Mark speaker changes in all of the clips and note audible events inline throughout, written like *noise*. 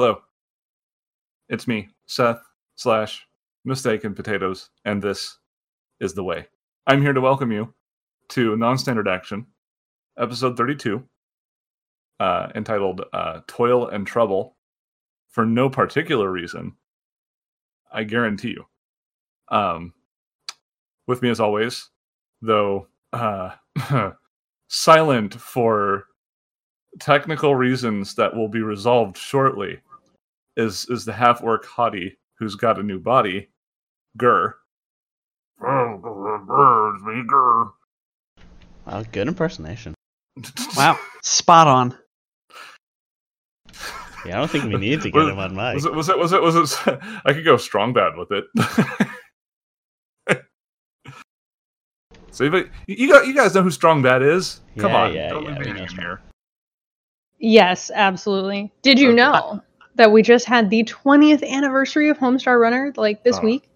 Speaker 1: Hello. It's me, Seth slash Mistaken Potatoes, and this is the way. I'm here to welcome you to Non-Standard Action, episode 32, uh, entitled uh, "Toil and Trouble," for no particular reason. I guarantee you. Um, with me as always, though uh, *laughs* silent for technical reasons that will be resolved shortly, is is the half orc hottie who's got a new body, Gur. It's me, Gur.
Speaker 2: Wow, good impersonation. *laughs*
Speaker 3: Wow, spot on.
Speaker 2: Yeah, I don't think we *laughs* need to get
Speaker 1: Was-
Speaker 2: him on mic.
Speaker 1: Was it? Was it? Was it? Was it? *laughs* I could go strong bad with it. See, but you got you guys know who strong bad is. Come
Speaker 2: Yeah,
Speaker 1: on,
Speaker 2: yeah,
Speaker 1: don't
Speaker 2: yeah,
Speaker 1: leave me
Speaker 2: we know
Speaker 1: hanging
Speaker 2: Strong
Speaker 1: here.
Speaker 4: Yes, absolutely. Did you
Speaker 1: Okay.
Speaker 4: know that we just had the 20th anniversary of Homestar Runner like this
Speaker 1: Oh,
Speaker 4: week?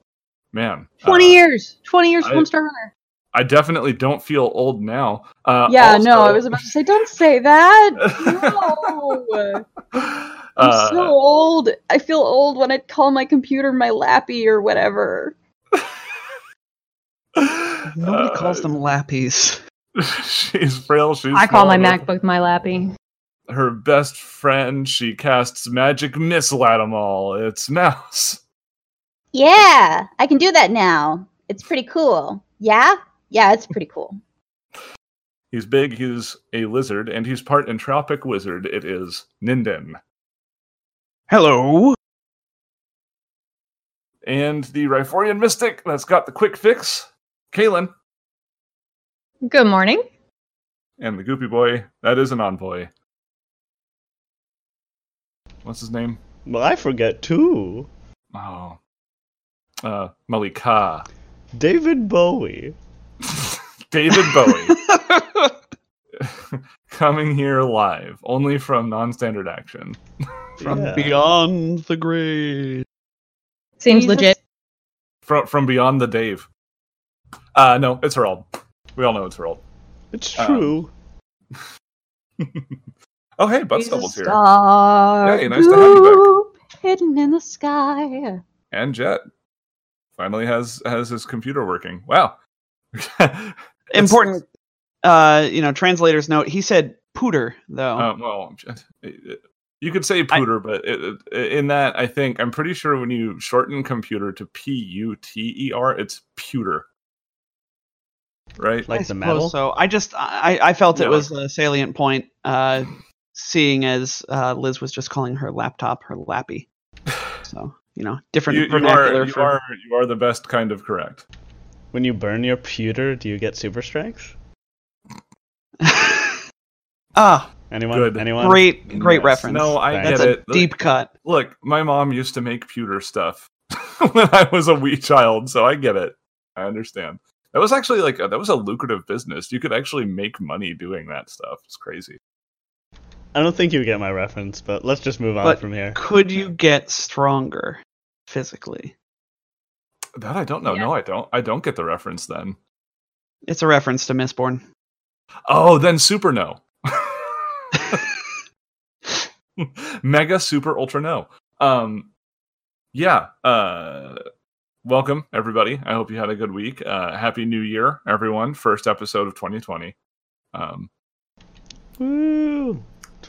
Speaker 1: Man,
Speaker 4: 20
Speaker 1: uh,
Speaker 4: years. 20 years of
Speaker 1: I-
Speaker 4: Homestar Runner.
Speaker 1: I definitely don't feel old now. Uh,
Speaker 4: yeah, no, I was about to say don't say that. *laughs* No. I'm
Speaker 1: Uh,
Speaker 4: so old. I feel old when I call my computer my lappy or whatever.
Speaker 3: Nobody *laughs*
Speaker 1: uh,
Speaker 3: calls them lappies. *laughs*
Speaker 1: She's frail. She's
Speaker 4: I call my MacBook my lappy.
Speaker 1: Her best friend. She casts magic missile at them all. It's Mouse.
Speaker 5: Yeah, I can do that now. It's pretty cool. Yeah? Yeah, it's pretty cool.
Speaker 1: He's big. He's a lizard, and he's part entropic wizard. It is Ninden.
Speaker 3: Hello.
Speaker 1: And the Ryphorian mystic that's got the quick fix, Kalen.
Speaker 4: Good morning.
Speaker 1: And the goopy boy, that is an envoy. What's his name?
Speaker 2: Well, I forget too.
Speaker 1: Oh. Uh, Malika.
Speaker 2: David Bowie. *laughs*
Speaker 1: David Bowie. *laughs* *laughs* Coming here live, only from non standard action.
Speaker 3: From
Speaker 2: Yeah.
Speaker 3: beyond the grave.
Speaker 4: Seems
Speaker 5: Jesus.
Speaker 4: legit.
Speaker 1: From from beyond the Dave. Uh no, it's Harold. We all know it's Harold.
Speaker 2: It's
Speaker 1: Um,
Speaker 2: true.
Speaker 1: Oh hey, Butt
Speaker 5: He's
Speaker 1: Stubble's here.
Speaker 5: star,
Speaker 1: Hey, nice to have you back.
Speaker 5: Hidden in the sky.
Speaker 1: And Jet. Finally has has his computer working. Wow. *laughs*
Speaker 3: Important, uh, you know, translator's note. He said pooter though.
Speaker 1: Um, well, you could say pooter, but it, it- in that, I think I'm pretty sure when you shorten computer to P U T E R, it's pewter, right?
Speaker 2: Like
Speaker 3: I
Speaker 2: the
Speaker 3: suppose
Speaker 2: metal?
Speaker 3: So I just I I felt
Speaker 1: Yeah,
Speaker 3: it was a salient point. Uh, seeing as uh, Liz was just calling her laptop her lappy. *sighs* So you know, different
Speaker 1: you, you
Speaker 3: vernacular
Speaker 1: are you
Speaker 3: for.
Speaker 1: are you are the best kind of correct.
Speaker 2: When you burn your pewter, do you get super strength? *laughs*
Speaker 3: ah,
Speaker 2: Anyone?
Speaker 1: Good.
Speaker 2: Anyone?
Speaker 3: great great
Speaker 1: Yes.
Speaker 3: reference.
Speaker 1: No, I
Speaker 2: Thanks.
Speaker 1: get
Speaker 3: That's
Speaker 1: it.
Speaker 3: deep cut.
Speaker 1: Look, my mom used to make pewter stuff *laughs* when I was a wee child, so I get it. I understand. That was actually like a, that was a lucrative business. You could actually make money doing that stuff. It's crazy.
Speaker 2: I don't think you get my reference, but let's just move on
Speaker 3: But-
Speaker 2: from here.
Speaker 3: Could you get stronger physically?
Speaker 1: That I don't know. No, I don't. I don't get the reference then.
Speaker 3: It's a reference to Mistborn.
Speaker 1: Oh, then super no. *laughs* Mega super ultra no. Um yeah, uh welcome everybody. I hope you had a good week. Uh happy new year everyone. First episode of 2020. Um
Speaker 2: Woo!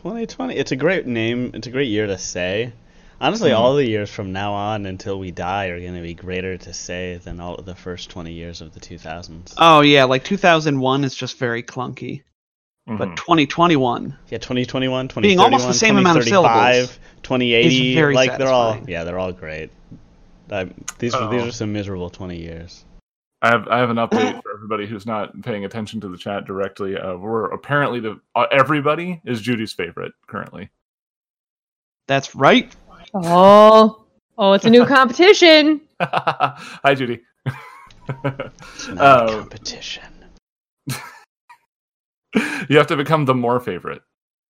Speaker 2: 2020. It's a great name. It's a great year to say. Honestly,
Speaker 1: Mhm.
Speaker 2: all the years from now on until we die are going to be greater to say than all of the first 20 years of the 2000s.
Speaker 3: Oh yeah, like 2001 is just very clunky, but
Speaker 1: mhm.
Speaker 3: 2021
Speaker 2: Yeah, 2021, 2031,
Speaker 3: Being almost the same amount of syllables
Speaker 2: 2080,
Speaker 3: is very
Speaker 2: like they're all yeah, they're all great. I, these
Speaker 1: Oh.
Speaker 2: these are some miserable 20 years.
Speaker 1: I have I have an update *clears throat* for everybody who's not paying attention to the chat directly. Uh we're apparently the uh, everybody is Judy's favorite currently.
Speaker 3: That's right.
Speaker 4: Oh. Oh, it's a new *laughs* competition. *laughs*
Speaker 1: Hi Judy.
Speaker 2: It's not a *laughs*
Speaker 1: Uh,
Speaker 2: competition.
Speaker 1: you have to become the more favorite.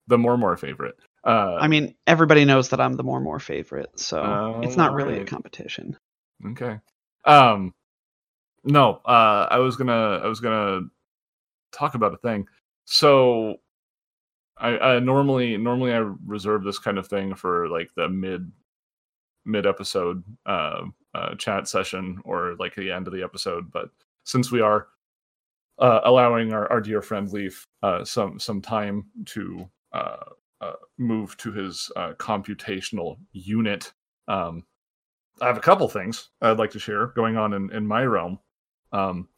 Speaker 1: The more more favorite. Uh
Speaker 3: I mean, everybody knows that I'm the more more favorite, so
Speaker 1: Oh,
Speaker 3: it's not really a competition.
Speaker 1: Okay. Um no, uh I was gonna I was gonna talk about a thing. So I, I normally normally I reserve this kind of thing for like the mid mid episode uh, uh, chat session or like the end of the episode. But since we are uh, allowing our, our dear friend Leaf uh, some some time to uh, uh, move to his computational unit, um, I have a couple things I'd like to share going on in, in my realm. Um,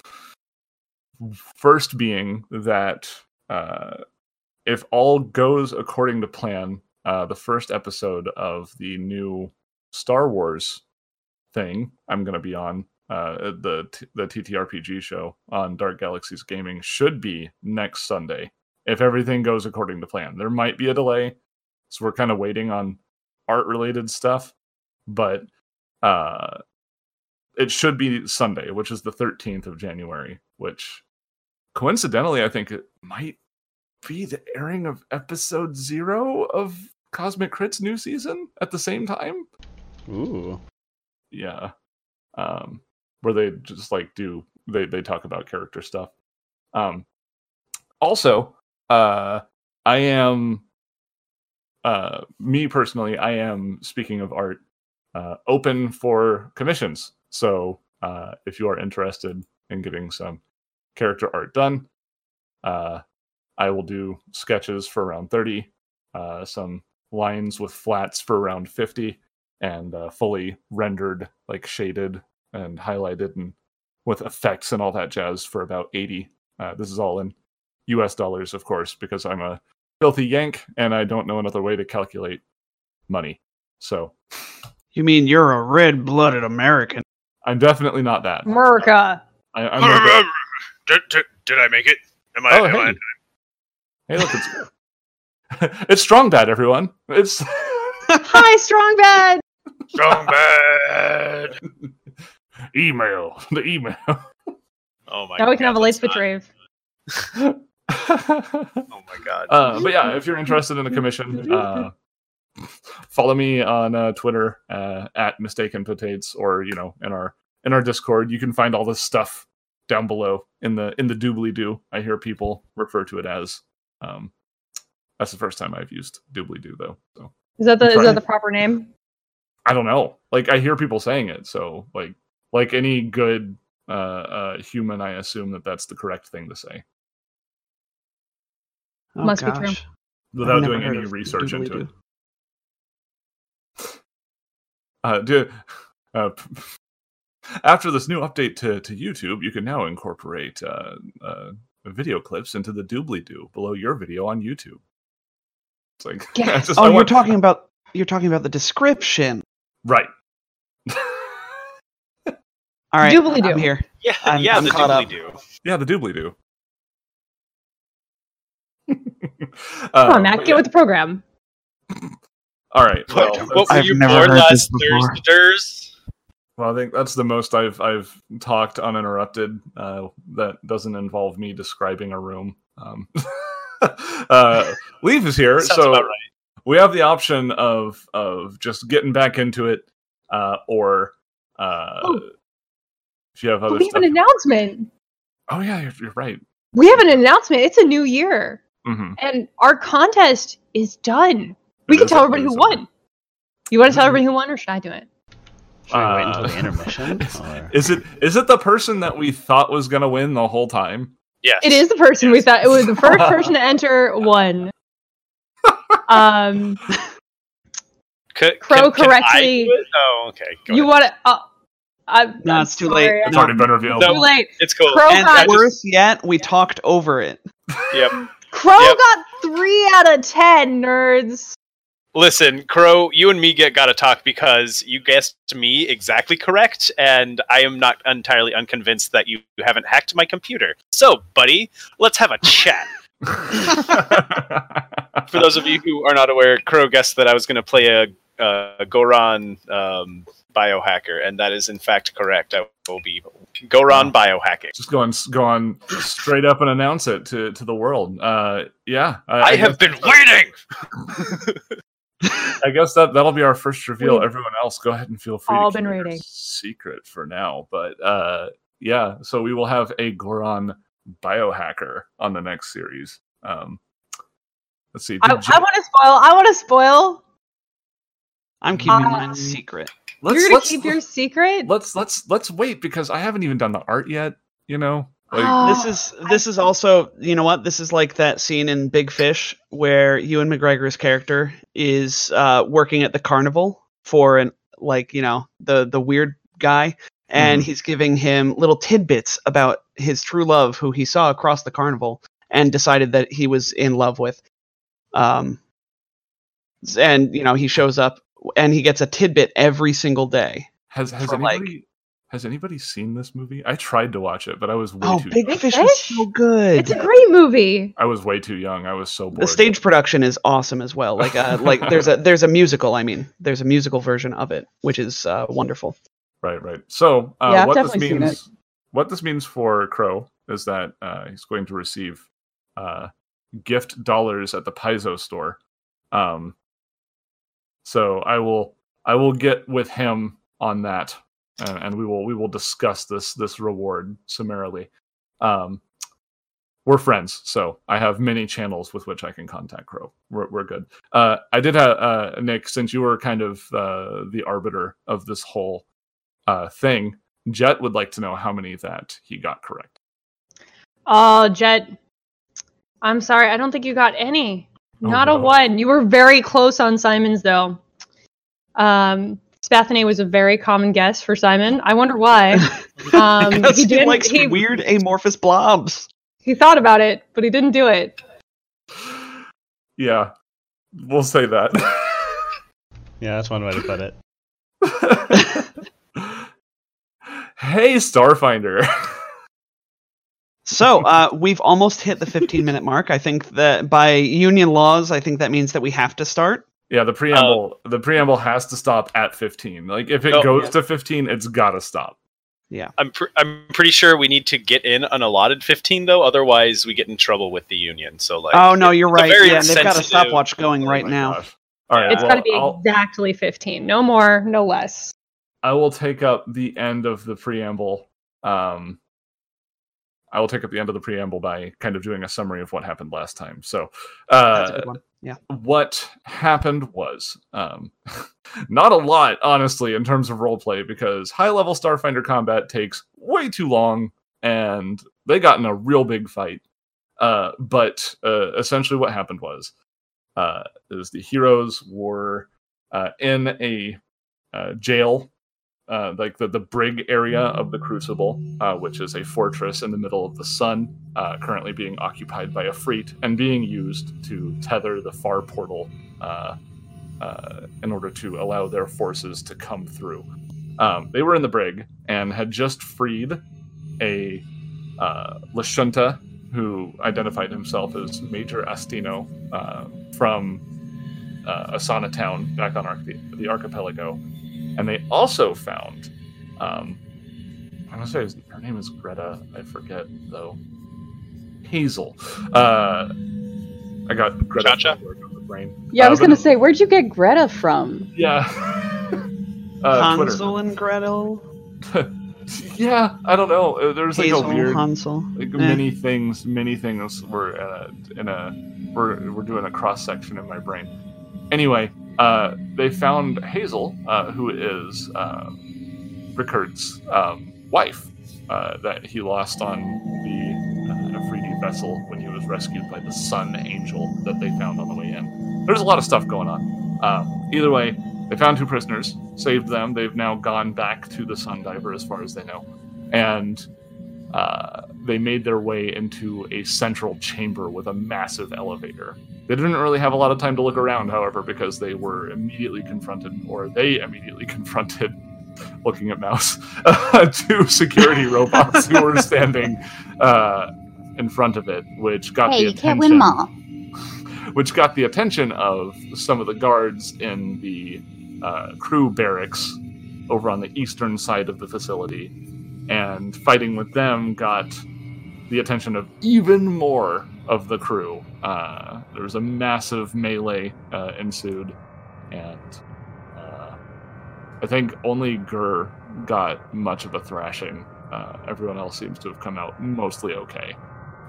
Speaker 1: first being that uh, if all goes according to plan, uh, the first episode of the new Star Wars thing I'm going to be on uh, the the TTRPG show on Dark Galaxies Gaming should be next Sunday if everything goes according to plan. There might be a delay, so we're kind of waiting on art related stuff, but uh, it should be Sunday, which is the 13th of January, which coincidentally I think it might be the airing of episode zero of Cosmic Crit's new season at the same time.
Speaker 2: Ooh.
Speaker 1: Yeah. Um, where they just like do they they talk about character stuff. Um, also, uh, I am uh me personally, I am speaking of art, uh, open for commissions. So uh, if you are interested in getting some character art done, uh, I will do sketches for around 30, uh, some lines with flats for around 50, and uh, fully rendered, like shaded and highlighted and with effects and all that jazz for about 80. Uh, this is all in US dollars, of course, because I'm a filthy Yank and I don't know another way to calculate money. So
Speaker 3: You mean you're a red blooded American?
Speaker 1: I'm definitely not that.
Speaker 4: America.
Speaker 1: I, I'm like a- *laughs*
Speaker 6: did, did, did I make it? Am I?
Speaker 1: oh,
Speaker 6: am I-
Speaker 1: hey. hey, look, it's, *laughs* it's Strong Bad, everyone. It's *laughs*
Speaker 4: Hi, Strong Bad.
Speaker 6: strong bad?
Speaker 1: email, the email.
Speaker 6: Oh my. God.
Speaker 4: Now we can have a
Speaker 6: God,
Speaker 4: late
Speaker 6: not.
Speaker 4: rave.
Speaker 6: Oh my god.
Speaker 1: uh, but yeah, if you're interested in a commission, uh, follow me on uh, Twitter uh, at mistaken potates, or you know, in our in our Discord. You can find all this stuff down below in the in the doobly doo. I hear people refer to it as. Um, that's the first time I've used doobly doo though. So
Speaker 4: Is that the is that the proper name?
Speaker 1: I don't know. Like I hear people saying it, so like like any good uh, uh, human, I assume that that's the correct thing to say
Speaker 3: Oh,
Speaker 4: Must be true.
Speaker 1: without doing any research into
Speaker 3: doobly-doo.
Speaker 1: it. Uh, do, *laughs* uh, after this new update to, to YouTube, you can now incorporate uh, uh, video clips into the doobly doo below your video on YouTube. It's like, *laughs*
Speaker 4: Yeah.
Speaker 1: I just-
Speaker 3: Oh,
Speaker 1: I
Speaker 3: you're
Speaker 1: want-
Speaker 3: talking about you're talking about the description.
Speaker 1: right. *laughs*
Speaker 3: All right,
Speaker 4: Doobly-doo.
Speaker 3: I'm here.
Speaker 6: Yeah,
Speaker 3: I'm-
Speaker 6: yeah,
Speaker 3: I'm
Speaker 6: the doobly
Speaker 3: up.
Speaker 6: do.
Speaker 1: yeah, the doobly doo. *laughs*
Speaker 4: Come on, Matt, get with the program.
Speaker 1: All right. Well,
Speaker 6: What, what were
Speaker 3: I've
Speaker 6: you
Speaker 3: never
Speaker 6: born
Speaker 3: heard
Speaker 6: last
Speaker 3: this before.
Speaker 6: Thursdays?
Speaker 1: Well, I think that's the most I've I've talked uninterrupted. Uh, that doesn't involve me describing a room. Um, *laughs* uh, Leaf is here, so
Speaker 6: right.
Speaker 1: we have the option of of just getting back into it, uh, or uh,
Speaker 4: Oh.
Speaker 1: if you have other
Speaker 4: we have
Speaker 1: stuff.
Speaker 4: an announcement.
Speaker 1: oh yeah, you're, you're right.
Speaker 4: We have an announcement. It's a new year,
Speaker 1: hmm
Speaker 4: and our contest is done. We can tell everybody
Speaker 1: who
Speaker 4: who
Speaker 1: is a-
Speaker 4: won. You want to tell everybody who won, or should I do it?
Speaker 2: Should we wait until
Speaker 1: Uh,
Speaker 2: the intermission? *laughs* Or...
Speaker 1: Is it is it the person that we thought was gonna win the whole time?
Speaker 6: Yes.
Speaker 4: It is the person we thought it was the first *laughs* person to enter won. *laughs* Um,
Speaker 6: C-
Speaker 4: Crow
Speaker 6: can- can I
Speaker 4: correctly-
Speaker 6: do it? Oh, okay. Go
Speaker 4: you
Speaker 6: ahead.
Speaker 4: want to? Uh, I'm,
Speaker 3: No,
Speaker 4: I'm
Speaker 3: it's too
Speaker 4: sorry,
Speaker 3: late.
Speaker 1: It's
Speaker 3: No.
Speaker 1: already been revealed.
Speaker 6: No.
Speaker 4: Too late.
Speaker 6: It's cool.
Speaker 4: Crow
Speaker 3: And
Speaker 4: got
Speaker 3: worse yet, we talked over it.
Speaker 6: Yep.
Speaker 4: Crow
Speaker 6: Yep.
Speaker 4: got three out of ten. Nerds.
Speaker 6: Listen, Crow, you and me get gotta talk because you guessed me exactly correct, and I am not entirely unconvinced that you haven't hacked my computer. So, buddy, let's have a chat. *laughs* For those of you who are not aware, Crow guessed that I was going to play a, a Goron um, biohacker, and that is in fact correct. I will be Goron biohacking.
Speaker 1: just go on go on straight up and announce it to to the world. Uh, yeah,
Speaker 6: I have been *laughs* waiting. *laughs* *laughs*
Speaker 1: I guess that that'll be our first reveal.
Speaker 4: We've
Speaker 1: Everyone else, go ahead and feel free.
Speaker 4: all
Speaker 1: to
Speaker 4: been
Speaker 1: keep your. Secret for now, but uh, yeah. So we will have a Goron biohacker on the next series. Um, let's see.
Speaker 4: I,
Speaker 1: did
Speaker 4: I want to spoil. I want to spoil.
Speaker 3: I'm keeping
Speaker 4: Um,
Speaker 3: mine secret.
Speaker 1: let's,
Speaker 4: You're gonna
Speaker 1: let's,
Speaker 4: keep your secret.
Speaker 1: let's let's let's wait because I haven't even done the art yet. You know, like,
Speaker 4: Oh,
Speaker 3: This is this is also you know what? This is like that scene in Big Fish where Ewan McGregor's character is uh, working at the carnival for an like you know the the weird guy. And he's giving him little tidbits about his true love who he saw across the carnival and decided that he was in love with um and you know he shows up and he gets a tidbit every single day
Speaker 1: has has
Speaker 3: for, like-
Speaker 1: anybody has anybody seen this movie? I tried to watch it, but I was way
Speaker 3: oh
Speaker 1: too
Speaker 3: Big
Speaker 1: young.
Speaker 3: Fish
Speaker 4: Fish?
Speaker 3: was so good
Speaker 4: it's a great movie.
Speaker 1: I was way too young. I was so bored.
Speaker 3: the stage production is awesome as well like uh like there's a there's a musical i mean there's a musical version of it which is uh wonderful
Speaker 1: Right, right. So, uh,
Speaker 5: Yeah,
Speaker 1: what this
Speaker 5: definitely seen
Speaker 1: means, what this means for Crow is that uh, he's going to receive uh, gift dollars at the Paizo store. Um, so I will, I will get with him on that, and, and we will, we will discuss this this reward summarily. Um, we're friends, so I have many channels with which I can contact Crow. We're, we're good. Uh, I did have uh, Nick, since you were kind of uh, the arbiter of this whole uh, thing. Jet would like to know how many that he got correct.
Speaker 4: Oh, Jet. I'm sorry. I don't think you got any.
Speaker 1: Oh,
Speaker 4: Not
Speaker 1: no.
Speaker 4: a one. You were very close on Simon's though. Um, Spathany was a very common guess for Simon. I wonder why. *laughs* Um,
Speaker 3: because
Speaker 4: he
Speaker 3: he,
Speaker 4: didn't-
Speaker 3: likes
Speaker 4: he-
Speaker 3: weird amorphous blobs
Speaker 4: He thought about it, but he didn't do it.
Speaker 1: Yeah, we'll say that. *laughs*
Speaker 2: Yeah, that's one way to put it. *laughs*
Speaker 1: hey, Starfinder.
Speaker 3: so uh we've almost hit the 15 minute mark i think that by union laws i think that means that we have to start
Speaker 1: yeah, the preamble. the preamble has to stop at fifteen. Like if it
Speaker 6: Oh,
Speaker 1: goes
Speaker 3: yeah.
Speaker 1: to fifteen, it's gotta stop. Yeah.
Speaker 6: I'm pr- I'm pretty sure we need to get in an allotted 15 though, otherwise we get in trouble with the union. So like,
Speaker 3: oh no you're right
Speaker 6: very
Speaker 3: yeah they've got a stopwatch going right
Speaker 1: Oh
Speaker 3: now
Speaker 1: gosh. All right,
Speaker 4: It's
Speaker 1: well,
Speaker 4: got to be
Speaker 1: I'll-
Speaker 4: exactly 15. No more, no less.
Speaker 1: I will take up the end of the preamble. Um, I will take up the end of the preamble by kind of doing a summary of what happened last time. So,
Speaker 3: that's a
Speaker 1: uh,
Speaker 3: good one yeah
Speaker 1: what happened was um, *laughs* not a lot, honestly, in terms of roleplay, because high level Starfinder combat takes way too long, and they got in a real big fight. Uh, but uh, essentially, what happened was uh, is the heroes were uh, in a uh, jail, uh, like the, the brig area of the Crucible, uh, which is a fortress in the middle of the sun, uh, currently being occupied by a fleet and being used to tether the far portal uh, uh, in order to allow their forces to come through. Um, they were in the brig and had just freed a uh, Lashunta who identified himself as Major Astino from Asana Town back on the archipelago. And they also found, um, I want to say his, her name is Greta. I forget though. Hazel. Uh, I got Greta
Speaker 6: Cha-cha?
Speaker 1: On the brain.
Speaker 5: Yeah, I
Speaker 1: Uh,
Speaker 5: was
Speaker 1: but-
Speaker 5: gonna say, where'd you get Greta from?
Speaker 1: Yeah. *laughs* uh, Twitter.
Speaker 3: hansel and gretel *laughs*
Speaker 1: yeah, I don't know. Uh, There's like
Speaker 3: hazel
Speaker 1: a weird,
Speaker 3: hansel
Speaker 1: like
Speaker 3: Eh.
Speaker 1: many things, many things were in a, in a we're we're doing a cross section in my brain. Anyway, uh, they found Hazel, uh, who is uh, Rickard's um, wife, uh, that he lost on the uh, vessel when he was rescued by the Sun Angel that they found on the way in. There's a lot of stuff going on. Um, either way, they found two prisoners, saved them. They've now gone back to the Sun Diver, as far as they know, and uh, they made their way into a central chamber with a massive elevator. They didn't really have a lot of time to look around, however, because they were immediately confronted, or they immediately *laughs* confronted, looking at Mouse, *laughs* two security *laughs* robots who were standing uh, in front of it, which got
Speaker 5: Hey,
Speaker 1: the
Speaker 5: you can't
Speaker 1: attention which got the attention of some of the guards in the uh, crew barracks over on the eastern side of the facility. And fighting with them got the attention of even more of the crew. Uh, there was a massive melee uh, ensued, and uh, I think only Gur got much of a thrashing. Uh, everyone else seems to have come out mostly okay.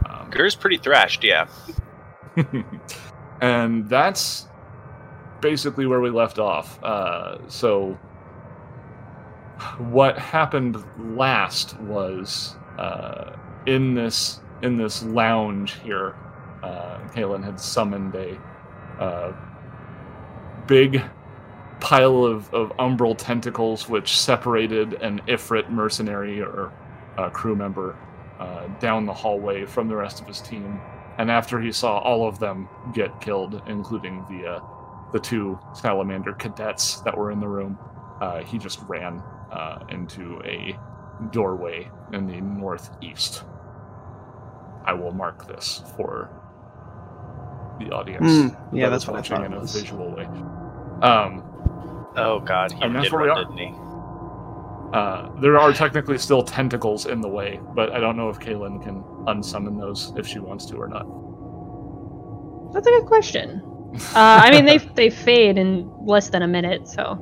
Speaker 1: Um,
Speaker 6: Gur's pretty thrashed, yeah. *laughs*
Speaker 1: and that's basically where we left off. Uh, so, what happened last was uh, in this in this lounge here. Uh, Kalen had summoned a uh, big pile of, of umbral tentacles, which separated an Ifrit mercenary or uh, crew member uh, down the hallway from the rest of his team. And after he saw all of them get killed, including the uh, the two salamander cadets that were in the room, uh, he just ran uh, into a doorway in the northeast. I will mark this for the audience.
Speaker 3: Mm, yeah, that's what I
Speaker 1: watching
Speaker 3: thought
Speaker 1: in
Speaker 3: it
Speaker 1: a
Speaker 3: was.
Speaker 1: visual way. Um,
Speaker 6: Oh god, he
Speaker 1: And that's
Speaker 6: did
Speaker 1: where we are.
Speaker 6: didn't he?
Speaker 1: uh, there are technically still tentacles in the way, but I don't know if Kaylin can unsummon those if she wants to or not.
Speaker 4: That's a good question. Uh, I mean, they *laughs* they fade in less than a minute, so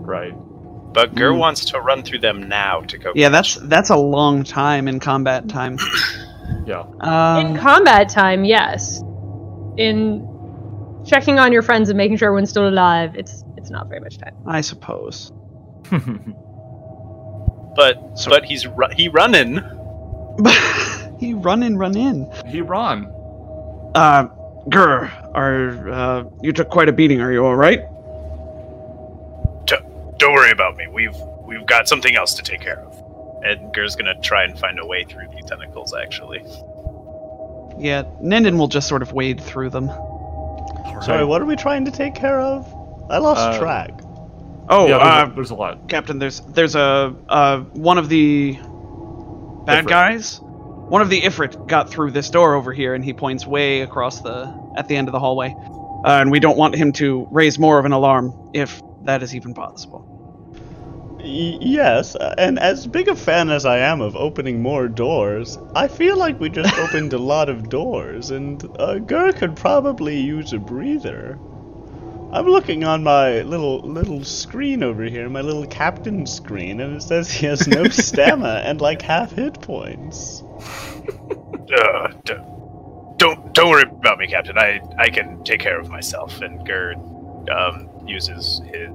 Speaker 1: Right.
Speaker 6: But Gur
Speaker 3: Mm.
Speaker 6: wants to run through them now to go.
Speaker 3: Yeah, that's that's a long time in combat time. *clears throat*
Speaker 1: Yeah.
Speaker 4: in
Speaker 3: Um,
Speaker 4: combat time, yes. In checking on your friends and making sure everyone's still alive, it's it's not very much time.
Speaker 3: I suppose. *laughs*
Speaker 6: But
Speaker 3: So-
Speaker 6: but he's ru- he running. *laughs*
Speaker 3: he run in, run in.
Speaker 1: he run.
Speaker 3: Uh, Gur, are uh, you took quite a beating? Are you all right?
Speaker 6: Don't worry about me. We've we've got something else to take care of. And Gur's gonna try and find a way through these tentacles. Actually,
Speaker 3: Yeah, Ninden will just sort of wade through them.
Speaker 2: Sorry, what are we trying to take care of? I lost
Speaker 1: Uh,
Speaker 2: track.
Speaker 3: Oh,
Speaker 1: yeah, there's,
Speaker 3: uh,
Speaker 1: a, there's a lot.
Speaker 3: Captain, there's there's a uh, one of the bad
Speaker 1: Ifrit.
Speaker 3: guys. One of the Ifrit got through this door over here, and he points way across the at the end of the hallway. Uh, and we don't want him to raise more of an alarm, if that is even possible.
Speaker 2: Y- yes, uh, and as big a fan as I am of opening more doors, I feel like we just *laughs* opened a lot of doors, and uh, Gur could probably use a breather. I'm looking on my little little screen over here, my little captain screen, and it says he has no *laughs* stamina and like half hit points. *laughs*
Speaker 6: uh, d- don't don't worry about me, Captain. I I can take care of myself. And Gerd um, uses his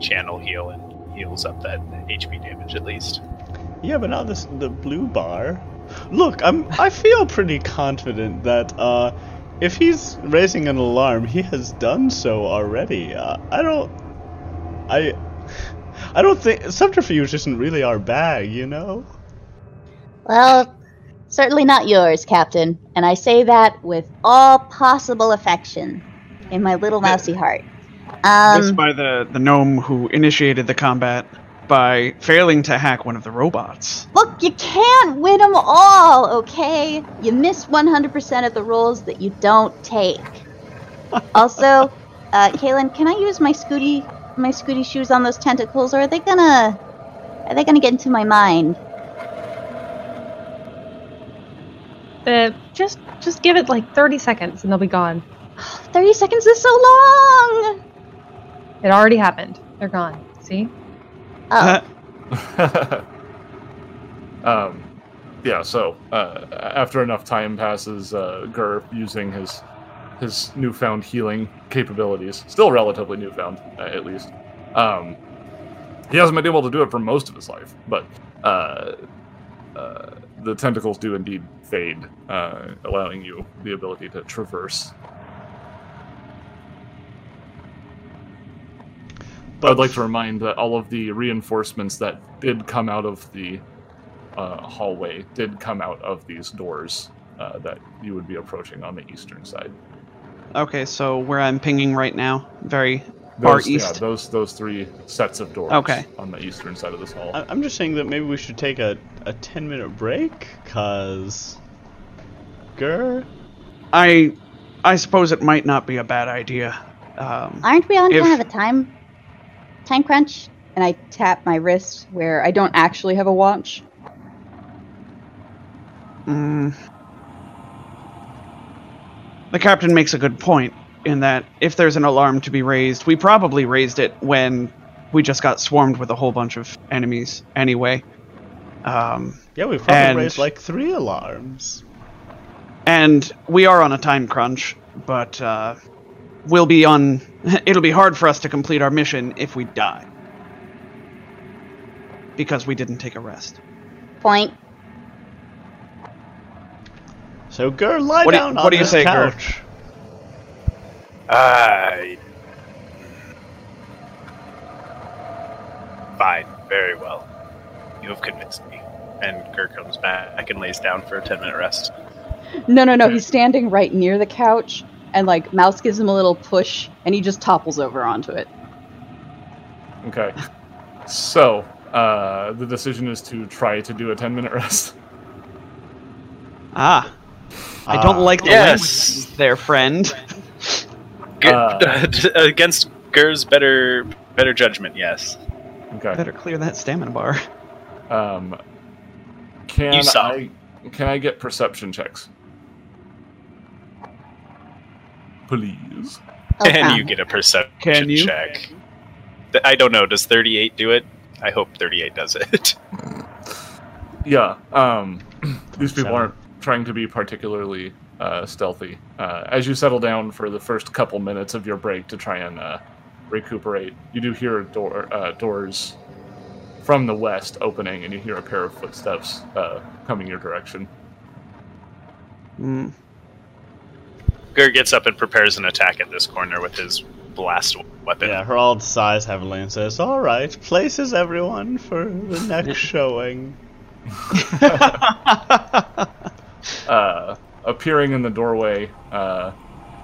Speaker 6: channel heal and heals up that HP damage at least.
Speaker 2: Yeah, but not this the blue bar. Look, I'm I feel pretty confident that uh if he's raising an alarm, he has done so already. Uh, I don't I I don't think subterfuge isn't really our bag, you know?
Speaker 5: Well, certainly not yours, Captain. And I say that with all possible affection in my little mousy heart.
Speaker 3: This
Speaker 5: Um,
Speaker 3: by the the gnome who initiated the combat by failing to hack one of the robots.
Speaker 5: look, you can't win them all, okay? You miss 100% of the rolls that you don't take. *laughs* also, uh, Kaylin, can I use my Scooty my Scooty shoes on those tentacles, or are they gonna are they gonna get into my mind?
Speaker 4: Uh, just just give it like 30 seconds and they'll be gone. *sighs*
Speaker 5: 30 seconds is so long.
Speaker 4: It already happened. They're gone. See?
Speaker 5: Oh, *laughs*
Speaker 1: um, yeah. So uh, after enough time passes, uh, Gur using his his newfound healing capabilities, still relatively newfound uh, at least. Um, he hasn't been able to do it for most of his life, but uh, uh, the tentacles do indeed fade, uh, allowing you the ability to traverse. I'd like to remind that all of the reinforcements that did come out of the uh, hallway did come out of these doors uh, that you would be approaching on the eastern side.
Speaker 3: Okay, so where I'm pinging right now, very Far
Speaker 1: Those, yeah, those those three sets of doors.
Speaker 3: Okay.
Speaker 1: On the eastern side of this hall.
Speaker 2: I- I'm just saying that maybe we should take a, a 10 minute break, cause. Gur?
Speaker 3: I I suppose it might not be a bad idea. Um,
Speaker 5: aren't we on
Speaker 3: if-
Speaker 5: kind of a time time crunch? And I tap my wrist where I don't actually have a watch.
Speaker 3: mm, the captain makes a good point in that if there's an alarm to be raised, we probably raised it when we just got swarmed with a whole bunch of enemies anyway. Um,
Speaker 2: Yeah, we've probably
Speaker 3: And-
Speaker 2: raised like three alarms.
Speaker 3: and we are on a time crunch. but uh, we'll be on. *laughs* It'll be hard for us to complete our mission if we die because we didn't take a rest.
Speaker 5: Point.
Speaker 2: So, Gur, lie
Speaker 3: What do you-
Speaker 2: down
Speaker 3: what
Speaker 2: on
Speaker 3: do you
Speaker 2: this
Speaker 3: say, Gur?
Speaker 2: couch.
Speaker 6: I. Fine. Very well. You have convinced me. And Gur comes back and lays down for a 10 minute rest.
Speaker 7: No, no, no. He's standing right near the couch, and like Mouse gives him a little push, and he just topples over onto it.
Speaker 1: Okay. So, uh, the decision is to try to do a 10 minute rest.
Speaker 3: Ah, I don't
Speaker 2: Ah.
Speaker 3: like the
Speaker 6: Yes.
Speaker 3: language there, friend.
Speaker 1: Uh. *laughs*
Speaker 6: against Gur's better better judgment, yes.
Speaker 1: Okay.
Speaker 3: Better clear that stamina bar.
Speaker 1: Um, can
Speaker 6: You.
Speaker 1: I can I get perception checks? Please.
Speaker 5: Okay.
Speaker 6: And you get a perception
Speaker 3: Can you?
Speaker 6: check. I don't know. Does 38 do it? I hope 38 does it. *laughs*
Speaker 1: Yeah. Um, *clears throat* these people aren't trying to be particularly uh, stealthy. Uh, as you settle down for the first couple minutes of your break to try and uh, recuperate, you do hear door uh, doors from the west opening, and you hear a pair of footsteps uh, coming your direction.
Speaker 3: Hmm.
Speaker 6: Gur gets up and prepares an attack at this corner with his blast weapon.
Speaker 2: Yeah, Harold sighs heavily and says, Alright, places everyone for the next showing. *laughs* *laughs*
Speaker 1: uh, appearing in the doorway, uh,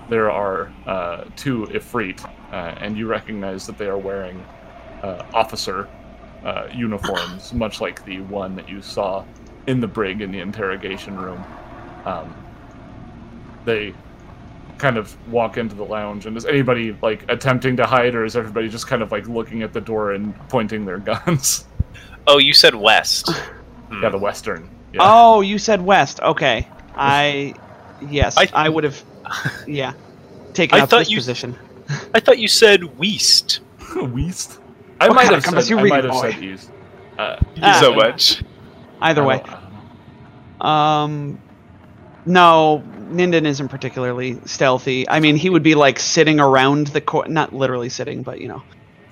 Speaker 1: there are uh, two Ifrit, uh, and you recognize that they are wearing uh, officer uh, uniforms, *coughs* much like the one that you saw in the brig in the interrogation room. Um, they kind of walk into the lounge, and is anybody like attempting to hide, or is everybody just kind of like looking at the door and pointing their *laughs* guns?
Speaker 6: Oh, you said west.
Speaker 1: Yeah, the western. Yeah.
Speaker 3: Oh, you said west. Okay. I. Yes,
Speaker 6: I-
Speaker 3: I, would have. Yeah. Taken
Speaker 6: I
Speaker 3: up
Speaker 6: thought
Speaker 3: this
Speaker 6: you-
Speaker 3: position. *laughs*
Speaker 6: I thought you said west. *laughs*
Speaker 1: West. I
Speaker 3: What
Speaker 1: might have
Speaker 3: of
Speaker 1: said.
Speaker 3: you
Speaker 1: I
Speaker 3: reading,
Speaker 1: might have
Speaker 3: boy?
Speaker 1: said east. Uh,
Speaker 3: Ah.
Speaker 6: so much.
Speaker 3: Either way.
Speaker 1: don't- I don't know.
Speaker 3: Um. No, Ninden isn't particularly stealthy. I mean, he would be like sitting around the cor- not literally sitting, but you know,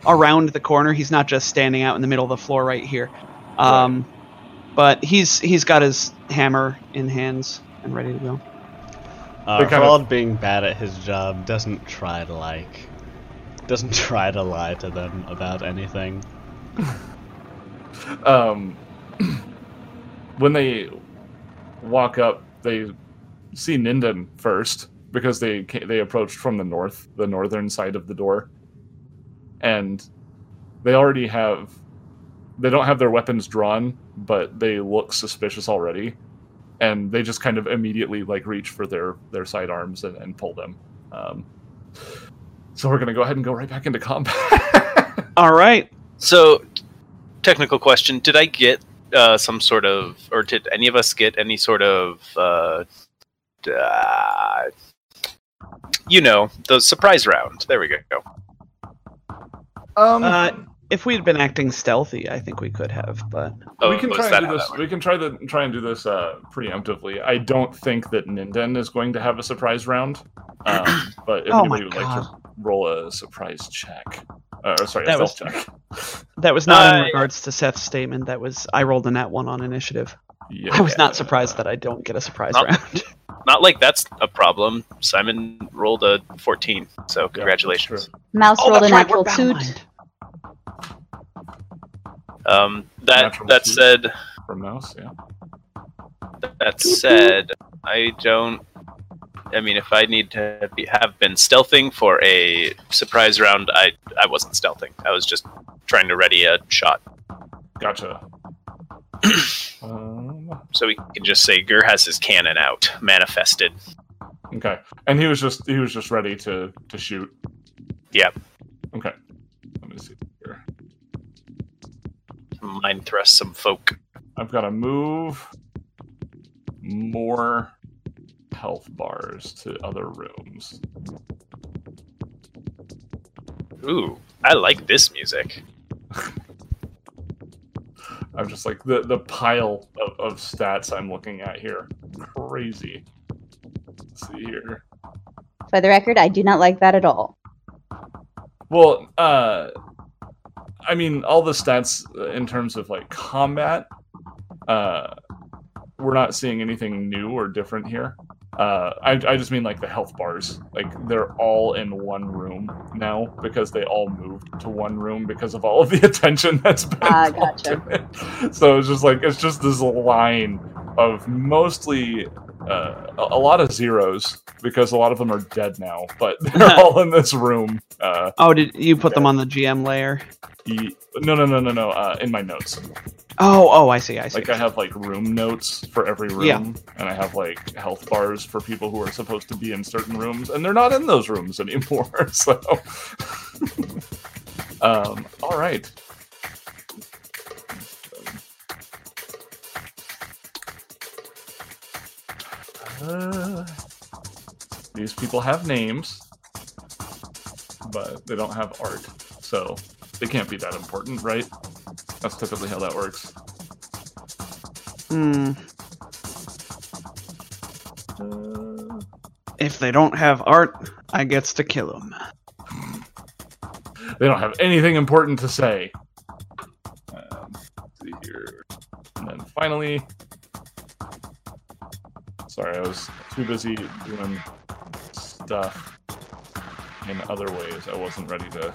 Speaker 3: around the corner. He's not just standing out in the middle of the floor right here. Um, but he's he's got his hammer in hands and ready to go.
Speaker 2: Uh,
Speaker 1: They kind of-
Speaker 2: being bad at his job, doesn't try to, like, doesn't *laughs* try to lie to them about anything.
Speaker 1: um, *clears throat* when they walk up, they see Ninden first because they they approached from the north, the northern side of the door, and they already have. They don't have their weapons drawn, but they look suspicious already, and they just kind of immediately like reach for their their sidearms and, and pull them. Um, so we're gonna go ahead and go right back into combat. *laughs*
Speaker 3: All right.
Speaker 6: So, technical question: Did I get uh, some sort of, or did any of us get any sort of, uh, uh, you know, the surprise round? There we go.
Speaker 1: um,
Speaker 3: Uh, if we had been acting stealthy, I think we could have, but
Speaker 6: Oh,
Speaker 1: we can try
Speaker 6: that
Speaker 1: and do this. We can try to try and do this uh, preemptively. I don't think that Ninden is going to have a surprise round, um, *clears throat* but if
Speaker 3: Oh
Speaker 1: anybody
Speaker 3: my
Speaker 1: would like to roll a surprise check, uh, or sorry,
Speaker 3: That
Speaker 1: stealth check.
Speaker 3: that was not in
Speaker 6: Uh,
Speaker 3: regards to Seth's statement. That was I rolled a nat one on initiative.
Speaker 1: Yeah.
Speaker 3: I was not surprised that I don't get a surprise
Speaker 6: Not-
Speaker 3: round. *laughs*
Speaker 6: Not like that's a problem. Simon rolled a 14, so
Speaker 1: that's
Speaker 6: congratulations.
Speaker 5: Mouse
Speaker 3: Oh,
Speaker 5: rolled a
Speaker 3: that's right, we're
Speaker 5: two.
Speaker 6: Um, that
Speaker 1: Natural
Speaker 6: that
Speaker 1: two.
Speaker 6: said,
Speaker 1: From mouse, yeah.
Speaker 6: that said, I don't. I mean, if I need to be, have been stealthing for a surprise round, I I wasn't stealthing. I was just trying to ready a shot.
Speaker 1: Gotcha. Um,
Speaker 6: So we can just say Gur has his cannon out, manifested.
Speaker 1: okay, and he was just he was just ready to to shoot.
Speaker 6: Yep.
Speaker 1: Okay. Let me see here.
Speaker 6: Mind thrust some folk.
Speaker 1: I've got to move more health bars to other rooms.
Speaker 6: Ooh, I like this music. *laughs*
Speaker 1: I'm just like the the pile of, of stats I'm looking at here. Crazy. Let's see here.
Speaker 5: For the record, I do not like that at all.
Speaker 1: Well, uh, I mean, all the stats uh, in terms of like combat, uh, we're not seeing anything new or different here. Uh, I, I just mean like the health bars. Like they're all in one room now because they all moved to one room because of all of the *laughs* attention that's been.
Speaker 5: Ah, gotcha.
Speaker 1: in it. So it's just like it's just this line of mostly uh, a, a lot of zeros because a lot of them are dead now, but *laughs* they're all in this room. Uh,
Speaker 3: Oh, did you put them on the GM layer?
Speaker 1: E- no, no, no, no, no. Uh, in my notes,
Speaker 3: Oh, oh, I see, I see.
Speaker 1: like I have like room notes for every room,
Speaker 3: Yeah.
Speaker 1: and I have like health bars for people who are supposed to be in certain rooms, and they're not in those rooms anymore. *laughs* So, um, all right. Uh, these people have names, but they don't have art, so they can't be that important, right? That's typically how that works.
Speaker 3: Hmm.
Speaker 1: Uh,
Speaker 3: If they don't have art, I gets to kill them.
Speaker 1: they don't have anything important to say. Um, let's see here. And then finally, sorry, I was too busy doing stuff in other ways. I wasn't ready to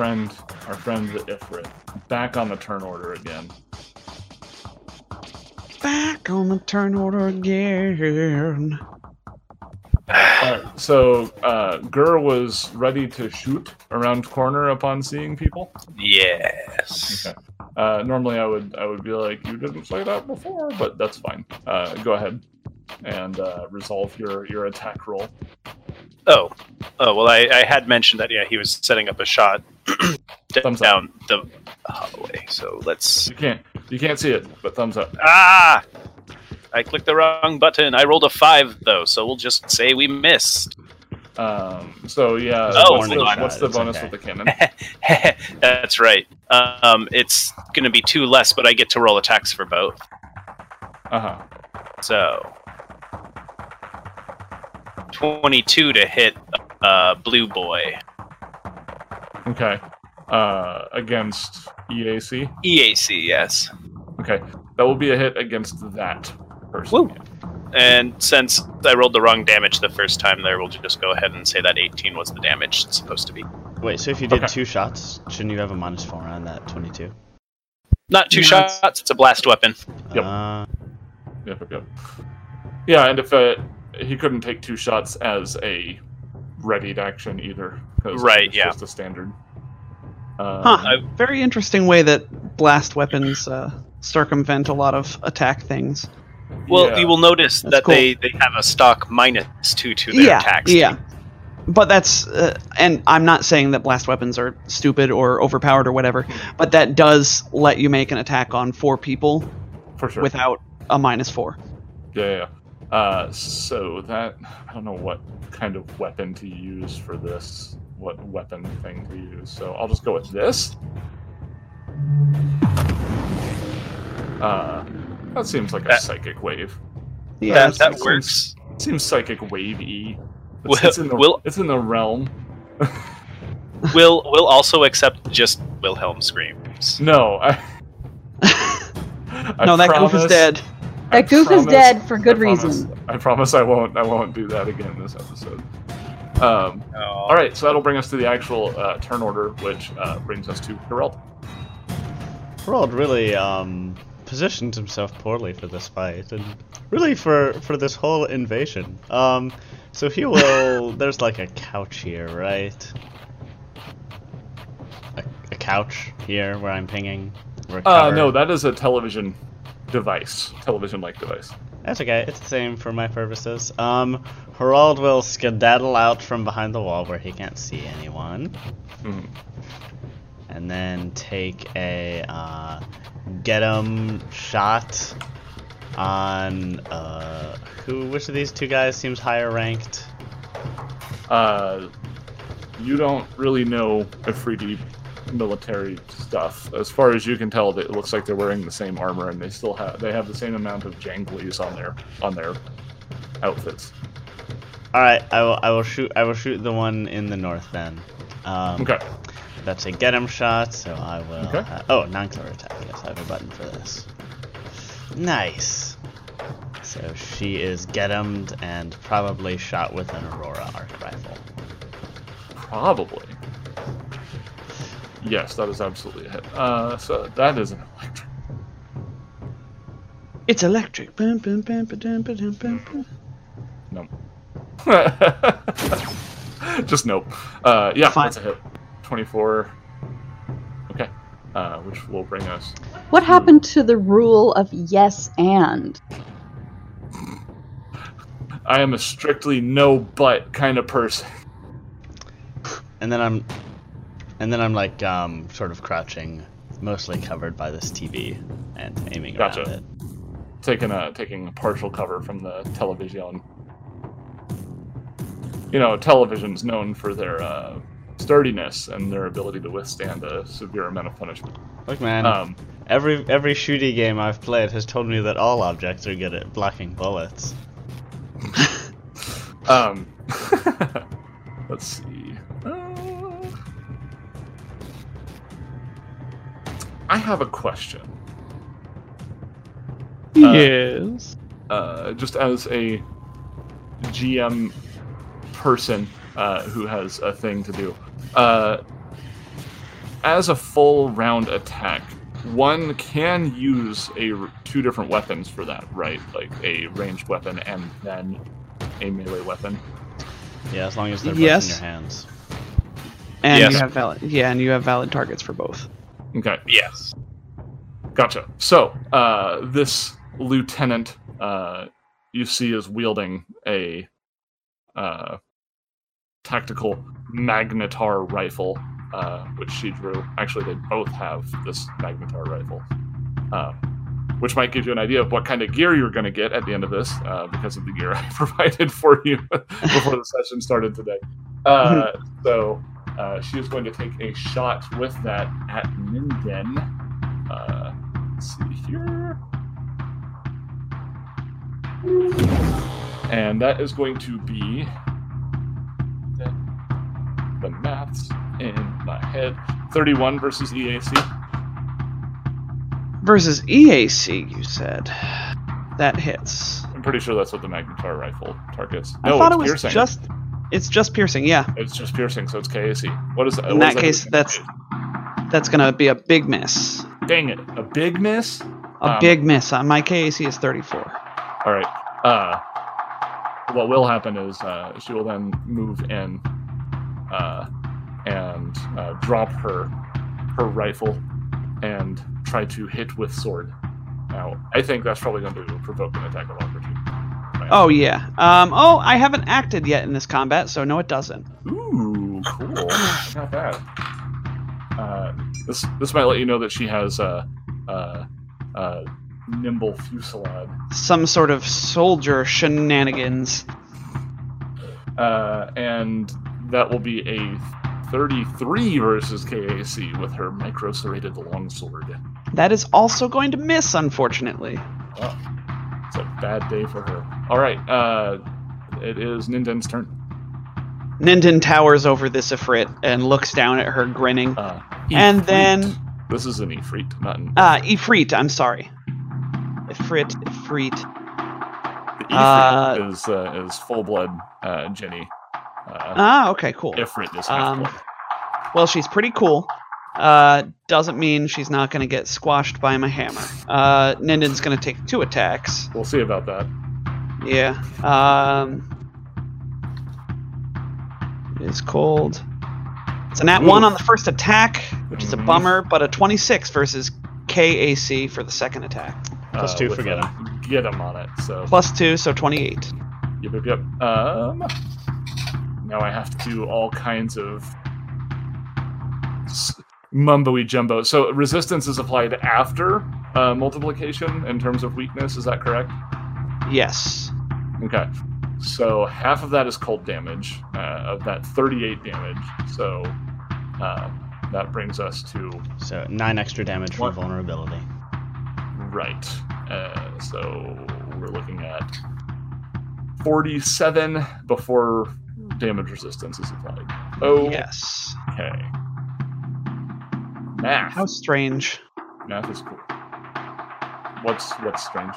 Speaker 1: friend, our friend the Ifrit, back on the turn order again.
Speaker 3: Back on the turn order again.
Speaker 1: Alright, so uh, Gur was ready to shoot around corner upon seeing people.
Speaker 6: Yes.
Speaker 1: Okay. Uh, normally, I would I would be like, you didn't say that before, but that's fine. Uh, go ahead and uh, resolve your your attack roll.
Speaker 6: Oh, oh well, I, I had mentioned that yeah, he was setting up a shot *clears throat*
Speaker 1: Thumbs up.
Speaker 6: down the hallway. So let's
Speaker 1: You can't you can't see it, but thumbs up.
Speaker 6: ah. I clicked the wrong button. I rolled a five though, so we'll just say we missed.
Speaker 1: Um, so yeah,
Speaker 6: Oh,
Speaker 1: what's, the, what's the bonus
Speaker 2: okay.
Speaker 1: with the cannon? *laughs*
Speaker 6: That's right. Um, it's going to be two less, but I get to roll attacks for both.
Speaker 1: Uh huh.
Speaker 6: So, twenty-two to hit uh, Blue Boy.
Speaker 1: Okay. Uh, against EAC.
Speaker 6: EAC, yes.
Speaker 1: Okay, that will be a hit against that person.
Speaker 6: Woo. And since I rolled the wrong damage the first time, there, we'll just go ahead and say that 18 was the damage it's supposed to be.
Speaker 2: Wait, so if you did
Speaker 1: Okay.
Speaker 2: two shots, shouldn't you have a minus four on that 22?
Speaker 6: Not two
Speaker 3: No,
Speaker 6: shots; it's a blast weapon.
Speaker 1: Yep.
Speaker 2: Uh,
Speaker 1: Yep, yep, yep. Yeah, and if uh, he couldn't take two shots as a readied action either, because
Speaker 6: Right,
Speaker 1: it's
Speaker 6: yeah.
Speaker 1: just a standard. Uh,
Speaker 3: Huh.
Speaker 6: I-
Speaker 3: Very interesting way that blast weapons uh, circumvent a lot of attack things.
Speaker 6: Well,
Speaker 1: yeah.
Speaker 6: you will notice
Speaker 3: That's
Speaker 6: that
Speaker 3: cool.
Speaker 6: they, they have a stock minus two to their
Speaker 3: yeah,
Speaker 6: attacks.
Speaker 3: yeah. But that's, uh, and I'm not saying that blast weapons are stupid or overpowered or whatever, but that does let you make an attack on four people
Speaker 1: for sure.
Speaker 3: without a minus four.
Speaker 1: Yeah, yeah. Yeah. Uh, so that I don't know what kind of weapon to use for this. What weapon thing to use? So I'll just go with this. Uh, that seems like a
Speaker 6: That-
Speaker 1: psychic wave.
Speaker 3: Yeah,
Speaker 6: that,
Speaker 1: it
Speaker 6: that
Speaker 1: seems-
Speaker 6: works.
Speaker 1: Seems psychic wave-y. It's,
Speaker 6: Will-
Speaker 1: it's in the
Speaker 6: will-
Speaker 1: it's in the realm. *laughs* *laughs*
Speaker 6: We'll we'll also accept just Wilhelm screams.
Speaker 1: No, I. I *laughs*
Speaker 3: no, that goof is dead.
Speaker 1: I
Speaker 7: That goof is dead for good
Speaker 1: I promise-
Speaker 7: reason.
Speaker 1: I promise I won't. I won't do that again this episode. Um, all right, so that'll bring us to the actual uh, turn order, which uh, brings us to Geralt.
Speaker 2: Harold really um, positioned himself poorly for this fight, and really for for this whole invasion. Um, so he will. *laughs* there's like a couch here, right? A, a couch here where I'm pinging.
Speaker 1: Uh, no, that is a television device, television-like device.
Speaker 2: That's okay. It's the same for my purposes. Um, Harold will skedaddle out from behind the wall where he can't see anyone,
Speaker 1: Mhm.
Speaker 2: and then take a uh, get 'em shot on uh, who? Which of these two guys seems higher ranked?
Speaker 1: Uh, you don't really know Afridi military stuff. As far as you can tell, it looks like they're wearing the same armor, and they still have they have the same amount of janglies on their on their outfits.
Speaker 2: All right, I will. I will shoot. I will shoot the one in the north then. Um,
Speaker 1: Okay.
Speaker 2: That's a get him shot, so I will.
Speaker 1: Okay.
Speaker 2: ha- oh, non-killer attack. Yes, I have a button for this. Nice. So she is get and probably shot with an Aurora arc rifle.
Speaker 1: Probably. Yes, that is absolutely a hit. Uh, so that is an electric.
Speaker 3: It's electric. Bum, bum, bum, ba-dum, ba-dum, bum, bum.
Speaker 1: No. *laughs* Just nope. Uh, yeah,
Speaker 3: Fine.
Speaker 1: that's a hit. 24. Okay. Uh, which will bring us.
Speaker 7: What happened to the rule of yes and?
Speaker 1: I am a strictly no but kind of person.
Speaker 2: And then I'm, and then I'm like um, sort of crouching, mostly covered by this TV and aiming
Speaker 1: Gotcha.
Speaker 2: around it.
Speaker 1: Taking a taking a partial cover from the television. You know, television's known for their uh, sturdiness and their ability to withstand a severe amount of punishment.
Speaker 2: Look, man,
Speaker 1: Um,
Speaker 2: every every shooty game I've played has told me that all objects are good at blocking bullets. *laughs*
Speaker 1: um, *laughs* let's see. I have a question. Uh,
Speaker 3: yes.
Speaker 1: uh, just as a GM person uh, who has a thing to do. Uh, as a full round attack, one can use a two different weapons for that, right? Like a ranged weapon and then a melee weapon.
Speaker 2: Yeah, as long as they're
Speaker 3: Yes.
Speaker 2: both in your hands.
Speaker 3: And
Speaker 6: Yes.
Speaker 3: you have valid. Yeah, and you have valid targets for both.
Speaker 1: Okay,
Speaker 6: Yes.
Speaker 1: gotcha. So uh, this lieutenant uh, you see is wielding a uh, tactical magnetar rifle, uh, which she drew. Actually, they both have this magnetar rifle, uh, which might give you an idea of what kind of gear you're going to get at the end of this, uh, because of the gear *laughs* I provided for you *laughs* before the session started today. Uh, *laughs* so uh, she is going to take a shot with that at Minden. Uh, let's see here. And that is going to be the, the maths in my head. 31 versus EAC.
Speaker 3: Versus EAC, you said. That hits.
Speaker 1: I'm pretty sure that's what the magnetar rifle targets.
Speaker 3: I thought
Speaker 1: it's
Speaker 3: it was
Speaker 1: piercing.
Speaker 3: just. It's just piercing. Yeah.
Speaker 1: It's just piercing, so it's KAC. What is that?
Speaker 3: In
Speaker 1: what
Speaker 3: that
Speaker 1: does
Speaker 3: case, that's that's gonna be a big miss.
Speaker 1: Dang it. A big miss?
Speaker 3: A
Speaker 1: Um,
Speaker 3: big miss. Uh, my KAC is 34.
Speaker 1: All right. Uh, what will happen is uh, she will then move in uh, and uh, drop her her rifle and try to hit with sword. Now, I think that's probably going to provoke an attack of opportunity.
Speaker 3: Oh yeah. Um. Oh, I haven't acted yet in this combat, so no, it doesn't.
Speaker 1: Ooh, cool. Not bad. Uh, this this might let you know that she has a uh, uh, uh, nimble fusillade.
Speaker 3: Some sort of soldier shenanigans.
Speaker 1: Uh, and that will be a 33 versus KAC with her micro serrated longsword.
Speaker 3: That is also going to miss, unfortunately.
Speaker 1: Well, it's a bad day for her. All right, uh, it is Ninden's turn.
Speaker 3: Ninden towers over this Ifrit and looks down at her, grinning.
Speaker 1: Uh,
Speaker 3: And then-
Speaker 1: this is an Ifrit, not an.
Speaker 3: Uh, Ifrit, I'm sorry. Ifrit, Ifrit.
Speaker 1: the Ifrit
Speaker 3: uh,
Speaker 1: is uh, is full blood uh, genie. Uh,
Speaker 3: Ah, okay, cool.
Speaker 1: Ifrit is half
Speaker 3: Um. Well, she's pretty cool. Uh, doesn't mean she's not going to get squashed by my hammer. Uh, Ninden's going to take two attacks.
Speaker 1: We'll see about that.
Speaker 3: Yeah. Um, it is cold. It's a nat one on the first attack, which is a
Speaker 1: Mhm.
Speaker 3: bummer, but a 26 versus KAC for the second attack.
Speaker 2: Plus
Speaker 1: uh,
Speaker 2: two
Speaker 1: with
Speaker 2: for get
Speaker 1: a Get him on it. So
Speaker 3: Plus two, so 28.
Speaker 1: Yep, yep, yep. Um, now I have to do all kinds of s- mumbo jumbo. So resistance is applied after uh, multiplication in terms of weakness. Is that correct?
Speaker 3: Yes.
Speaker 1: Okay. So half of that is cold damage uh, of that 38 damage. So uh, that brings us to
Speaker 2: So nine extra damage from vulnerability.
Speaker 1: right. Uh, so we're looking at 47 before damage resistance is applied. Oh,
Speaker 3: Yes.
Speaker 1: okay. Math.
Speaker 3: How strange.
Speaker 1: Math is cool. What's what's strange?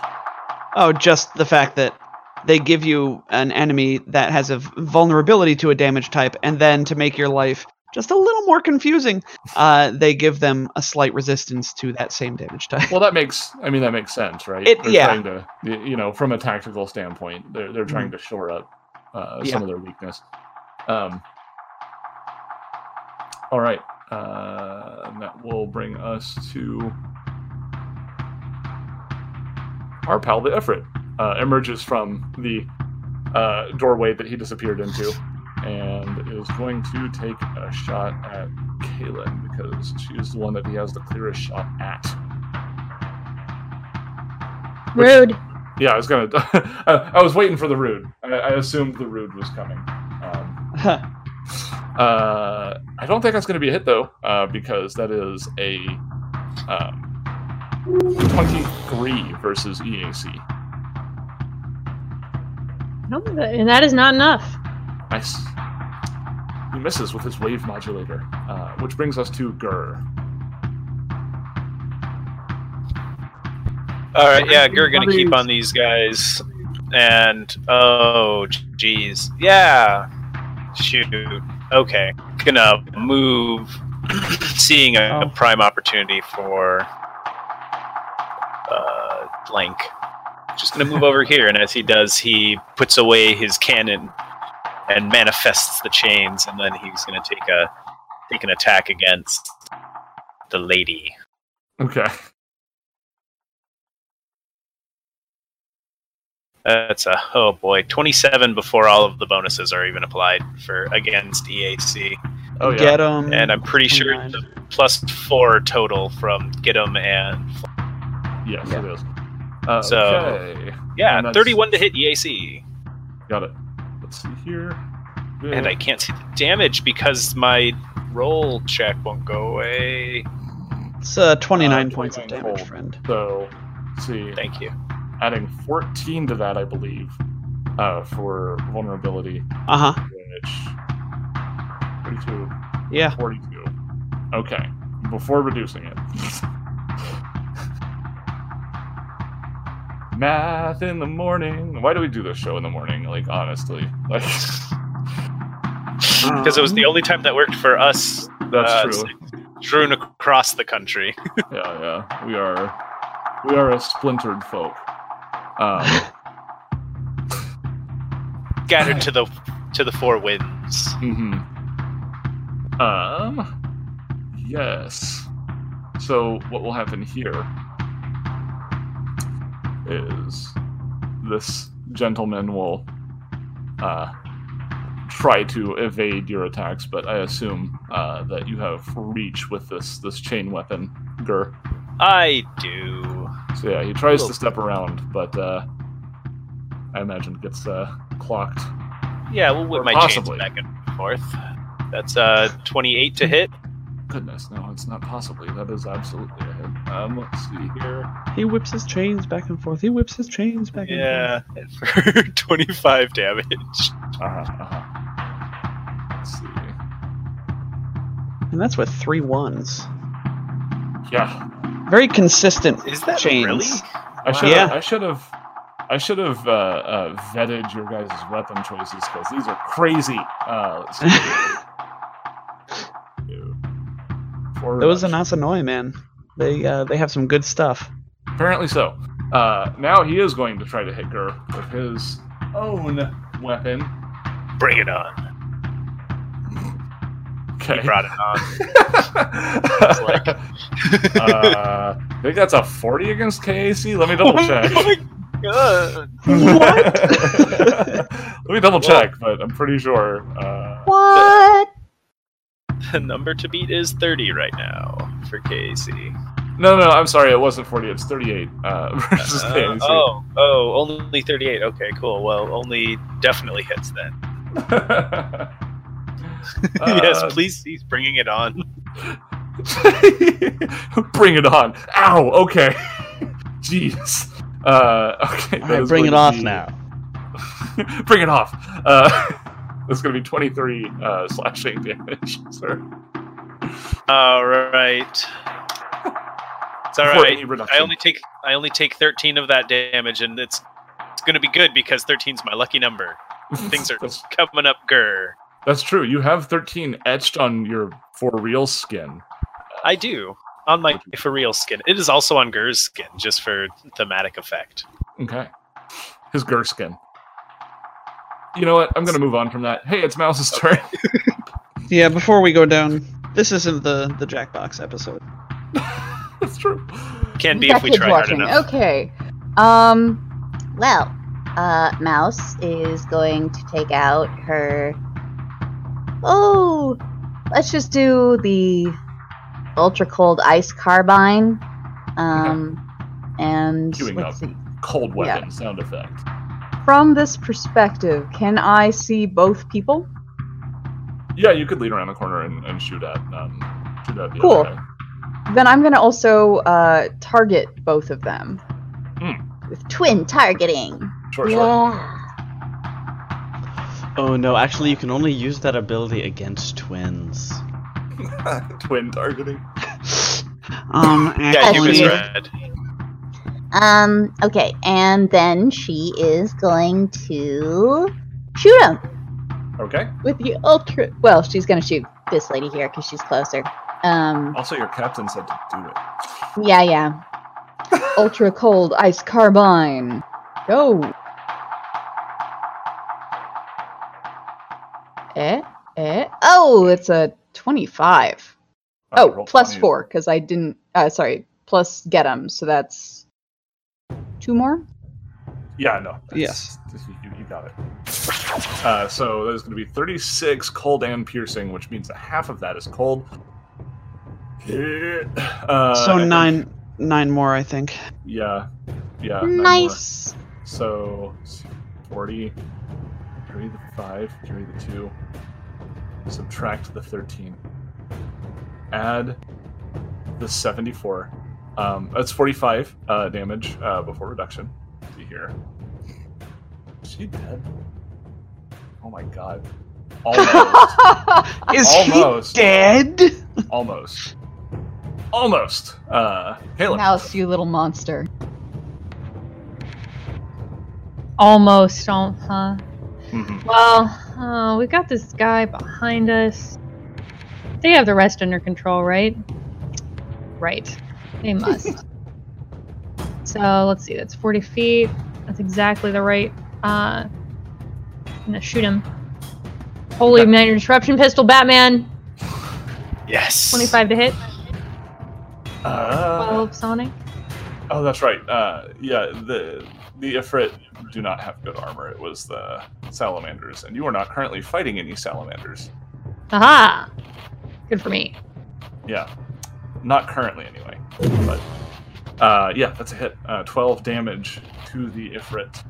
Speaker 3: Oh, just the fact that they give you an enemy that has a vulnerability to a damage type, and then to make your life just a little more confusing, uh, they give them a slight resistance to that same damage type.
Speaker 1: Well, that makes. I mean, that makes sense, right?
Speaker 3: It-
Speaker 1: they're
Speaker 3: yeah.
Speaker 1: Trying to, you know, from a tactical standpoint, they're they're trying to shore up uh,
Speaker 3: Yeah.
Speaker 1: some of their weakness. Um. All right. Uh, and that will bring us to our pal, the Ifrit, uh, emerges from the uh, doorway that he disappeared into, and is going to take a shot at Kaylin because she is the one that he has the clearest shot at. Which-
Speaker 4: Rude.
Speaker 1: Yeah, I was gonna. *laughs* I, I was waiting for the rude. I, I assumed the rude was coming. Um, uh, I don't think that's gonna be a hit though, uh, because that is a um, twenty-three versus EAC.
Speaker 4: No, and that is not enough.
Speaker 1: Nice. He misses with his wave modulator, uh, which brings us to Gur.
Speaker 6: All right, yeah, Gur gonna keep on these guys, and oh, jeez, yeah, shoot, okay, gonna move, seeing a, a
Speaker 3: Oh.
Speaker 6: prime opportunity for uh, blank. Just gonna move over here, and as he does, he puts away his cannon and manifests the chains, and then he's gonna take a take an attack against the lady.
Speaker 1: Okay.
Speaker 6: That's a oh boy, twenty-seven before all of the bonuses are even applied for against EAC,
Speaker 1: Oh yeah.
Speaker 3: Get them.
Speaker 6: and I'm pretty sure
Speaker 3: 29.
Speaker 6: the plus four total from get 'em and
Speaker 1: Yes,
Speaker 3: Yeah.
Speaker 1: it is. Uh,
Speaker 6: So-
Speaker 1: okay.
Speaker 6: yeah, thirty-one to hit EAC,
Speaker 1: Got it. Let's see here.
Speaker 6: and I can't see the damage because my roll check won't go away.
Speaker 3: It's uh, 29
Speaker 1: Uh,
Speaker 3: points of damage,
Speaker 1: cold.
Speaker 3: friend.
Speaker 1: So, let's see.
Speaker 6: Thank you.
Speaker 1: Adding 14 to that, I believe, uh, for vulnerability,
Speaker 3: Uh huh.
Speaker 1: which 32,
Speaker 3: Yeah.
Speaker 1: 42. Okay, before reducing it. *laughs* Math in the morning. Why do we do this show in the morning? Like, honestly, *laughs* like *laughs*
Speaker 6: Because it was the only time that worked for us,
Speaker 1: that's
Speaker 6: Uh,
Speaker 1: true.
Speaker 6: strewn across the country.
Speaker 1: yeah, yeah. We are, we are a splintered folk. Um,
Speaker 6: Scattered to the to the four winds.
Speaker 1: hmm Um. Yes. So what will happen here is this gentleman will uh, try to evade your attacks, but I assume uh, that you have reach with this this chain weapon, Gur.
Speaker 6: I do.
Speaker 1: So yeah, he tries to step around, but uh, I imagine gets uh, clocked.
Speaker 6: Yeah, we'll whip
Speaker 1: Or
Speaker 6: my
Speaker 1: possibly.
Speaker 6: chains back and forth. That's uh 28 to hit.
Speaker 1: Goodness, no, it's not possibly. That is absolutely a hit. Um, let's see here.
Speaker 3: He whips his chains back and forth. He whips his chains back and forth.
Speaker 6: Yeah, for *laughs* 25 damage.
Speaker 1: Uh-huh, uh-huh. Let's see.
Speaker 3: And that's with three ones.
Speaker 1: Yeah,
Speaker 3: Very consistent
Speaker 6: Is that
Speaker 3: chains.
Speaker 6: really?
Speaker 1: I should.
Speaker 3: Yeah.
Speaker 1: I should have. I should have uh, uh, vetted your guys' weapon choices because these are crazy. Uh, let's *laughs* see. Four
Speaker 3: Those are. Nasanoi, man. They uh, they have some good stuff.
Speaker 1: Apparently so. Uh, now he is going to try to hit Gur with his own weapon.
Speaker 6: Bring it on.
Speaker 1: Okay.
Speaker 6: He brought it on. *laughs* like-
Speaker 1: uh, I think that's a 40 against KAC. *laughs* Let me double check.
Speaker 6: Oh my god.
Speaker 1: Let me double check, but I'm pretty sure. Uh,
Speaker 5: What?
Speaker 6: The number to beat is 30 right now for KAC.
Speaker 1: no, no, I'm sorry. It wasn't 40. It's 38 uh, *laughs* versus
Speaker 6: Uh,
Speaker 1: KAC.
Speaker 6: oh, oh, only 38. Okay, cool. Well, only definitely hits then. *laughs* yes,
Speaker 1: Uh,
Speaker 6: please. He's bringing it on. *laughs*
Speaker 1: bring it on. Ow. Okay. *laughs* Jeez. Uh, okay.
Speaker 2: All right, bring it off
Speaker 1: be-
Speaker 2: now.
Speaker 1: bring it off. Uh, that's going to be 23 uh, slashing damage, sir.
Speaker 6: All right. It's all
Speaker 1: Before
Speaker 6: right.
Speaker 1: any reduction.
Speaker 6: I only take I only take 13 of that damage, and it's it's going to be good because 13's my lucky number. Things are coming up, grr.
Speaker 1: That's true. You have 13 etched on your for real skin.
Speaker 6: I do on my for real skin. It is also on Gur's skin, just for thematic effect.
Speaker 1: Okay. His Gur skin. You know what? I'm going to move on from that. Hey, it's Mouse's turn. *laughs*
Speaker 3: Yeah, before we go down, this isn't the the Jackbox episode. *laughs*
Speaker 1: that's true.
Speaker 6: Can be
Speaker 7: Got
Speaker 6: if we
Speaker 7: kids
Speaker 6: try hard enough.
Speaker 7: Okay. Um.
Speaker 5: Well, uh, Mouse is going to take out her. Oh, let's just do the ultra cold ice carbine. Um, and
Speaker 1: Queuing
Speaker 7: let's
Speaker 1: up.
Speaker 7: see.
Speaker 1: Cold weapon sound effect.
Speaker 7: From this perspective, can I see both people?
Speaker 1: Yeah, you could lead around the corner and, and shoot at um, shoot at the
Speaker 7: Cool.
Speaker 1: other guy.
Speaker 7: Then I'm gonna also uh, target both of them.
Speaker 5: with twin targeting.
Speaker 1: Sure, sure.
Speaker 5: Yeah.
Speaker 2: Oh no, actually, you can only use that ability against twins. *laughs*
Speaker 1: Twin targeting. *laughs*
Speaker 3: Um,
Speaker 6: Yeah, you
Speaker 5: Actually-
Speaker 6: misread.
Speaker 5: Um. Okay, and then she is going to shoot him
Speaker 1: Okay.
Speaker 5: with the ultra. Well, she's gonna shoot this lady here because she's closer. Um.
Speaker 1: Also, your captain said to do it.
Speaker 5: Yeah, yeah.
Speaker 7: Ultra cold ice carbine. Go. Eh? Eh? Oh, it's a 25.
Speaker 1: Uh,
Speaker 7: Oh, plus
Speaker 1: 20.
Speaker 7: four, because I didn't. Uh, sorry, plus get 'em, so that's two more.
Speaker 1: Yeah, no.
Speaker 3: Yes.
Speaker 1: You, you got it. Uh, so there's going to be 36 cold and piercing, which means that half of that is cold. Uh,
Speaker 3: so nine nine more, I think.
Speaker 1: Yeah. Yeah.
Speaker 5: Nice.
Speaker 1: So 40. Carry the 5, carry the 2. Subtract the 13. Add the 74. Um, that's 45 uh, damage uh, before reduction. Let's see here. Is she dead? Oh my god. *laughs* Almost.
Speaker 3: Is
Speaker 1: Almost.
Speaker 3: he dead?
Speaker 1: Almost. Almost. Uh, Caleb.
Speaker 7: Mouse, you little monster.
Speaker 4: Almost, don't, huh?
Speaker 1: Mhm.
Speaker 4: Well, uh, we got this guy behind us. They have the rest under control, right? Right. They *laughs* must. so let's see. That's 40 feet. That's exactly the right. Uh, I'm gonna shoot him. Holy
Speaker 1: Okay.
Speaker 4: igniter disruption pistol, Batman.
Speaker 6: Yes.
Speaker 4: 25 to hit.
Speaker 1: Uh,
Speaker 4: 12 Sonic.
Speaker 1: Oh, that's right. Uh, yeah, the the Ifrit do not have good armor. It was the salamanders, and you are not currently fighting any salamanders.
Speaker 4: Aha! Good for me.
Speaker 1: Yeah, not currently anyway. But uh, yeah, that's a hit. Uh, Twelve damage to the Ifrit.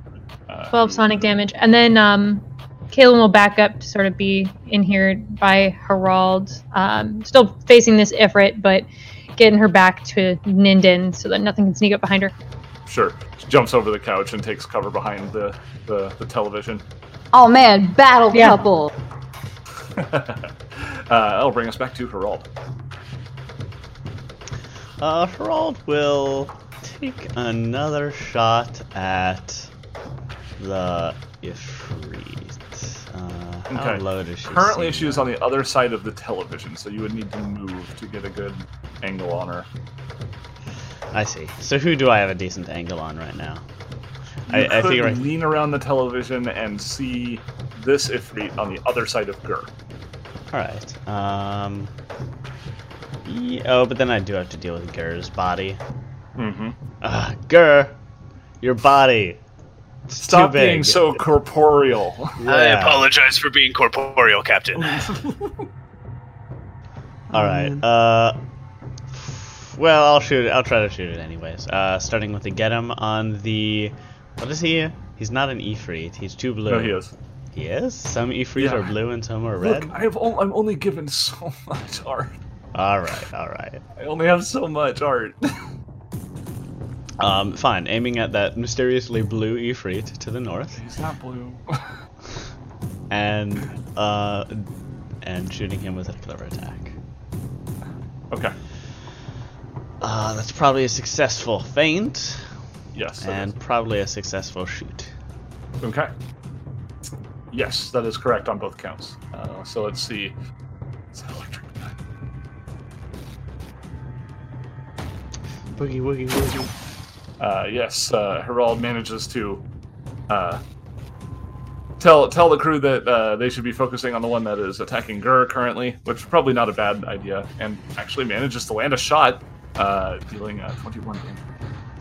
Speaker 1: Uh,
Speaker 4: 12
Speaker 1: who-
Speaker 4: sonic damage. And then um, Kaelin will back up to sort of be in here by Harold. Um, still facing this Ifrit, but getting her back to Ninden so that nothing can sneak up behind her.
Speaker 1: Sure. She jumps over the couch and takes cover behind the the, the television.
Speaker 7: Oh man, battle
Speaker 4: Yeah.
Speaker 7: couple. *laughs*
Speaker 1: uh, that'll bring us back to Harold.
Speaker 2: Uh, Harold will take another shot at the Ifrit. Uh, how
Speaker 1: Okay.
Speaker 2: low does she
Speaker 1: Currently, she is on the other side of the television, so you would need to move to get a good angle on her.
Speaker 2: I see. So who do I have a decent angle on right now?
Speaker 1: You
Speaker 2: I, I
Speaker 1: could
Speaker 2: figure I,
Speaker 1: lean around the television and see this Ifrit on the other side of Gur.
Speaker 2: All right. Um. ye- oh, but then I do have to deal with Gur's body.
Speaker 1: Mm-hmm.
Speaker 2: Uh, Gur, your body. It's too
Speaker 1: Stop
Speaker 2: big.
Speaker 1: being so corporeal. *laughs*
Speaker 6: I apologize for being corporeal, Captain. *laughs*
Speaker 2: All right. Uh. Well, I'll shoot it. I'll try to shoot it anyways. Uh, starting with the get him on the. What is he? He's not an Ifrit. He's too blue.
Speaker 1: no, he is.
Speaker 2: He is. Some Ifrits
Speaker 1: Yeah.
Speaker 2: are blue and some are red.
Speaker 1: Look, I have I'm only given *laughs* so much art.
Speaker 2: All right, all right.
Speaker 1: I only have so much art.
Speaker 2: Um, fine. Aiming at that mysteriously blue Ifrit to the north,
Speaker 1: He's not blue. *laughs*
Speaker 2: and uh, and shooting him with a clever attack.
Speaker 1: okay.
Speaker 2: Uh, that's probably a successful feint,
Speaker 1: Yes. that
Speaker 2: and probably a successful shoot.
Speaker 1: Okay. Yes, that is correct on both counts. Uh, so let's see. It's an electric gun.
Speaker 2: Boogie woogie woogie.
Speaker 1: Uh, yes, uh, Harold manages to uh, tell tell the crew that uh, they should be focusing on the one that is attacking Gur currently, which is probably not a bad idea, and actually manages to land a shot, uh, dealing uh, 21 damage.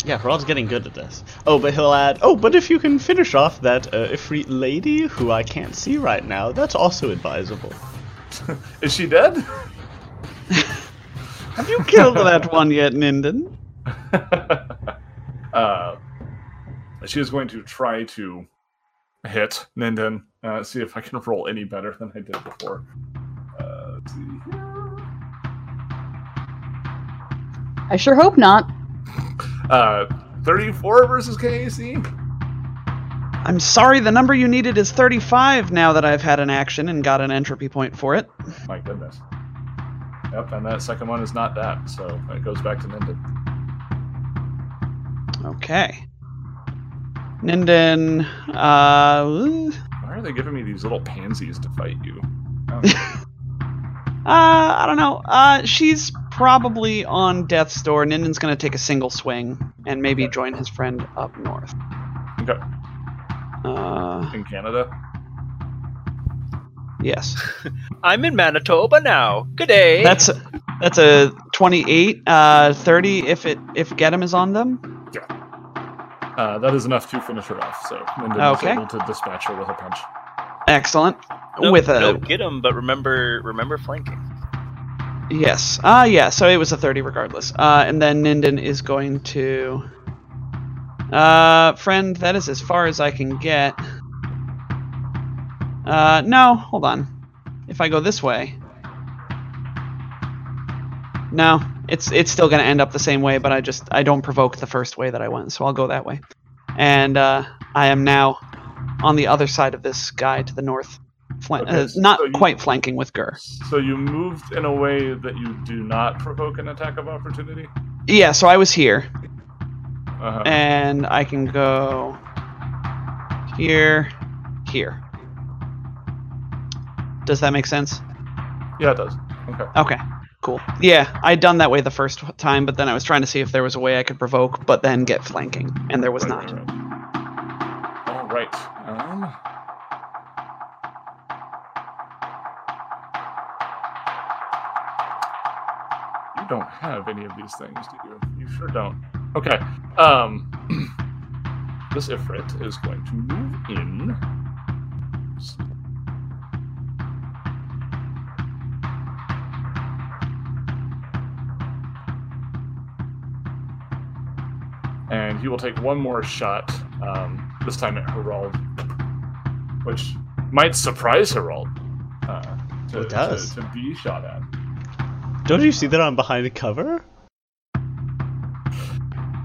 Speaker 2: Yeah, Harold's getting good at this. Oh, but he'll add, oh, but if you can finish off that uh, Ifrit lady who I can't see right now, that's also advisable. *laughs*
Speaker 1: Is she dead? *laughs*
Speaker 3: Have you killed that one yet, Ninden? *laughs*
Speaker 1: uh, she is going to try to hit Ninden. Uh, see if I can roll any better than I did before. Uh, let's see
Speaker 7: I sure hope not.
Speaker 1: Uh, 34 versus KAC.
Speaker 3: I'm sorry, the number you needed is 35 now that I've had an action and got an entropy point for it.
Speaker 1: My goodness. Yep, and that second one is not that, so it goes back to Ninden.
Speaker 3: Okay. Ninden, uh,
Speaker 1: Why are they giving me these little pansies to fight you? Um, *laughs*
Speaker 3: uh, I don't know. Uh, she's probably on death's door. Ninden's gonna take a single swing and maybe join his friend up north.
Speaker 1: okay,
Speaker 3: Uh,
Speaker 1: in Canada.
Speaker 3: yes. *laughs*
Speaker 6: I'm in Manitoba now. Good day.
Speaker 3: That's that's a 28, uh, 30 if it if get him is on them.
Speaker 1: Uh, that is enough to finish her off, so Ninden
Speaker 3: Okay.
Speaker 1: is able to dispatch her with a punch.
Speaker 3: Excellent.
Speaker 6: no,
Speaker 3: With a
Speaker 6: no, get him, but remember, remember flanking.
Speaker 3: Yes. Ah, yeah. So it was a 30 regardless. Uh, and then Ninden is going to. Uh, friend, that is as far as I can get. Uh, no, hold on. If I go this way. No, it's it's still gonna end up the same way, but I just I don't provoke the first way that I went, so I'll go that way. And uh, I am now on the other side of this guy to the north, flan-
Speaker 1: Okay,
Speaker 3: uh, not
Speaker 1: so you-
Speaker 3: quite flanking with Gur.
Speaker 1: So you moved in a way that you do not provoke an attack of opportunity.
Speaker 3: Yeah, so I was here,
Speaker 1: Uh-huh.
Speaker 3: and I can go here, here. Does that make sense?
Speaker 1: yeah, it does. Okay.
Speaker 3: Okay, cool. Yeah, I'd done that way the first time, but then I was trying to see if there was a way I could provoke, but then get flanking, and there was
Speaker 1: Right,
Speaker 3: not.
Speaker 1: right, right. All right. Um, don't have any of these things, do you? You sure don't. Okay. Um, *clears throat* this Ifrit is going to move in. and he will take one more shot, um, this time at Harold, which might surprise Harold. Uh, to,
Speaker 2: It does.
Speaker 1: To, to be shot at.
Speaker 2: Don't you see that I'm behind the cover?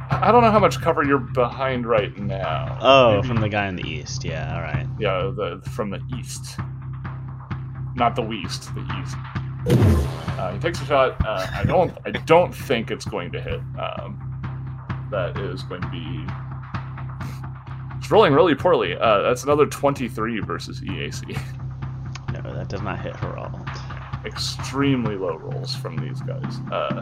Speaker 1: I don't know how much cover you're behind right now.
Speaker 2: Oh,
Speaker 1: Maybe-
Speaker 2: from the guy in the east. Yeah, all right.
Speaker 1: yeah, the from the east, not the west, the east. Uh, he takes a shot. Uh, I don't. I don't think it's going to hit. Um, that is going to be. It's rolling really poorly. Uh, that's another 23 versus EAC. *laughs*
Speaker 2: No, that does not hit Harold.
Speaker 1: Extremely low rolls from these guys. Uh,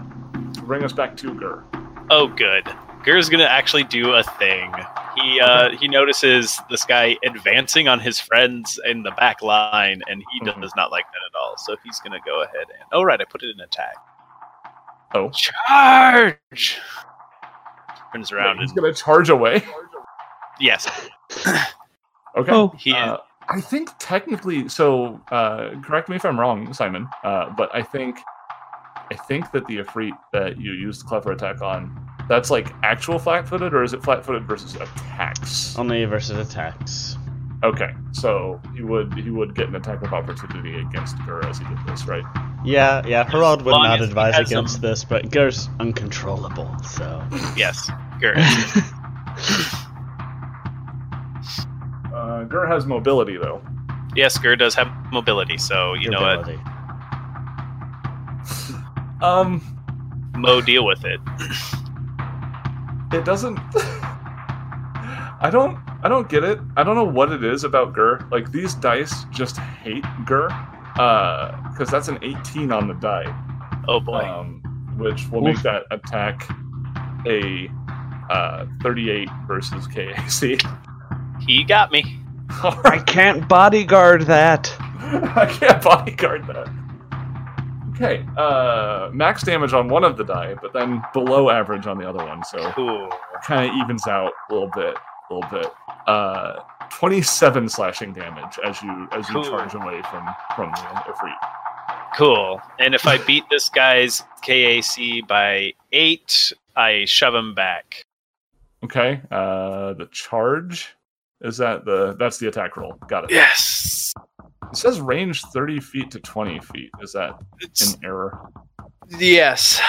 Speaker 1: bring us back to Gur.
Speaker 6: Oh, good. Gur's gonna actually do a thing. He uh, he notices this guy advancing on his friends in the back line, and he
Speaker 1: Mhm.
Speaker 6: does not like that at all. So he's gonna go ahead and. Oh right, I put it in attack.
Speaker 1: Oh,
Speaker 6: Charge! Turns around
Speaker 1: he's
Speaker 6: and
Speaker 1: gonna charge away.
Speaker 6: yes, *coughs*
Speaker 1: Okay.
Speaker 3: Oh.
Speaker 6: he
Speaker 1: Uh, I think technically, so uh, correct me if I'm wrong, Simon, uh, but I think I think that the Ifrit that you used clever attack on, that's like actual flat-footed, or is it flat-footed versus attacks?
Speaker 2: Only versus attacks.
Speaker 1: Okay, so he would he would get an attack of opportunity against Gur as he did this, right?
Speaker 2: Yeah, yeah. Harold would not advise against
Speaker 6: some-
Speaker 2: this, but Gur's uncontrollable, so.
Speaker 6: Yes, Gert. *laughs* *laughs*
Speaker 1: Uh, Gur has mobility though.
Speaker 6: yes, Gert does have mobility, so you know what? *laughs*
Speaker 1: Um,
Speaker 6: Mo, deal with it.
Speaker 1: it doesn't. *laughs* I don't. I don't get it. I don't know what it is about Gur. Like these dice just hate Gur. Uh, because that's an 18 on the die.
Speaker 6: Oh boy.
Speaker 1: um, which will make that attack a uh, 38 versus KAC.
Speaker 6: he got me. *laughs*
Speaker 3: I can't bodyguard that. *laughs*
Speaker 1: I can't bodyguard that. Okay, uh, max damage on one of the die, but then below average on the other one, so
Speaker 6: Cool.
Speaker 1: kind of evens out a little bit, a little bit. Uh, 27 slashing damage as you as you
Speaker 6: Cool.
Speaker 1: charge away from from the Ifrit.
Speaker 6: Cool. And if I beat this guy's KAC by eight, I shove him back.
Speaker 1: Okay, uh, the charge is that the that's the attack roll. Got it.
Speaker 6: Yes.
Speaker 1: It says range 30 feet to 20 feet. Is that
Speaker 6: It's,
Speaker 1: an error?
Speaker 6: yes.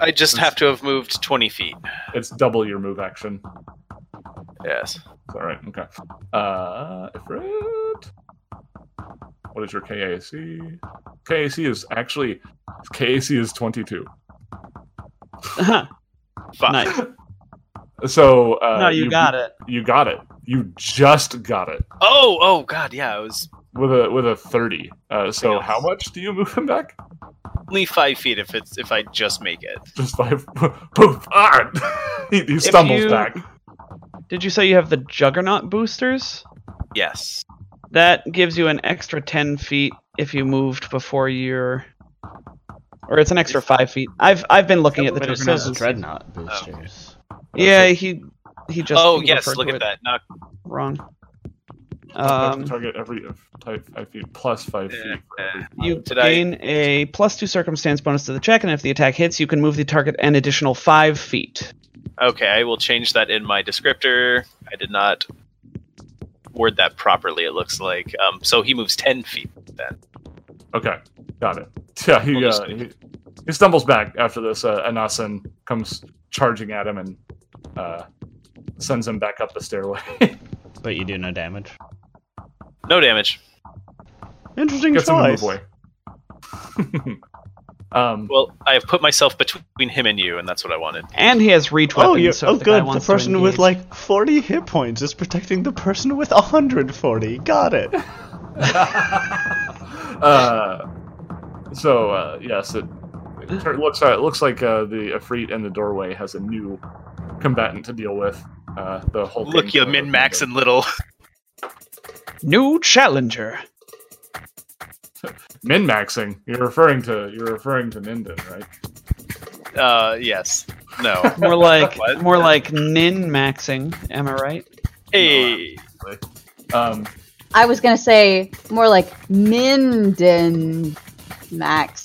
Speaker 6: I just have to have moved 20 feet.
Speaker 1: It's double your move action.
Speaker 6: Yes.
Speaker 1: Is that right? Okay. Uh, Ifrit. What is your KAC? KAC is actually KAC is 22. *laughs*
Speaker 6: Fuck.
Speaker 3: nice.
Speaker 1: So uh,
Speaker 3: no, you, got it.
Speaker 1: You got it. You just got it
Speaker 6: Oh, oh, God, yeah. It was
Speaker 1: with a with a 30. Uh, so
Speaker 6: Yes.
Speaker 1: how much do you move him back?
Speaker 6: only five feet if it's if I just make it.
Speaker 1: Just five. *laughs* Poof. Ah! *laughs* he, he stumbles
Speaker 3: you-
Speaker 1: back.
Speaker 3: Did you say you have the Juggernaut boosters?
Speaker 6: Yes.
Speaker 3: That gives you an extra 10 feet if you moved before your. Or it's an extra 5 feet. I've I've been looking at the
Speaker 2: But it
Speaker 3: Juggernaut.
Speaker 2: says
Speaker 3: boosters.
Speaker 2: Dreadnought boosters.
Speaker 3: Yeah, he he just
Speaker 6: oh, yes. Look at that. Knock.
Speaker 3: Wrong.
Speaker 1: Um, target every type five feet plus five feet. For
Speaker 3: you
Speaker 6: Did
Speaker 3: gain a plus two circumstance bonus to the check, and if the attack hits, you can move the target an additional five feet.
Speaker 6: Okay, I will change that in my descriptor. I did not word that properly, it looks like. Um, so he moves 10 feet then.
Speaker 1: Okay, got it. *laughs* Yeah, he,
Speaker 6: We'll
Speaker 1: uh,
Speaker 6: just-
Speaker 1: he he stumbles back after this. Uh, Anasan comes charging at him and uh, sends him back up the stairway. *laughs*
Speaker 2: But you do no damage.
Speaker 6: No damage.
Speaker 2: Interesting
Speaker 1: Gets him
Speaker 2: choice.
Speaker 1: move away. *laughs* um,
Speaker 6: Well, I have put myself between him and you, and that's what I wanted.
Speaker 3: And he has reach weapons.
Speaker 2: Oh, you're,
Speaker 3: so
Speaker 2: oh
Speaker 3: if the
Speaker 2: good. The person with like 40 hit points is protecting the person with 140. Got it. *laughs*
Speaker 1: uh, so uh, yes, it, it looks uh, it looks like uh, the Ifrit in the doorway has a new combatant to deal with. Uh, the whole
Speaker 6: Look, you min max and little. *laughs*
Speaker 3: new challenger. *laughs*
Speaker 1: min maxing. You're referring to you're referring to Minden, right?
Speaker 6: Uh, yes. No. *laughs*
Speaker 3: More like
Speaker 6: What?
Speaker 3: more like nin maxing. Am I right?
Speaker 6: Hey.
Speaker 1: Um,
Speaker 7: I was gonna say more like Minden Max.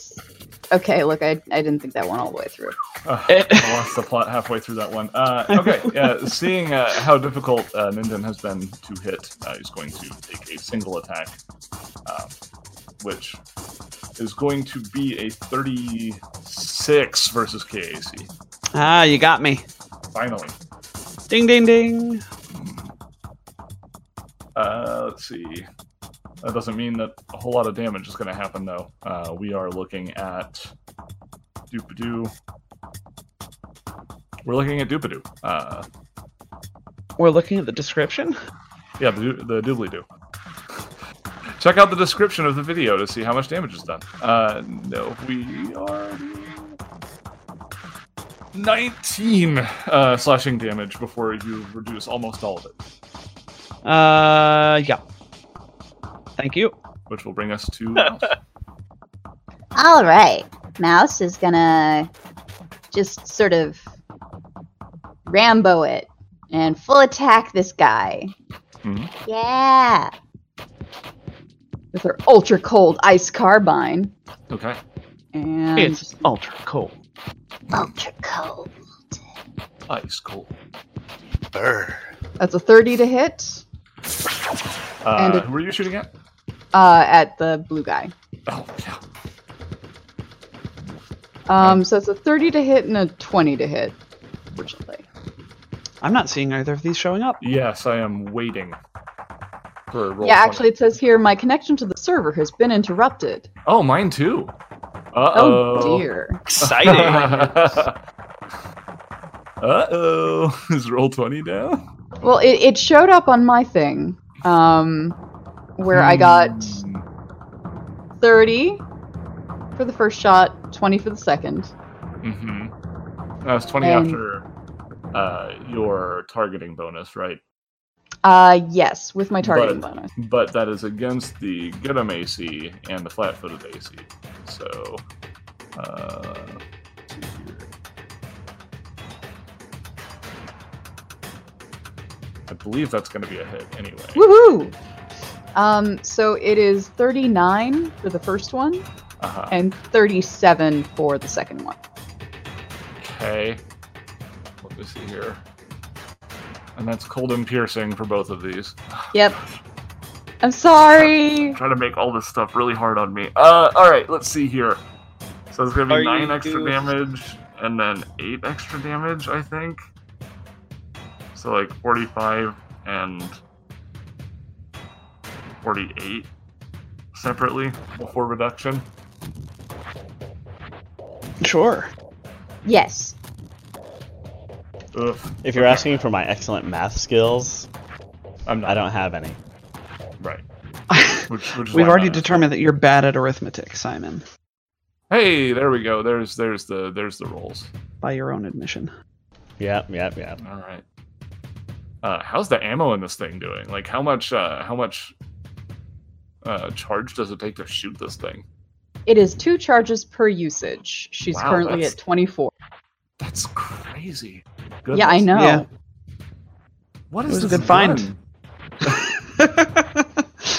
Speaker 7: Okay, look, I, I didn't think that one all the way through.
Speaker 1: uh. *laughs* I lost the plot halfway through that one. Uh, okay, yeah, *laughs* seeing uh, how difficult uh, Minden has been to hit, uh, he's going to take a single attack, uh, which is going to be a 36 versus KAC.
Speaker 3: Ah, you got me.
Speaker 1: Finally.
Speaker 3: Ding ding ding.
Speaker 1: Uh, let's see. That doesn't mean that a whole lot of damage is going to happen, though. Uh, we are looking at Doopadoo. We're looking at Doopadoo. Uh,
Speaker 3: We're looking at the description.
Speaker 1: yeah, the, the doobly doo. Check out the description of the video to see how much damage is done. Uh, no, we are 19 uh, slashing damage before you reduce almost all of it,
Speaker 3: Uh, yeah. Thank you.
Speaker 1: which will bring us to *laughs* Mouse.
Speaker 5: All right. Mouse is gonna just sort of Rambo it and full attack this guy.
Speaker 1: Mhm.
Speaker 5: Yeah.
Speaker 7: With her ultra cold ice carbine.
Speaker 1: Okay.
Speaker 7: And
Speaker 3: It's ultra cold.
Speaker 5: Ultra cold.
Speaker 1: Ice cold.
Speaker 6: Burr.
Speaker 7: that's a 30 to hit
Speaker 1: Uh,
Speaker 7: And it-
Speaker 1: who were you shooting at?
Speaker 7: Uh, at the blue guy.
Speaker 1: Oh, yeah.
Speaker 7: Um, so it's a 30 to hit and a 20 to hit, fortunately.
Speaker 3: I'm not seeing either of these showing up.
Speaker 1: Yes, I am waiting for roll.
Speaker 7: yeah,
Speaker 1: 20.
Speaker 7: actually, it says here my connection to the server has been interrupted.
Speaker 1: Oh, mine too. Uh
Speaker 7: Oh, dear.
Speaker 6: Exciting. *laughs*
Speaker 1: uh oh. *laughs* Is roll twenty down?
Speaker 7: Well, it, it showed up on my thing, um, where I got
Speaker 1: Hmm.
Speaker 7: 30 for the first shot, 20 for the second.
Speaker 1: Mm-hmm. That was twenty
Speaker 7: And-
Speaker 1: after uh, your targeting bonus, right?
Speaker 7: Uh, yes, with my targeting
Speaker 1: But-
Speaker 7: bonus.
Speaker 1: But that is against the get 'em AC and the flat-footed AC. So, uh, let's see here. I believe that's going to be a hit anyway.
Speaker 7: Woohoo! Um, so it is 39 for the first one
Speaker 1: Uh-huh.
Speaker 7: and 37 for the second one.
Speaker 1: Okay. Let me see here. And that's cold and piercing for both of these. *sighs*
Speaker 7: Yep. I'm sorry.
Speaker 1: Trying to make all this stuff really hard on me. Uh, all right. Let's see here. So it's gonna
Speaker 6: Are
Speaker 1: be nine
Speaker 6: you-
Speaker 1: extra damage and then eight extra damage, I think. So like forty-five and forty-eight separately before reduction.
Speaker 3: Sure.
Speaker 5: Yes.
Speaker 1: Ugh,
Speaker 2: If you're asking for my excellent math skills,
Speaker 1: I'm not
Speaker 2: I don't have any.
Speaker 1: right. *laughs* Which, which
Speaker 3: We've already determined that you're bad at arithmetic, Simon,
Speaker 1: Hey, there we go. There's there's the there's the rolls.
Speaker 3: by your own admission.
Speaker 2: Yep, yep, yep.
Speaker 1: All right. Uh, how's the ammo in this thing doing? Like, how much uh, how much uh, charge does it take to shoot this thing?
Speaker 7: It is two charges per usage. She's
Speaker 1: Wow,
Speaker 7: currently at 24.
Speaker 1: That's crazy.
Speaker 7: Yeah, I know.
Speaker 3: Yeah.
Speaker 1: What
Speaker 3: It
Speaker 1: is
Speaker 3: was a
Speaker 1: this
Speaker 3: good find.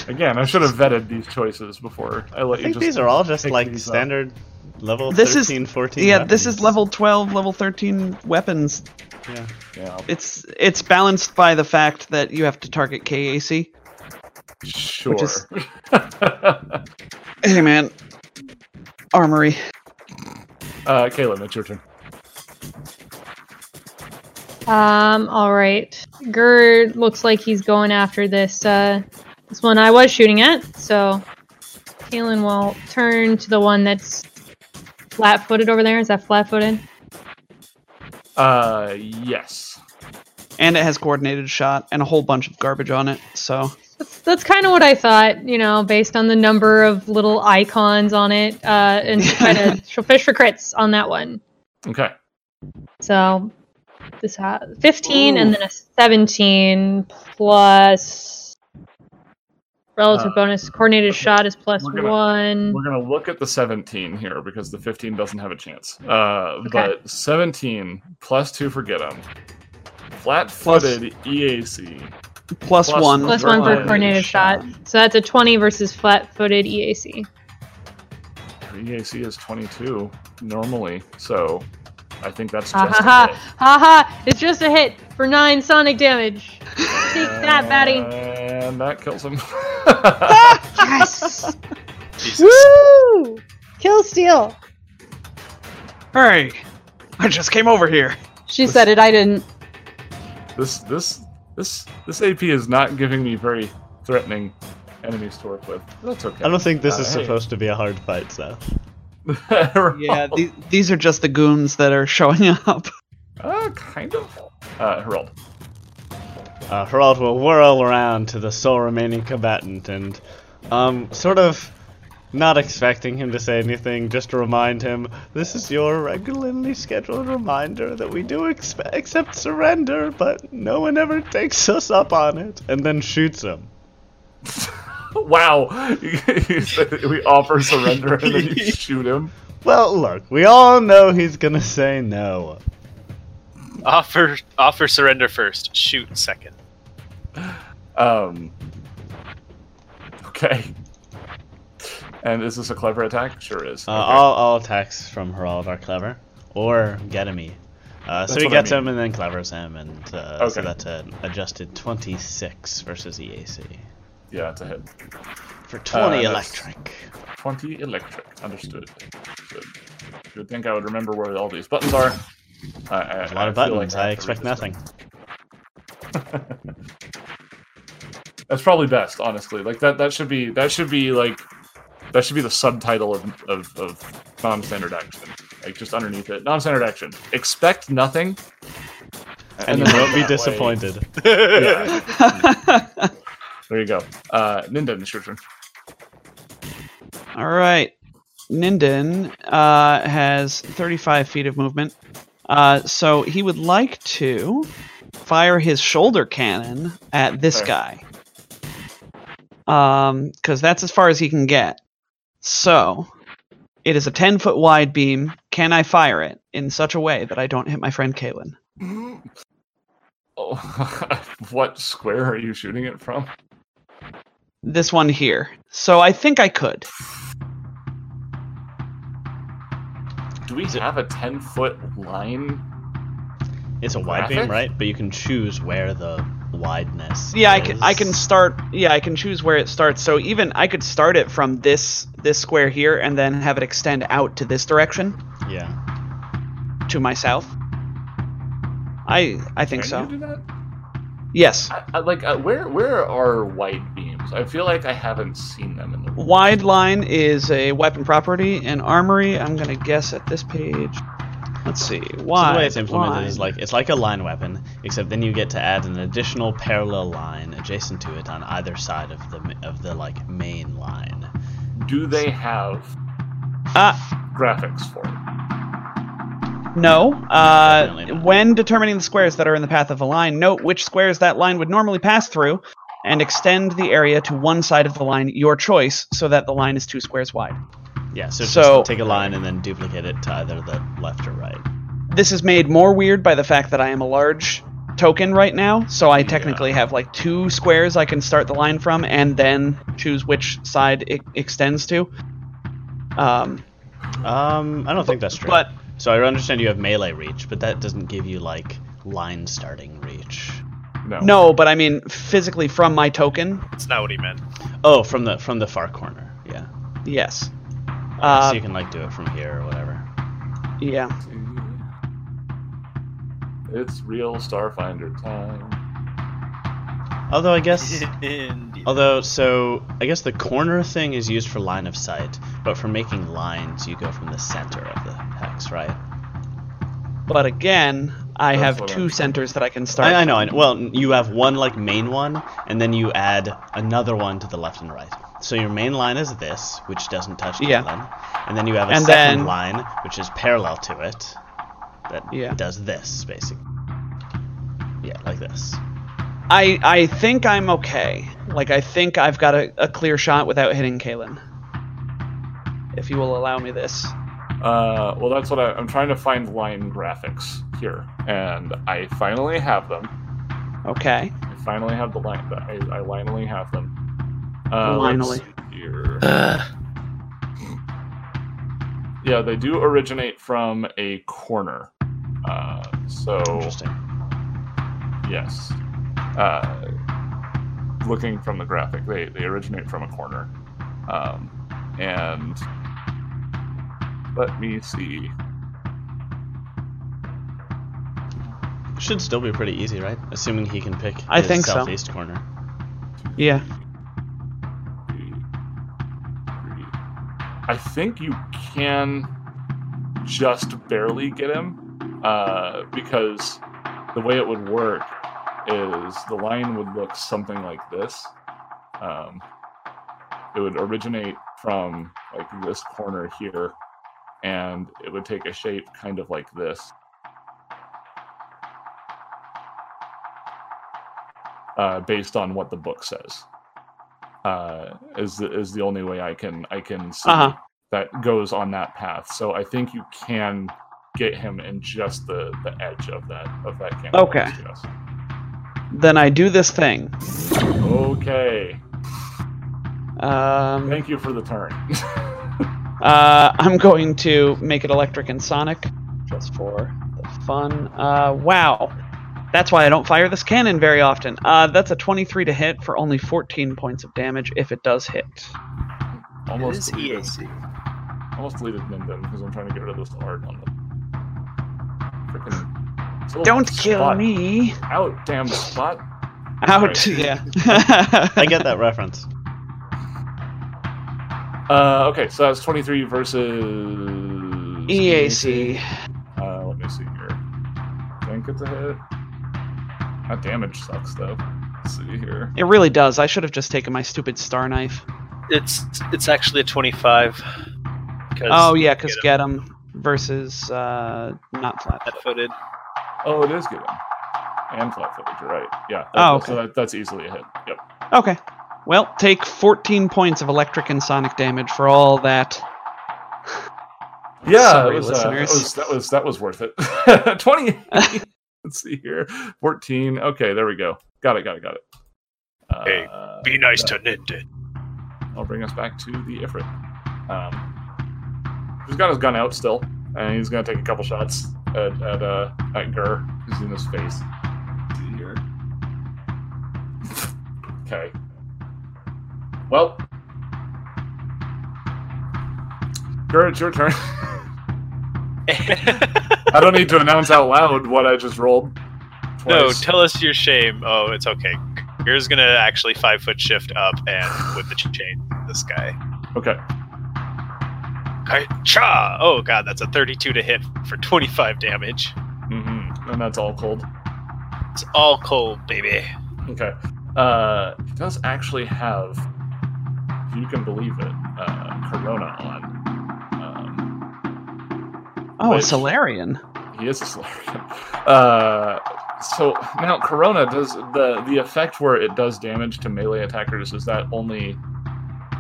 Speaker 1: Again, I should have vetted these choices before I let
Speaker 2: I
Speaker 1: you
Speaker 2: think
Speaker 1: just.
Speaker 2: these are all just like
Speaker 1: these up.
Speaker 2: standard level
Speaker 3: This is-
Speaker 2: 13, 14
Speaker 3: yeah, this is level 12, level 13 weapons.
Speaker 2: Yeah.
Speaker 1: Yeah,
Speaker 3: It's it's balanced by the fact that you have to target KAC.
Speaker 1: Sure.
Speaker 3: is- *laughs* Hey man, armory.
Speaker 1: uh, Caleb, it's your turn.
Speaker 4: Um, all right. Gerd looks like he's going after this uh this one I was shooting at, so Kalen will turn to the one that's flat footed over there. Is that flat footed?
Speaker 1: Uh, yes.
Speaker 3: And it has coordinated shot and a whole bunch of garbage on it. So
Speaker 4: That's, that's kind of what I thought, you know, based on the number of little icons on it, uh, and try to *laughs* she'll fish for crits on that one.
Speaker 1: Okay.
Speaker 4: So this has 15 and then a 17 plus relative
Speaker 1: Uh,
Speaker 4: bonus. Coordinated shot is plus
Speaker 1: We're gonna-
Speaker 4: one.
Speaker 1: We're gonna look at the 17 here because the 15 doesn't have a chance. Uh,
Speaker 4: Okay.
Speaker 1: but 17 plus two for get 'em. Flat-footed EAC.
Speaker 3: Plus,
Speaker 1: Plus
Speaker 3: one.
Speaker 4: One for
Speaker 1: coordinated
Speaker 4: coordinated shot. So that's a 20 versus flat footed EAC.
Speaker 1: EAC E is 22 normally, so I think that's
Speaker 4: Ha
Speaker 1: just
Speaker 4: ha ha. Ha ha. It's just a hit for nine sonic damage. Take that, Batty.
Speaker 1: And that kills him. *laughs*
Speaker 4: Yes.
Speaker 6: Jesus.
Speaker 4: Woo! Kill Steal.
Speaker 3: Hey, I just came over here.
Speaker 7: She said it, I didn't.
Speaker 1: this this this this AP is not giving me very threatening enemies to work with. That's okay.
Speaker 2: I don't think this
Speaker 1: Uh,
Speaker 2: is
Speaker 1: hey.
Speaker 2: supposed to be a hard fight, so. *laughs*
Speaker 3: Yeah, the, these are just the goons that are showing *laughs* up.
Speaker 1: Uh, kind of. Uh, Harold.
Speaker 2: Uh, Harold will whirl around to the sole remaining combatant and, um, sort of not expecting him to say anything, just to remind him this is your regularly scheduled reminder that we do expe- accept surrender, but no one ever takes us up on it, and then shoots him. *laughs*
Speaker 1: Wow. *laughs* we offer surrender and then you *laughs* shoot him.
Speaker 2: Well, look, we all know he's gonna say no.
Speaker 6: Offer offer surrender first. Shoot second.
Speaker 1: Um. Okay. And is this a clever attack? Sure is.
Speaker 2: Uh,
Speaker 1: Okay.
Speaker 2: all, all attacks from Harold are clever, or Getemy. Uh, so he
Speaker 1: what I
Speaker 2: gets
Speaker 1: mean.
Speaker 2: him and then clevers him, and uh,
Speaker 1: Okay.
Speaker 2: so that's an adjusted 26 versus EAC.
Speaker 1: Yeah, it's a hit.
Speaker 2: For 20
Speaker 1: Uh,
Speaker 2: electric.
Speaker 1: 20 electric. Understood. Good. You would think I would remember where all these buttons are. I, I,
Speaker 2: There's a lot of
Speaker 1: I feel
Speaker 2: buttons.
Speaker 1: like
Speaker 2: I
Speaker 1: read
Speaker 2: expect nothing. *laughs*
Speaker 1: That's probably best, honestly. Like that. That should be. That should be like. That should be the subtitle of of, of non-standard action. Like just underneath it, non-standard action. Expect nothing.
Speaker 2: And you
Speaker 1: then
Speaker 2: won't be disappointed. *laughs*
Speaker 1: Yeah. There you go. Uh, Ninden, it's your turn.
Speaker 3: All right. Ninden uh, has 35 feet of movement. Uh, so he would like to fire his shoulder cannon at this
Speaker 1: Okay.
Speaker 3: guy. Um, because that's as far as he can get. So it is a 10 foot wide beam. Can I fire it in such a way that I don't hit my friend Kalen?
Speaker 1: Oh, *laughs* what square are you shooting it from?
Speaker 3: This one here. So I think I could.
Speaker 1: Do we have a ten foot line?
Speaker 2: It's a wide
Speaker 1: Graphic?
Speaker 2: beam, right? But you can choose where the wideness.
Speaker 3: Yeah, I can I can start yeah, I can choose where it starts. So even I could start it from this this square here and then have it extend out to this direction
Speaker 2: Yeah.
Speaker 3: to my south. I I think
Speaker 1: Can
Speaker 3: so.
Speaker 1: you do that?
Speaker 3: Yes.
Speaker 1: I, I, like, uh, where where are wide beams? I feel like I haven't seen them in the.
Speaker 3: Wide line is a weapon property and armory. I'm gonna guess at this page. Let's see.
Speaker 2: Why?
Speaker 3: So
Speaker 2: the way it's implemented
Speaker 3: line.
Speaker 2: is like it's like a line weapon, except then you get to add an additional parallel line adjacent to it on either side of the of the like main line.
Speaker 1: Do they have
Speaker 3: Ah,
Speaker 1: graphics for it?
Speaker 3: no. Uh, when determining the squares that are in the path of a line, note which squares that line would normally pass through, and extend the area to one side of the line, your choice, so that the line is two squares wide.
Speaker 2: Yeah, so,
Speaker 3: So-
Speaker 2: just take a line and then duplicate it to either the left or right.
Speaker 3: This is made more weird by the fact that I am a large token right now, so I technically have like two squares I can start the line from, and then choose which side it extends to. Um,
Speaker 2: Um, I don't think that's true.
Speaker 3: but
Speaker 2: so I understand you have melee reach, but that doesn't give you like line starting reach.
Speaker 1: No.
Speaker 3: no, but I mean physically from my token,
Speaker 6: That's not what he meant.
Speaker 2: Oh, from the from the far corner. Yeah.
Speaker 3: yes.
Speaker 2: So
Speaker 3: Uh,
Speaker 2: you can like do it from here or whatever.
Speaker 3: yeah.
Speaker 1: It's real Starfinder time.
Speaker 2: Although I guess *laughs* although so I guess the corner thing is used for line of sight, but for making lines you go from the center of the hex, right?
Speaker 3: But again, I
Speaker 1: That's
Speaker 3: have two
Speaker 1: I'm-
Speaker 3: centers that I can start.
Speaker 2: I, I know, I know. Well, you have one like main one, and then you add another one to the left and right. So your main line is this, which doesn't touch
Speaker 3: Yeah.
Speaker 2: And then you have a
Speaker 3: And
Speaker 2: second
Speaker 3: then-
Speaker 2: line which is parallel to it that
Speaker 3: Yeah.
Speaker 2: does this basically. Yeah, like this.
Speaker 3: I I think I'm okay. Like I think I've got a, a clear shot without hitting Kalen. If you will allow me this.
Speaker 1: Uh, well, that's what I, I'm trying to find line graphics here, and I finally have them.
Speaker 3: Okay.
Speaker 1: I finally have the line. I, I finally have them. Uh,
Speaker 3: Finally.
Speaker 1: see. Yeah, they do originate from a corner. Uh, so
Speaker 2: Interesting.
Speaker 1: yes, uh, looking from the graphic, they they originate from a corner, um, and let me see.
Speaker 2: Should still be pretty easy, right? Assuming he can pick
Speaker 3: I
Speaker 2: his
Speaker 3: think so.
Speaker 2: southeast corner.
Speaker 3: Yeah.
Speaker 1: I think you can just barely get him uh, because the way it would work is the line would look something like this. Um, it would originate from like this corner here, and it would take a shape kind of like this. Uh, based on what the book says, uh, is the, is the only way I can I can see
Speaker 3: Uh-huh.
Speaker 1: that goes on that path. So I think you can get him in just the the edge of that of that canvas.
Speaker 3: Okay.
Speaker 1: Yes.
Speaker 3: Then I do this thing.
Speaker 1: Okay.
Speaker 3: Um,
Speaker 1: Thank you for the turn. *laughs*
Speaker 3: uh, I'm going to make it electric and sonic, just for the fun. Uh, wow. That's why I don't fire this cannon very often. Uh, that's a 23 to hit for only 14 points of damage if it does hit.
Speaker 1: Almost
Speaker 6: is
Speaker 1: three.
Speaker 6: EAC.
Speaker 1: Almost deleted Ninden because I'm trying to get rid of this art on the freaking.
Speaker 3: Don't kill
Speaker 1: spot.
Speaker 3: me.
Speaker 1: Out, damn spot.
Speaker 3: Out.
Speaker 1: Sorry.
Speaker 3: Yeah. *laughs* *laughs*
Speaker 2: I get that reference.
Speaker 1: Uh, okay, so that's 23 versus
Speaker 3: EAC.
Speaker 1: Uh, let me see here. I Think it's a hit. That damage sucks though. Let's see here.
Speaker 3: It really does. I should have just taken my stupid star knife.
Speaker 6: It's it's actually a 25. 'cause
Speaker 3: Oh yeah, because
Speaker 6: get
Speaker 3: get him versus uh, not flat.
Speaker 6: flat-footed.
Speaker 1: Oh, it is good. And flat footage, you're right. Yeah.
Speaker 3: Oh,
Speaker 1: that- So that, that's easily a hit. Yep.
Speaker 3: Okay. Well, take 14 points of electric and sonic damage for all that.
Speaker 1: Yeah, *laughs*
Speaker 3: Sorry,
Speaker 1: it was, uh, that was that was that was worth it. *laughs* 20. *laughs* *laughs* Let's see here. 14. Okay, there we go. Got it, got it, got it. Uh,
Speaker 6: Hey, Be nice to Ninden.
Speaker 1: I'll bring us back to the Ifrit. Um, he's got his gun out still, and he's gonna take a couple shots at at uh at Gur, who's in his face. See here. okay. Well, Gur, it's your turn. *laughs* *laughs* I don't need to announce out loud what I just rolled.
Speaker 6: no, tell us your shame. Oh, it's okay. Yours gonna actually five foot shift up and with the chain this guy.
Speaker 1: okay.
Speaker 6: Cha! Oh god, that's a 32 to hit for 25 damage.
Speaker 1: Mm-hmm. And that's all cold.
Speaker 6: It's all cold, baby.
Speaker 1: Okay. Uh, he does actually have, if you can believe it, uh, Corona on.
Speaker 3: Oh, a Solarian.
Speaker 1: he is a Solarian. Uh, so now Corona does the the effect where it does damage to melee attackers. Is that only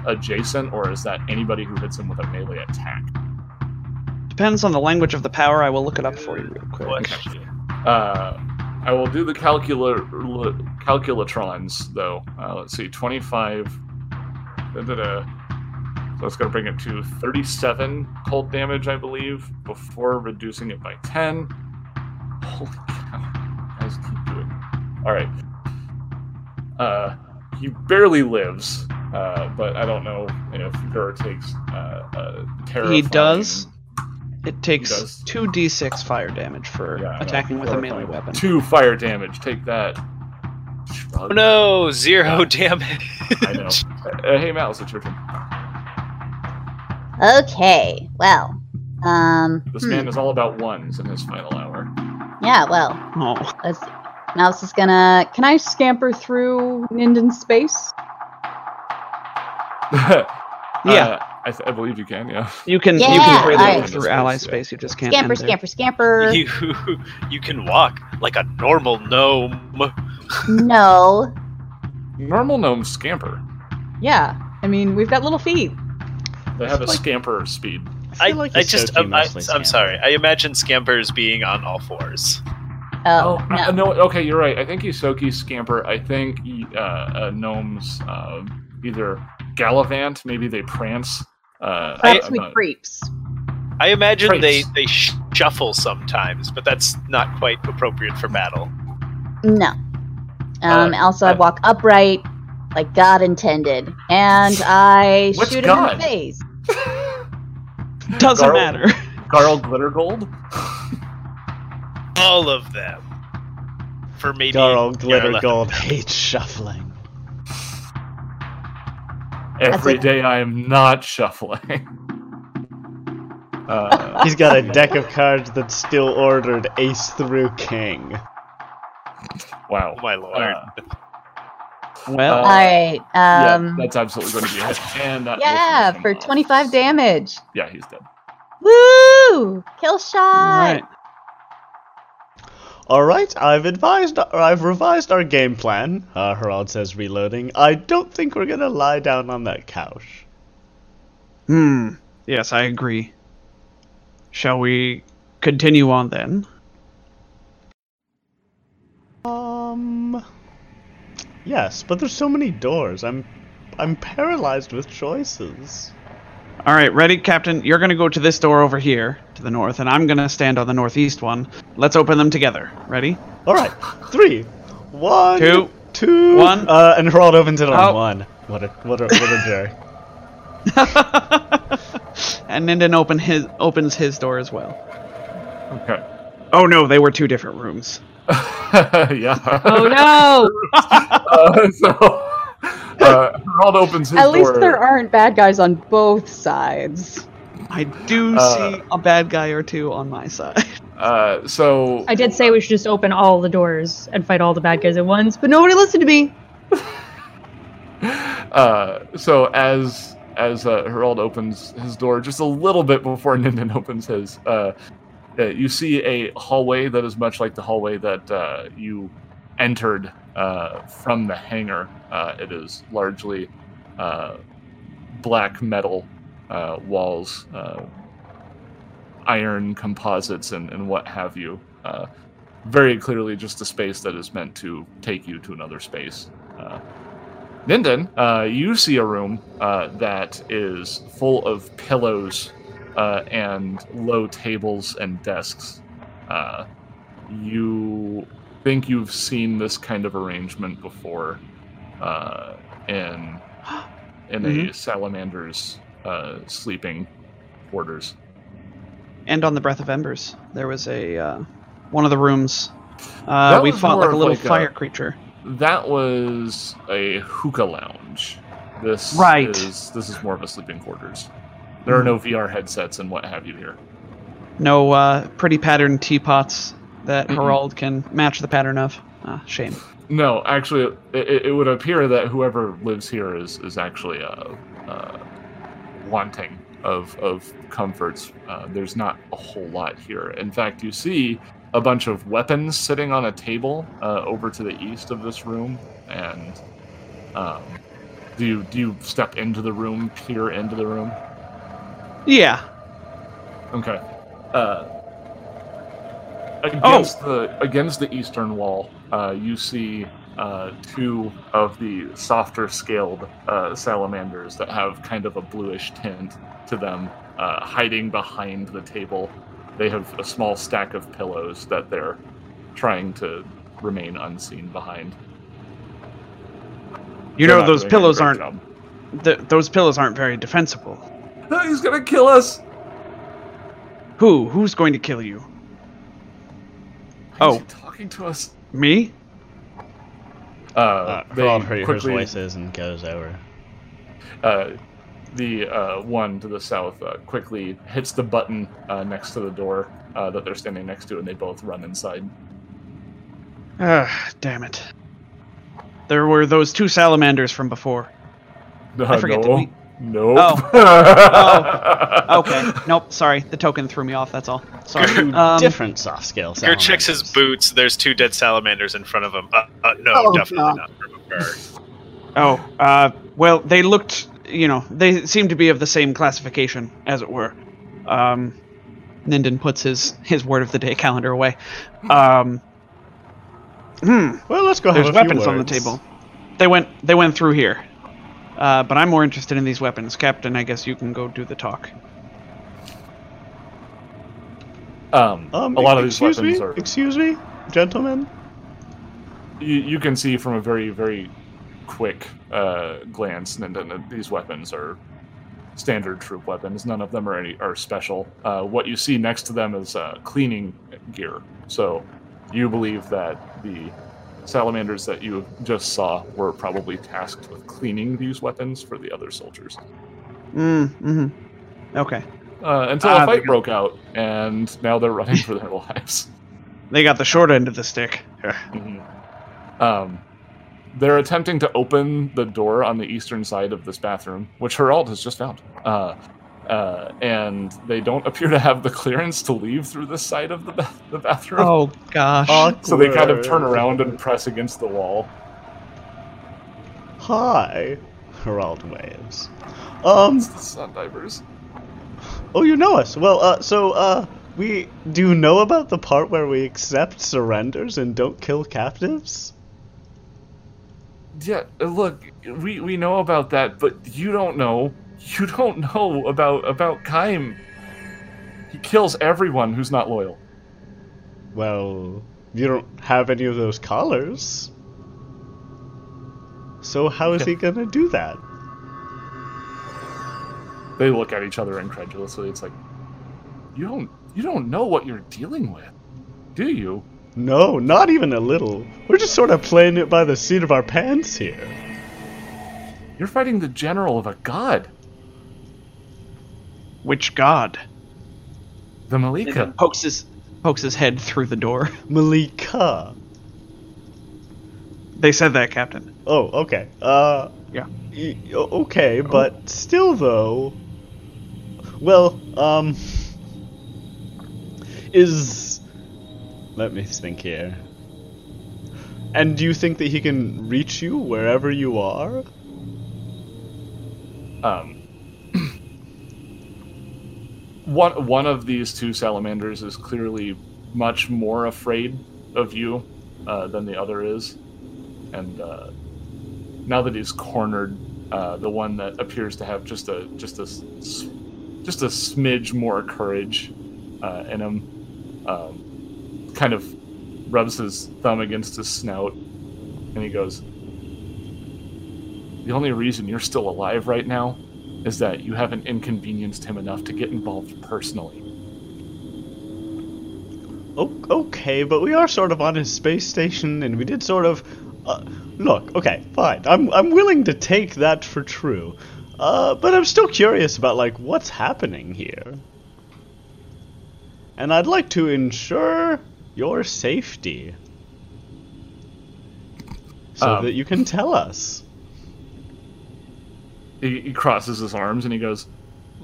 Speaker 1: adjacent, or is that anybody who hits him with a melee attack?
Speaker 3: Depends on the language of the power. I will look it up for you real quick.
Speaker 1: Uh, I will do the calcula- calculatrons though. Uh, let's see, twenty-five. Da-da-da. So it's going to bring it to thirty-seven cold damage, I believe, before reducing it by ten. Holy cow! Guys, keep doing. All right. Uh, he barely lives, uh, but I don't know if Gur takes uh, a terrifying.
Speaker 3: He does. It takes 2d6 fire damage for
Speaker 1: Yeah,
Speaker 3: attacking with a melee weapon.
Speaker 1: Two fire damage. Take that.
Speaker 6: Oh no, zero *laughs* damage.
Speaker 1: I know. Uh, hey, Mouse, it's your turn.
Speaker 5: Okay, well, um,
Speaker 1: This
Speaker 5: hmm,
Speaker 1: man is all about ones in his final hour.
Speaker 5: yeah, well,
Speaker 3: Oh,
Speaker 5: let's. Mouse is gonna. Can I scamper through Ninden's space? *laughs*
Speaker 1: yeah,
Speaker 3: yeah.
Speaker 1: I, th- I believe you can. Yeah.
Speaker 3: You can
Speaker 5: Yeah, you
Speaker 3: can freely
Speaker 5: alright.
Speaker 3: move through ally space. You just can't.
Speaker 5: Scamper,
Speaker 3: enter.
Speaker 5: scamper, scamper. *laughs*
Speaker 6: you you can walk like a normal gnome.
Speaker 5: no.
Speaker 1: Normal gnome scamper.
Speaker 7: Yeah. I mean, we've got little feet.
Speaker 1: They have a
Speaker 2: Like-
Speaker 1: scamper speed.
Speaker 6: I,
Speaker 2: feel like
Speaker 6: I just um, I,
Speaker 2: mostly
Speaker 6: I'm sorry. I imagine scampers being on all fours.
Speaker 5: Oh,
Speaker 1: Oh,
Speaker 5: no.
Speaker 1: I- no. Okay, you're right. I think Ysoki scamper. I think uh, uh, gnomes uh, either gallivant, maybe they prance. Uh,
Speaker 7: Perhaps
Speaker 1: I'm not-
Speaker 7: creeps.
Speaker 6: I imagine they they shuffle sometimes, but that's not quite appropriate for battle.
Speaker 5: No. Um,
Speaker 1: Uh,
Speaker 5: also, I walk upright, like God intended, and I
Speaker 1: Which
Speaker 5: shoot him in the face. *laughs*
Speaker 3: Doesn't
Speaker 1: Garl-
Speaker 3: matter. *laughs*
Speaker 1: Garl Glittergold.
Speaker 6: All of them. For maybe
Speaker 2: Garl Glittergold hates shuffling.
Speaker 1: Every
Speaker 5: it.
Speaker 1: day I am not shuffling. Uh, *laughs*
Speaker 2: He's got a deck of cards that's still ordered ace through king.
Speaker 1: wow.
Speaker 6: Oh my lord.
Speaker 1: Uh,
Speaker 3: Well,
Speaker 1: Uh,
Speaker 5: All right.
Speaker 1: yeah,
Speaker 5: Um,
Speaker 1: that's absolutely going to be a hit. And that
Speaker 5: yeah,
Speaker 1: finish him
Speaker 5: for
Speaker 1: off.
Speaker 5: 25 damage.
Speaker 1: Yeah, he's dead.
Speaker 5: Woo! Kill shot.
Speaker 3: right.
Speaker 2: All right, I've advised, or I've revised our game plan. Uh, Harold says, reloading. I don't think we're gonna lie down on that couch.
Speaker 3: Hmm. Yes, I agree. Shall we continue on then?
Speaker 2: Um, yes, but there's so many doors. I'm, I'm paralyzed with choices.
Speaker 3: All right, ready, Captain? You're gonna go to this door over here to the north, and I'm gonna stand on the northeast one. Let's open them together. Ready?
Speaker 2: All right, three, one,
Speaker 3: Two,
Speaker 2: two,
Speaker 3: one.
Speaker 2: Uh, and Harold opens it on
Speaker 3: Oh.
Speaker 2: one. What a, what a, what a jerk. *laughs* *laughs*
Speaker 3: and Ninden open his opens his door as well.
Speaker 1: Okay.
Speaker 3: Oh no, they were two different rooms.
Speaker 1: Yeah.
Speaker 4: Oh no! *laughs*
Speaker 1: Uh, so uh, Harold opens his
Speaker 7: At least there aren't bad guys on both sides.
Speaker 3: I do
Speaker 1: Uh,
Speaker 3: see a bad guy or two on my side. *laughs*
Speaker 1: Uh, so
Speaker 4: I did say we should just open all the doors and fight all the bad guys at once, but nobody listened to me. *laughs*
Speaker 1: uh, so as as uh, Harold opens his door just a little bit before Ninden opens his, uh, uh, you see a hallway that is much like the hallway that uh, you entered uh, from the hangar. Uh, it is largely uh, black metal walls, iron composites, and, and what have you. Very clearly, just a space that is meant to take you to another space. Ninden, you see a room that is full of pillows uh, and low tables and desks. Uh, you think you've seen this kind of arrangement before uh, in *gasps* in a salamander's uh, sleeping quarters.
Speaker 3: And on the Breath of Embers, there was a uh, one of the rooms. Uh, we fought like a little
Speaker 1: like a-
Speaker 3: fire creature.
Speaker 1: That was a hookah lounge. This
Speaker 3: Right.
Speaker 1: is this is more of a sleeping quarters. There are no VR headsets and what have you here.
Speaker 3: No uh, pretty patterned teapots that. Harold can match the pattern of. Ah, shame.
Speaker 1: No, actually, it, it would appear that whoever lives here is is actually uh, uh, wanting of of comforts. Uh, there's not a whole lot here. In fact, you see a bunch of weapons sitting on a table uh, over to the east of this room, and um, do you do you step into the room, peer into the room?
Speaker 3: Yeah.
Speaker 1: Okay. Uh, against the against the eastern wall, uh, you see uh, two of the softer scaled uh, salamanders that have kind of a bluish tint to them, uh, hiding behind the table. They have a small stack of pillows that they're trying to remain unseen behind.
Speaker 3: You
Speaker 1: They're
Speaker 3: know those pillows aren't th- those pillows aren't very defensible.
Speaker 1: No, *laughs* he's gonna kill us.
Speaker 3: Who? Who's going to kill you?
Speaker 1: Why is
Speaker 3: Oh.
Speaker 1: he talking to us.
Speaker 3: Me?
Speaker 1: Uh,
Speaker 2: Uh,
Speaker 1: they
Speaker 2: Harold hears
Speaker 1: quickly
Speaker 2: voices and goes over.
Speaker 1: uh, the uh, one to the south uh, quickly hits the button uh, next to the door uh, that they're standing next to, and they both run inside.
Speaker 3: Ah, damn it. There were those two salamanders from before. *laughs*
Speaker 1: Uh,
Speaker 3: forget, did we-
Speaker 1: nope. *laughs*
Speaker 3: Oh. Okay. Nope. Sorry. The token threw me off. That's all. Sorry. Um,
Speaker 2: different soft scale
Speaker 6: Gur checks his boots. There's two dead salamanders in front of him. Uh, uh, no,
Speaker 7: Oh,
Speaker 6: definitely
Speaker 7: God.
Speaker 6: not from a car.
Speaker 3: Oh. Uh. Well, they looked. You know, they seemed to be of the same classification, as it were. Um. Ninden puts his his word of the day calendar away. Um. Hmm.
Speaker 2: Well, let's go
Speaker 3: There's
Speaker 2: have a few
Speaker 3: weapons on the table. They went. They went through here. Uh, but I'm more interested in these weapons, Captain. I guess you can go do the talk.
Speaker 1: Um,
Speaker 2: Um,
Speaker 1: a lot of these weapons
Speaker 2: me?
Speaker 1: are.
Speaker 2: Excuse me, gentlemen.
Speaker 1: You, you can see from a very, very quick uh, glance that that these weapons are standard troop weapons. None of them are any are special. Uh, what you see next to them is uh, cleaning gear. So you believe that the salamanders that you just saw were probably tasked with cleaning these weapons for the other soldiers.
Speaker 3: Mm. Hmm. Okay.
Speaker 1: Uh, until
Speaker 3: Ah,
Speaker 1: a fight broke out, and now they're *laughs* running for their lives.
Speaker 3: They got the short end of the stick.
Speaker 1: Mhm. Um, they're attempting to open the door on the eastern side of this bathroom, which Harold has just found. Uh, uh, and they don't *laughs* appear to have the clearance to leave through this side of the, ba- the bathroom.
Speaker 3: Oh gosh.
Speaker 1: so they kind of turn around and press against the wall.
Speaker 2: Hi, Harold waves. Um.
Speaker 1: It's the sun divers.
Speaker 2: Oh, you know us. Well, uh, so, uh, we do you know about the part where we accept surrenders and don't kill captives?
Speaker 1: Yeah, uh, look, we, we know about that, but you don't know. You don't know about about Kaim. He kills everyone who's not loyal.
Speaker 2: Well, you don't have any of those collars. So how is he gonna do that?
Speaker 1: they look at each other incredulously. It's like, you don't you don't know what you're dealing with, do you?
Speaker 2: No, not even a little. We're just sort of playing it by the seat of our pants here.
Speaker 1: You're fighting the general of a god,
Speaker 3: Which god?
Speaker 1: the Malika.
Speaker 3: Pokes his pokes his head through the door. *laughs*
Speaker 2: Malika.
Speaker 3: They said that, Captain.
Speaker 2: Oh, okay. Uh,
Speaker 3: Yeah.
Speaker 2: y- o- okay, but still, though. Well, um. Is. Let me think here. And do you think that he can reach you wherever you are?
Speaker 1: Um, one one of these two salamanders is clearly much more afraid of you uh, than the other is, and uh, now that he's cornered, uh, the one that appears to have just a just a just a smidge more courage uh, in him, um, kind of rubs his thumb against his snout, and he goes, the only reason you're still alive right now is that you haven't inconvenienced him enough to get involved personally.
Speaker 2: Okay, but we are sort of on his space station, and we did sort of. Uh, look, okay, fine. I'm I'm willing to take that for true, uh, but I'm still curious about like what's happening here, and I'd like to ensure your safety, so
Speaker 1: Um,
Speaker 2: that you can tell us.
Speaker 1: He, he crosses his arms and he goes,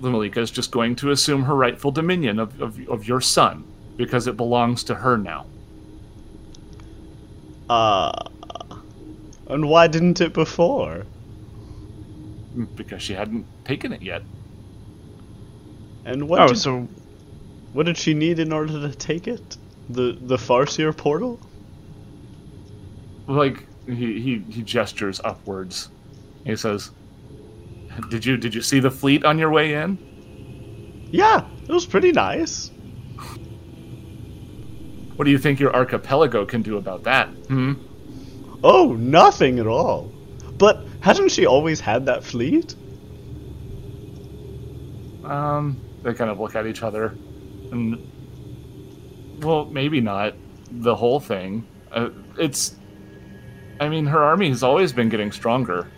Speaker 1: The Malika is just going to assume her rightful dominion of, of, of your son because it belongs to her now.
Speaker 2: Uh, and why didn't it before?
Speaker 1: Because she hadn't taken it yet.
Speaker 2: And what?
Speaker 3: oh,
Speaker 2: did,
Speaker 3: so
Speaker 2: what did she need in order to take it? The the Farseer portal?
Speaker 1: Like he, he, he gestures upwards. He says, Did you did you see the fleet on your way in?
Speaker 2: Yeah, it was pretty nice.
Speaker 1: What do you think your archipelago can do about that? Hmm?
Speaker 2: Oh, nothing at all. But hasn't she always had that fleet?
Speaker 1: Um, they kind of look at each other, and well, maybe not the whole thing. Uh, it's, I mean, her army has always been getting stronger.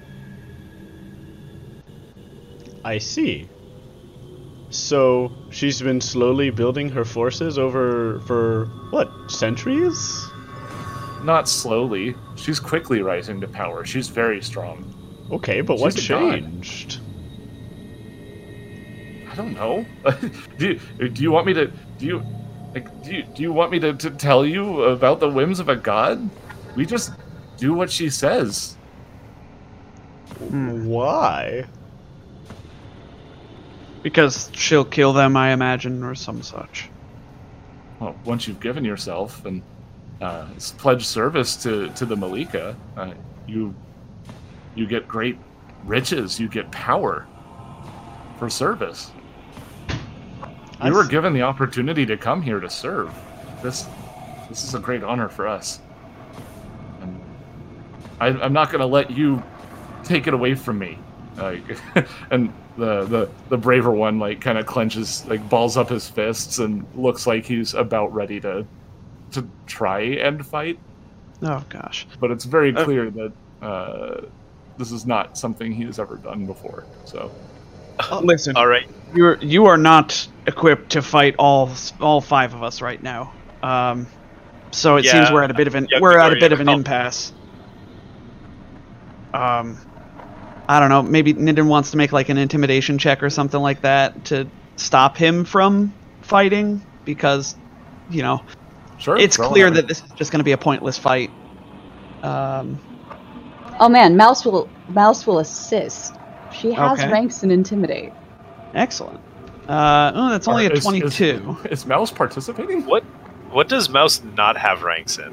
Speaker 2: I see. So she's been slowly building her forces over for what centuries?
Speaker 1: Not slowly. She's quickly rising to power. She's very strong.
Speaker 2: Okay, but what
Speaker 1: She's a god.
Speaker 2: changed?
Speaker 1: I don't know. *laughs* do you, do you want me to do you like do you, do you want me to, to tell you about the whims of a god? We just do what she says. Hmm.
Speaker 2: Why?
Speaker 3: Because she'll kill them, I imagine, or some such.
Speaker 1: well, once you've given yourself and uh, pledged service to, to the Malika, uh, you you get great riches, you get power for service. You were given the opportunity to come here to serve. This this is a great honor for us, and I, I'm not going to let you take it away from me. Like, *laughs* and the, the the braver one like kind of clenches, like balls up his fists, and looks like he's about ready to to try and fight.
Speaker 3: Oh gosh.
Speaker 1: But it's very
Speaker 3: Uh,
Speaker 1: clear that uh, this is not something he has ever done before. So
Speaker 3: Listen,
Speaker 6: All right.
Speaker 3: you're you are not equipped to fight all all five of us right now. Um, so it seems we're at a bit of an
Speaker 6: yeah,
Speaker 3: we're at a bit of an
Speaker 6: help.
Speaker 3: impasse. Um, I don't know. Maybe Ninden wants to make like an intimidation check or something like that to stop him from fighting because, you know,
Speaker 1: sure,
Speaker 3: it's clear that this is just going to be a pointless fight. Um,
Speaker 7: Oh man, Mouse will Mouse will assist. She has
Speaker 3: Okay.
Speaker 7: ranks in Intimidate.
Speaker 3: excellent. Uh, oh, that's only a
Speaker 1: Is- is-
Speaker 3: twenty-two.
Speaker 1: Is, Mouse participating?
Speaker 6: What what does Mouse not have ranks in?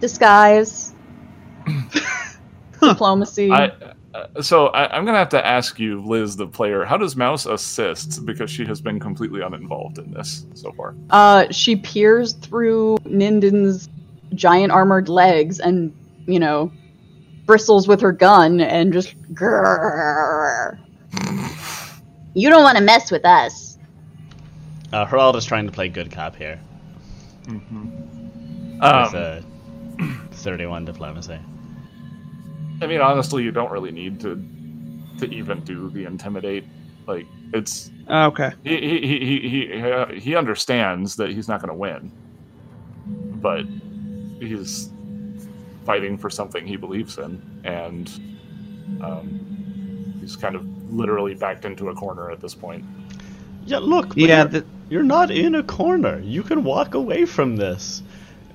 Speaker 7: Disguise. *laughs* *laughs* Diplomacy.
Speaker 1: I, uh, so I, I'm gonna have to ask you, Liz, the player, how does Mouse assist because she has been completely uninvolved in this so far?
Speaker 7: Uh, she peers through Ninden's giant armored legs and, you know, bristles with her gun and just grrr.
Speaker 5: You don't want to mess with us.
Speaker 2: Uh, is trying to play good cop here.
Speaker 1: Mhm.
Speaker 2: With
Speaker 1: Um,
Speaker 2: uh, *clears throat* 31 diplomacy.
Speaker 1: I mean, honestly, you don't really need to to even do the intimidate. Like, it's
Speaker 3: Okay.
Speaker 1: he he he he he, uh, he understands that he's not going to win, but he's fighting for something he believes in, and um, he's kind of literally backed into a corner at this point.
Speaker 2: Yeah, look,
Speaker 3: Yeah.
Speaker 2: you're,
Speaker 3: The,
Speaker 2: you're not in a corner. You can walk away from this.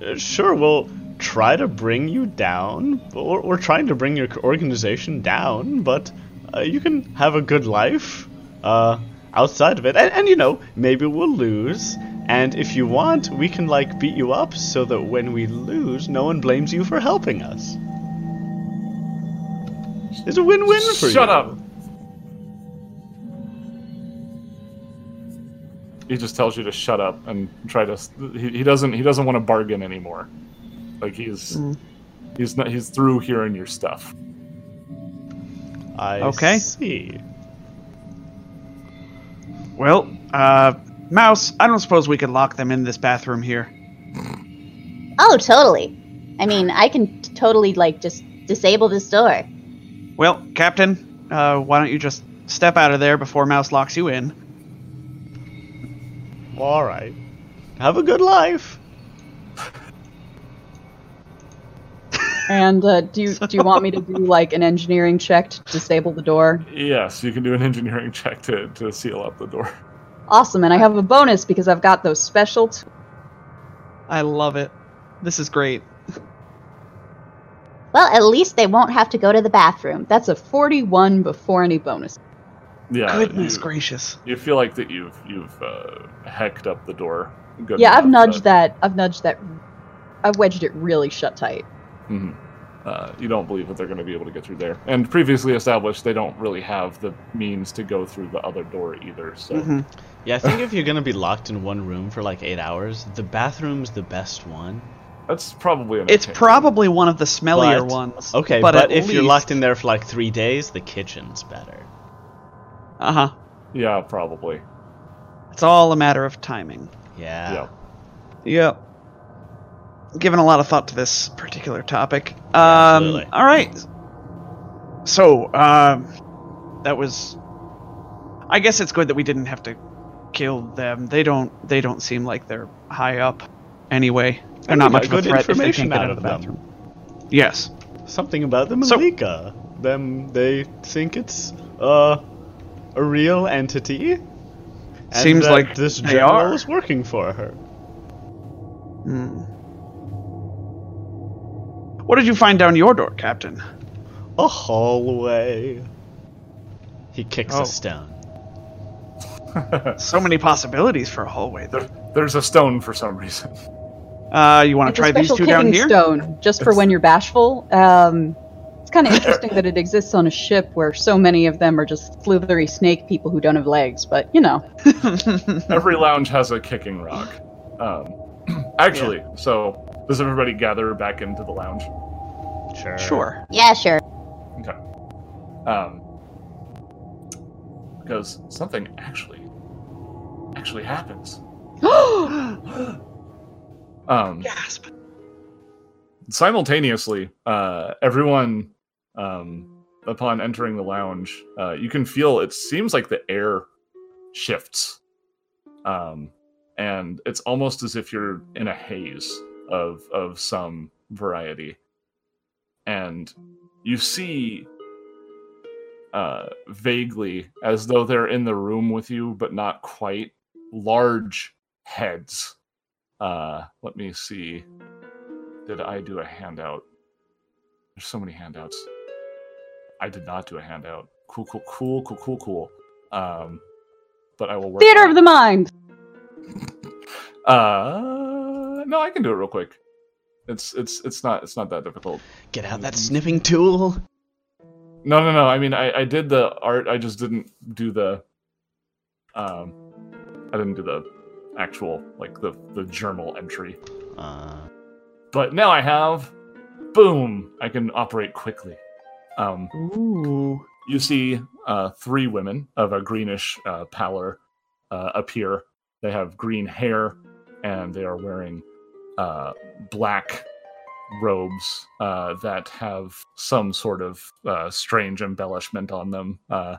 Speaker 2: Uh, sure, we'll try to bring you down, or we're trying to bring your organization down, but uh, you can have a good life uh, outside of it. And, and, you know, maybe we'll lose. And if you want, we can, like, beat you up so that when we lose, no one blames you for helping us. It's a win win for you.
Speaker 1: Shut up. He just tells you to shut up and try to. He, he doesn't. He doesn't want to bargain anymore. Like he's
Speaker 3: Mm.
Speaker 1: he's not. He's through hearing your stuff.
Speaker 2: I
Speaker 3: Okay.
Speaker 2: see.
Speaker 3: well, uh, Mouse, I don't suppose we could lock them in this bathroom here.
Speaker 5: Oh, totally. I mean, I can t- totally like just disable this door.
Speaker 3: Well, Captain, uh, why don't you just step out of there before Mouse locks you in?
Speaker 2: All right. Have a good life.
Speaker 7: And uh, do you do you want me to *laughs* do like an engineering check to disable the door?
Speaker 1: Yes, you can do an engineering check to to seal up the door.
Speaker 7: Awesome, and I have a bonus because I've got those special. T-
Speaker 3: I love it. This is great.
Speaker 5: Well, at least they won't have to go to the bathroom.
Speaker 7: That's a 41 before any bonus.
Speaker 1: Yeah.
Speaker 3: Goodness
Speaker 1: you,
Speaker 3: gracious.
Speaker 1: you feel like that you've you've uh, hecked up the door. Good
Speaker 7: yeah, I've
Speaker 1: enough
Speaker 7: nudged that. I've nudged that. I've wedged it really shut tight.
Speaker 1: Mhm. Uh, you don't believe that they're going to be able to get through there. And previously established, they don't really have the means to go through the other door either. So
Speaker 3: hmm
Speaker 2: Yeah, I think if you're gonna be locked in one room for like eight hours, the bathroom's the best one.
Speaker 1: that's probably an
Speaker 3: It's probably one of the smellier
Speaker 2: But-
Speaker 3: ones.
Speaker 2: Okay,
Speaker 3: but,
Speaker 2: but,
Speaker 3: at
Speaker 2: if you're locked in there for like three days, the kitchen's better.
Speaker 3: uh huh,
Speaker 1: yeah, probably.
Speaker 3: it's all a matter of timing.
Speaker 2: Yeah.
Speaker 1: Yeah.
Speaker 3: Yep. Given a lot of thought to this particular topic. Um, all right. So, um, that was. I guess it's good that we didn't have to kill them. They don't. They don't seem like they're high up. Anyway, they're not much of a threat if they can't get
Speaker 2: out
Speaker 3: of the
Speaker 2: them.
Speaker 3: bathroom. Yes.
Speaker 2: Something about the
Speaker 3: So-
Speaker 2: Malika. them they think it's uh a real entity. and
Speaker 3: Seems like
Speaker 2: this general
Speaker 3: are.
Speaker 2: is working for her.
Speaker 3: Hmm. What did you find down your door, Captain?
Speaker 2: A hallway. He kicks
Speaker 3: Oh.
Speaker 2: a stone. *laughs*
Speaker 3: So many possibilities for a hallway.
Speaker 1: There, there's a stone for some reason.
Speaker 3: Uh, you want
Speaker 7: It's
Speaker 3: to
Speaker 7: a
Speaker 3: try these two down here?
Speaker 7: stone, just for when you're bashful. Um, it's kind of interesting that it exists on a ship where so many of them are just slithery snake people who don't have legs. But you know, *laughs*
Speaker 1: Every lounge has a kicking rock. Um, *clears throat* actually, so does everybody gather back into the lounge?
Speaker 2: Sure.
Speaker 3: sure.
Speaker 5: Yeah, sure.
Speaker 1: Okay. Um, because something actually, actually happens. *gasps* Um,
Speaker 3: Gasp.
Speaker 1: simultaneously, uh, everyone, um, upon entering the lounge, uh, you can feel it seems like the air shifts. Um, and it's almost as if you're in a haze of, of some variety. And you see, uh, vaguely, as though they're in the room with you, but not quite, large heads. Uh, let me see did I do a handout? There's so many handouts. I did not do a handout. Cool, cool, cool, cool, cool, cool. Um, but I will work.
Speaker 7: theater of the mind. *laughs*
Speaker 1: Uh, no, I can do it real quick. It's it's it's not it's not that difficult.
Speaker 2: Get out that sniffing tool.
Speaker 1: No, no, no. I mean, I I did the art. I just didn't do the. Um, I didn't do the actual like the the journal entry.
Speaker 2: Uh,
Speaker 1: But now I have. Boom! I can operate quickly. Um,
Speaker 3: Ooh.
Speaker 1: you see uh, three women of a greenish uh, pallor uh, appear. They have green hair and they are wearing uh, black robes uh, that have some sort of uh, strange embellishment on them. Uh,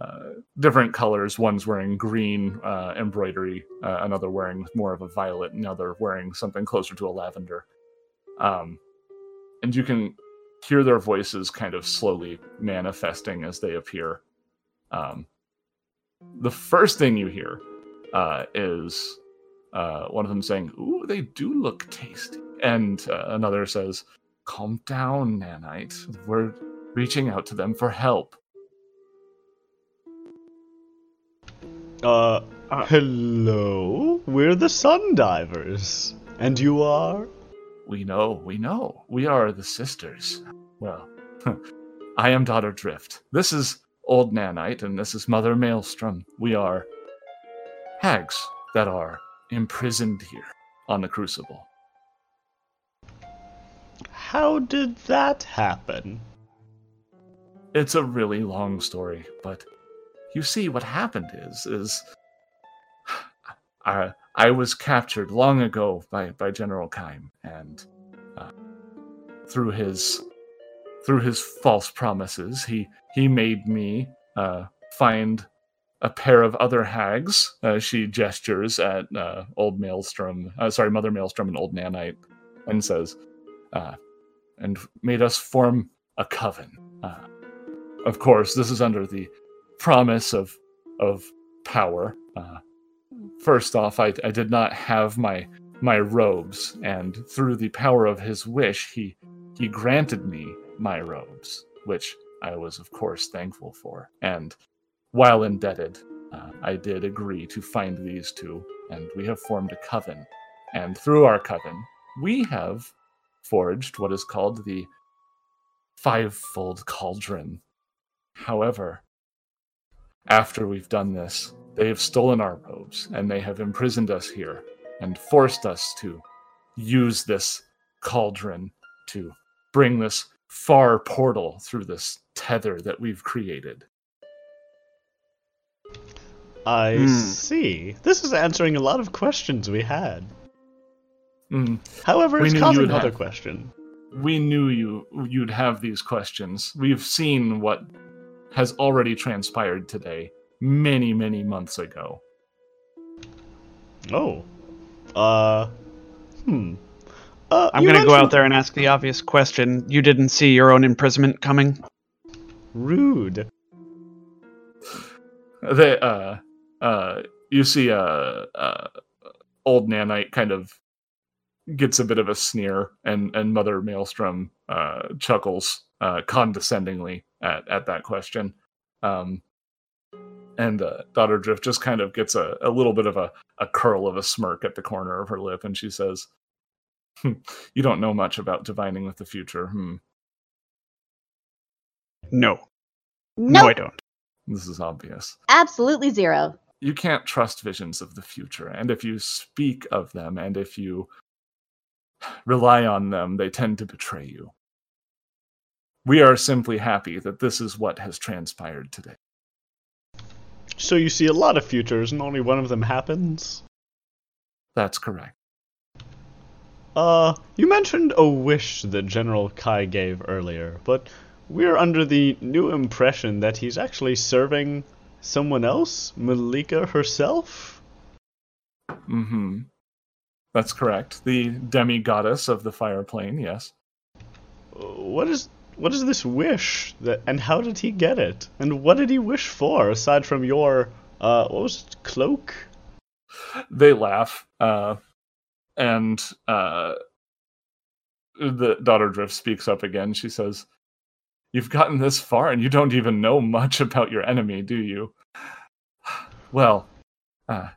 Speaker 1: uh, different colors. One's wearing green uh, embroidery, uh, another wearing more of a violet, another wearing something closer to a lavender. Um, and you can hear their voices kind of slowly manifesting as they appear. Um, the first thing you hear is uh, one of them saying, "Ooh, they do look tasty," and uh, another says, "Calm down, Nanite. We're reaching out to them for help."
Speaker 2: Uh,
Speaker 3: Uh,
Speaker 2: hello? We're the Sun Divers. And you are?
Speaker 1: We know, we know. We are the sisters. Well, *laughs* I am Daughter Drift. This is Old Nanite, and this is Mother Maelstrom. We are hags that are imprisoned here on the Crucible.
Speaker 2: How did that happen?
Speaker 1: It's a really long story, but you see, what happened is, is *sighs* I, I was captured long ago by, by General Kaim, and uh, through his through his false promises, he he made me uh, find a pair of other hags. Uh, she gestures at uh, Old Maelstrom, uh, sorry, Mother Maelstrom and Old Nanite, and says, uh, and made us form a coven. Uh, of course, this is under the promise of of power. Uh, first off, I, I did not have my my robes, and through the power of his wish, he he granted me my robes, which I was of course thankful for. And while indebted, uh, I did agree to find these two, and we have formed a coven. And through our coven, we have forged what is called the fivefold cauldron. However, after we've done this, they have stolen our robes and they have imprisoned us here and forced us to use this cauldron to bring this far portal through this tether that we've created.
Speaker 2: I
Speaker 3: Hmm.
Speaker 2: see. This is answering a lot of questions we had.
Speaker 1: Mm,
Speaker 2: However,
Speaker 1: We
Speaker 2: it's
Speaker 1: knew you
Speaker 2: causing another
Speaker 1: have-
Speaker 2: question.
Speaker 1: we knew you you'd have these questions. We've seen what has already transpired today, many, many months ago.
Speaker 2: Oh. Uh. Hmm. Uh,
Speaker 3: I'm gonna go out there and ask the obvious question. You didn't see your own imprisonment coming?
Speaker 2: Rude.
Speaker 1: They, uh, uh, you see, uh, uh, old Nanite kind of gets a bit of a sneer, and and Mother Maelstrom uh, chuckles uh, condescendingly at at that question. Um, and uh, Daughter Drift just kind of gets a, a little bit of a, a curl of a smirk at the corner of her lip, and she says, "Hmm, "You don't know much about divining with the future. Hmm.
Speaker 3: No. No, I don't.
Speaker 1: This is obvious."
Speaker 5: absolutely zero.
Speaker 1: you can't trust visions of the future and if you speak of them and if you rely on them they tend to betray you we are simply happy that this is what has transpired today
Speaker 2: So you see a lot of futures, and only one of them happens.
Speaker 1: that's correct
Speaker 2: Uh, you mentioned a wish that General Kai gave earlier, but we're under the new impression that he's actually serving someone else, Malika herself.
Speaker 1: mm-hmm that's correct the demi goddess of the fire plane yes
Speaker 2: What is what is this wish that, and how did he get it? And what did he wish for aside from your uh, what was it, cloak?
Speaker 1: they laugh uh, and uh, the daughter drift speaks up again she says you've gotten this far and you don't even know much about your enemy do you well uh,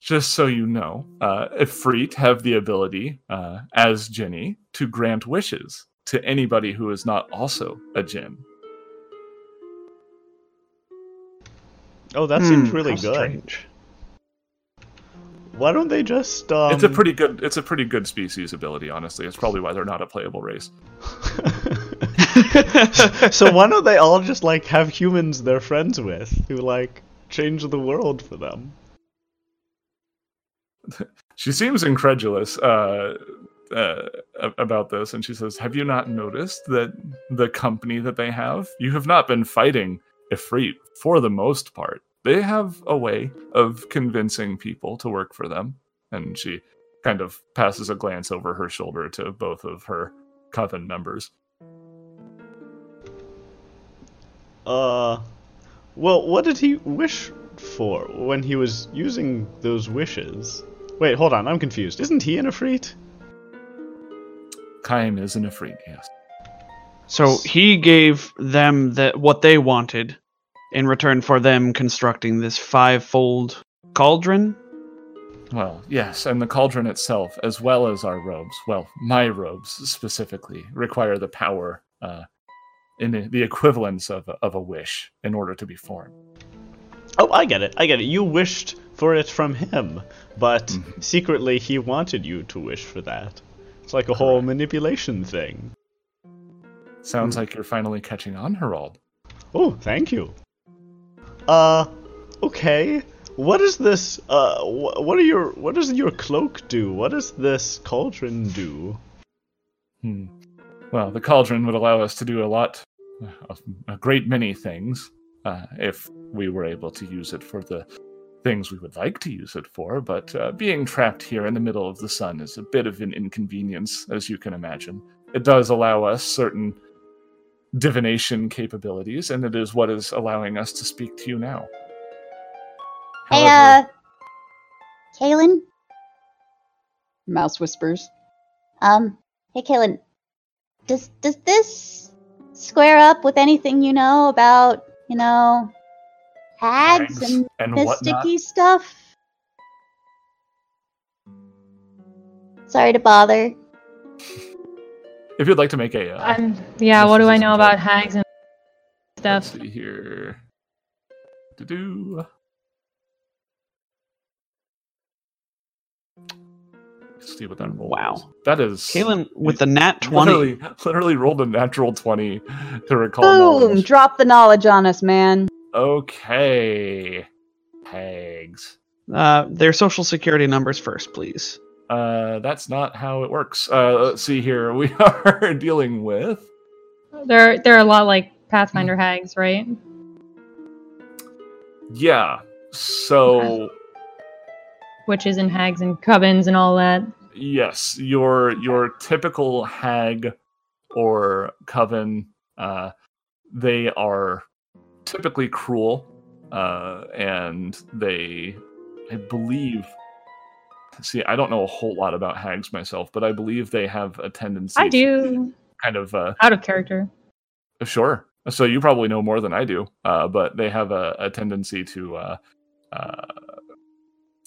Speaker 1: just so you know uh, Ifrit have the ability uh, as genie to grant wishes to anybody who is not also a Jinn.
Speaker 2: Oh, that seems
Speaker 3: Hmm,
Speaker 2: really good.
Speaker 3: Strange.
Speaker 2: Why don't they just? Um...
Speaker 1: it's a pretty good. It's a pretty good species ability. Honestly, it's probably why they're not a playable race. *laughs* *laughs*
Speaker 2: so why don't they all just like have humans they're friends with who like change the world for them? *laughs*
Speaker 1: She seems incredulous uh, uh, about this, and she says, "Have you not noticed that the company that they have? You have not been fighting Ifrit for the most part. They have a way of convincing people to work for them." And she kind of passes a glance over her shoulder to both of her coven members.
Speaker 2: Uh, well, what did he wish for when he was using those wishes? Wait, hold on, I'm confused. Isn't he an Ifrit?
Speaker 1: Kaim is an Ifrit, yes.
Speaker 3: So he gave them the, what they wanted in return for them constructing this five-fold cauldron.
Speaker 1: Well, yes, and the cauldron itself, as well as our robes, well, my robes specifically, require the power uh, in the- the equivalence of a, of a wish in order to be formed.
Speaker 2: Oh, I get it. I get it. You wished for it from him, but
Speaker 1: Mhm.
Speaker 2: secretly he wanted you to wish for that. It's like a whole manipulation thing.
Speaker 1: Sounds like you're finally catching on, Harold.
Speaker 2: Oh, thank you. Uh, okay. What is this? Uh, wh- what are your? What does your cloak do? What does this cauldron do?
Speaker 1: Hmm. Well, the cauldron would allow us to do a lot, a, a great many things, uh, if we were able to use it for the things we would like to use it for. But uh, being trapped here in the middle of the sun is a bit of an inconvenience, as you can imagine. It does allow us certain divination capabilities, and it is what is allowing us to speak to you now.
Speaker 5: Hey,
Speaker 1: However-
Speaker 5: uh, Kaylin?
Speaker 7: Mouse whispers.
Speaker 5: Um, hey, Kaylin. Does, does this square up with anything you know about, you know, hags,
Speaker 1: Hags
Speaker 5: and
Speaker 1: and whatnot.
Speaker 5: mysticky stuff? Sorry to bother.
Speaker 1: If you'd like to make a, uh,
Speaker 4: I'm yeah. What do I know
Speaker 1: check.
Speaker 4: about hags and
Speaker 1: let's
Speaker 4: stuff?
Speaker 1: see here. To Do see what that roll
Speaker 3: Wow.
Speaker 1: That is
Speaker 3: Kaylin with the nat 20.
Speaker 1: Literally, literally rolled a natural twenty to recall
Speaker 7: Boom!
Speaker 1: knowledge.
Speaker 7: Drop the knowledge on us, man.
Speaker 1: Okay, hags.
Speaker 3: Uh, their social security numbers first, please.
Speaker 1: Uh, that's not how it works. Uh, let's see here. *laughs* We are dealing with
Speaker 4: They're they're a lot like Pathfinder hags, right?
Speaker 1: yeah. So
Speaker 4: Witches and hags and covens and all that.
Speaker 1: yes, your your typical hag or coven, uh, they are typically cruel, uh, and they, I believe. See, I don't know a whole lot about hags myself, but I believe they have a tendency.
Speaker 4: I
Speaker 1: to
Speaker 4: do
Speaker 1: kind of uh,
Speaker 4: out of character.
Speaker 1: Sure. So you probably know more than I do, uh, but they have a, a tendency to uh, uh,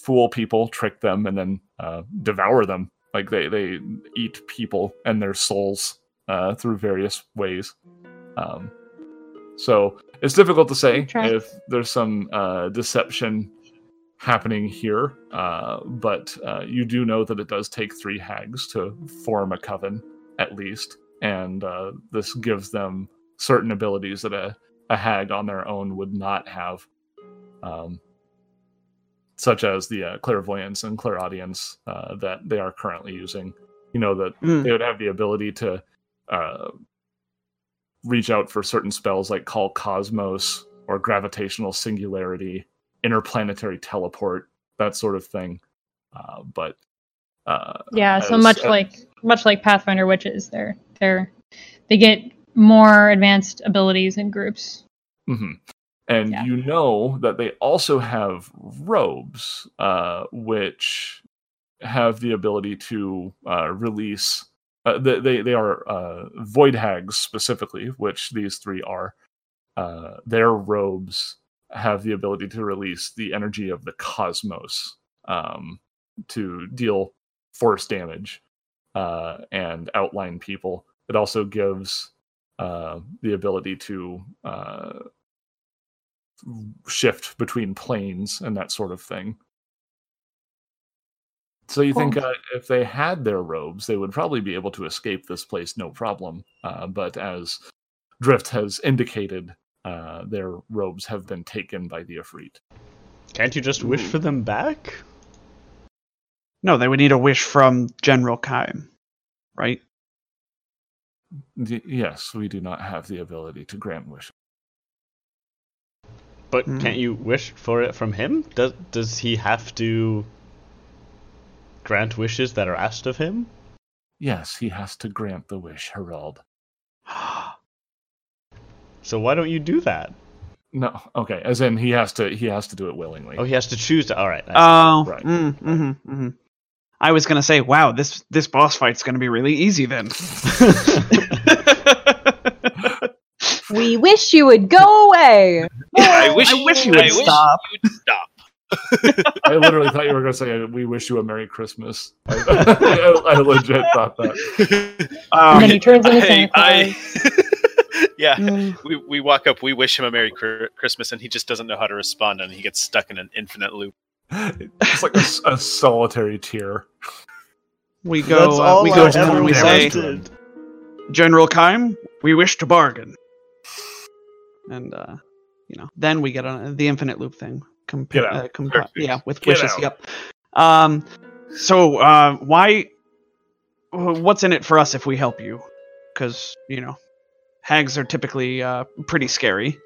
Speaker 1: fool people, trick them, and then uh, devour them. Like they, they eat people and their souls uh, through various ways. Um, so it's difficult to say if there's some uh, deception happening here, uh, but uh, you do know that it does take three hags to form a coven, at least, and uh, this gives them certain abilities that a, a hag on their own would not have, um, such as the uh, clairvoyance and clairaudience uh, that they are currently using. You know that
Speaker 3: Mm.
Speaker 1: they would have the ability to uh, reach out for certain spells like call cosmos or gravitational singularity, interplanetary teleport, that sort of thing. Uh, but uh,
Speaker 4: Yeah, so
Speaker 1: as-
Speaker 4: much
Speaker 1: uh,
Speaker 4: like much like Pathfinder witches, they're they're they get more advanced abilities in groups.
Speaker 1: hmm And
Speaker 4: Yeah.
Speaker 1: you know that they also have robes, uh, which have the ability to uh, release. Uh, they, they they are uh, void hags specifically, which these three are. Uh, their robes have the ability to release the energy of the cosmos um, to deal force damage uh, and outline people. It also gives uh, the ability to uh, shift between planes and that sort of thing. So you think uh, if they had their robes, they would probably be able to escape this place no problem. Uh, but as Drift has indicated, uh, their robes have been taken by the Ifrit.
Speaker 2: Can't you just wish for them back?
Speaker 3: No, they would need a wish from General Kaim, right?
Speaker 1: Y- yes, we do not have the ability to grant wishes.
Speaker 2: But
Speaker 3: Hmm.
Speaker 2: can't you wish for it from him? Does does he have to grant wishes that are asked of him?
Speaker 1: Yes, he has to grant the wish, Harold. *gasps* *gasps*
Speaker 2: So why don't you do that?
Speaker 1: No, okay, as in he has to he has to do it willingly.
Speaker 2: Oh, he has to choose to. All right. I see.
Speaker 3: Oh,
Speaker 1: Right.
Speaker 3: mm, mhm, mhm. I was gonna say, wow, this this boss fight's gonna be really easy then. *laughs*
Speaker 7: We wish you would go away.
Speaker 6: I wish,
Speaker 3: I wish you would stop.
Speaker 6: you would stop.
Speaker 1: I literally thought you were going to say, "We wish you a Merry Christmas." I, I, I legit thought that. *laughs*
Speaker 4: And
Speaker 3: Um,
Speaker 4: then he turns into Santa
Speaker 6: I,
Speaker 4: Claus. *laughs*
Speaker 6: I yeah.
Speaker 3: mm,
Speaker 6: We, we walk up, we wish him a Merry Christmas, and he just doesn't know how to respond, and he gets stuck in an infinite loop.
Speaker 1: It's like a solitary tear.
Speaker 3: we go.
Speaker 2: That's
Speaker 3: uh,
Speaker 2: all
Speaker 3: we
Speaker 2: I
Speaker 3: go to him
Speaker 2: ever
Speaker 3: and we say,
Speaker 2: wanted.
Speaker 3: General Kaim, we wish to bargain. And uh, you know, then we get on the infinite loop thing. Comp-
Speaker 1: Get out.
Speaker 3: Uh, comp- yeah, with
Speaker 1: Get
Speaker 3: wishes.
Speaker 1: out.
Speaker 3: Yep. Um, so uh, why? What's in it for us if we help you? Because you know, hags are typically uh, pretty scary.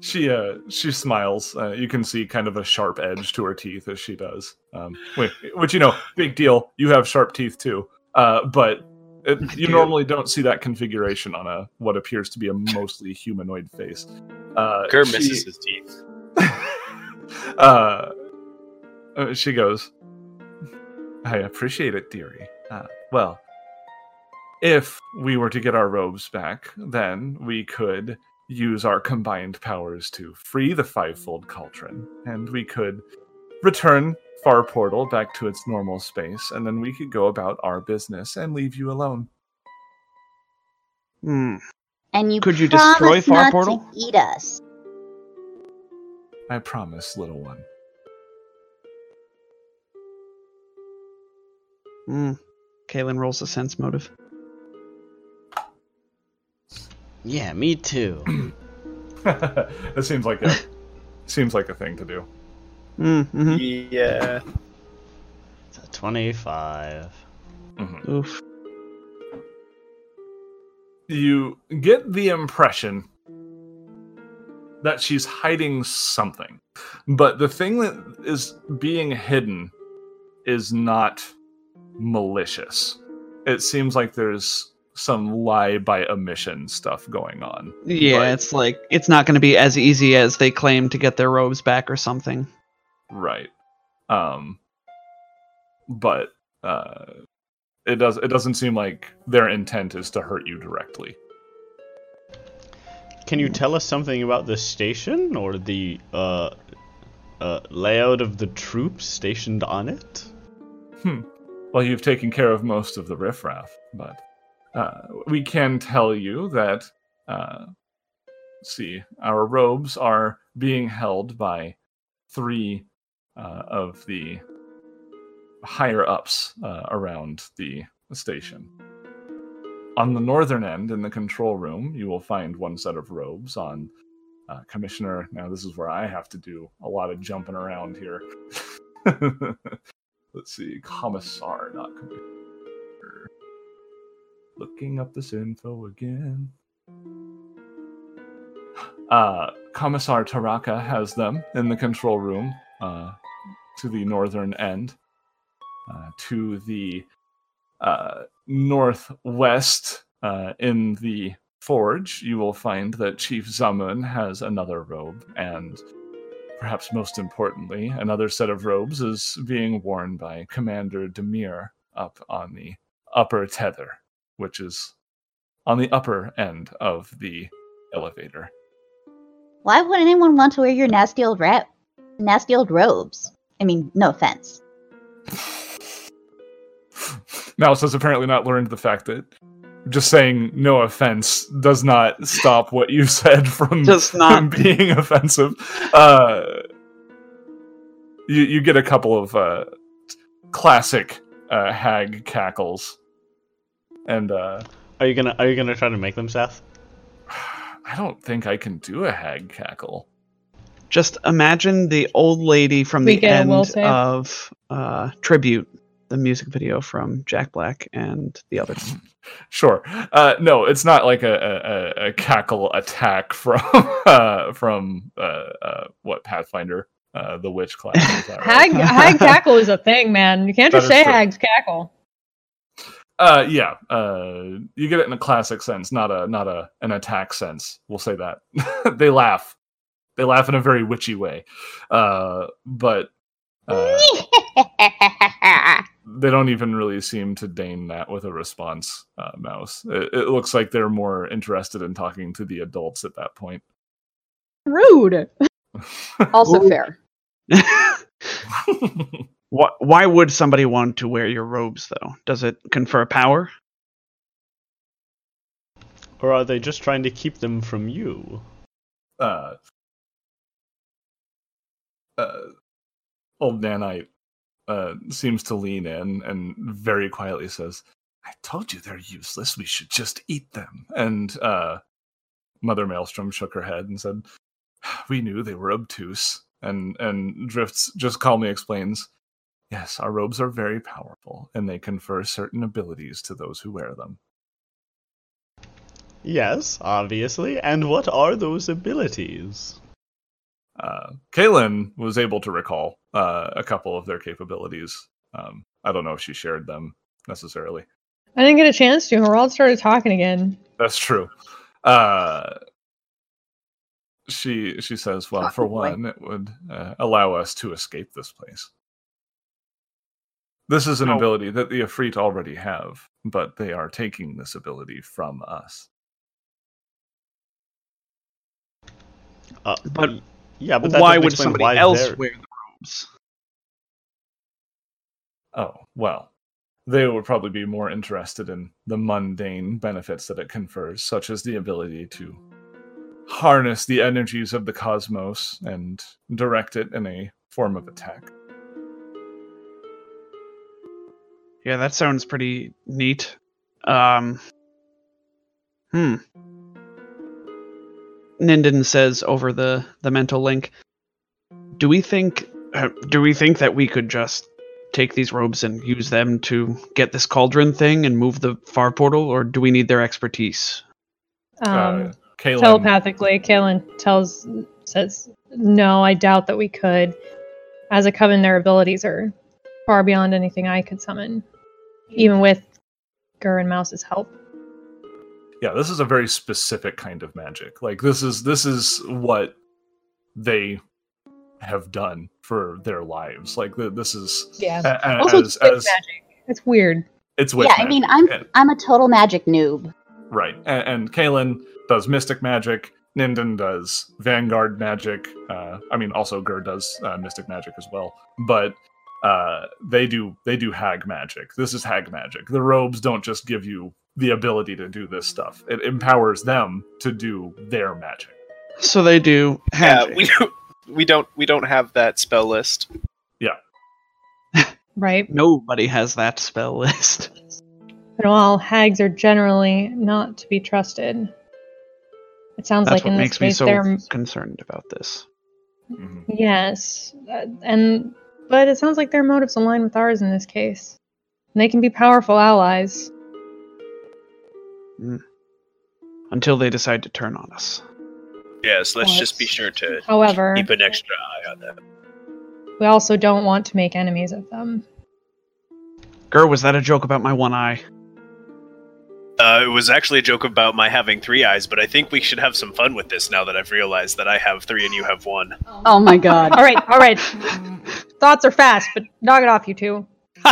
Speaker 1: She uh she smiles. Uh, you can see kind of a sharp edge to her teeth as she does. Um, which, which you know, big deal. You have sharp teeth too. Uh, but it, *laughs* you
Speaker 3: do.
Speaker 1: normally don't see that configuration on a what appears to be a mostly humanoid face. Uh,
Speaker 6: Gur
Speaker 1: she-
Speaker 6: misses his teeth. *laughs*
Speaker 1: uh, uh, she goes, I appreciate it, dearie. Uh, well, if we were to get our robes back, then we could use our combined powers to free the fivefold cauldron, and we could return Far Portal back to its normal space, and then we could go about our business and leave you alone.
Speaker 3: Hmm.
Speaker 5: And you
Speaker 3: Could you destroy Far
Speaker 5: not
Speaker 3: Portal?
Speaker 5: to eat us.
Speaker 1: I promise, little one.
Speaker 3: Hmm. Kaylin rolls a sense motive.
Speaker 2: Yeah, me too. *clears throat*
Speaker 1: it seems like a *laughs* seems like a thing to do.
Speaker 3: Mm, hmm
Speaker 6: Yeah.
Speaker 2: It's a Twenty-five.
Speaker 1: Mhm.
Speaker 3: Oof.
Speaker 1: you get the impression that she's hiding something. But the thing that is being hidden is not malicious. It seems like there's some lie by omission stuff going on.
Speaker 3: Yeah,
Speaker 1: But-
Speaker 3: it's like it's not going to be as easy as they claim to get their robes back or something.
Speaker 1: Right. Um but uh it does it doesn't seem like their intent is to hurt you directly.
Speaker 2: Can you tell us something about the station or the uh, uh, layout of the troops stationed on it? Hmm.
Speaker 1: Well, you've taken care of most of the riffraff, but uh, we can tell you that, uh, see, our robes are being held by three uh, of the higher ups uh, around the station. On the northern end, in the control room, you will find one set of robes on uh, Commissioner. Now, this is where I have to do a lot of jumping around here. *laughs* Let's see, Commissar, not Commissioner. Looking up this info again. Uh, Commissar Taraka has them in the control room uh, to the northern end. Uh, to the uh, northwest, uh, in the forge, you will find that Chief Zamun has another robe, and perhaps most importantly, another set of robes is being worn by Commander Demir up on the upper tether, which is on the upper end of the elevator.
Speaker 5: Why would anyone want to wear your nasty old rat, nasty old robes? I mean, no offense. *laughs*
Speaker 1: Mouse has apparently not learned the fact that just saying no offense does not stop what you said from *laughs*
Speaker 3: Does not.
Speaker 1: being offensive. Uh, you you get a couple of uh, classic uh, hag cackles, and uh,
Speaker 2: Are you gonna Are you gonna try to make them, Seth? *sighs*
Speaker 1: I don't think I can do a hag cackle.
Speaker 3: Just imagine the old lady from
Speaker 4: We
Speaker 3: the
Speaker 4: get a will
Speaker 3: end of uh, Tribute, the music video from Jack Black and the others. *laughs*
Speaker 1: Sure. Uh, no, it's not like a, a, a- a cackle attack from *laughs* uh, from uh, uh, what Pathfinder, uh, the witch class. Is that right?
Speaker 4: Hag, hag cackle is a thing, man. You can't
Speaker 1: That
Speaker 4: just say
Speaker 1: true.
Speaker 4: hags cackle.
Speaker 1: Uh, yeah. Uh, you get it in a classic sense, not a not a an attack sense. We'll say that *laughs* they laugh. They laugh in a very witchy way, uh, but uh, they don't even really seem to deign that with a response. Uh, Mouse. It, it looks like they're more interested in talking to the adults at that point.
Speaker 7: Rude. *laughs* Also fair. *laughs*
Speaker 3: why, why would somebody want to wear your robes, though? Does it confer power?
Speaker 2: Or are they just trying to keep them from you?
Speaker 1: uh, uh, old nanite uh, seems to lean in and very quietly says, "I told you they're useless. We should just eat them." And uh, Mother Maelstrom shook her head and said, "We knew they were obtuse." And and Drifts just calmly explains, "Yes, our robes are very powerful, and they confer certain abilities to those who wear them."
Speaker 2: Yes, obviously. And what are those abilities?
Speaker 1: uh, Kaylin was able to recall uh, a couple of their capabilities. Um, I don't know if she shared them necessarily.
Speaker 4: I didn't get a chance to. Harold started talking again.
Speaker 1: That's true. Uh, she she says, "Well, for
Speaker 7: Probably.
Speaker 1: one, it would uh, allow us to escape this place. This is an
Speaker 3: Oh.
Speaker 1: ability that the Ifrit already have, but they are taking this ability from us.
Speaker 2: Uh,
Speaker 3: But
Speaker 2: yeah, but
Speaker 3: why would somebody
Speaker 2: why
Speaker 3: else
Speaker 2: they're-
Speaker 3: wear the robes?
Speaker 1: Oh, well, they would probably be more interested in the mundane benefits that it confers, such as the ability to harness the energies of the cosmos and direct it in a form of attack.
Speaker 3: Yeah, that sounds pretty neat. Um, hmm. Ninden says over the the mental link. Do we think? Uh, do we think that we could just take these robes and use them to get this cauldron thing and move the far portal, or do we need their expertise?
Speaker 4: Um,
Speaker 1: uh, Kaylin,
Speaker 4: telepathically, Kaylin tells says, "No, I doubt that we could. As a coven, their abilities are far beyond anything I could summon, even with Gur and Mouse's help."
Speaker 1: yeah, this is a very specific kind of magic. Like this is this is what they have done for their lives. Like the, this is
Speaker 4: Yeah.
Speaker 1: a- a-
Speaker 4: Also,
Speaker 1: as,
Speaker 4: it's witch
Speaker 1: as
Speaker 4: magic. It's weird.
Speaker 1: it's witch
Speaker 5: yeah, I mean. I'm
Speaker 1: And-
Speaker 5: I'm a total magic noob.
Speaker 1: Right. And, and Kaylin does mystic magic. Ninden does vanguard magic. Uh, I mean, also Gur does uh, mystic magic as well. But uh, they do they do hag magic. This is hag magic. The robes don't just give you the ability to do this stuff. It empowers them to do their magic.
Speaker 3: So they do.
Speaker 6: Yeah, we don't, *laughs* we don't we don't have that spell list. Yeah. *laughs*
Speaker 4: right.
Speaker 3: Nobody has that spell list. *laughs*
Speaker 4: And while hags are generally not to be trusted, it sounds
Speaker 3: That's
Speaker 4: like in
Speaker 3: what
Speaker 4: this
Speaker 3: makes me
Speaker 4: case
Speaker 3: so
Speaker 4: they're
Speaker 3: concerned about this.
Speaker 1: Mhm.
Speaker 4: yes, uh, and but it sounds like their motives align with ours in this case. And they can be powerful allies.
Speaker 3: Until they decide to turn on us.
Speaker 6: Yes, let's
Speaker 4: Well,
Speaker 6: just be sure to
Speaker 4: However,
Speaker 6: keep an extra eye on them.
Speaker 4: we also don't want to make enemies of them.
Speaker 3: Gur, was that a joke about my one eye?
Speaker 6: Uh, it was actually a joke about my having three eyes, but I think we should have some fun with this now that I've realized that I have three and you have one.
Speaker 7: Oh my god. *laughs*
Speaker 4: All right, all right. *laughs* Thoughts are fast, but knock it off, you two. *laughs*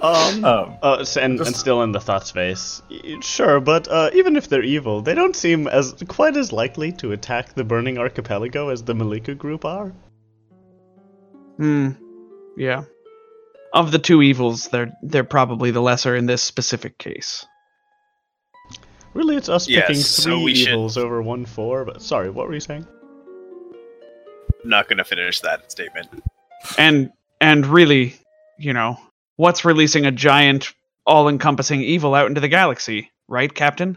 Speaker 2: Um,
Speaker 1: Um,
Speaker 2: uh, s- and, and still in the thoughts phase. Y- Sure, but uh, even if they're evil, they don't seem as quite as likely to attack the Burning Archipelago as the Malika group are.
Speaker 3: Hmm. Yeah. Of the two evils, they're they're probably the lesser in this specific case.
Speaker 2: Really, it's us
Speaker 6: Yes,
Speaker 2: picking
Speaker 6: so
Speaker 2: three
Speaker 6: should-
Speaker 2: evils over one four. But sorry, what were you saying?
Speaker 6: Not going to finish that statement.
Speaker 3: And and really, you know, what's releasing a giant, all-encompassing evil out into the galaxy, right, Captain?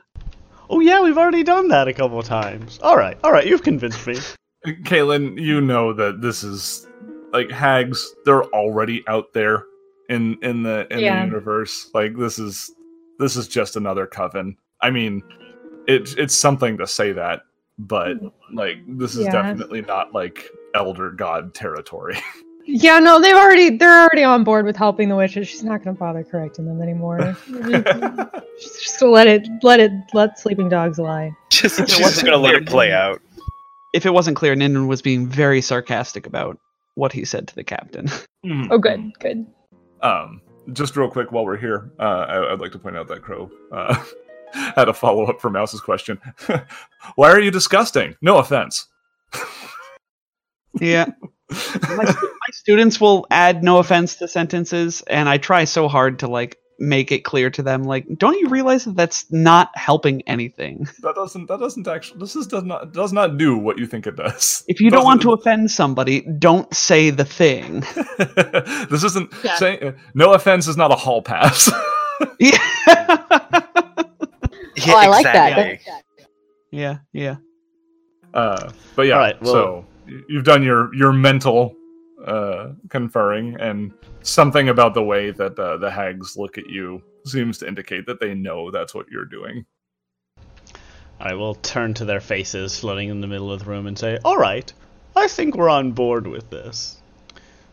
Speaker 2: Oh yeah, we've already done that a couple times. All right, all right, you've convinced me. *laughs*
Speaker 1: Kaylin, you know that this is like hags. They're already out there in in the in
Speaker 4: Yeah.
Speaker 1: the universe. Like this is this is just another coven. I mean, it's it's something to say that, but like this is
Speaker 4: Yeah.
Speaker 1: definitely not like elder god territory. *laughs*
Speaker 4: Yeah, no, they've already they're already on board with helping the witches. She's not gonna bother correcting them anymore. *laughs* She's just let it let it let sleeping dogs lie.
Speaker 6: Just,
Speaker 3: If it
Speaker 6: she's just
Speaker 3: wasn't
Speaker 6: going to let it play out.
Speaker 3: If it wasn't clear, Ninden was being very sarcastic about what he said to the captain. *laughs*
Speaker 4: Oh good, good.
Speaker 1: Um, just real quick while we're here, uh, I, I'd like to point out that Crow uh, *laughs* had a follow up for Mouse's question. *laughs* Why are you disgusting? No offense.
Speaker 3: yeah. *laughs* my, my students will add no offense to sentences and i try so hard to like make it clear to them like don't you realize that that's not helping anything
Speaker 1: that doesn't. That doesn't actually. This is does not does not do what you think it does.
Speaker 3: if you don't want to offend somebody don't say the thing
Speaker 1: this isn't
Speaker 5: Yeah.
Speaker 1: saying. uh, No offense is not a hall pass.
Speaker 3: yeah *laughs*
Speaker 7: Oh, I like that.
Speaker 6: exactly.
Speaker 3: yeah yeah
Speaker 1: Uh, but yeah,
Speaker 2: All right, well-
Speaker 1: so you've done your your mental uh, conferring, and something about the way that uh, the hags look at you seems to indicate that they know that's what you're doing.
Speaker 2: I will turn to their faces floating in the middle of the room and say, All right, I think we're on board with this.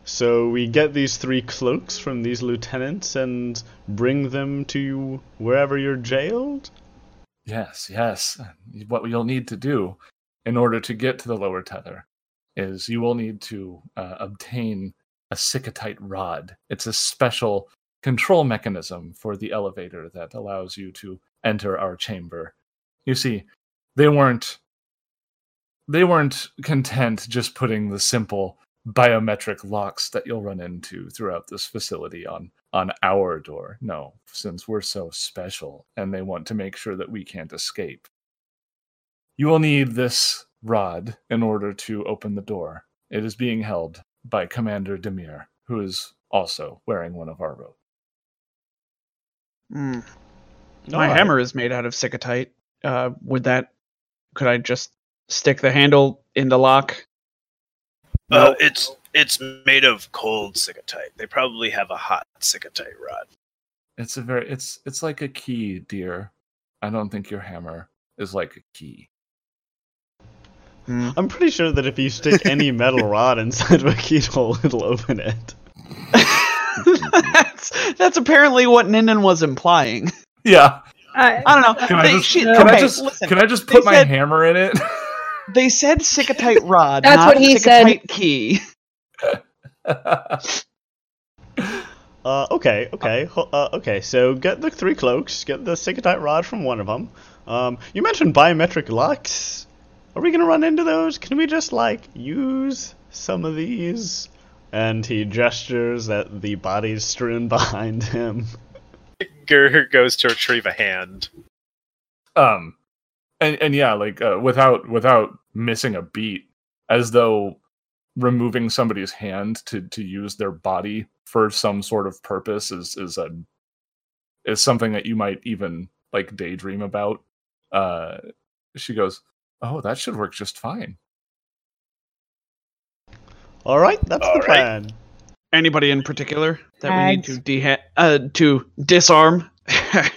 Speaker 2: So we get these three cloaks from these lieutenants and bring them to wherever you're jailed?
Speaker 1: Yes, yes. What you'll need to do in order to get to the lower tether is you will need to uh, obtain a Sikatite rod. It's a special control mechanism for the elevator that allows you to enter our chamber. You see, they weren't they weren't content just putting the simple biometric locks that you'll run into throughout this facility on on our door. No, since we're so special and they want to make sure that we can't escape. You will need this rod in order to open the door. It is being held by Commander Demir, who is also wearing one of our robes.
Speaker 3: Mm. My
Speaker 2: right.
Speaker 3: hammer is made out of sikatite uh would that could i just stick the handle in the lock
Speaker 6: Uh, it's it's made of cold sikatite. They probably have a hot sikatite rod.
Speaker 1: It's a very it's it's like a key, dear. I don't think your hammer is like a key.
Speaker 3: Hmm.
Speaker 2: I'm pretty sure that if you stick any *laughs* metal rod inside of a keyhole, *laughs* it'll open it.
Speaker 3: that's, that's apparently what Ninden was implying.
Speaker 1: Yeah.
Speaker 4: I,
Speaker 3: I don't know.
Speaker 1: Can I just
Speaker 3: she-
Speaker 1: can
Speaker 3: okay,
Speaker 1: I just
Speaker 3: listen.
Speaker 1: can I just
Speaker 3: they
Speaker 1: put my
Speaker 3: said-
Speaker 1: hammer in it?
Speaker 3: They said sikatite *laughs* rod.
Speaker 4: That's
Speaker 3: not
Speaker 4: what he said.
Speaker 3: Key. *laughs*
Speaker 2: Uh, okay, okay, uh, okay. So get the three cloaks, get the Sikatite rod from one of them. Um, you mentioned biometric locks. Are we gonna run into those? Can we just like use some of these? And he gestures at the bodies strewn *laughs* behind him.
Speaker 6: Gur goes to retrieve a hand.
Speaker 1: um and and yeah like uh, without without missing a beat as though removing somebody's hand to to use their body for some sort of purpose is is a is something that you might even like daydream about uh she goes oh that should work just fine
Speaker 2: All right, that's
Speaker 6: All
Speaker 2: the
Speaker 6: right.
Speaker 2: plan.
Speaker 3: Anybody in particular that we need to deha- uh, to disarm? *laughs*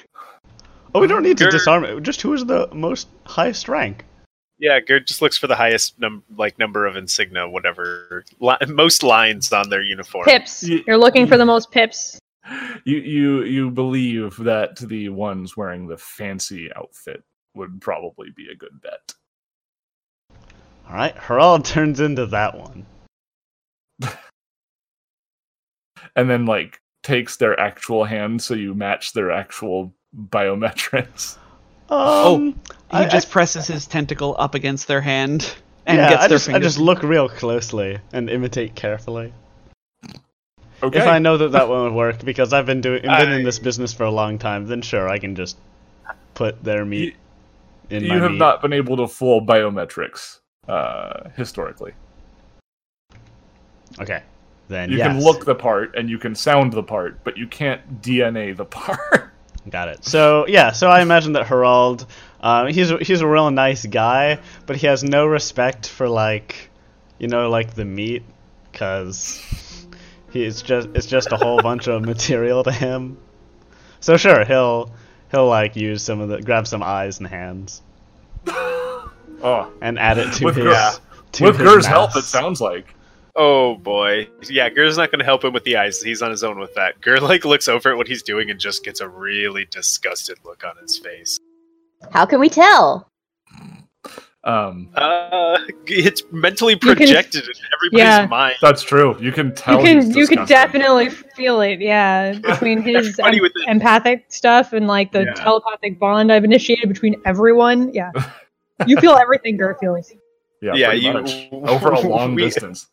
Speaker 2: Oh, we don't need to
Speaker 6: Gur-
Speaker 2: disarm it. Just who is the most highest rank?
Speaker 6: Yeah, Gur just looks for the highest num- like number of insignia, whatever li- most lines on their uniform.
Speaker 4: pips. You're looking for the most pips.
Speaker 1: you you you believe that the ones wearing the fancy outfit would probably be a good bet
Speaker 2: All right, Harold *laughs* turns into that one. *laughs*
Speaker 1: and then like takes their actual hand so you match their actual biometrics
Speaker 2: Um,
Speaker 3: he
Speaker 2: I-
Speaker 3: just
Speaker 2: I-
Speaker 3: presses his tentacle up against their hand and
Speaker 2: yeah,
Speaker 3: gets
Speaker 2: I
Speaker 3: their
Speaker 2: just, I just look real closely and imitate carefully.
Speaker 1: okay
Speaker 2: If I know that that won't work because I've been doing been in this business for a long time, then sure I can just put their meat in
Speaker 1: you
Speaker 2: my
Speaker 1: have
Speaker 2: meat.
Speaker 1: not been able to fool biometrics uh historically
Speaker 2: Okay. Then
Speaker 1: You
Speaker 2: yes.
Speaker 1: can look the part and you can sound the part, but you can't DNA the *laughs* part.
Speaker 2: Got it. So yeah, so I imagine that Harold, um, he's a, he's a real nice guy, but he has no respect for like, you know, like the meat, cause he's just it's just a whole bunch of material to him. So sure, he'll he'll like use some of the grab some eyes and hands *laughs*
Speaker 1: oh,
Speaker 2: and add it to
Speaker 1: With
Speaker 2: his.
Speaker 1: Gur-
Speaker 2: to
Speaker 1: with
Speaker 2: his
Speaker 1: Gur's help, it sounds like.
Speaker 6: Oh boy. Yeah, Gur's not going to help him with the eyes. He's on his own with that. Gur like looks over at what he's doing and just gets a really disgusted look on his face.
Speaker 5: How can we tell?
Speaker 1: Um,
Speaker 6: Uh, it's mentally
Speaker 4: can-
Speaker 6: projected in everybody's
Speaker 4: Yeah.
Speaker 6: mind.
Speaker 1: that's true. You can tell
Speaker 4: You
Speaker 1: tell.
Speaker 4: can
Speaker 1: he's
Speaker 4: you can definitely feel it, yeah, *laughs* between his em-
Speaker 6: with
Speaker 4: empathic stuff and like the
Speaker 1: Yeah.
Speaker 4: telepathic bond I've initiated between everyone. Yeah, *laughs* you feel everything Gur feels.
Speaker 1: Yeah,
Speaker 6: Yeah, you-
Speaker 1: much. over a long *laughs*
Speaker 6: we-
Speaker 1: distance.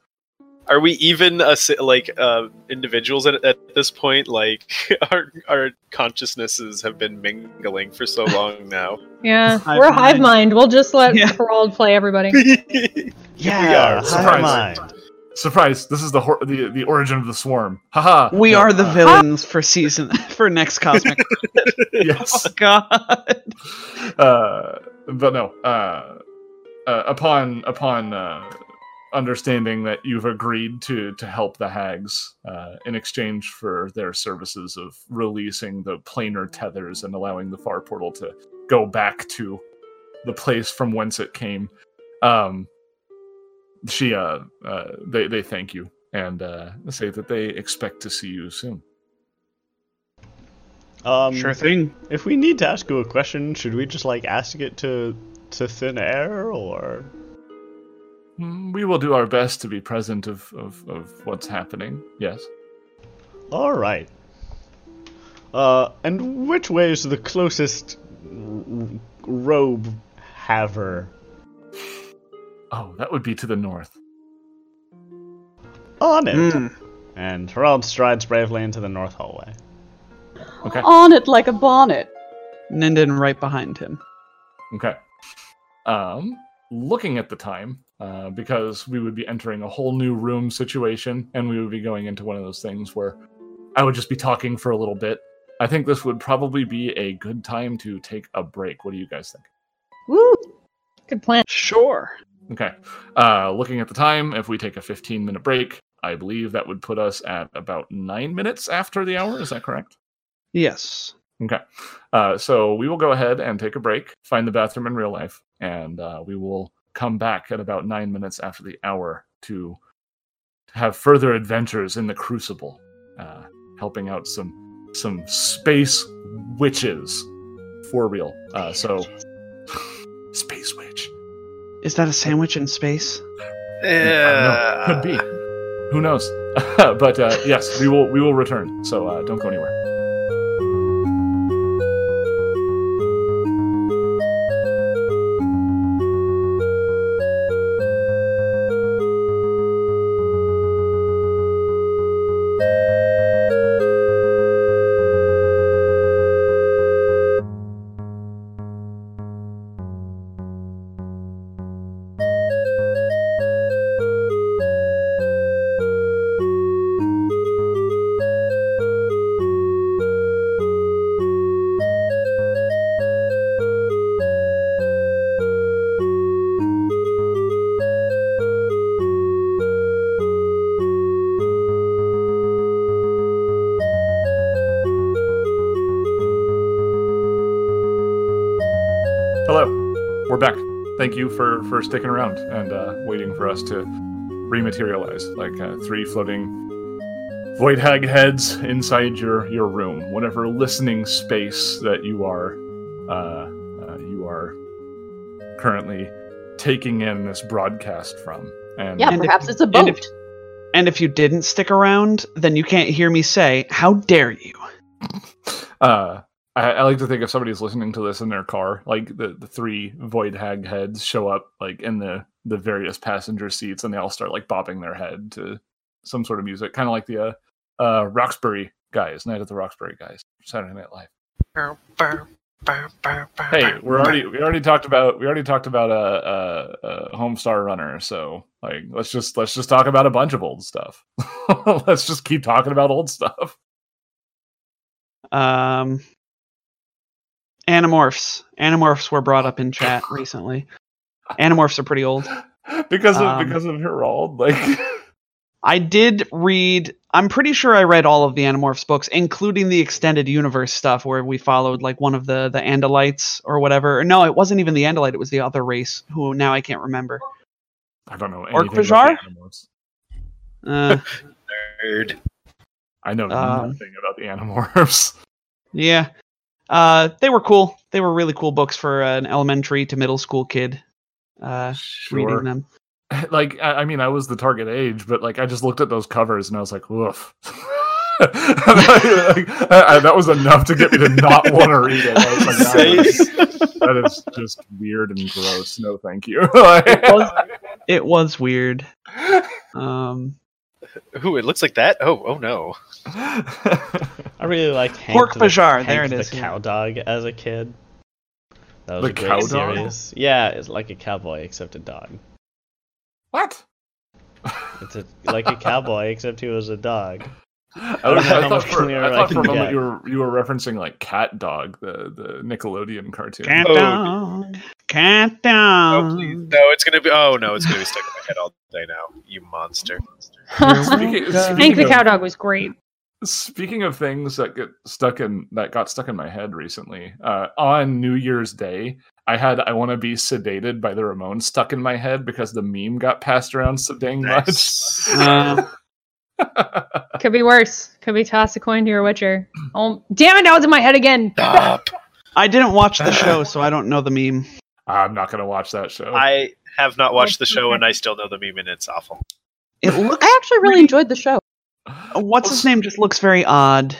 Speaker 6: Are we even si- like uh, individuals at, at this point? Like *laughs* our our consciousnesses have been mingling for so long *laughs* now.
Speaker 4: Yeah,
Speaker 3: Hive
Speaker 4: we're a hive
Speaker 3: mind.
Speaker 4: mind. We'll just let
Speaker 3: Yeah.
Speaker 4: Harold play everybody. *laughs*
Speaker 2: Yeah,
Speaker 6: are.
Speaker 2: hive
Speaker 1: Surprise.
Speaker 2: mind.
Speaker 1: Surprise! This is the hor- the the origin of the swarm. Haha.
Speaker 3: We
Speaker 1: No,
Speaker 3: are the
Speaker 1: uh,
Speaker 3: villains for season for next cosmic.
Speaker 1: yes.
Speaker 3: oh God.
Speaker 1: uh, but no. Uh, uh, upon upon uh, understanding that you've agreed to to help the hags uh, in exchange for their services of releasing the planar tethers and allowing the far portal to go back to the place from whence it came, um, she uh, uh, they they thank you and uh, say that they expect to see you soon.
Speaker 2: Um,
Speaker 3: Sure thing.
Speaker 2: If we need to ask you a question, should we just like ask it to to thin air or?
Speaker 1: Mm, We will do our best to be present of, of, of what's happening. Yes.
Speaker 2: All right. Uh, and which way is the closest r- robe haver?
Speaker 1: Oh, that would be to the north.
Speaker 2: On it.
Speaker 3: Mm.
Speaker 2: And Harold strides bravely into the north hallway.
Speaker 1: Okay.
Speaker 7: On it like a bonnet.
Speaker 3: Ninden right behind him.
Speaker 1: Okay. Um, looking at the time, uh, because we would be entering a whole new room situation, and we would be going into one of those things where I would just be talking for a little bit. I think this would probably be a good time to take a break. What do you guys think?
Speaker 5: Woo!
Speaker 4: Good plan.
Speaker 3: Sure.
Speaker 1: Okay. Uh, looking at the time, if we take a 15 minute break, I believe that would put us at about nine minutes after the hour. Is that correct?
Speaker 3: Yes.
Speaker 1: Okay. Uh, so we will go ahead and take a break, find the bathroom in real life, and uh, we will come back at about nine minutes after the hour to have further adventures in the Crucible, uh, helping out some some space witches for real. Uh, so *sighs* space witch.
Speaker 3: Is that a sandwich in space?
Speaker 1: I don't. Could be. Who knows? *laughs* but uh, yes, we will we will return. So uh, don't go anywhere. Thank you for for sticking around and uh, waiting for us to rematerialize like uh, three floating void hag heads inside your your room, whatever listening space that you are uh, uh, you are currently taking in this broadcast from. And
Speaker 5: Yeah,
Speaker 3: And
Speaker 5: perhaps
Speaker 3: you-
Speaker 5: it's a
Speaker 3: and
Speaker 5: boat.
Speaker 3: if- And if you didn't stick around, then you can't hear me say, How dare you? *laughs*
Speaker 1: uh, I, I like to think if somebody's listening to this in their car, like the, the three void hag heads show up like in the the various passenger seats, and they all start like bobbing their head to some sort of music, kind of like the uh, uh, Roxbury guys, Night at the Roxbury guys, Saturday Night Live. Hey, we're already we already talked about we already talked about a uh, uh, Homestar Runner, so like let's just let's just talk about a bunch of old stuff. *laughs* let's just keep talking about old stuff.
Speaker 3: Um, Animorphs. Animorphs were brought up in chat recently. Animorphs are pretty old. *laughs*
Speaker 1: because of
Speaker 3: Um,
Speaker 1: because of Harold, like
Speaker 3: I did read. I'm pretty sure I read all of the Animorphs books, including the extended universe stuff, where we followed like one of the the Andalites or whatever. No, it wasn't even the Andalite; it was the other race, who now I can't remember.
Speaker 1: I don't know
Speaker 3: Orc
Speaker 1: anything about Bajir?
Speaker 3: Uh, *laughs*
Speaker 6: Nerd.
Speaker 1: I know
Speaker 3: Um,
Speaker 1: nothing about the Animorphs.
Speaker 3: yeah, uh, they were cool. They were really cool books for an elementary to middle school kid. Uh, reading them. *laughs*
Speaker 1: Like I, I mean, I was the target age, but like I just looked at those covers and I was like, woof. *laughs* Like, I- I- that was enough to get me to not want to read it. I was like, that is- that is just weird and gross. No, thank you. *laughs*
Speaker 3: It was weird. Um,
Speaker 6: Ooh, it looks like that. Oh, oh no. *laughs*
Speaker 2: I really liked Hank
Speaker 3: Pork
Speaker 2: the,
Speaker 3: Bajir,
Speaker 2: Hank
Speaker 3: there it
Speaker 2: the
Speaker 3: is, yeah.
Speaker 2: cow dog as a kid. That was
Speaker 1: The
Speaker 2: a great
Speaker 1: cow dog?
Speaker 2: series. Yeah, it's like a cowboy except a dog.
Speaker 1: what?
Speaker 2: It's a, like a cowboy *laughs* except he was a dog.
Speaker 1: I,
Speaker 2: don't know how
Speaker 1: thought for, I
Speaker 2: I
Speaker 1: thought for a moment
Speaker 2: get.
Speaker 1: you were you were referencing like Cat Dog, the the Nickelodeon cartoon.
Speaker 3: cat
Speaker 6: Oh.
Speaker 3: dog, cat
Speaker 6: Oh,
Speaker 3: dog.
Speaker 6: please. No, it's gonna be. Oh no, it's gonna be stuck in my head all day now. You monster. *laughs*
Speaker 1: Speaking,
Speaker 4: Hank
Speaker 1: speaking
Speaker 4: the
Speaker 1: of-
Speaker 4: cow dog was great.
Speaker 1: Speaking of things that get stuck in that got stuck in my head recently, uh, on New Year's Day, I had "I Want to Be Sedated" by the Ramones stuck in my head because the meme got passed around so dang
Speaker 6: Nice.
Speaker 3: Uh,
Speaker 1: much. *laughs*
Speaker 4: Could be worse. Could be toss a coin to your Witcher. Oh, damn it! Now it's in my head again.
Speaker 6: Stop.
Speaker 3: I didn't watch the show, so I don't know the meme.
Speaker 1: I'm not gonna watch that show.
Speaker 6: I have not watched the show, and I still know the meme, and it's awful.
Speaker 3: It looks.
Speaker 7: I actually really enjoyed the show.
Speaker 3: What's his name? Just looks very odd.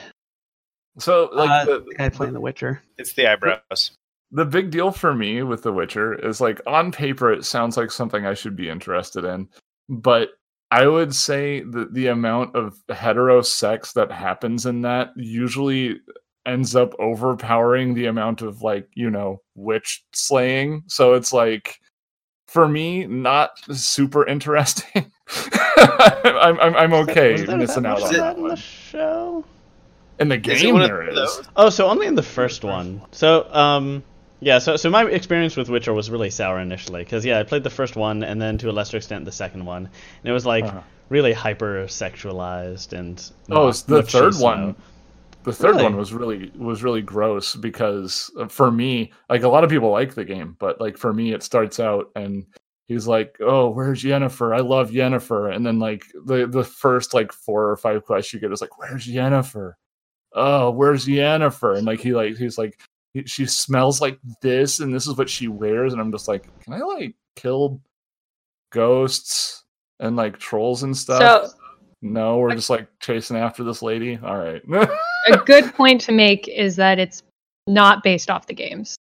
Speaker 1: so like
Speaker 3: Uh,
Speaker 1: the,
Speaker 3: The guy playing The Witcher.
Speaker 6: It's the eyebrows.
Speaker 1: the big deal for me with The Witcher is like on paper it sounds like something I should be interested in, but I would say that the amount of hetero sex that happens in that usually ends up overpowering the amount of like, you know, witch slaying. So it's like for me not super interesting. *laughs* I'm, I'm I'm okay
Speaker 2: Was there
Speaker 1: missing
Speaker 2: that
Speaker 1: out
Speaker 2: much
Speaker 1: on
Speaker 2: of
Speaker 1: that
Speaker 2: that in the
Speaker 1: one.
Speaker 2: show?
Speaker 1: In the game
Speaker 6: one of
Speaker 1: there is.
Speaker 2: Oh, so only in the first one. So, um, yeah. So, so my experience with Witcher was really sour initially, because yeah, I played the first one, and then to a lesser extent the second one, and it was like
Speaker 1: Uh-huh.
Speaker 2: really hyper sexualized and.
Speaker 1: Oh,
Speaker 2: not
Speaker 1: it's the third
Speaker 2: is,
Speaker 1: one. The third
Speaker 2: Really?
Speaker 1: one was really was really gross because uh, for me, like a lot of people like the game, but like for me, it starts out and he's like, "Oh, where's Jennifer? I love Jennifer." and then like the the first like four or five quests you get is like, "Where's Jennifer? Oh, where's Jennifer?" And like he like he's like, "He- "She smells like this, and this is what she wears," and I'm just like, "Can I like kill ghosts and like trolls and stuff?"
Speaker 4: So
Speaker 1: no, we're just like chasing after this lady. All right. *laughs*
Speaker 4: a good point to make is that it's not based off the games.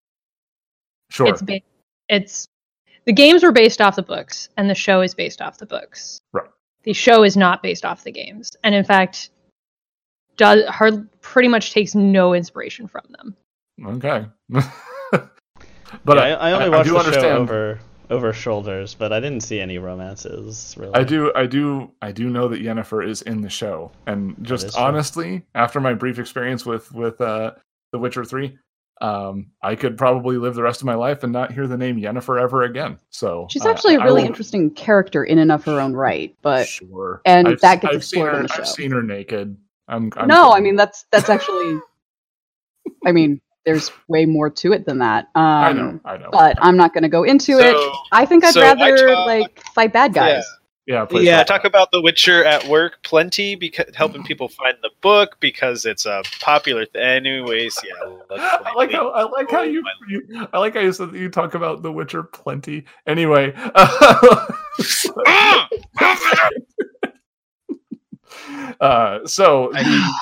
Speaker 1: sure.
Speaker 4: It's ba- it's the games were based off the books, and the show is based off the books.
Speaker 1: Right.
Speaker 4: The show is not based off the games, and in fact, does her pretty much takes no inspiration from them.
Speaker 1: Okay. *laughs* but
Speaker 2: yeah,
Speaker 1: I,
Speaker 2: I, I only
Speaker 1: I
Speaker 2: watched
Speaker 1: do
Speaker 2: the
Speaker 1: understand.
Speaker 2: show over over shoulders, but I didn't see any romances really.
Speaker 1: I do, I do, I do know that Yennefer is in the show, and
Speaker 2: is
Speaker 1: just
Speaker 2: true.
Speaker 1: honestly, after my brief experience with with uh, The Witcher Three, um, I could probably live the rest of my life and not hear the name Yennefer ever again. So
Speaker 7: She's
Speaker 1: uh,
Speaker 7: actually a
Speaker 1: I
Speaker 7: really
Speaker 1: will-
Speaker 7: interesting character in and of her own right, but
Speaker 1: sure,
Speaker 7: and
Speaker 1: I've,
Speaker 7: that gets
Speaker 1: I've seen
Speaker 7: explored
Speaker 1: her.
Speaker 7: in the
Speaker 1: I've seen her naked. I'm, I'm
Speaker 7: no, I mean that's that's actually. *laughs* I mean, there's way more to it than that. Um,
Speaker 1: I know, I know.
Speaker 7: But I'm not going to go into it. I think I'd
Speaker 6: so I
Speaker 7: rather
Speaker 6: talk-
Speaker 7: like fight bad guys.
Speaker 1: yeah, please.
Speaker 3: Yeah.
Speaker 6: I talk about The Witcher at work plenty because helping *laughs* people find the book because it's a popular. Th- anyways, yeah. *laughs*
Speaker 1: I like how I like how you, you I like how you said that you talk about The Witcher plenty. Anyway, *laughs* uh, so the,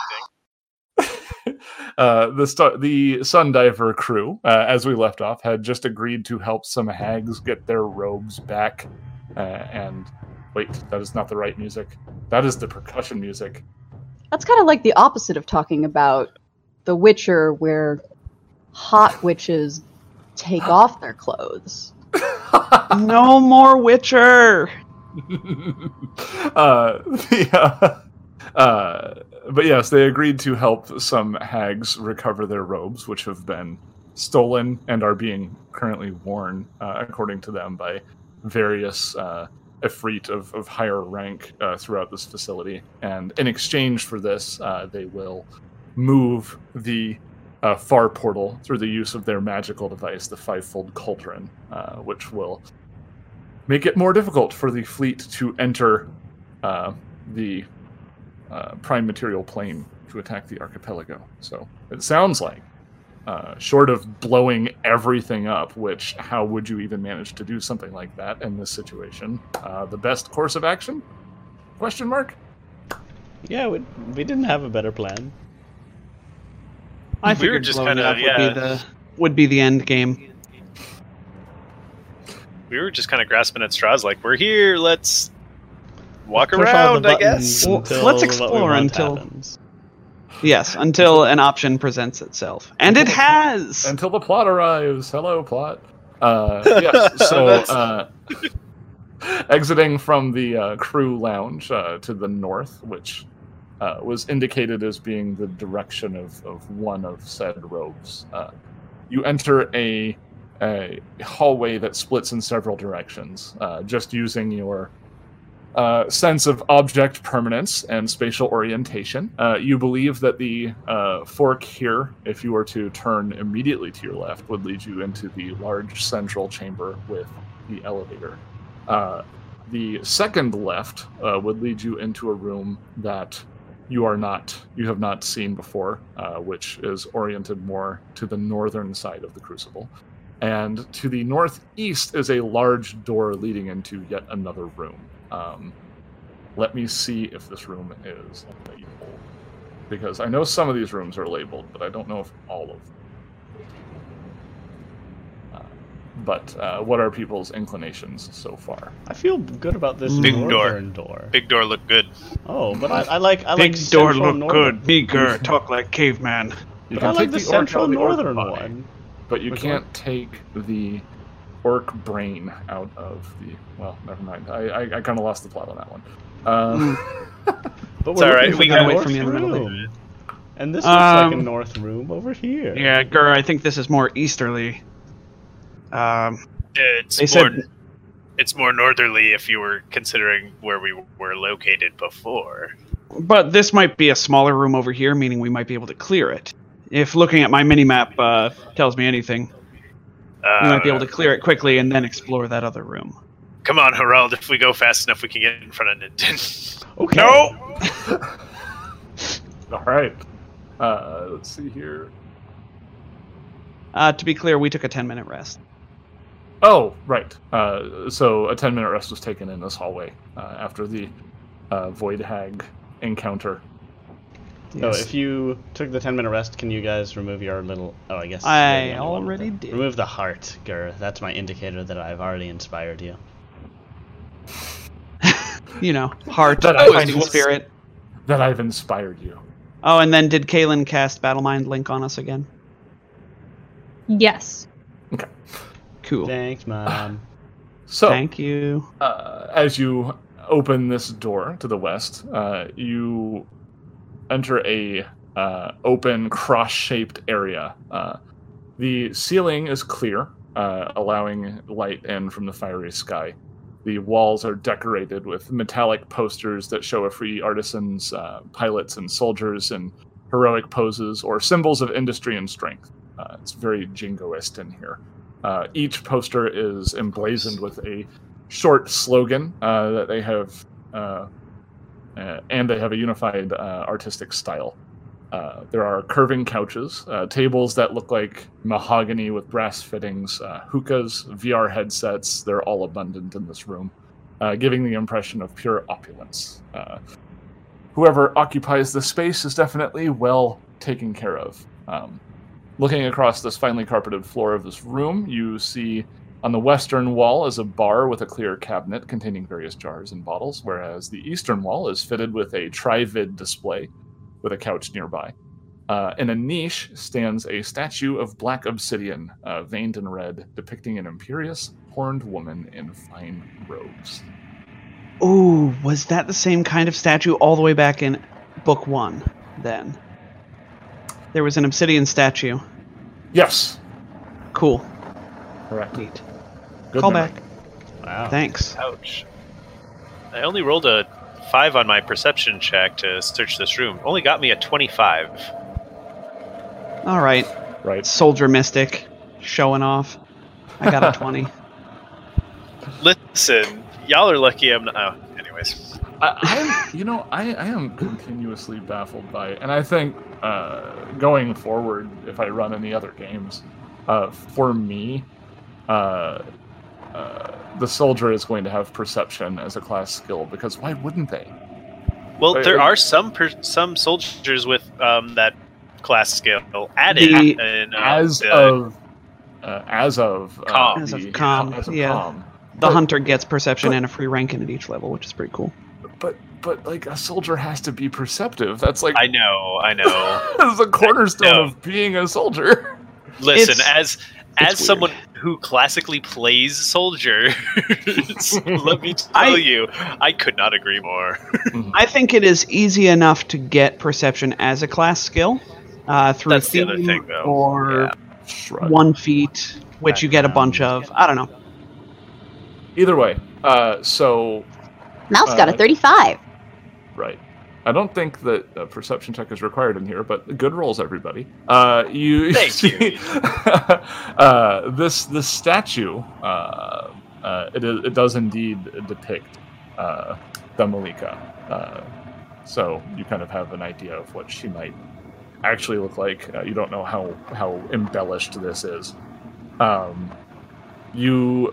Speaker 1: uh, the stu- the Sundiver crew, uh, as we left off, had just agreed to help some hags get their robes back. Uh, and wait, that is not the right music. That is the percussion music.
Speaker 7: That's kind of like the opposite of talking about The Witcher, where hot witches take off their clothes. *laughs*
Speaker 3: no more Witcher. *laughs*
Speaker 1: uh, the, uh, uh, but yes, they agreed to help some hags recover their robes, which have been stolen and are being currently worn, uh, according to them, by various uh, Efreet of, of higher rank uh, throughout this facility. And in exchange for this, uh, they will move the uh, far portal through the use of their magical device, the fivefold cauldron, uh, which will make it more difficult for the fleet to enter uh, the uh, prime material plane to attack the archipelago. So it sounds like, uh, short of blowing everything up, which how would you even manage to do something like that in this situation? Uh, the best course of action? Question mark.
Speaker 2: Yeah, we, we didn't have a better plan.
Speaker 3: I
Speaker 6: We were
Speaker 3: figured
Speaker 6: just
Speaker 3: blowing
Speaker 6: kinda-
Speaker 3: up
Speaker 6: yeah.
Speaker 3: would be the would be the end game.
Speaker 6: We were just kind of grasping at straws, like we're here. Let's walk
Speaker 2: Push all
Speaker 6: around, I guess.
Speaker 3: Well, let's explore
Speaker 2: want
Speaker 3: until-
Speaker 2: happens.
Speaker 3: Yes, until an option presents itself, and it has.
Speaker 1: Until the plot arrives. Hello, plot. Uh, *laughs* yes. So, uh, exiting from the uh, crew lounge uh, to the north, which uh, was indicated as being the direction of, of one of said robes, uh, you enter a, a hallway that splits in several directions, uh, just using your uh, sense of object permanence and spatial orientation. Uh, you believe that the uh, fork here, if you were to turn immediately to your left, would lead you into the large central chamber with the elevator. Uh, the second left uh, would lead you into a room that you are not, you have not seen before, uh, which is oriented more to the northern side of the crucible. And to the northeast is a large door leading into yet another room. Um, let me see if this room is labeled. Because I know some of these rooms are labeled, but I don't know if all of them. Uh, but uh, what are people's inclinations so far?
Speaker 2: I feel good about this
Speaker 6: Big door.
Speaker 2: northern door.
Speaker 6: Big door looked good.
Speaker 2: Oh, but I, I like I
Speaker 3: Big
Speaker 2: like
Speaker 3: door
Speaker 2: central
Speaker 3: look
Speaker 2: northern.
Speaker 3: good. Meager, talk like caveman.
Speaker 1: You
Speaker 2: But I like the,
Speaker 1: orc
Speaker 2: central
Speaker 1: out the orc
Speaker 2: northern one.
Speaker 1: but you
Speaker 2: Which
Speaker 1: can't take the orc brain out of the. Well, never mind. I I, I kind of lost the plot on that one. Uh, *laughs*
Speaker 2: But
Speaker 6: It's
Speaker 2: we're
Speaker 6: all right,
Speaker 2: looking
Speaker 6: we
Speaker 2: for
Speaker 6: got
Speaker 3: away from you in the middle of
Speaker 2: room. And this looks like a
Speaker 3: Um,
Speaker 2: north room over here.
Speaker 3: Yeah, Gur, I think this is more easterly. Um,
Speaker 6: It's
Speaker 3: They
Speaker 6: more.
Speaker 3: said-
Speaker 6: It's more northerly if you were considering where we were located before.
Speaker 3: but this might be a smaller room over here, meaning we might be able to clear it. If looking at my minimap uh, tells me anything,
Speaker 6: Uh,
Speaker 3: we might be able to clear it quickly and then explore that other room.
Speaker 6: Come on, Harold. If we go fast enough, we can get in front of Nintendo. *laughs*
Speaker 2: Okay.
Speaker 6: no. *laughs*
Speaker 1: all right. Uh, let's see here.
Speaker 3: Uh, to be clear, we took a 10 minute rest.
Speaker 1: Oh, right. Uh, so a 10 minute rest was taken in this hallway uh, after the uh, Void Hag encounter.
Speaker 2: So if you took the 10 minute rest, can you guys remove your little. Oh, I guess.
Speaker 3: I
Speaker 2: you're the only one with
Speaker 3: already did.
Speaker 2: Remove the heart, Gur. That's my indicator that I've already inspired you. *laughs*
Speaker 3: You know, heart,
Speaker 1: That I-
Speaker 3: fighting spirit.
Speaker 1: That I've inspired you.
Speaker 3: Oh, and then did Kaylin cast Battle Mind Link on us again?
Speaker 4: Yes. Okay.
Speaker 3: Cool.
Speaker 2: Thanks, Mom. *sighs*
Speaker 1: So,
Speaker 3: Thank you.
Speaker 1: uh, as you open this door to the west, uh, you enter a uh, open cross-shaped area. Uh, the ceiling is clear, uh, allowing light in from the fiery sky. The walls are decorated with metallic posters that show a free artisans, uh, pilots, and soldiers in heroic poses or symbols of industry and strength. Uh, it's very jingoist in here. Uh, each poster is emblazoned with a short slogan that they have, uh, and they have a unified uh, artistic style. Uh, there are curving couches, uh, tables that look like mahogany with brass fittings, hookahs, VR headsets. They're all abundant in this room, giving the impression of pure opulence. Whoever occupies this space is definitely well taken care of. Um, looking across this finely carpeted floor of this room, you see on the western wall is a bar with a clear cabinet containing various jars and bottles, whereas the eastern wall is fitted with a trivid display with a couch nearby. Uh, in a niche stands a statue of black obsidian, uh, veined in red, depicting an imperious, horned woman in fine robes.
Speaker 3: Ooh, was that the same kind of statue all the way back in book one? Then there was an obsidian statue.
Speaker 1: Yes,
Speaker 3: Cool,
Speaker 1: correct.
Speaker 3: neat.
Speaker 1: Good
Speaker 3: Call
Speaker 1: memory.
Speaker 3: back.
Speaker 2: Wow.
Speaker 3: Thanks.
Speaker 6: Ouch. I only rolled a five on my perception check to search this room. Only got me a twenty-five.
Speaker 3: All right,
Speaker 1: Right.
Speaker 3: soldier mystic, showing off. I got a *laughs* twenty.
Speaker 6: Listen, y'all are lucky I'm not. Oh, anyways,
Speaker 1: I, I'm, you know, I, I am continuously baffled by, it, and I think uh, going forward, if I run any other games, uh, for me, uh, uh, the soldier is going to have perception as a class skill because why wouldn't they?
Speaker 6: well,
Speaker 1: Wait,
Speaker 6: there
Speaker 1: wait.
Speaker 6: are some per- some soldiers with um, that class skill added.
Speaker 3: The-
Speaker 6: in, uh,
Speaker 1: As
Speaker 6: the-
Speaker 1: of uh, as of uh,
Speaker 6: Com.
Speaker 3: As of
Speaker 1: the-
Speaker 3: com,
Speaker 1: as of
Speaker 3: yeah.
Speaker 1: com.
Speaker 3: The
Speaker 1: But-
Speaker 3: hunter gets perception
Speaker 1: but-
Speaker 3: and a free ranking at each level, which is pretty cool.
Speaker 1: But but like a soldier has to be perceptive. That's like
Speaker 6: I know, I know. *laughs*
Speaker 1: that's the cornerstone
Speaker 6: know.
Speaker 1: of being a soldier.
Speaker 6: Listen,
Speaker 3: It's-
Speaker 6: as
Speaker 3: it's
Speaker 6: as
Speaker 3: weird.
Speaker 6: someone who classically plays soldier, *laughs* let me tell
Speaker 3: I-
Speaker 6: you, I could not agree more.
Speaker 3: I think it is easy enough to get perception as a class skill uh, through
Speaker 6: That's the other
Speaker 3: theme
Speaker 6: thing,
Speaker 3: or
Speaker 6: Yeah.
Speaker 3: One feat, which you get a bunch of. I don't know.
Speaker 1: Either way, uh, so
Speaker 5: Mouse got a
Speaker 1: Uh,
Speaker 5: 35.
Speaker 1: right. I don't think that a perception check is required in here, but good rolls, everybody. Uh, you
Speaker 6: Thank you. *laughs*
Speaker 1: uh, this this statue, uh, uh, it, it does indeed depict uh, the Malika. Uh, so you kind of have an idea of what she might actually look like. Uh, you don't know how how embellished this is. Um, you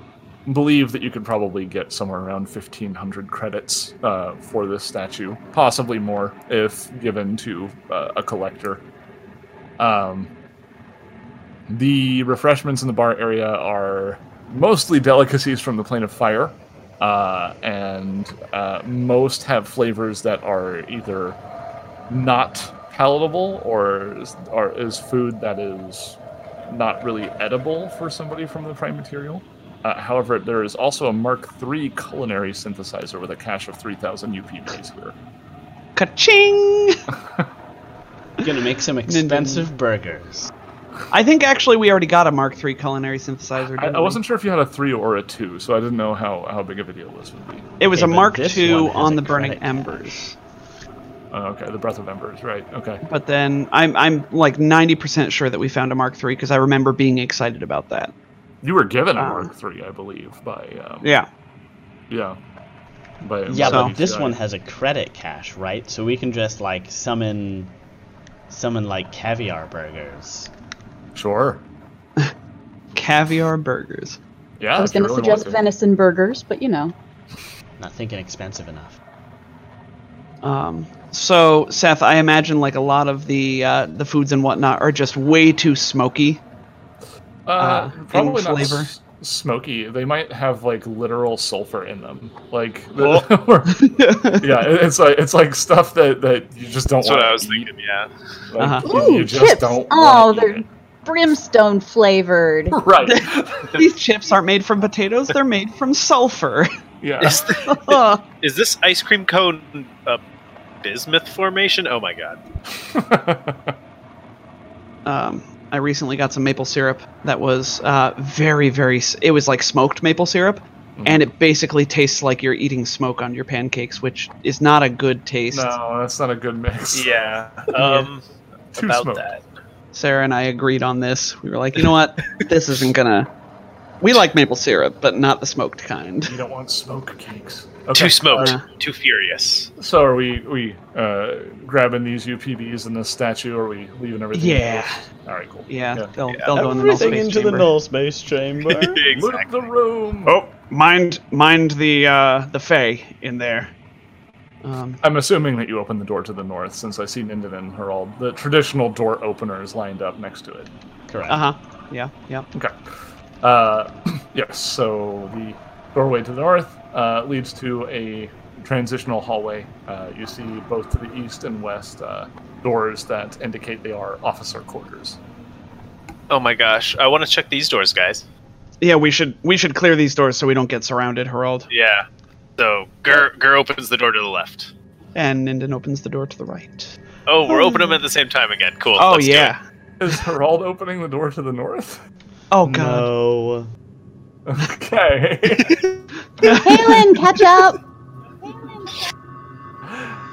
Speaker 1: believe that you could probably get somewhere around 1500 credits uh, for this statue possibly more if given to uh, a collector. Um, the refreshments in the bar area are mostly delicacies from the plane of fire uh, and uh, most have flavors that are either not palatable or is, or is food that is not really edible for somebody from the prime material uh, however, there is also a Mark III culinary synthesizer with a cache of 3,000 UPBs here.
Speaker 3: Ka-ching!
Speaker 2: Gonna make some expensive burgers.
Speaker 3: I think actually we already got a Mark III culinary synthesizer.
Speaker 1: I, I wasn't sure if you had a 3 or a 2, so I didn't know how, how big of a deal this would be.
Speaker 3: It was
Speaker 2: Okay,
Speaker 3: a Mark
Speaker 2: this
Speaker 3: II on the Burning
Speaker 2: credit
Speaker 3: Embers.
Speaker 1: Oh, okay, the Breath of Embers, right, okay.
Speaker 3: But then I'm I'm like 90% sure that we found a Mark III because I remember being excited about that.
Speaker 1: You were given a
Speaker 3: Uh,
Speaker 1: Mark III, I believe, by, um,
Speaker 3: Yeah.
Speaker 1: yeah. By,
Speaker 2: Yeah,
Speaker 1: by
Speaker 2: but this one has a credit cache, right? So we can just like summon, summon like caviar burgers.
Speaker 1: Sure. *laughs*
Speaker 3: Caviar burgers.
Speaker 1: Yeah,
Speaker 7: I was going to
Speaker 1: really
Speaker 7: suggest venison burgers, but you know.
Speaker 2: Not thinking expensive enough.
Speaker 3: Um, so Seth, I imagine like a lot of the uh, the foods and whatnot are just way too smoky.
Speaker 1: Uh,
Speaker 3: uh,
Speaker 1: probably not
Speaker 3: flavor.
Speaker 1: s- smoky. They might have like literal sulfur in them. Like,
Speaker 6: Oh.
Speaker 1: or- *laughs* *laughs* yeah, it's like it's like stuff that that you just don't.
Speaker 6: That's what
Speaker 1: wanna
Speaker 6: I was
Speaker 1: eat.
Speaker 6: thinking. Yeah.
Speaker 1: Like,
Speaker 3: Uh-huh.
Speaker 1: you,
Speaker 5: Ooh,
Speaker 1: you just
Speaker 5: chips.
Speaker 1: don't.
Speaker 5: Oh,
Speaker 1: wanna eat
Speaker 5: they're brimstone flavored. *laughs*
Speaker 1: right.
Speaker 3: These chips aren't made from potatoes; they're made from sulfur.
Speaker 1: Yeah.
Speaker 6: Is, th- is this ice cream cone a bismuth formation? Oh my god.
Speaker 3: um, I recently got some maple syrup that was uh, very, very. It was like smoked maple syrup,
Speaker 1: Mhm.
Speaker 3: and it basically tastes like you're eating smoke on your pancakes, which is not a good taste.
Speaker 1: no, that's not a good mix. *laughs* *laughs*
Speaker 6: Yeah. Um.
Speaker 1: Too
Speaker 6: about
Speaker 1: smoked.
Speaker 6: that.
Speaker 3: Sarah and I agreed on this. We were like, you know what? this isn't gonna. We like maple syrup, but not the smoked kind.
Speaker 1: You don't want smoke cakes.
Speaker 6: Too smoked.
Speaker 3: Uh,
Speaker 6: too furious.
Speaker 1: So are we we uh, grabbing these UPBs and this statue? Or are we leaving everything?
Speaker 3: Yeah.
Speaker 1: All right, cool.
Speaker 3: Yeah,
Speaker 1: Yeah.
Speaker 3: they'll,
Speaker 6: Yeah.
Speaker 3: they'll go in the null
Speaker 2: Everything
Speaker 3: space
Speaker 2: into
Speaker 3: chamber.
Speaker 2: the null space chamber. *laughs*
Speaker 1: Loot
Speaker 6: exactly.
Speaker 1: the room.
Speaker 3: Oh, mind, mind the uh, the Fey in there. Um,
Speaker 1: I'm assuming that you open the door to the north, since I see Ninden and Harold. The traditional door openers lined up next to it.
Speaker 2: Correct.
Speaker 3: uh huh. Yeah, yeah.
Speaker 1: Okay. Uh, *clears throat* yes. So the doorway to the north uh, leads to a transitional hallway. Uh, you see both to the east and west uh, doors that indicate they are officer quarters.
Speaker 6: Oh my gosh, I want to check these doors, guys.
Speaker 3: Yeah, we should we should clear these doors so we don't get surrounded, Harold.
Speaker 6: Yeah. So Gur Gur opens the door to the left.
Speaker 3: And Ninden opens the door to the right.
Speaker 6: Oh, we're opening them at the same time again. Cool.
Speaker 3: Oh
Speaker 6: let's
Speaker 3: yeah.
Speaker 1: Is Harold opening the door to the north?
Speaker 3: Oh god.
Speaker 2: No.
Speaker 1: Okay.
Speaker 5: Kaylin, catch up!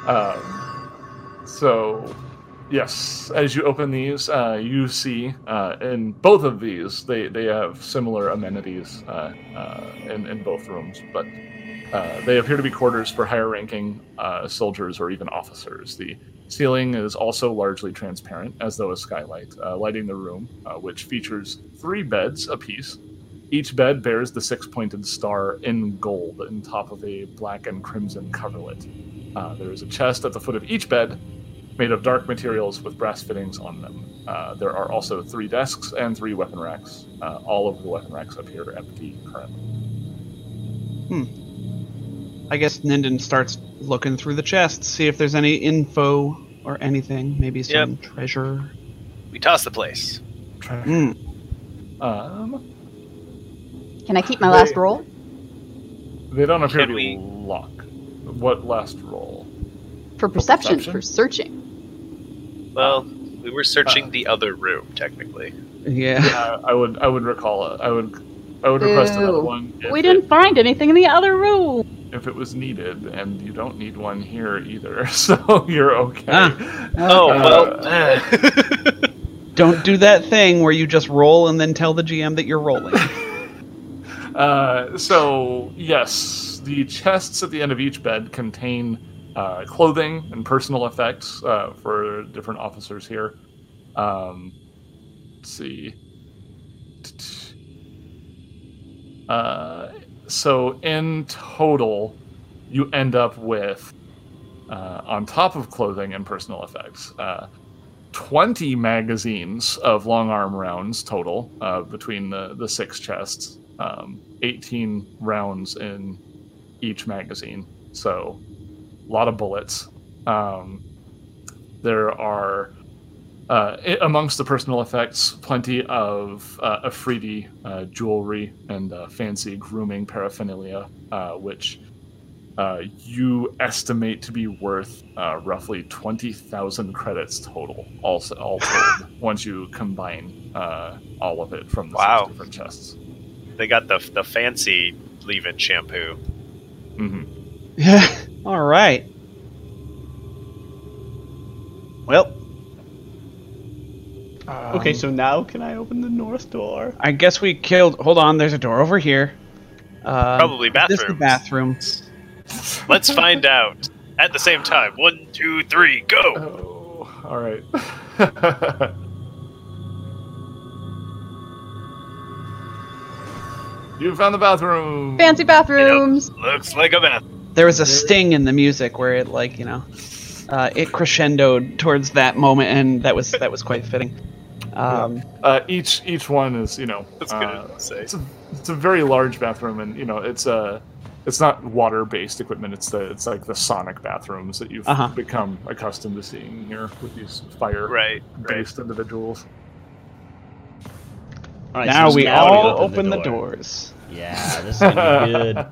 Speaker 1: um, so, yes, as you open these, uh, you see uh, in both of these they, they have similar amenities uh, uh, in, in both rooms, but uh, they appear to be quarters for higher ranking uh, soldiers or even officers. The ceiling is also largely transparent, as though a skylight, uh, lighting the room, uh, which features three beds apiece. Each bed bears the six pointed star in gold on top of a black and crimson coverlet. Uh, there is a chest at the foot of each bed made of dark materials with brass fittings on them. Uh, there are also three desks and three weapon racks. Uh, all of the weapon racks up here appear empty currently. Hmm.
Speaker 3: I guess Ninden starts looking through the chests, see if there's any info or anything. Maybe some treasure.
Speaker 6: We toss the place. Treasure.
Speaker 3: Hmm.
Speaker 1: Um,
Speaker 7: Can I keep my last roll?
Speaker 1: they don't appear
Speaker 6: Can
Speaker 1: to be
Speaker 6: we-
Speaker 1: locked. What last roll?
Speaker 7: For perception,
Speaker 1: perception?
Speaker 7: for searching.
Speaker 6: Well, we were searching
Speaker 1: Uh.
Speaker 6: the other room, technically.
Speaker 3: Yeah.
Speaker 1: Uh, I would I would recall it. I would I would request another one.
Speaker 7: We didn't find anything in the other room.
Speaker 1: if it was needed, and you don't need one here either, *laughs* so you're okay.
Speaker 3: Ah.
Speaker 6: Oh,
Speaker 1: Uh,
Speaker 6: well. *laughs*
Speaker 3: Don't do that thing where you just roll and then tell the GM that you're rolling. *laughs*
Speaker 1: Uh, so yes, the chests at the end of each bed contain uh, clothing and personal effects uh, for different officers here. Um, let's see. Uh, so in total, you end up with, uh, on top of clothing and personal effects, uh, 20 magazines of long arm rounds total uh, between the, the six chests. Um, 18 rounds in each magazine. So, a lot of bullets. Um, there are, uh, amongst the personal effects, plenty of uh, efreeti uh, jewelry and uh, fancy grooming paraphernalia, uh, which uh, you estimate to be worth uh, roughly 20,000 credits total, all, all told, *laughs* once you combine uh, all of it from the
Speaker 6: Wow.
Speaker 1: six different chests.
Speaker 6: They got the the fancy leave-in shampoo.
Speaker 1: hmm
Speaker 3: yeah. All right. Well,
Speaker 2: okay, so now can I open the north door?
Speaker 3: I guess we killed. Hold on, there's a door over here. Um,
Speaker 6: Probably
Speaker 3: This is the
Speaker 6: bathrooms.
Speaker 3: bathroom.
Speaker 6: Let's find out. At the same time. One, two, three, go!
Speaker 1: Oh, all right. *laughs* you found the bathroom.
Speaker 7: Fancy bathrooms.
Speaker 6: Looks like a bath.
Speaker 3: There was a sting in the music where it, like, you know, uh, it crescendoed towards that moment, and that was that was quite fitting. Um,
Speaker 1: Uh, each each one is you know.
Speaker 6: That's
Speaker 1: uh,
Speaker 6: good to say.
Speaker 1: It's a it's a very large bathroom, and you know it's a. It's not water-based equipment. It's the it's like the sonic bathrooms that you've
Speaker 3: Uh-huh.
Speaker 1: become accustomed to seeing here with these fire-based individuals.
Speaker 2: All right,
Speaker 3: now
Speaker 2: so
Speaker 3: we
Speaker 2: now
Speaker 3: all
Speaker 2: open,
Speaker 3: open the,
Speaker 2: door.
Speaker 3: doors.
Speaker 2: Yeah, this is gonna be *laughs* good.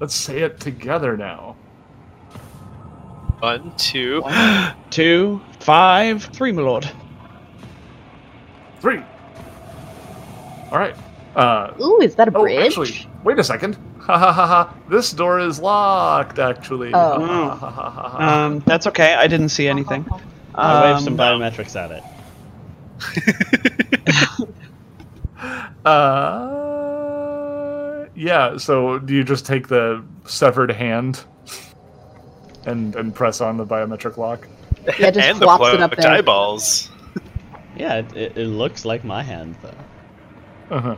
Speaker 1: Let's say it together now.
Speaker 6: One, two.
Speaker 3: One, two, five, three, my lord.
Speaker 1: Three. All right. Uh,
Speaker 5: Ooh, is that a
Speaker 1: Oh,
Speaker 5: bridge?
Speaker 1: actually, wait a second. *laughs* Ha ha ha ha. This door is locked, actually.
Speaker 5: Oh.
Speaker 1: Ha, ha, ha, ha, ha.
Speaker 3: Um, that's okay. I didn't see anything.
Speaker 2: I wave some
Speaker 3: Um,
Speaker 2: biometrics at it. *laughs*
Speaker 1: Uh, yeah. So, do you just take the severed hand and and press on the biometric lock?
Speaker 7: Yeah, just
Speaker 6: and the
Speaker 7: flops it up there.
Speaker 6: eyeballs.
Speaker 2: Yeah, it, it, it looks like my hand though.
Speaker 1: Uh-huh.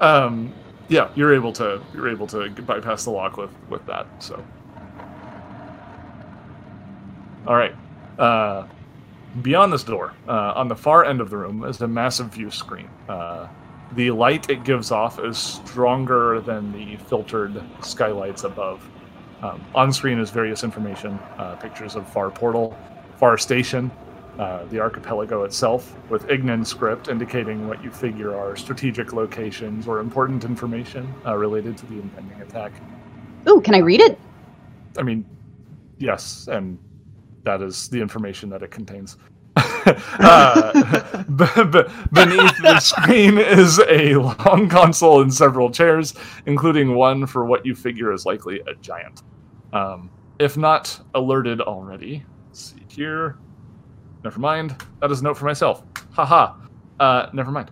Speaker 1: Um, yeah, you're able to you're able to bypass the lock with with that. So, all right. Uh, beyond this door, uh, on the far end of the room, is a massive view screen. Uh, the light it gives off is stronger than the filtered skylights above. Um, on screen is various information, uh, pictures of Far Portal, Far Station, uh, the archipelago itself, with Ignan script indicating what you figure are strategic locations or important information uh, related to the impending attack.
Speaker 7: Ooh, can I read it?
Speaker 1: I mean, yes, and that is the information that it contains. *laughs* uh, *laughs* b- b- beneath the screen is a long console and several chairs, including one for what you figure is likely a giant. Um, if not alerted already, let's see here. Never mind. That is a note for myself. Haha. Uh, never mind.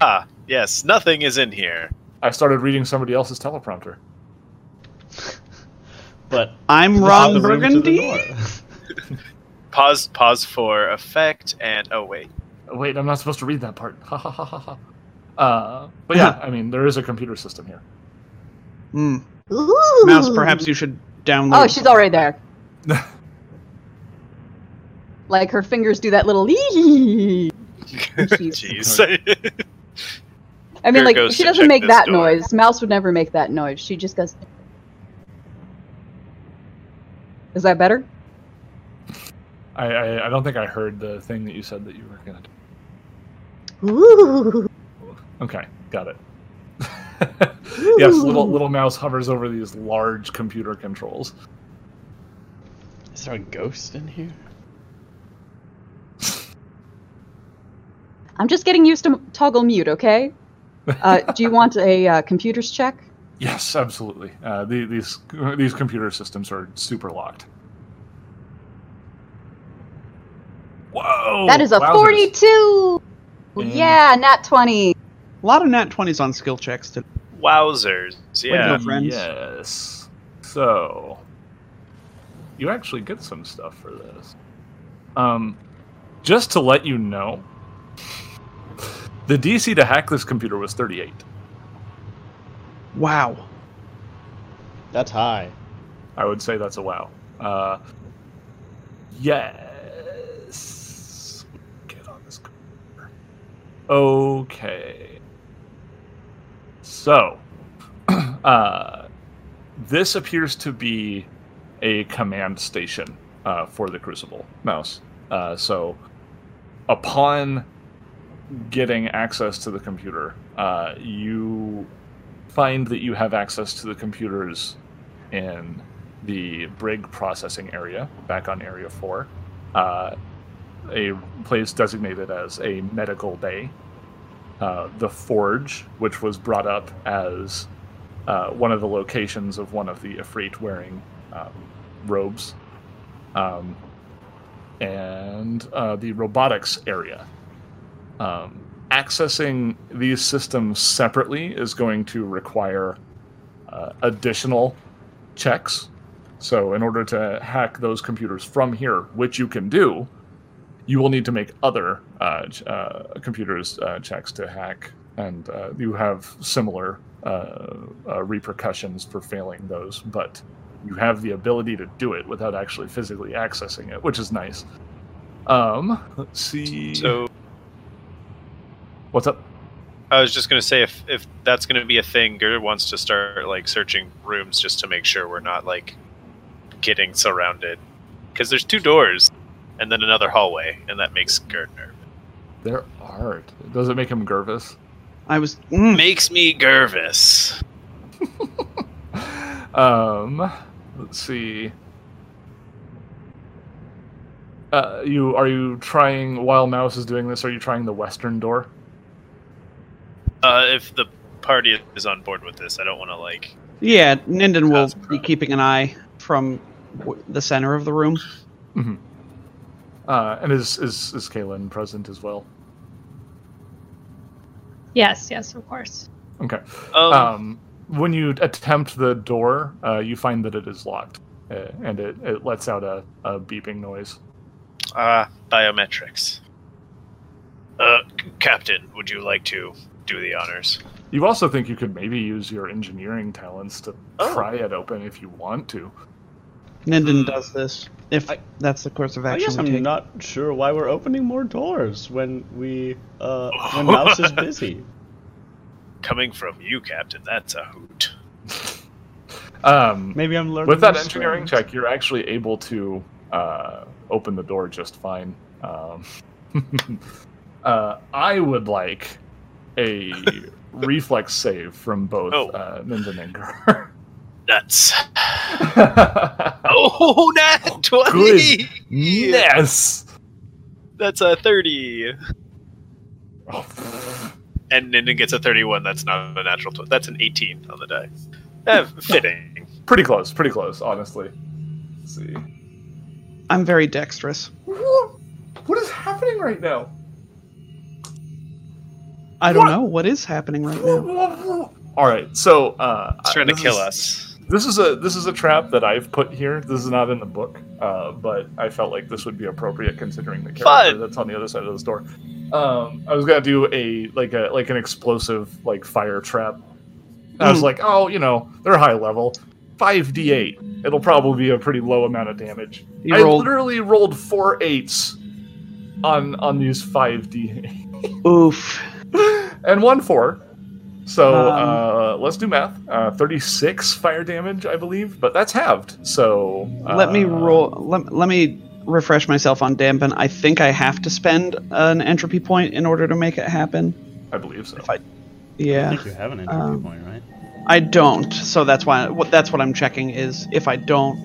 Speaker 6: Ah, yes, nothing is in here.
Speaker 1: I started reading somebody else's teleprompter.
Speaker 2: But
Speaker 3: I'm Ron
Speaker 2: the room to the
Speaker 3: Burgundy. *laughs*
Speaker 2: north.
Speaker 6: Pause. Pause for effect. And oh wait,
Speaker 1: Wait, I'm not supposed to read that part. *laughs* Ha ha ha ha ha. Uh, but yeah, *laughs* I mean, there is a computer system here.
Speaker 3: Hmm.
Speaker 5: Ooh.
Speaker 3: Mouse, perhaps you should download.
Speaker 7: Oh, she's already there. *laughs* Like her fingers do that little.
Speaker 6: Jeez.
Speaker 7: I mean,
Speaker 6: Here
Speaker 7: like she doesn't make that
Speaker 6: door.
Speaker 7: noise. Mouse would never make that noise. She just goes. Is that better?
Speaker 1: I, I, I don't think I heard the thing that you said that you were gonna do.
Speaker 5: Ooh.
Speaker 1: Okay, got it. *laughs* yes, little little mouse hovers over these large computer controls.
Speaker 2: Is there a ghost in here?
Speaker 7: I'm just getting used to toggle mute. Okay. Uh, do you want a uh, computers check?
Speaker 1: Yes, absolutely. Uh, the, these these computer systems are super locked. Whoa!
Speaker 7: that is a
Speaker 1: wowzers.
Speaker 7: 42.
Speaker 1: Mm.
Speaker 7: Yeah, nat 20.
Speaker 3: A lot of nat 20s on skill checks. To...
Speaker 6: Wowzers. Yeah.
Speaker 3: go, friends.
Speaker 1: Yes. So you actually get some stuff for this. Um, just to let you know, the DC to hack this computer was 38.
Speaker 3: Wow.
Speaker 2: That's high.
Speaker 1: I would say that's a wow. Uh, yes. Get on this computer. Okay. So, *clears throat* uh, this appears to be a command station uh, for the Crucible mouse. Uh, so, upon getting access to the computer, uh, you find that you have access to the computers in the Brig processing area, back on Area 4, uh, a place designated as a medical bay. Uh, the Forge, which was brought up as uh, one of the locations of one of the Ifrit wearing um, robes. Um, and uh, the robotics area. Um, accessing these systems separately is going to require uh, additional checks. So, in order to hack those computers from here, which you can do, you will need to make other uh, uh, computers uh, checks to hack, and uh, you have similar uh, uh, repercussions for failing those. But you have the ability to do it without actually physically accessing it, which is nice. Um, let's see.
Speaker 6: So
Speaker 1: What's up?
Speaker 6: I was just gonna say if if that's gonna be a thing, Gerda wants to start like searching rooms just to make sure we're not like getting surrounded. Because there's two doors and then another hallway, and that makes Gerd nervous.
Speaker 1: There art. Does it make him nervous?
Speaker 3: I was. Mm.
Speaker 6: Makes me nervous. *laughs*
Speaker 1: um, let's see. Uh, you are you trying while Mouse is doing this? Are you trying the western door?
Speaker 6: Uh, if the party is on board with this, I don't want to like.
Speaker 3: Yeah, Ninden will be keeping an eye from w- the center of the room.
Speaker 1: hmm Uh, and is is is Kaylin present as well?
Speaker 4: Yes, yes, of course.
Speaker 1: Okay.
Speaker 6: Um,
Speaker 1: Um, when you attempt the door, uh, you find that it is locked, uh, and it, it lets out a, a beeping noise.
Speaker 6: Ah, biometrics. Uh, C- Captain, would you like to do the honors?
Speaker 1: You also think you could maybe use your engineering talents to
Speaker 6: Oh.
Speaker 1: pry it open if you want to.
Speaker 3: Ninden does this if
Speaker 2: I-
Speaker 3: that's the course of action.
Speaker 2: I
Speaker 3: action
Speaker 2: guess
Speaker 3: we
Speaker 2: I'm
Speaker 3: take.
Speaker 2: not sure why we're opening more doors when we uh *laughs* when Mouse is busy.
Speaker 6: Coming from you, Captain, that's a hoot. *laughs*
Speaker 1: Um,
Speaker 2: Maybe I'm learning.
Speaker 1: with that
Speaker 2: new
Speaker 1: engineering
Speaker 2: strings.
Speaker 1: check, you're actually able to uh, open the door just fine. Um, *laughs* uh, I would like a reflex save from both
Speaker 6: Oh.
Speaker 1: uh, Ninden and Gur.
Speaker 6: Nuts. *laughs* Oh, nat 20!
Speaker 1: Yes.
Speaker 6: That's a 30.
Speaker 1: Oh,
Speaker 6: And Ninden gets a 31. That's not a natural. Tw- that's an 18 on the die. Eh, fitting.
Speaker 1: pretty close. Pretty close, honestly. Let's see.
Speaker 3: I'm very dexterous.
Speaker 1: What is happening right now?
Speaker 3: I don't
Speaker 1: What?
Speaker 3: know what is happening right now.
Speaker 1: All right, so uh,
Speaker 6: It's trying to kill
Speaker 1: is-
Speaker 6: us.
Speaker 1: This is a this is a trap that I've put here. This is not in the book, uh, but I felt like this would be appropriate considering the character
Speaker 6: Fun.
Speaker 1: that's on the other side of this door. Um, I was gonna do a like a like an explosive like fire trap. I was
Speaker 3: Mm.
Speaker 1: like, oh, you know, they're high level, five d eight. It'll probably be a pretty low amount of damage.
Speaker 3: You
Speaker 1: I
Speaker 3: rolled
Speaker 1: literally rolled four eights on on these five d
Speaker 3: oof. *laughs*
Speaker 1: and one four. So
Speaker 3: Um,
Speaker 1: uh, let's do math. Uh, Thirty-six fire damage, I believe, but that's halved. So uh,
Speaker 3: let me roll. Let, let me refresh myself on dampen. I think I have to spend an entropy point in order to make it happen.
Speaker 1: I believe so.
Speaker 2: I
Speaker 3: Yeah,
Speaker 2: think you have an entropy
Speaker 3: Um,
Speaker 2: point, right?
Speaker 3: I don't. So that's why. What that's what I'm checking is if I don't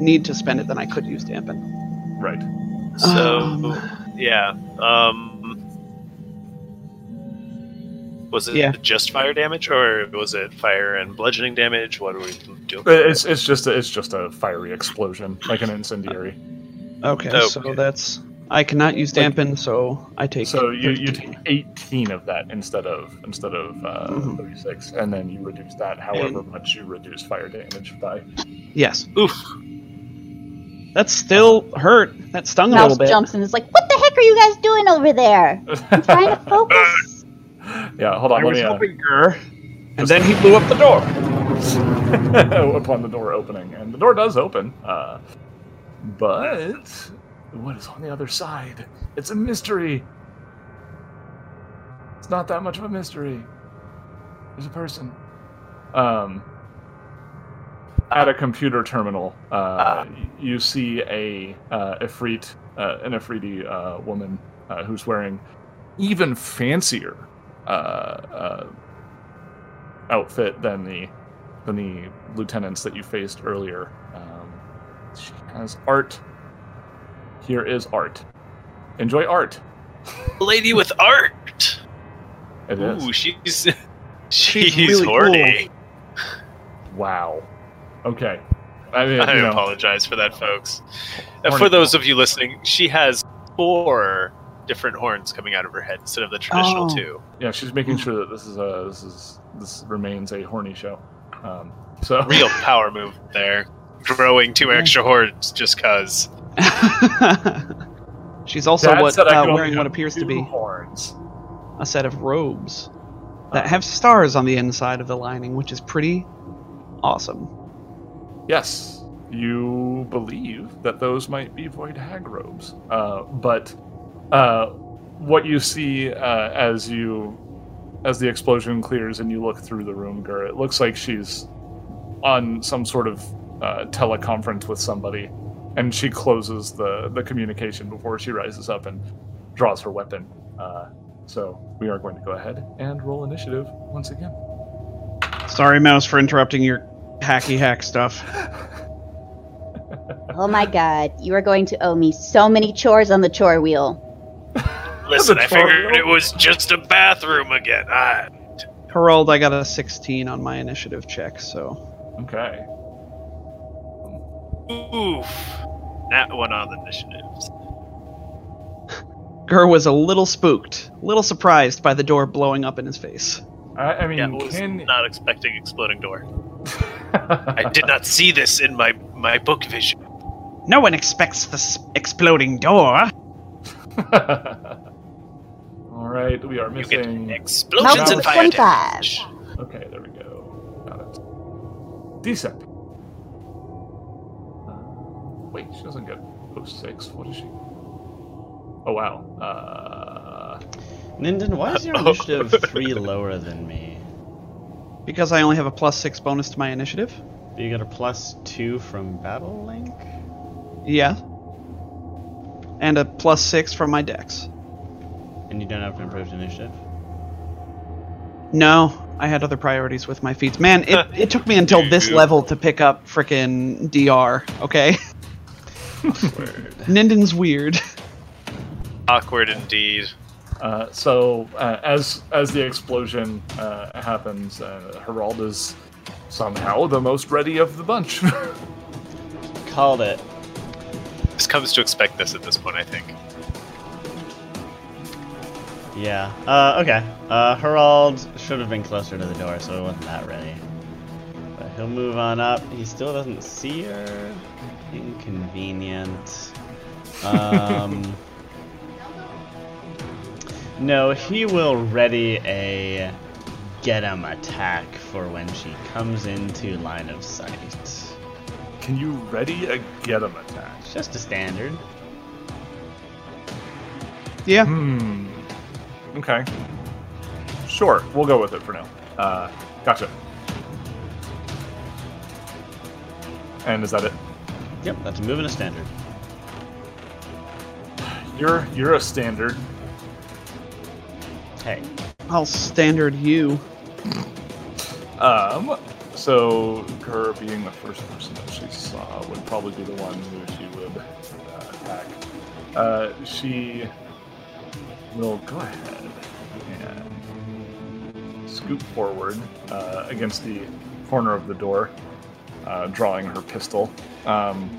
Speaker 3: need to spend it, then I could use dampen.
Speaker 1: Right.
Speaker 6: So,
Speaker 3: Um,
Speaker 6: yeah. Um, was it
Speaker 3: Yeah.
Speaker 6: just fire damage, or was it fire and bludgeoning damage? What do we do?
Speaker 1: It's it's just a, it's just a fiery explosion, like an incendiary.
Speaker 3: Okay,
Speaker 6: Okay.
Speaker 3: so that's I cannot use
Speaker 1: Like-
Speaker 3: dampen, so I take.
Speaker 1: So you, you take eighteen of that instead of instead of uh,
Speaker 3: Mhm.
Speaker 1: thirty-six, and then you reduce that however much you reduce fire damage by.
Speaker 3: yes,
Speaker 6: Oof.
Speaker 3: that still hurt. That stung a
Speaker 5: Mouse
Speaker 3: little bit.
Speaker 5: jumps and is like, "What the heck are you guys doing over there? *laughs* I'm trying to focus." *laughs* *laughs*
Speaker 1: yeah, hold on.
Speaker 3: I
Speaker 1: Let
Speaker 3: was
Speaker 1: me. Uh,
Speaker 3: helping her, and then he blew up the door. *laughs*
Speaker 1: upon the door opening, and the door does open. Uh, but what is on the other side? It's a mystery. It's not that much of a mystery. There's a person. Um, at a computer terminal, uh, y- you see a uh, Ifrit, uh, an efreeti uh, woman uh, who's wearing even fancier uh, uh, outfit than the than the lieutenants that you faced earlier. Um, she has art. Here is art. Enjoy art.
Speaker 6: Lady with art.
Speaker 1: It is.
Speaker 6: Ooh, she's *laughs* she's,
Speaker 3: really
Speaker 6: horny.
Speaker 1: Wow. Okay. I mean,
Speaker 6: I
Speaker 1: you know,
Speaker 6: apologize for that, folks.
Speaker 1: Horny
Speaker 6: for those
Speaker 1: girl.
Speaker 6: of you listening, she has four different horns coming out of her head instead of the traditional
Speaker 3: Oh.
Speaker 6: two.
Speaker 1: yeah, she's making sure that this is a this is this remains a horny show. Um, so *laughs*
Speaker 6: Real power move there. Growing two extra horns just cause. *laughs*
Speaker 3: She's also
Speaker 1: Dad
Speaker 3: what, uh, wearing what appears to be
Speaker 1: horns.
Speaker 3: a set of robes that have stars on the inside of the lining, which is pretty awesome.
Speaker 1: Yes, you believe that those might be void hag robes, uh, but uh, what you see uh, as you as the explosion clears and you look through the room, Gur, it looks like she's on some sort of uh, teleconference with somebody, and she closes the the communication before she rises up and draws her weapon. Uh, so we are going to go ahead and roll initiative once again.
Speaker 3: Sorry, Mouse, for interrupting your hacky hack stuff. *laughs*
Speaker 5: Oh my god, you are going to owe me so many chores on the chore wheel.
Speaker 6: Listen, I figured it was just a bathroom again. Ah,
Speaker 3: Harold, I got a 16 on my initiative check, so
Speaker 1: Okay.
Speaker 6: oof. That one on the initiatives.
Speaker 3: Gur was a little spooked, a little surprised by the door blowing up in his face.
Speaker 1: I, I mean,
Speaker 6: Yeah, was
Speaker 1: can
Speaker 6: not expecting exploding door. *laughs* I did not see this in my my book vision.
Speaker 3: No one expects this exploding door. *laughs*
Speaker 1: All right, we are
Speaker 6: You get
Speaker 1: missing.
Speaker 6: explosions
Speaker 5: Mouse
Speaker 6: and
Speaker 5: with
Speaker 6: fire damage.
Speaker 1: Okay, there we go. Got it. Decent. Uh, wait, she doesn't get post six. What is she? Oh wow. Uh,
Speaker 2: Ninden, why is your *laughs*
Speaker 6: Oh.
Speaker 2: initiative three lower than me?
Speaker 3: Because I only have a plus six bonus to my initiative.
Speaker 2: You get a plus two from Battle Link?
Speaker 3: Yeah. And a plus six from my dex.
Speaker 2: And you don't have an improved initiative?
Speaker 3: No, I had other priorities with my feats. Man, it, *laughs* it took me until this level to pick up frickin' DR, okay? *laughs* Ninden's weird.
Speaker 6: Awkward indeed.
Speaker 1: uh, so uh, as as the explosion uh, happens, uh, Harold is somehow the most ready of the bunch. *laughs*
Speaker 2: Called it.
Speaker 6: This comes to expect this at this point, I think.
Speaker 2: Yeah. Uh, okay. Uh, Harold should have been closer to the door, so he wasn't that ready. But he'll move on up. He still doesn't see her. Inconvenient. Um. *laughs* no, he will ready a get him attack for when she comes into line of sight.
Speaker 1: Can you ready a get 'em attack?
Speaker 2: It's just a standard.
Speaker 3: Yeah.
Speaker 1: Hmm. Okay. Sure, we'll go with it for now. Uh, gotcha. And is that it?
Speaker 2: Yep, that's a move and a standard.
Speaker 1: You're you're a standard.
Speaker 2: Hey,
Speaker 3: I'll standard you.
Speaker 1: Um, so her being the first person that she saw would probably be the one who she would uh, attack. Uh, she will go ahead and scoop forward uh, against the corner of the door, uh, drawing her pistol. Um,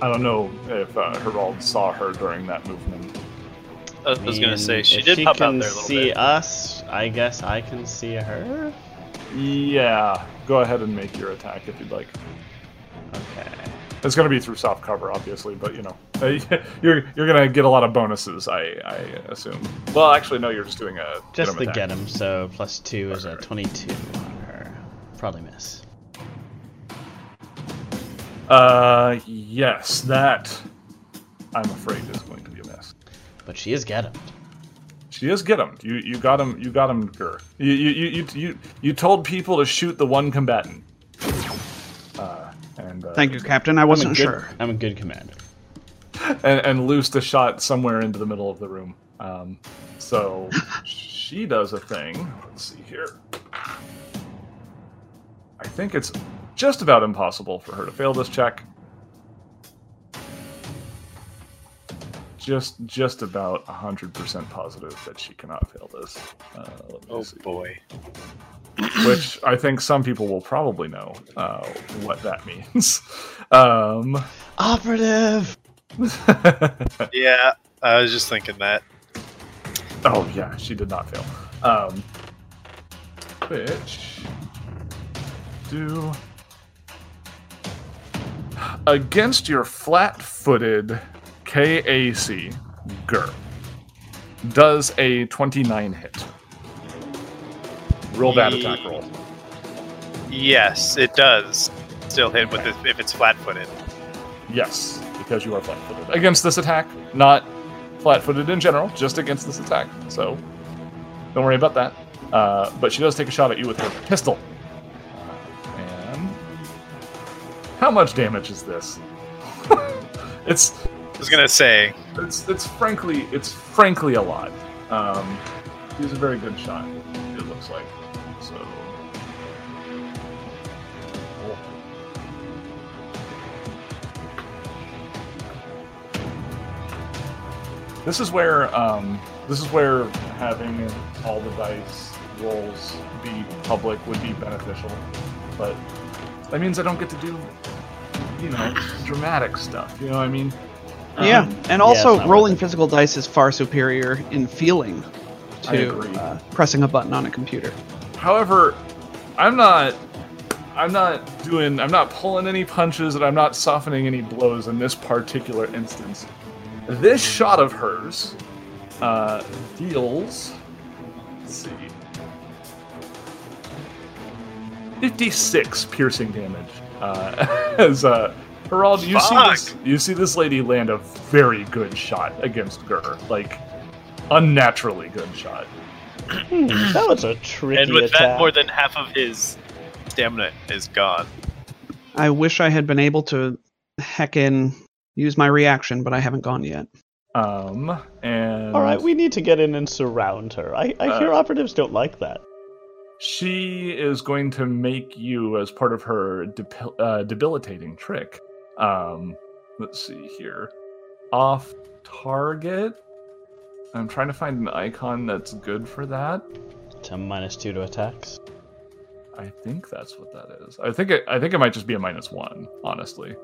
Speaker 1: I don't know if uh, Harold saw her during that movement.
Speaker 6: I was gonna say she did
Speaker 2: she
Speaker 6: pop out
Speaker 2: can
Speaker 6: there a little
Speaker 2: see
Speaker 6: bit.
Speaker 2: us, I guess I can see her.
Speaker 1: Yeah, go ahead and make your attack if you'd like.
Speaker 2: Okay.
Speaker 1: It's going to be through soft cover, obviously, but you know, *laughs* you're you're going to get a lot of bonuses, I I assume. Well, actually, no, you're just doing a
Speaker 2: Just
Speaker 1: get
Speaker 2: the
Speaker 1: attack.
Speaker 2: get him, so plus two is a
Speaker 1: Right.
Speaker 2: 22 on her. Probably miss.
Speaker 1: Uh, yes, that I'm afraid is going to be a miss.
Speaker 2: But she is get him.
Speaker 1: She is get him. You you got him. You got him. Gur. You you you you you, you told people to shoot the one combatant. And uh,
Speaker 3: Thank you, Captain. I
Speaker 2: I'm
Speaker 3: wasn't
Speaker 2: good,
Speaker 3: sure.
Speaker 2: I'm a good commander.
Speaker 1: and, and loosed a shot somewhere into the middle of the room. Um, so she does a thing. Let's see here. I think it's just about impossible for her to fail this check. Just just about 100% positive that she cannot fail this. Uh, let me
Speaker 6: Oh
Speaker 1: see.
Speaker 6: boy.
Speaker 1: Which I think some people will probably know uh, what that *laughs* means. Um,
Speaker 2: Operative! *laughs*
Speaker 6: Yeah, I was just thinking that.
Speaker 1: Oh yeah, she did not fail. Um, which do against your flat-footed KAC Gur does a 29 hit. Roll that
Speaker 6: Ye-
Speaker 1: attack roll.
Speaker 6: Yes, it does. Still hit with it if it's flat-footed.
Speaker 1: Yes, because you are flat-footed against this attack. Not flat-footed in general, just against this attack. So don't worry about that. Uh, but she does take a shot at you with her pistol. And how much damage is this? *laughs* it's
Speaker 6: I was gonna say,
Speaker 1: it's it's frankly it's frankly a lot. Um, he's a very good shot. It looks like This is where um, this is where having all the dice rolls be public would be beneficial, but that means I don't get to do you know dramatic stuff. You know what I mean?
Speaker 3: yeah,
Speaker 1: Um,
Speaker 3: and also
Speaker 2: it's not
Speaker 3: rolling physical dice is far superior in feeling to uh, pressing a button on a computer.
Speaker 1: However, I'm not I'm not doing I'm not pulling any punches and I'm not softening any blows in this particular instance. This shot of hers uh, deals let's see 56 piercing damage uh, *laughs* as uh, Harold, you see this you see this lady land a very good shot against Gur. Like unnaturally good shot.
Speaker 2: Hmm, that was a tricky
Speaker 6: and with
Speaker 2: attack.
Speaker 6: that, more than half of his stamina is gone.
Speaker 3: I wish I had been able to heckin' use my reaction, but I haven't gone yet.
Speaker 1: Um and
Speaker 2: All right, we need to get in and surround her. I, I hear
Speaker 1: Uh,
Speaker 2: operatives don't like that.
Speaker 1: she is going to make you as part of her debil- uh, debilitating trick. Um, let's see here. Off target. I'm trying to find an icon that's good for that.
Speaker 2: To minus two to attacks.
Speaker 1: I think that's what that is. I think it, I think it might just be a minus one, honestly.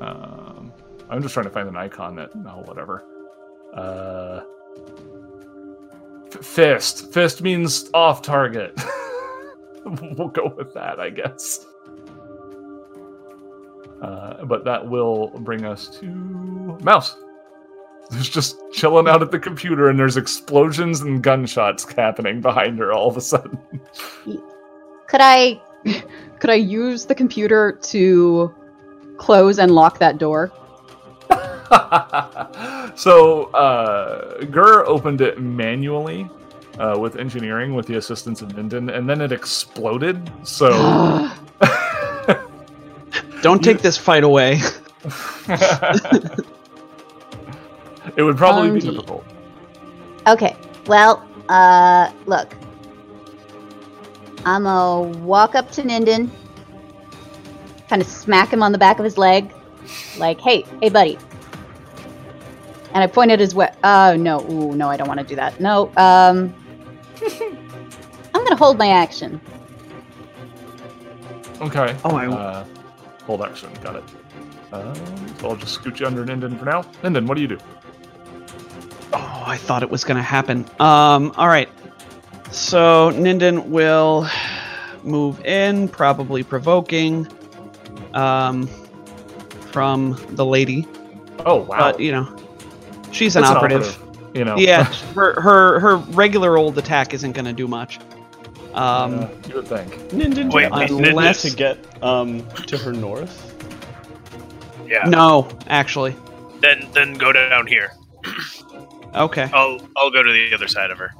Speaker 1: Um, I'm just trying to find an icon that no whatever. Uh, fist. Fist means off target. *laughs* we'll go with that, I guess. Uh, but that will bring us to mouse. Who's just chilling out at the computer, and there's explosions and gunshots happening behind her all of a sudden. *laughs*
Speaker 7: Could I *laughs* could I use the computer to close and lock that door? *laughs*
Speaker 1: so uh, Gur opened it manually uh, with engineering with the assistance of Ninden, and then it exploded. So *gasps*
Speaker 3: Don't take this fight away. *laughs*
Speaker 1: it would probably be
Speaker 5: Um,
Speaker 1: difficult.
Speaker 5: Okay. Well, uh, look. I'm gonna walk up to Ninden, kind of smack him on the back of his leg, like, "Hey, hey, buddy." And I point at his we- Oh no! Ooh, no! I don't want to do that. No. Um, *laughs* I'm gonna hold my action.
Speaker 1: Okay.
Speaker 3: Oh, I-
Speaker 1: uh, hold action. Got it. Um, so I'll just scoot you under Ninden for now. Ninden, what do you do?
Speaker 3: Oh, I thought it was going to happen. Um, all right. So Ninden will move in, probably provoking um, from the lady.
Speaker 1: Oh wow!
Speaker 3: But, you know, she's an
Speaker 1: That's
Speaker 3: operative.
Speaker 1: You know.
Speaker 3: Yeah, *laughs* her, her her regular old attack isn't going to do much. Um,
Speaker 1: Uh, you would think.
Speaker 2: Ninden,
Speaker 6: Wait,
Speaker 2: wait,
Speaker 3: wait,
Speaker 2: unless to get um to her north.
Speaker 6: Yeah.
Speaker 3: No, actually.
Speaker 6: Then then go down here.
Speaker 3: Okay.
Speaker 6: I'll I'll go to the other side of her.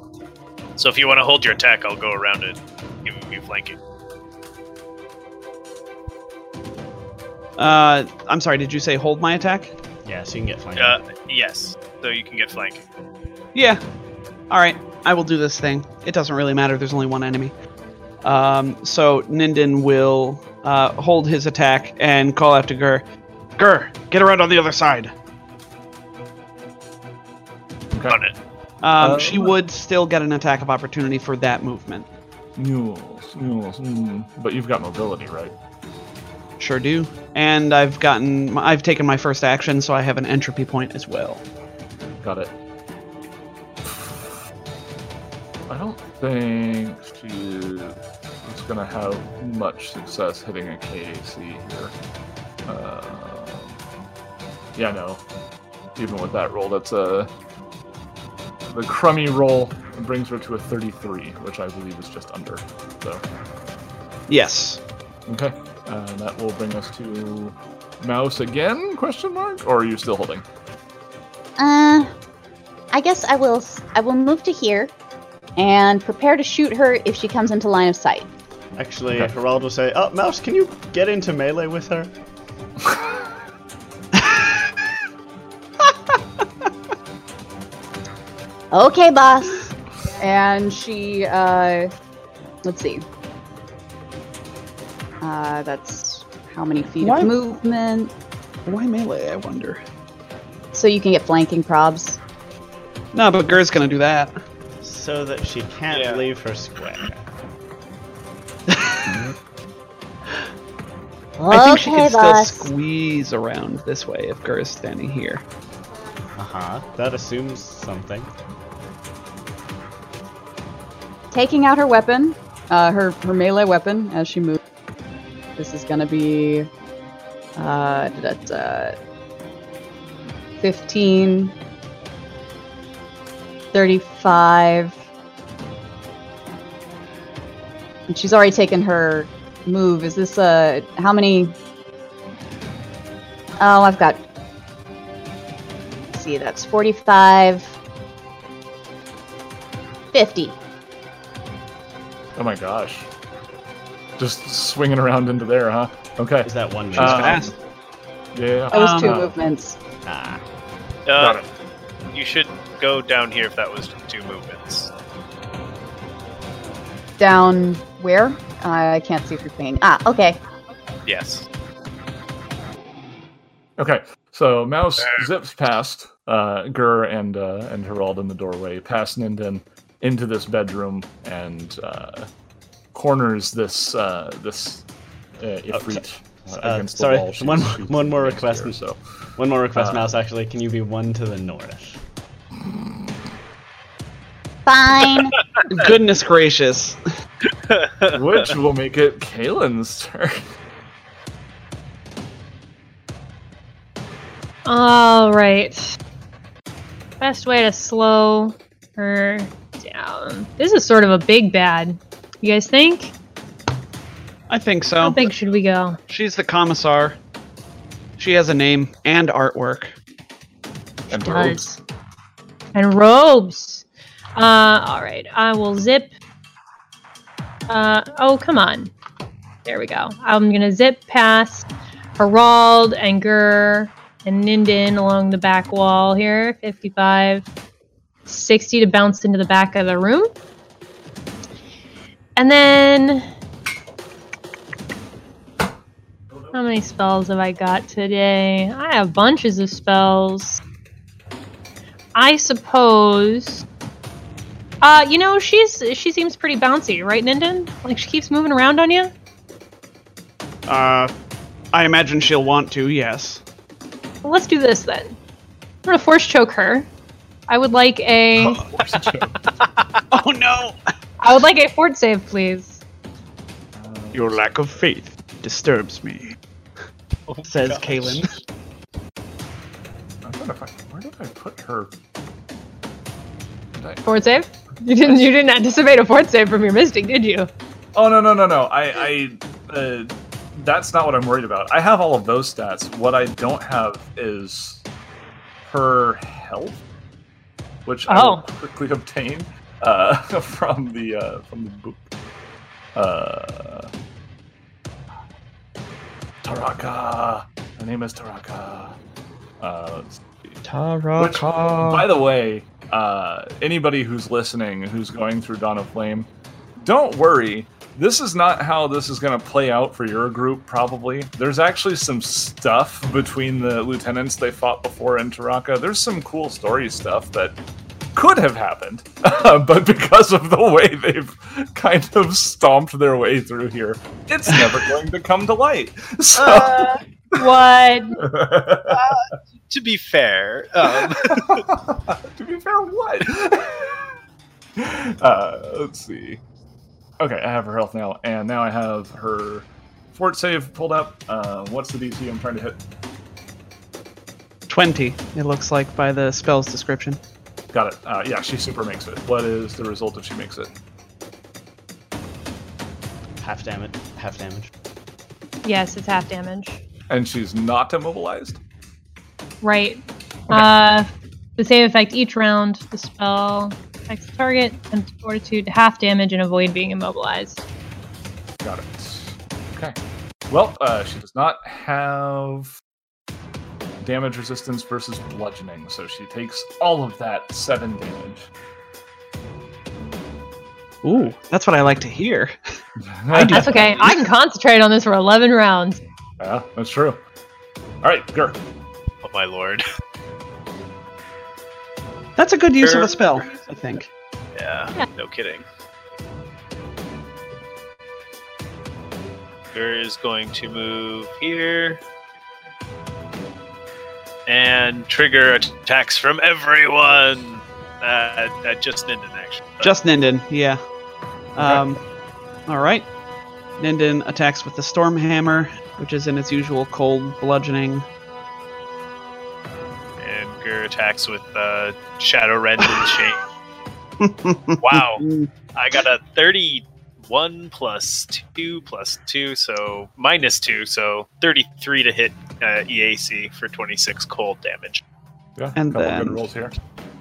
Speaker 6: So if you want to hold your attack, I'll go around it. Give you flanking.
Speaker 3: Uh, I'm sorry. Did you say hold my attack?
Speaker 2: Yeah, so you can get flanked.
Speaker 6: Uh, yes. So you can get flanking.
Speaker 3: Yeah. All right. I will do this thing. It doesn't really matter. There's only one enemy. Um, so Ninden will uh, hold his attack and call out to Gur. Gur, get around on the other side.
Speaker 1: Okay.
Speaker 6: On it.
Speaker 3: Um,
Speaker 1: Uh,
Speaker 3: she would still get an attack of opportunity for that movement.
Speaker 1: Mules, mules. Mm. But you've got mobility, right?
Speaker 3: Sure do. And I've gotten, I've taken my first action, so I have an entropy point as well.
Speaker 1: Got it. I don't think she's gonna have much success hitting a KAC here. Um, yeah, no. Even with that roll, that's a the crummy roll brings her to a 33, which I believe is just under. So
Speaker 3: Yes.
Speaker 1: okay, uh, that will bring us to mouse again? Question mark? Or are you still holding?
Speaker 5: Uh, I guess I will. I will move to here, and prepare to shoot her if she comes into line of sight.
Speaker 2: Actually,
Speaker 1: Okay.
Speaker 2: Harold will say, "Oh, Mouse, can you get into melee with her?" *laughs*
Speaker 5: Okay, boss.
Speaker 7: And she, uh, let's see. Uh, that's how many feet
Speaker 3: Why-
Speaker 7: of movement.
Speaker 3: Why melee? I wonder.
Speaker 7: So you can get flanking probs.
Speaker 3: No, but Gur's gonna do that.
Speaker 2: So that she can't
Speaker 6: Yeah.
Speaker 2: leave her square. *laughs*
Speaker 3: I think she
Speaker 5: Okay,
Speaker 3: can still squeeze around this way if Gur is standing here.
Speaker 2: Uh huh. That assumes something.
Speaker 7: Taking out her weapon, uh, her, her melee weapon as she moves. This is gonna be, uh, that, uh, 15, 35. And she's already taken her move. Is this, uh, how many?
Speaker 5: Oh, I've got. See, that's 45. 50.
Speaker 1: Oh my gosh. Just swinging around into there, huh? Okay.
Speaker 2: Is that one move?
Speaker 1: Uh,
Speaker 3: fast.
Speaker 1: Yeah.
Speaker 7: That was two
Speaker 3: Um,
Speaker 7: movements.
Speaker 2: Ah.
Speaker 1: Got
Speaker 6: Uh,
Speaker 1: it.
Speaker 6: you should go down here if that was two movements.
Speaker 7: Down where? I can't see through pinging.
Speaker 5: Ah, okay.
Speaker 6: Yes.
Speaker 1: Okay. So Mouse zips past uh, Gur and uh, and Harold in the doorway, past Ninden into this bedroom, and uh, corners this uh, this uh, Ifrit uh,
Speaker 2: uh,
Speaker 1: against
Speaker 2: sorry,
Speaker 1: the wall. *laughs* She's-
Speaker 2: one-
Speaker 1: she's
Speaker 2: one more request.
Speaker 1: here, so
Speaker 2: One more request, Mouse. Actually, can you be one to the north?
Speaker 5: Fine. *laughs*
Speaker 3: Goodness gracious. *laughs*
Speaker 1: which will make it Kaylin's turn.
Speaker 4: All right. Best way to slow her down. This is sort of a big bad. You guys think?
Speaker 3: I think so.
Speaker 4: How big should we go?
Speaker 3: She's the commissar. She has a name and artwork.
Speaker 1: And robes.
Speaker 4: Does. And robes. Uh, all right. I will zip. Uh, oh, come on. There we go. I'm gonna zip past Harold and Gur and Ninden along the back wall here. 55, 60 to bounce into the back of the room. And then. How many spells have I got today? I have bunches of spells. I suppose. Uh, you know, she's she seems pretty bouncy, right, Ninden? Like she keeps moving around on you.
Speaker 3: Uh, I imagine she'll want to, yes.
Speaker 4: Well, let's do this then. I'm gonna force choke her. I would like a *laughs*
Speaker 3: Oh no!
Speaker 4: I would like a fort save, please.
Speaker 3: Your lack of faith disturbs me, says Kaylin.
Speaker 1: I'm trying to find where did I put her? Did I-
Speaker 4: Fort save? You didn't you didn't anticipate a fort save from your mystic, did you?
Speaker 1: Oh no no no no! I I uh, that's not what I'm worried about. I have all of those stats. What I don't have is her health, which I will
Speaker 4: Oh.
Speaker 1: quickly obtain uh, *laughs* from the uh, from the book. Uh, Taraka. Her name is Taraka. Uh, let's. Which, by the way, uh, anybody who's listening who's going through Dawn of Flame, don't worry. This is not how this is going to play out for your group, probably. There's actually some stuff between the lieutenants they fought before in Taraka. There's some cool story stuff that could have happened, *laughs* but because of the way they've kind of stomped their way through here, it's never *laughs* going to come to light. *laughs* So.
Speaker 6: Uh,
Speaker 4: What?
Speaker 6: to be fair, um,
Speaker 1: to be fair, what? uh, let's see. Okay, I have her health now, and now I have her fort save pulled up. Uh, what's the DC I'm trying to hit?
Speaker 3: 20, it looks like by the spell's description.
Speaker 1: Got it. Uh, yeah, she super makes it. What is the result if she makes it?
Speaker 2: Half damage. Half damage.
Speaker 4: Yes, it's half damage.
Speaker 1: And she's not immobilized?
Speaker 4: Right. Uh, the save effect each round. The spell affects the target and fortitude half damage and avoid being immobilized.
Speaker 1: Got it. Okay. Well, uh, she does not have damage resistance versus bludgeoning, so she takes all of that seven damage.
Speaker 3: Ooh, that's what I like to hear. *laughs*
Speaker 4: That's okay. I can concentrate on this for 11 rounds.
Speaker 1: Yeah, that's true. All right, Gur.
Speaker 6: oh my lord. *laughs*
Speaker 3: That's a good use of a spell, I think.
Speaker 6: Yeah,
Speaker 4: Yeah.
Speaker 6: no kidding. Gur is going to move here. And trigger attacks from everyone. Uh, at just Ninden, actually. But
Speaker 3: Just Ninden, yeah. Um, all right. Ninden attacks with the Storm Hammer, which is in its usual cold bludgeoning.
Speaker 6: And Gur attacks with uh, Shadow Rend and Chain. *laughs* Wow. I got a 31 plus two plus two, so minus two, so thirty-three to hit uh, EAC for twenty-six cold damage.
Speaker 1: Yeah,
Speaker 3: And then-
Speaker 1: good rolls here.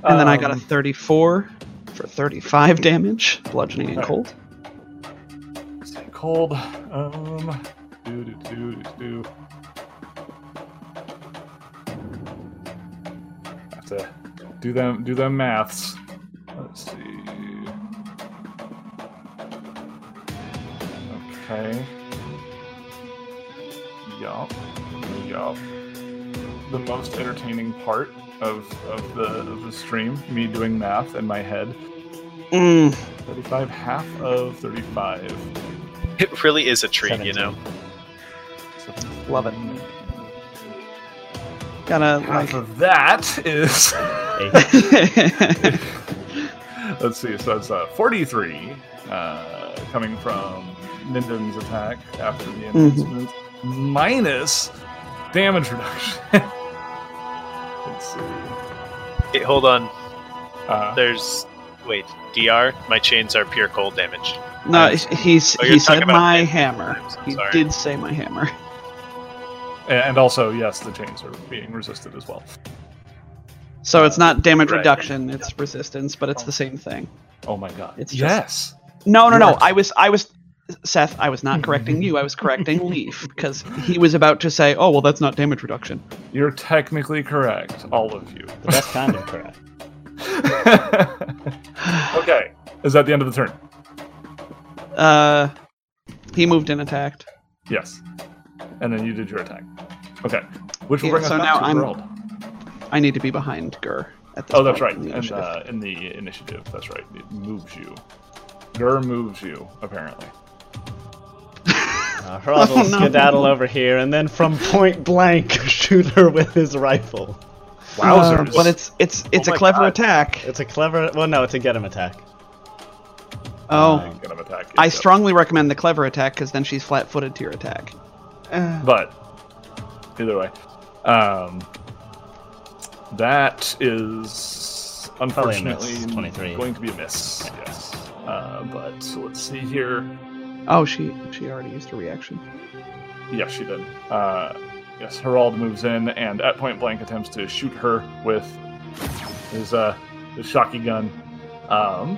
Speaker 3: And then I got a
Speaker 1: Um,
Speaker 3: 34 for 35 damage, bludgeoning and cold.
Speaker 1: Staying cold. Um, do do do do do. To do them do them maths. Let's see. Okay. Yup. Yup. The most entertaining part of, of the of the stream, me doing math in my head.
Speaker 3: Mm,
Speaker 1: 35, half of 35.
Speaker 6: It really is a treat, you know.
Speaker 3: love it. Gotta
Speaker 1: Half
Speaker 3: like.
Speaker 1: of that is. *laughs* *laughs* Let's see. So it's uh, 43 uh, coming from Ninden's attack after the enhancement, minus damage reduction. *laughs* Let's see.
Speaker 6: Hey, hold on.
Speaker 1: Uh,
Speaker 6: There's wait, DR. My chains are pure cold damage.
Speaker 3: no, he's
Speaker 6: Oh,
Speaker 3: he said my hammer.
Speaker 6: times,
Speaker 3: He
Speaker 6: sorry.
Speaker 3: did say my hammer.
Speaker 1: And also, yes, the chains are being resisted as well.
Speaker 3: So it's not damage
Speaker 6: Right.
Speaker 3: reduction; it's resistance, but it's the same thing.
Speaker 1: Oh my god.
Speaker 3: It's just-
Speaker 1: yes.
Speaker 3: No, no, no.
Speaker 1: Yes.
Speaker 3: I was, I was, Seth. I was not *laughs* correcting you. I was correcting Leaf because he was about to say, "Oh, well, that's not damage reduction."
Speaker 1: You're technically correct, all of you.
Speaker 2: The best kind of correct. *laughs*
Speaker 1: okay. Is that the end of the turn?
Speaker 3: Uh, he moved and attacked.
Speaker 1: Yes. And then you did your attack. Okay. Which will
Speaker 3: Yeah,
Speaker 1: bring us
Speaker 3: so
Speaker 1: back
Speaker 3: now
Speaker 1: to
Speaker 3: I'm-
Speaker 1: Harold.
Speaker 3: I need to be behind Gur. At this
Speaker 1: Oh, that's right.
Speaker 3: in the
Speaker 1: And
Speaker 3: initiative.
Speaker 1: uh, in the initiative, that's right. It moves you. Gur moves you, apparently.
Speaker 2: Uh, Harold will *laughs*
Speaker 3: Oh, no.
Speaker 2: skedaddle over here and then from point blank *laughs* shoot her with his rifle.
Speaker 1: Wowzers.
Speaker 3: Uh, but it's it's it's
Speaker 6: Oh
Speaker 3: a clever
Speaker 6: God.
Speaker 3: attack.
Speaker 2: It's a clever. Well, no, it's a get him attack.
Speaker 3: Oh,
Speaker 1: I'm gonna attack
Speaker 3: I strongly recommend the clever attack because then she's flat-footed to your attack. Uh,
Speaker 1: But either way, um, that is
Speaker 2: Probably a miss,
Speaker 1: unfortunately
Speaker 2: 23.
Speaker 1: going to be a miss. Yes. Uh, but let's see here.
Speaker 3: oh, she she already used her reaction.
Speaker 1: Yes, she did. Uh, yes, Harold moves in and at point blank attempts to shoot her with his uh his shocky gun. Um,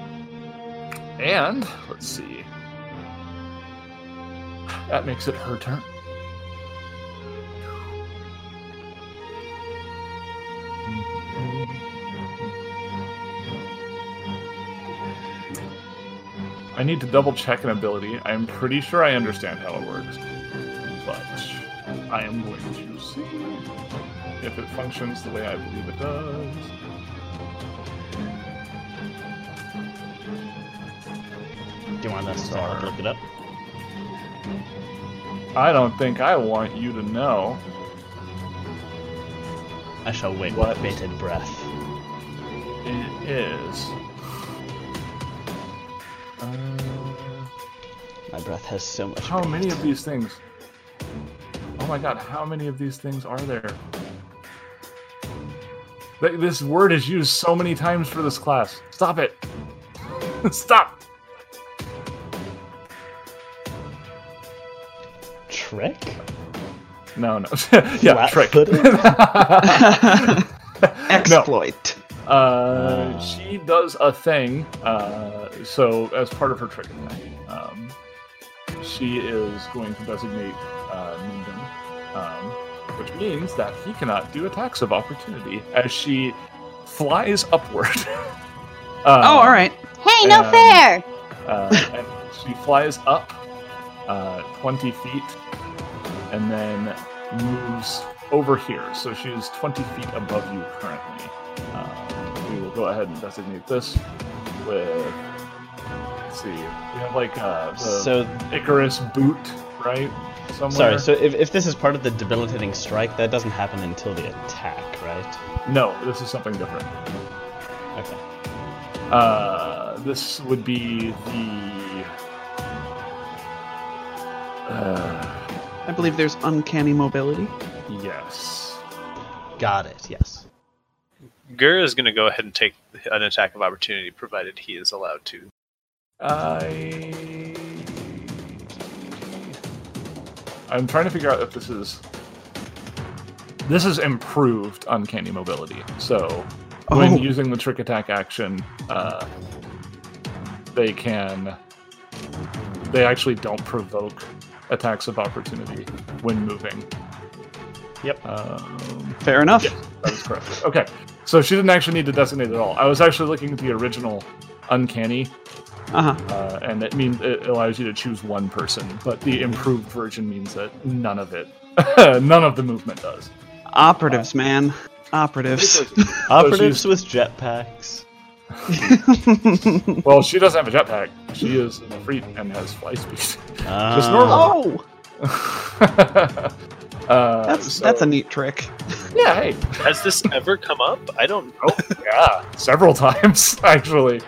Speaker 1: and let's see. That makes it her turn. I need to double check an ability. I'm pretty sure I understand how it works but I am going to see if it functions the way I believe it does.
Speaker 2: Do you want us to help look it up?
Speaker 1: I don't think I want you to know.
Speaker 2: I shall wait
Speaker 1: What?
Speaker 2: with bated breath.
Speaker 1: It is.
Speaker 2: My breath has so much.
Speaker 1: how many of these things? Oh my god, how many of these things are there? Th- This word is used so many times for this class. Stop it! *laughs* Stop!
Speaker 2: trick?
Speaker 1: No, no. *laughs* yeah, trick.
Speaker 2: Flat-footed? *laughs*
Speaker 1: no.
Speaker 3: Exploit.
Speaker 1: Uh, she does a thing. Uh, so as part of her trick attack, um, she is going to designate uh, Ninden, um, which means that he cannot do attacks of opportunity as she flies upward. Uh, *laughs*
Speaker 3: oh, all right.
Speaker 5: Hey, no
Speaker 1: Um,
Speaker 5: fair!
Speaker 1: uh, and she flies up uh, 20 feet and then moves over here. So she's 20 feet above you currently. Uh, we will go ahead and designate this with. Let's see. We have like uh,
Speaker 2: So,
Speaker 1: Icarus boot, right? Somewhere.
Speaker 2: sorry. So, if, if this is part of the debilitating strike, that doesn't happen until the attack, right?
Speaker 1: no, this is something different.
Speaker 2: Okay.
Speaker 1: Uh, this would be the. Uh,
Speaker 3: I believe there's uncanny mobility.
Speaker 1: yes.
Speaker 2: Got it. Yes.
Speaker 6: Gur is going to go ahead and take an attack of opportunity, provided he is allowed to.
Speaker 1: I I'm trying to figure out if this is this is improved uncanny mobility. So when
Speaker 3: Oh.
Speaker 1: using the trick attack action, uh, they can they actually don't provoke attacks of opportunity when moving.
Speaker 2: Yep.
Speaker 1: Um,
Speaker 3: Fair enough.
Speaker 1: Yes, that is correct. Okay, so she didn't actually need to designate at all. I was actually looking at the original uncanny,
Speaker 3: Uh huh.
Speaker 1: uh, and it means it allows you to choose one person, but the improved version means that none of it, *laughs* none of the movement does.
Speaker 3: Operatives, man. *laughs* Operatives.
Speaker 2: Operatives with jetpacks. *laughs*
Speaker 1: Well, she doesn't have a jetpack. She is an Efreet and has fly speed.
Speaker 2: Just
Speaker 1: normal.
Speaker 3: oh,
Speaker 1: uh,
Speaker 3: that's
Speaker 1: so-
Speaker 3: that's a neat trick.
Speaker 1: yeah. Hey,
Speaker 6: Has this ever come up? I don't know.
Speaker 1: yeah, several times actually.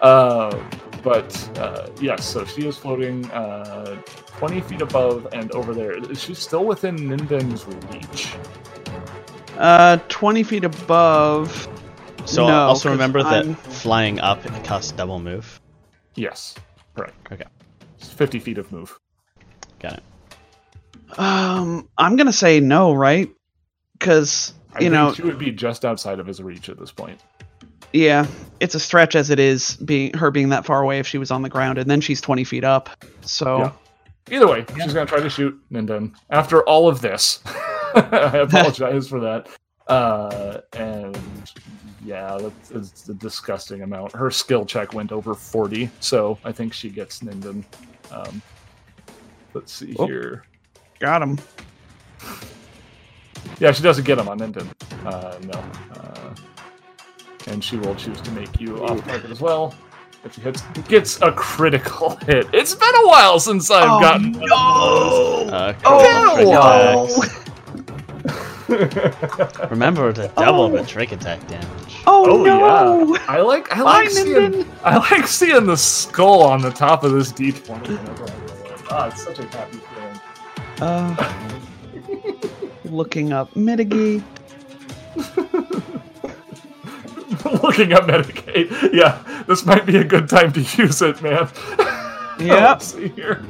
Speaker 1: Uh, but uh, yes, so she is floating uh, 20 feet above and over there. She's still within Ninden's reach.
Speaker 3: Uh, twenty feet above.
Speaker 2: So
Speaker 3: No,
Speaker 2: also
Speaker 3: 'cause
Speaker 2: remember that
Speaker 3: I'm-
Speaker 2: flying up costs double move.
Speaker 1: Yes, correct.
Speaker 2: Okay.
Speaker 1: It's 50 feet of move.
Speaker 2: Got it.
Speaker 3: Um, I'm gonna say no, right? Because
Speaker 1: I
Speaker 3: you
Speaker 1: think
Speaker 3: know,
Speaker 1: she would be just outside of his reach at this point.
Speaker 3: Yeah, it's a stretch as it is being her being that far away if she was on the ground, and then she's twenty feet up. So
Speaker 1: Yeah. Either way, she's going to try to shoot Ninden. After all of this, *laughs* I apologize for that. Uh, and yeah, that's it's a disgusting amount. Her skill check went over 40, so I think she gets Ninden. Um, let's see
Speaker 3: Oh.
Speaker 1: here.
Speaker 3: got him.
Speaker 1: Yeah, she doesn't get him on Ninden. Uh, no. Uh, and she will choose to make you off target as well. If she hits, gets a critical *laughs* hit. It's been a while since I've
Speaker 3: Oh,
Speaker 1: gotten
Speaker 3: no!
Speaker 2: Uh,
Speaker 3: Oh,
Speaker 2: critical
Speaker 3: no!
Speaker 2: trick attacks. *laughs* Remember to double the trick attack damage.
Speaker 3: Oh,
Speaker 1: Oh
Speaker 3: no!
Speaker 1: yeah, I like I
Speaker 3: Bye,
Speaker 1: like seeing
Speaker 3: Ninden.
Speaker 1: I like seeing the skull on the top of this D twenty. whenever I roll it. Ah, it's such a happy feeling.
Speaker 3: Uh, *laughs* looking up mitigate. *laughs*
Speaker 1: Looking up Medicaid, yeah, this might be a good time to use it, man. *laughs*
Speaker 3: Yeah.
Speaker 1: Let's see here.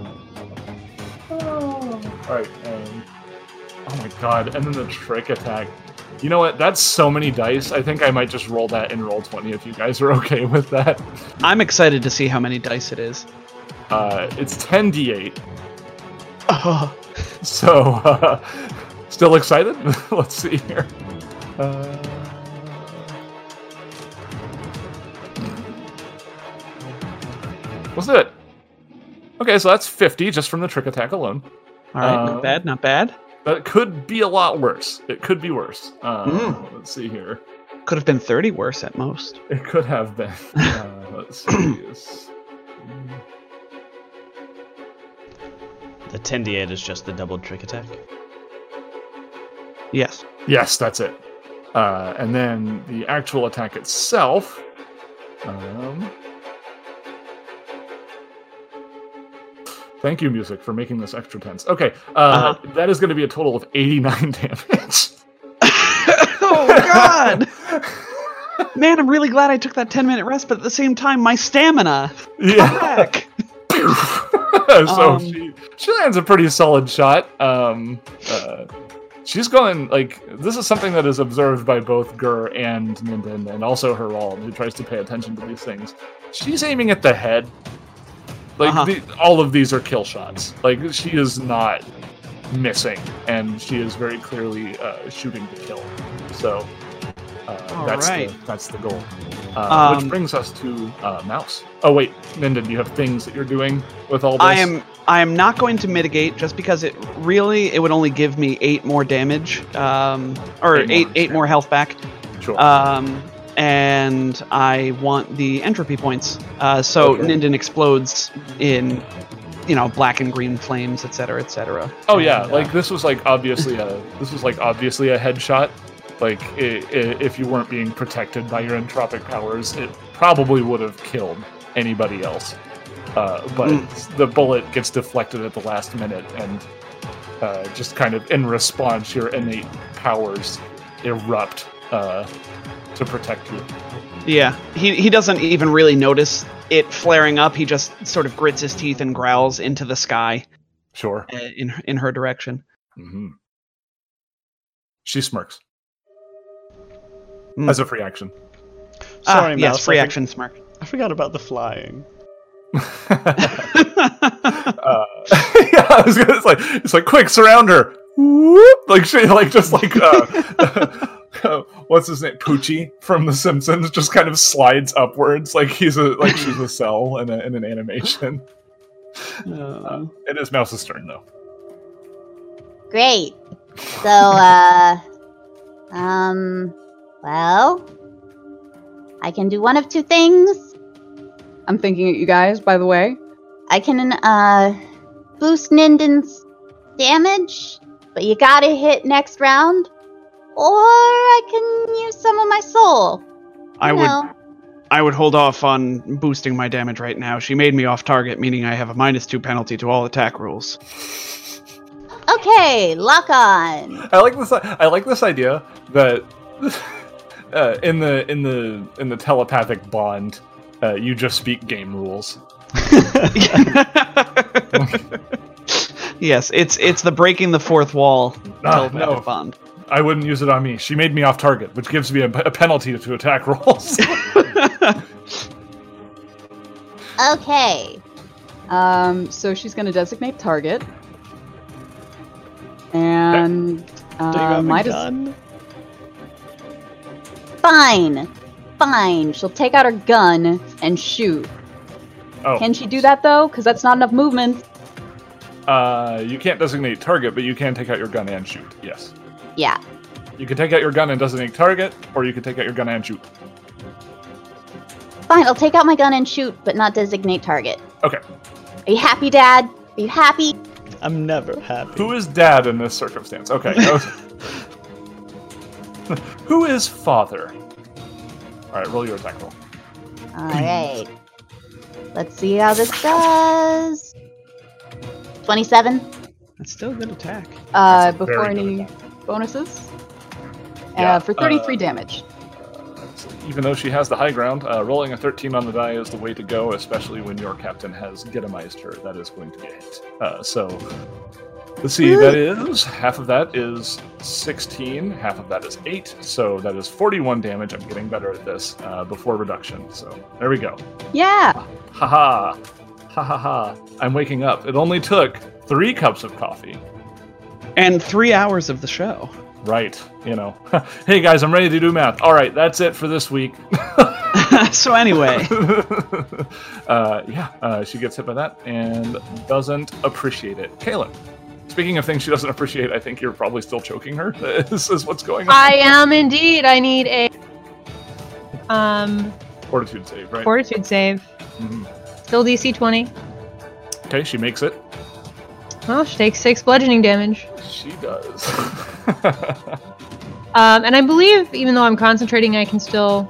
Speaker 1: Oh. All right, oh my god, and then the trick attack. You know what? That's so many dice. I think I might just roll that in roll twenty if you guys are *laughs* okay with that.
Speaker 3: I'm excited to see how many dice it is.
Speaker 1: Uh, it's ten d eight.
Speaker 3: Oh,
Speaker 1: So, uh, still excited? Let's see here. Uh, Let's do it. Okay, so that's 50 just from the trick attack alone.
Speaker 3: all right,
Speaker 1: Uh,
Speaker 3: not bad, not bad.
Speaker 1: But it could be a lot worse. It could be worse. Uh,
Speaker 3: Mm.
Speaker 1: Let's see here.
Speaker 3: Could have been 30 worse at most.
Speaker 1: It could have been. *laughs* Uh, let's see.
Speaker 2: The 10d8 is just the double trick attack.
Speaker 3: Yes.
Speaker 1: Yes, that's it. Uh, and then the actual attack itself. Um, thank you, music, for making this extra tense. Okay, uh,
Speaker 3: Uh-huh.
Speaker 1: that is going to be a total of 89 *laughs* damage. *laughs*
Speaker 3: oh God! Man, I'm really glad I took that 10 minute rest, but at the same time, my stamina.
Speaker 1: yeah. *laughs* So
Speaker 3: Um,
Speaker 1: she she lands a pretty solid shot. Um, uh, she's going like this is something that is observed by both Gur and Ninden, and also Harold, who tries to pay attention to these things. She's aiming at the head. Like
Speaker 3: Uh-huh.
Speaker 1: the, all of these are kill shots. Like she is not missing, and she is very clearly uh, shooting to kill. So uh, that's
Speaker 3: right.
Speaker 1: the, that's the goal. Uh, which
Speaker 3: Um,
Speaker 1: brings us to uh, mouse. Oh wait, Ninden, you have things that you're doing with all this?
Speaker 3: I am I am not going to mitigate just because it really it would only give me eight more damage, um, or
Speaker 1: Eight
Speaker 3: eight
Speaker 1: more,
Speaker 3: eight more health back.
Speaker 1: sure.
Speaker 3: Um, and I want the entropy points. Uh, so
Speaker 1: Okay.
Speaker 3: Ninden explodes in, you know, black and green flames, etc., etc.
Speaker 1: oh yeah,
Speaker 3: and,
Speaker 1: like
Speaker 3: uh,
Speaker 1: this was like obviously a this was like obviously a headshot. Like i i if you weren't being protected by your entropic powers, it probably would have killed anybody else. Uh, but
Speaker 3: Mm.
Speaker 1: the bullet gets deflected at the last minute, and uh, just kind of in response, your innate powers erupt uh, to protect you.
Speaker 3: Yeah, he he doesn't even really notice it flaring up. He just sort of grits his teeth and growls into the sky.
Speaker 1: Sure.
Speaker 3: uh, in in her direction.
Speaker 1: hmm She smirks
Speaker 3: Hmm.
Speaker 1: as a free action.
Speaker 2: Sorry,
Speaker 3: ah, yes,
Speaker 2: Mouse,
Speaker 3: free
Speaker 2: I for-
Speaker 3: action smirk.
Speaker 2: I forgot about the flying. *laughs* *laughs*
Speaker 1: uh, *laughs* yeah, I was gonna, it's like it's like quick, surround her. Whoop! Like she, like just like uh, *laughs* what's his name, Poochie from The Simpsons, just kind of slides upwards like he's a like she's a cell in, a, in an animation.
Speaker 3: Uh,
Speaker 1: It is Mouse's turn though.
Speaker 5: Great. So, uh, um, well, I can do one of two things.
Speaker 7: I'm thinking at you guys, by the way.
Speaker 5: I can, uh, boost Ninden's damage, but you gotta hit next round. Or I can use some of my soul.
Speaker 3: I
Speaker 5: You
Speaker 3: would
Speaker 5: know.
Speaker 3: I would hold off on boosting my damage right now. She made me off target, meaning I have a minus two penalty to all attack rules.
Speaker 5: Okay, lock on.
Speaker 1: I like this. I like this idea that *laughs* uh, in the in the in the telepathic bond, uh, you just speak game rules. *laughs*
Speaker 3: yes, it's it's the breaking the fourth wall
Speaker 1: Ah,
Speaker 3: telepathic
Speaker 1: no.
Speaker 3: bond.
Speaker 1: I wouldn't use it on me. She made me off target, which gives me a, a penalty to attack rolls. *laughs*
Speaker 5: Okay.
Speaker 7: Um, so she's going to designate target. And
Speaker 2: Do
Speaker 7: uh, might as-
Speaker 2: gun?
Speaker 5: Fine. Fine. She'll take out her gun and shoot.
Speaker 1: oh,
Speaker 7: Can she do that though? Because that's not enough movement.
Speaker 1: uh, you can't designate target, but you can take out your gun and shoot. Yes,
Speaker 5: Yeah.
Speaker 1: you can take out your gun and designate target, or you can take out your gun and shoot.
Speaker 5: Fine, I'll take out my gun and shoot, but not designate target.
Speaker 1: Okay.
Speaker 5: Are you happy, Dad? Are you happy?
Speaker 2: I'm never happy.
Speaker 1: Who is dad in this circumstance? Okay. *laughs* *laughs* Who is father? All right, roll your attack roll.
Speaker 5: Alright. Let's see how this does. 27.
Speaker 3: That's still a good attack.
Speaker 7: Uh,
Speaker 1: That's
Speaker 7: before any
Speaker 1: attack.
Speaker 7: Bonuses.
Speaker 1: Yeah,
Speaker 7: uh, for 33
Speaker 1: uh,
Speaker 7: damage.
Speaker 1: Even though she has the high ground, uh, rolling a 13 on the die is the way to go, especially when your captain has getamized her. That is going to get hit. Uh, so, let's see, that is half of that is 16, half of that is 8, so that is 41 damage. I'm getting better at this uh, before reduction. So, there we go.
Speaker 7: Yeah.
Speaker 1: Haha. Ha ha ha. I'm waking up. It only took three cups of coffee.
Speaker 3: And three hours of the show.
Speaker 1: Right, you know. *laughs* hey guys, I'm ready to do math. All right, that's it for this week. *laughs* *laughs*
Speaker 3: so anyway,
Speaker 1: uh, yeah, uh, she gets hit by that and doesn't appreciate it. Kaylin, speaking of things she doesn't appreciate, I think you're probably still choking her. this is what's going on.
Speaker 4: I am indeed. I need a um
Speaker 1: Fortitude save, right?
Speaker 4: fortitude save.
Speaker 1: Mhm.
Speaker 4: Still DC 20.
Speaker 1: Okay, she makes it.
Speaker 4: Well, she takes six bludgeoning damage.
Speaker 1: She does. *laughs*
Speaker 4: Um, and I believe, even though I'm concentrating, I can still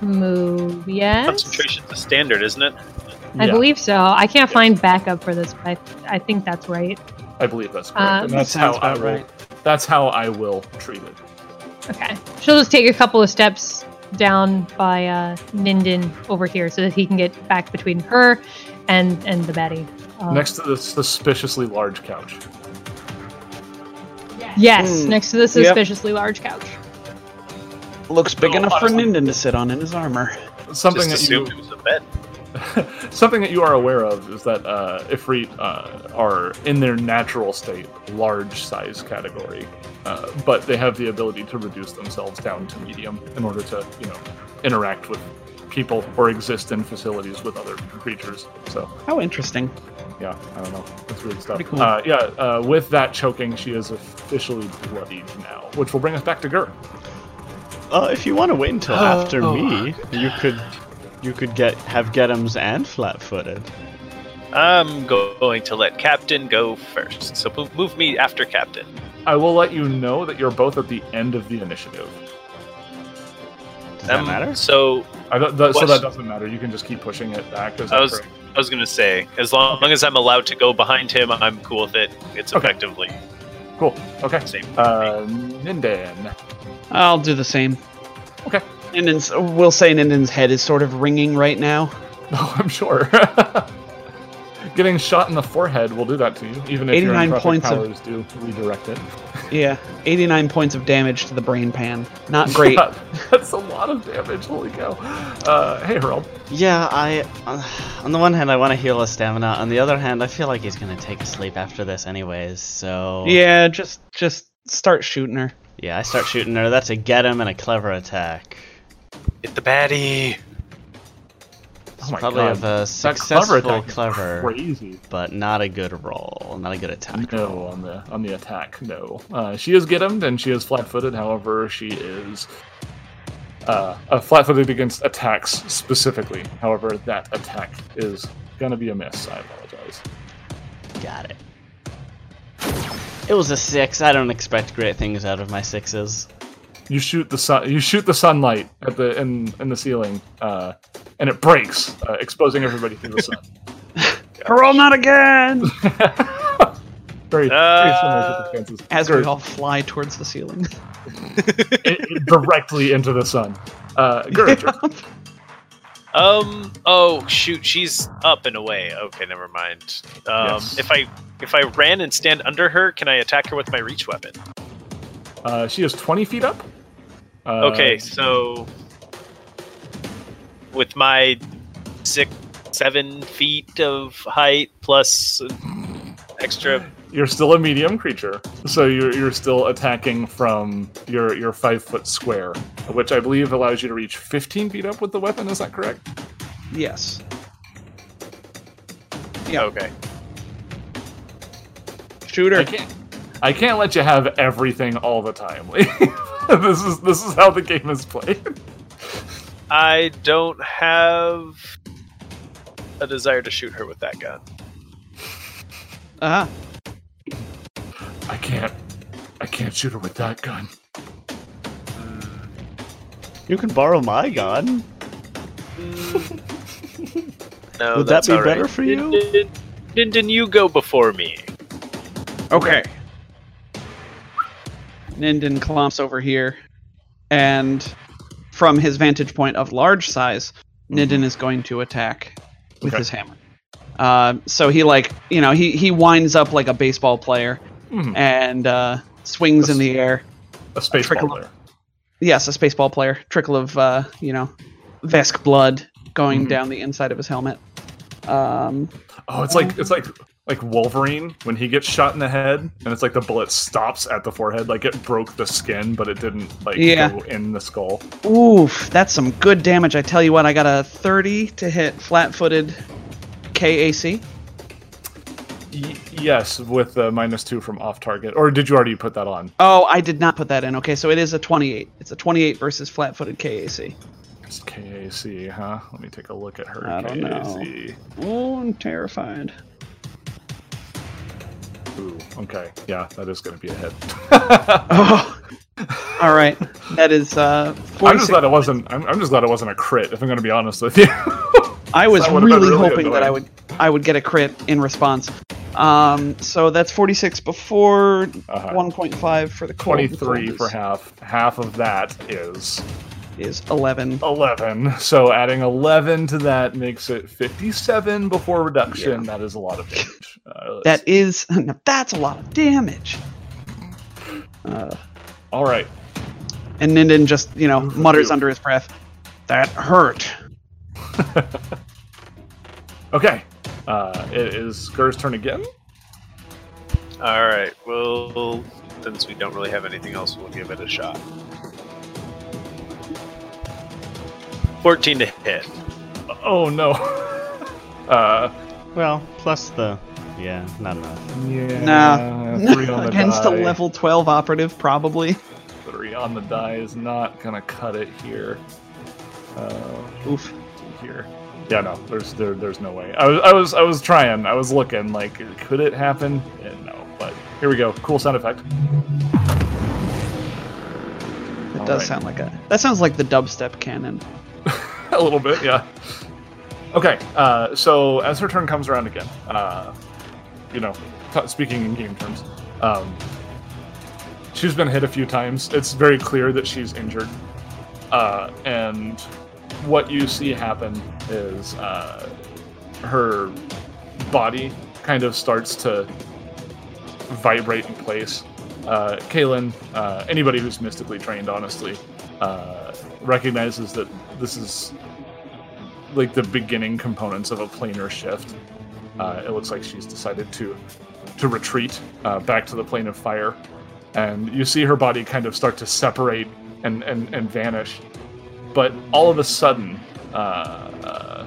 Speaker 4: move. Yes,
Speaker 6: Concentration's the standard, isn't it?
Speaker 4: I
Speaker 1: Yeah,
Speaker 4: believe so. I can't find backup for this, but I, I think that's right.
Speaker 1: I believe that's correct.
Speaker 4: Um,
Speaker 1: and that's
Speaker 3: That
Speaker 1: how
Speaker 3: sounds
Speaker 1: I
Speaker 3: about
Speaker 1: will,
Speaker 3: right.
Speaker 1: That's how I will treat it.
Speaker 4: Okay, she'll just take a couple of steps down by uh, Ninden over here, so that he can get back between her and and the Betty. Um,
Speaker 1: Next to the suspiciously large couch.
Speaker 4: Yes,
Speaker 3: Hmm.
Speaker 4: next to the
Speaker 3: Yep.
Speaker 4: suspiciously large couch.
Speaker 3: looks big
Speaker 1: Oh,
Speaker 3: enough for
Speaker 1: honestly.
Speaker 3: Ninden to sit on in his armor.
Speaker 1: Something
Speaker 6: Just
Speaker 1: that you
Speaker 6: assumed it was a bed. *laughs*
Speaker 1: Something that you are aware of is that uh, Ifrit uh, are in their natural state, large size category, uh, but they have the ability to reduce themselves down to medium in order to, you know, interact with people or exist in facilities with other creatures. So,
Speaker 3: How interesting.
Speaker 1: Yeah, I don't know. It's weird stuff.
Speaker 3: Pretty cool.
Speaker 1: Uh, yeah, uh, with that choking, she is officially bloodied now, which will bring us back to Gur.
Speaker 2: Uh, if you want to wait until *gasps* after
Speaker 3: Oh.
Speaker 2: me, you could you could get have Get'ems and flat-footed.
Speaker 6: I'm go- going to let Captain go first. So move, move me after Captain.
Speaker 1: I will let you know that you're both at the end of the initiative.
Speaker 2: Does that
Speaker 6: Um,
Speaker 2: matter?
Speaker 6: So
Speaker 1: I don't, so that doesn't matter. You can just keep pushing it back. Is
Speaker 6: I
Speaker 1: that
Speaker 6: was
Speaker 1: correct?
Speaker 6: I was gonna say, as long as I'm allowed to go behind him, I'm cool with it. It's
Speaker 1: Okay.
Speaker 6: effectively
Speaker 1: cool. Okay.
Speaker 6: same.
Speaker 1: Uh, Ninden.
Speaker 3: I'll do the same.
Speaker 1: Okay.
Speaker 3: Ninden's, we'll say Ninden's head is sort of ringing right now. *laughs*
Speaker 1: Oh, I'm sure. *laughs* getting shot in the forehead will do that to you, even if your
Speaker 3: 89
Speaker 1: entropic
Speaker 3: points of-
Speaker 1: powers do redirect it. *laughs*
Speaker 3: Yeah, 89 points of damage to the brain pan. Not *laughs* great.
Speaker 1: That's a lot of damage. Holy cow! Uh, hey, Harold.
Speaker 2: Yeah, I. Uh, on the one hand, I want to heal his stamina. On the other hand, I feel like he's gonna take a sleep after this, anyways. So
Speaker 3: yeah, just just start shooting her.
Speaker 2: yeah, I start shooting her. That's a get him and a clever attack.
Speaker 6: Hit the baddie.
Speaker 1: Oh
Speaker 2: Probably
Speaker 1: god.
Speaker 2: have a successful clever,
Speaker 1: Crazy.
Speaker 2: but not a good roll, not a good attack.
Speaker 1: No, on the on the attack, no. Uh, she is get him and she is flat-footed. However, she is uh, uh, flat-footed against attacks specifically. However, that attack is gonna be a miss. I apologize.
Speaker 2: Got it. It was a six. I don't expect great things out of my sixes.
Speaker 1: You shoot the sun. You shoot the sunlight at the in in the ceiling, uh, and it breaks, uh, exposing everybody *laughs* *laughs* to the sun.
Speaker 3: Roll not again!
Speaker 1: very, very
Speaker 6: Uh,
Speaker 1: similar circumstances.
Speaker 3: As
Speaker 1: Gur,
Speaker 3: we all fly towards the ceiling. *laughs*
Speaker 1: it- it directly into the sun. Uh, Gur, your turn.
Speaker 6: Um. Oh shoot, she's up and away. Okay, never mind. Um.
Speaker 1: Yes.
Speaker 6: If I if I ran and stand under her, can I attack her with my reach weapon?
Speaker 1: Uh, she is 20 feet up. Uh,
Speaker 6: Okay, so with my six, seven feet of height plus extra.
Speaker 1: You're still a medium creature, so you're, you're still attacking from your, your five foot square, which I believe allows you to reach 15 feet up with the weapon. Is that correct?
Speaker 3: yes. Yeah.
Speaker 6: Okay.
Speaker 3: Shooter.
Speaker 1: I can't. I can't let you have everything all the time. *laughs* *laughs* this is this is how the game is played.
Speaker 6: I don't have a desire to shoot her with that gun.
Speaker 3: Uh-huh.
Speaker 1: I can't. I can't shoot her with that gun.
Speaker 2: You can borrow my gun. *laughs*
Speaker 6: No,
Speaker 2: Would that be
Speaker 6: all right.
Speaker 2: better for you?
Speaker 6: Didn't, didn't you go before me?
Speaker 3: Okay. Ninden clomps over here, and from his vantage point of large size, Ninden is going to attack with
Speaker 1: Okay.
Speaker 3: his hammer. Uh, so he like you know he he winds up like a baseball player
Speaker 1: Mhm.
Speaker 3: and uh, swings in the air.
Speaker 1: A space ball player.
Speaker 3: Yes, a baseball player. Trickle of uh, you know Vesk blood going
Speaker 1: Mhm.
Speaker 3: down the inside of his helmet. Um,
Speaker 1: Oh, it's like it's like like Wolverine when he gets shot in the head, and it's like the bullet stops at the forehead, like it broke the skin, but it didn't like
Speaker 3: Yeah.
Speaker 1: go in the skull.
Speaker 3: Oof, that's some good damage. I tell you what, I got a 30 to hit flat-footed KAC.
Speaker 1: Y- yes, with the minus two from off target, or did you already put that on?
Speaker 3: Oh, I did not put that in. Okay, so it is a 28. It's a 28 versus flat-footed KAC.
Speaker 1: It's KAC, huh? Let me take a look at her
Speaker 3: I don't know.
Speaker 1: KAC.
Speaker 3: Oh, I'm terrified.
Speaker 1: Ooh, okay, yeah, that is going to be a hit.
Speaker 3: Oh. *laughs* All right. That is uh
Speaker 1: I'm just
Speaker 3: 46.
Speaker 1: glad it wasn't. I'm, I'm just glad it wasn't a crit. If I'm going to be honest with you. *laughs*
Speaker 3: I was
Speaker 1: that would've been
Speaker 3: really,
Speaker 1: really
Speaker 3: hoping that I would I would get a crit in response. Um, so that's 46 before
Speaker 1: Uh-huh.
Speaker 3: 1.5 for the cold.
Speaker 1: 23
Speaker 3: cold
Speaker 1: for half. Half of that is
Speaker 3: is 11.
Speaker 1: 11. So adding 11 to that makes it 57 before reduction. That is a lot of damage. Uh,
Speaker 3: That is *laughs* now that's a lot of damage. Uh,
Speaker 1: all right.
Speaker 3: and Ninden just you know
Speaker 1: Oof,
Speaker 3: mutters
Speaker 1: oof.
Speaker 3: under his breath, "That hurt." *laughs*
Speaker 1: Okay. Uh, it is Gur's turn again.
Speaker 6: All right. Well, since we don't really have anything else, we'll give it a shot. Fourteen to hit.
Speaker 1: Oh no. *laughs* uh,
Speaker 2: Well, plus the. Yeah, not enough.
Speaker 1: yeah.
Speaker 3: Nah. *laughs*
Speaker 1: Three on the
Speaker 3: Against
Speaker 1: die.
Speaker 3: a level 12 operative, probably.
Speaker 1: Three on the die is not gonna cut it here. Uh,
Speaker 3: Oof.
Speaker 1: here. Yeah, no, there's there, there's no way. I was I was I was trying. I was looking like could it happen? Yeah, no, but here we go. Cool sound effect.
Speaker 3: It
Speaker 1: All
Speaker 3: does
Speaker 1: right.
Speaker 3: sound like a. That sounds like the dubstep cannon. *laughs*
Speaker 1: a little bit, yeah. Okay, uh, so as her turn comes around again, uh, you know, speaking in game terms, um, she's been hit a few times. It's very clear that she's injured, uh, and what you see happen is uh, her body kind of starts to vibrate in place. Uh, Kaylin, uh, anybody who's mystically trained, honestly, uh, recognizes that this is like the beginning components of a planar shift. Uh, it looks like she's decided to to retreat uh, back to the plane of fire, and you see her body kind of start to separate and and, and vanish. But all of a sudden, uh, uh,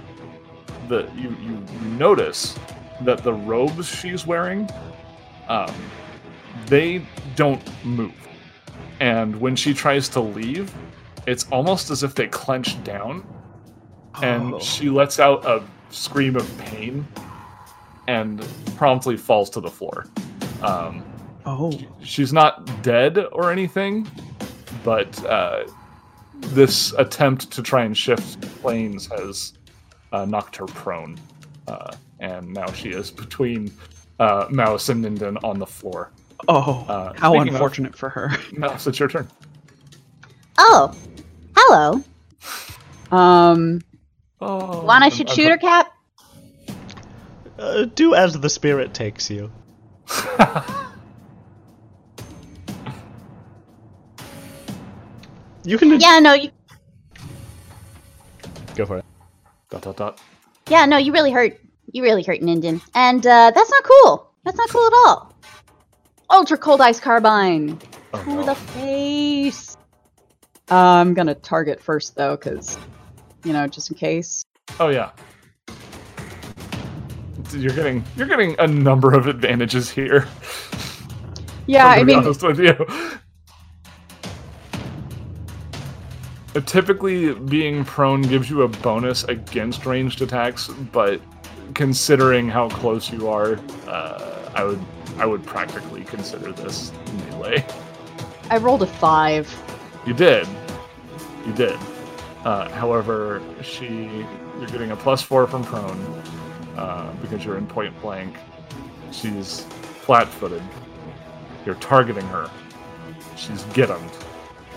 Speaker 1: the you, you you notice that the robes she's wearing, um, they don't move, and when she tries to leave, it's almost as if they clench down, and
Speaker 2: Oh.
Speaker 1: she lets out a scream of pain, and promptly falls to the floor. Um,
Speaker 3: Oh.
Speaker 1: she's not dead or anything, but uh, this attempt to try and shift planes has uh, knocked her prone, uh, and now she is between uh, Mouse and Ninden on the floor.
Speaker 3: Oh.
Speaker 1: Uh,
Speaker 3: how
Speaker 1: speaking of-
Speaker 3: unfortunate for her. *laughs*
Speaker 1: Mouse, it's your turn.
Speaker 5: Oh, hello.
Speaker 7: Um,
Speaker 1: Oh,
Speaker 5: Want
Speaker 1: I'm-
Speaker 5: to shoot
Speaker 1: I'm-
Speaker 5: shooter cap?
Speaker 2: Uh, do as the spirit takes you. *laughs* You can
Speaker 5: Yeah, no, you.
Speaker 2: go for it.
Speaker 1: dot dot dot.
Speaker 5: Yeah, no, you really hurt. You really hurt Ninden, and uh, that's not cool. That's not cool at all. Ultra cold ice carbine
Speaker 1: Oh,
Speaker 5: to
Speaker 1: no.
Speaker 5: the face.
Speaker 7: I'm gonna target first though, because you know, just in case.
Speaker 1: oh yeah. You're getting you're getting a number of advantages here.
Speaker 7: Yeah, I mean,
Speaker 1: honest with you. Uh, Typically, being prone gives you a bonus against ranged attacks, but considering how close you are, uh, I would I would practically consider this melee.
Speaker 7: I rolled a five.
Speaker 1: You did, you did. Uh, however, she you're getting a plus four from prone uh, because you're in point blank. She's flat-footed. You're targeting her. She's gittimed.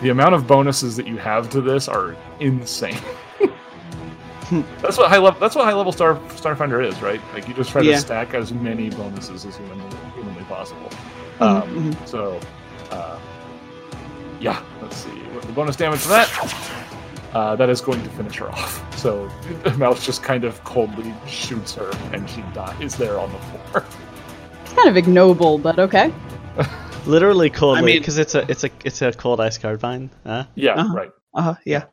Speaker 1: The amount of bonuses that you have to this are insane. *laughs* that's what high level. That's what high level star Starfinder is, right? Like you just try
Speaker 3: Yeah.
Speaker 1: to stack as many bonuses as humanly, humanly possible.
Speaker 3: Mhm,
Speaker 1: Um, so, uh, yeah. Let's see the bonus damage for that. Uh, that is going to finish her off. So *laughs* the Mouse just kind of coldly shoots her, and she dies there on the floor.
Speaker 7: It's kind of ignoble, but okay. *laughs*
Speaker 2: Literally coldly,
Speaker 3: I mean-
Speaker 2: because it's a it's a it's a cold ice carbine. Huh?
Speaker 1: yeah,
Speaker 3: Uh-huh.
Speaker 1: right.
Speaker 3: Uh, huh. yeah.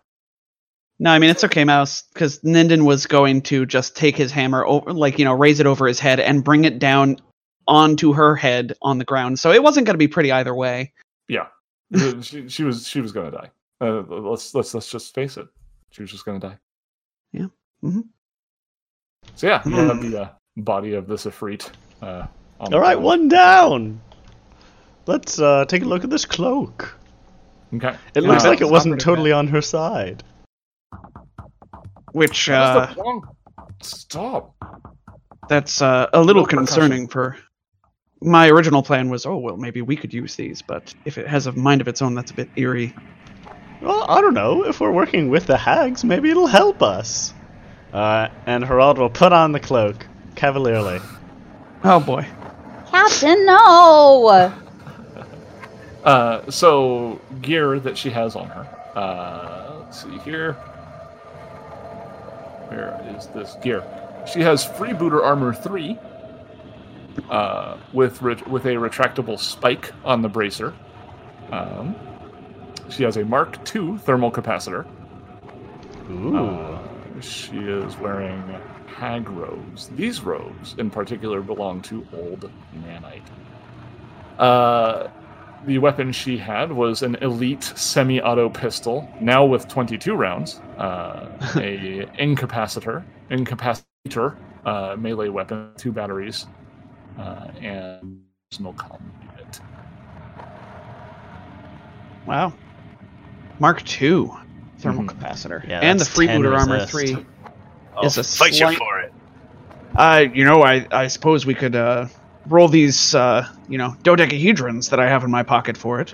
Speaker 3: No, I mean it's okay, Mouse, because Ninden was going to just take his hammer over, like you know, raise it over his head and bring it down onto her head on the ground. So it wasn't going to be pretty either way.
Speaker 1: Yeah, *laughs* she, she was she was gonna die. Uh, let's let's let's just face it. She was just gonna die.
Speaker 3: Yeah. Mhm.
Speaker 1: So yeah, you have the uh, body of this Ifrit. Uh, on
Speaker 2: All right, one down. Let's uh, take a look at this cloak.
Speaker 1: Okay.
Speaker 2: It
Speaker 3: Yeah,
Speaker 2: looks like it wasn't
Speaker 3: operative
Speaker 2: totally on her side.
Speaker 3: Which uh,
Speaker 1: the Stop.
Speaker 3: that's uh, a little
Speaker 1: No
Speaker 3: concerning for. My original plan was, oh well, maybe we could use these, but if it has a mind of its own, that's a bit eerie.
Speaker 2: Well, I don't know. If we're working with the hags, maybe it'll help us. Uh, and Harold will put on the cloak cavalierly.
Speaker 3: Oh boy.
Speaker 5: Captain, no!
Speaker 1: Uh, so gear that she has on her. Uh, let's see here. Where is this gear? She has freebooter armor three, uh, with re- with a retractable spike on the bracer. Um, she has a Mark II thermal capacitor.
Speaker 2: Ooh.
Speaker 1: Uh, she is wearing hag robes. These robes, in particular, belong to Old Nanite. Uh, the weapon she had was an elite semi-auto pistol, now with 22 rounds. Uh, *laughs* a incapacitor, incapacitator uh, melee weapon, two batteries, uh, and personal comm unit.
Speaker 3: Wow. Mark II thermal
Speaker 1: Mhm.
Speaker 3: capacitor.
Speaker 2: Yeah,
Speaker 3: and the freebooter armor
Speaker 2: resist.
Speaker 3: 3.
Speaker 6: I'll
Speaker 3: Is a
Speaker 6: fight
Speaker 3: slight-
Speaker 6: you for it.
Speaker 3: Uh, you know, I, I suppose we could uh, roll these, uh, you know, dodecahedrons that I have in my pocket for it.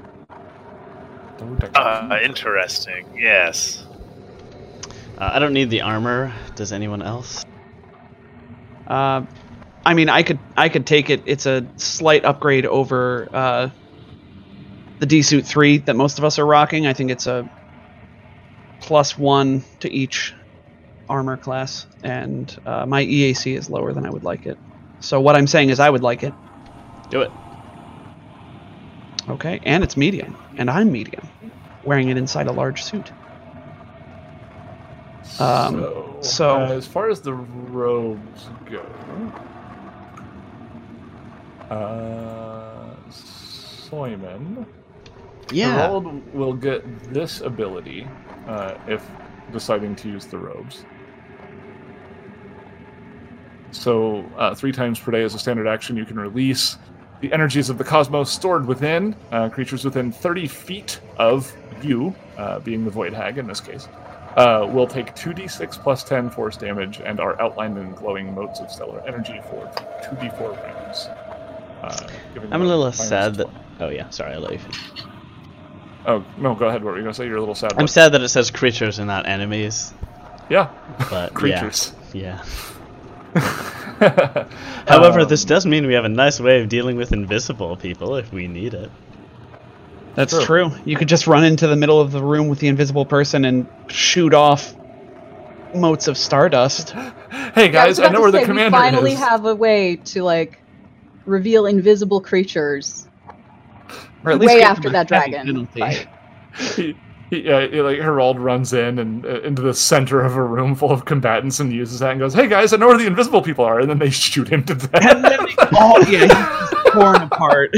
Speaker 6: Uh, interesting. Yes.
Speaker 2: Uh, I don't need the armor. Does anyone else?
Speaker 3: Uh, I mean, I could I could take it. It's a slight upgrade over uh, the D suit three that most of us are rocking. I think it's a plus one to each armor class, and uh, my EAC is lower than I would like it. So what I'm saying is, I would like it.
Speaker 2: Do it.
Speaker 3: Okay, and it's medium, and I'm medium, wearing it inside a large suit. Um,
Speaker 1: so,
Speaker 3: so-
Speaker 1: uh, as far as the robes go, uh, Soyman,
Speaker 2: Yeah.
Speaker 1: Harold will get this ability uh, if deciding to use the robes. So, uh, three times per day as a standard action, you can release the energies of the cosmos stored within uh, creatures within 30 feet of you, uh, being the Void Hag in this case. Uh, will take 2d6 plus 10 force damage and are outlined in glowing motes of stellar energy for 2d4 rounds. Uh,
Speaker 2: I'm a little sad that.
Speaker 1: 20.
Speaker 2: Oh yeah, sorry, I let you. Finish.
Speaker 1: Oh, no, go ahead. What were you going to say? You're a little sad.
Speaker 2: I'm
Speaker 1: What?
Speaker 2: sad that it says creatures and not enemies,
Speaker 1: Yeah.
Speaker 2: but *laughs*
Speaker 1: Creatures.
Speaker 2: Yeah. yeah. *laughs* However,
Speaker 1: Um,
Speaker 2: this does mean we have a nice way of dealing with invisible people if we need it.
Speaker 3: That's
Speaker 1: True.
Speaker 3: true. You could just run into the middle of the room with the invisible person and shoot off motes of stardust. *laughs*
Speaker 1: Hey
Speaker 7: Yeah, I
Speaker 1: guys, I, know
Speaker 7: to
Speaker 1: where the
Speaker 7: say,
Speaker 1: commander
Speaker 7: we finally
Speaker 1: is.
Speaker 7: have a way to like reveal invisible creatures
Speaker 3: Or at
Speaker 7: way after that dragon
Speaker 3: penalty.
Speaker 7: fight. *laughs*
Speaker 1: he, he, uh, he- like Harold runs in and uh, into the center of a room full of combatants and uses that and goes, "Hey guys, I know where the invisible people are," and then they shoot him to
Speaker 3: And then
Speaker 1: death.
Speaker 3: they *laughs* all yeah, he's torn apart.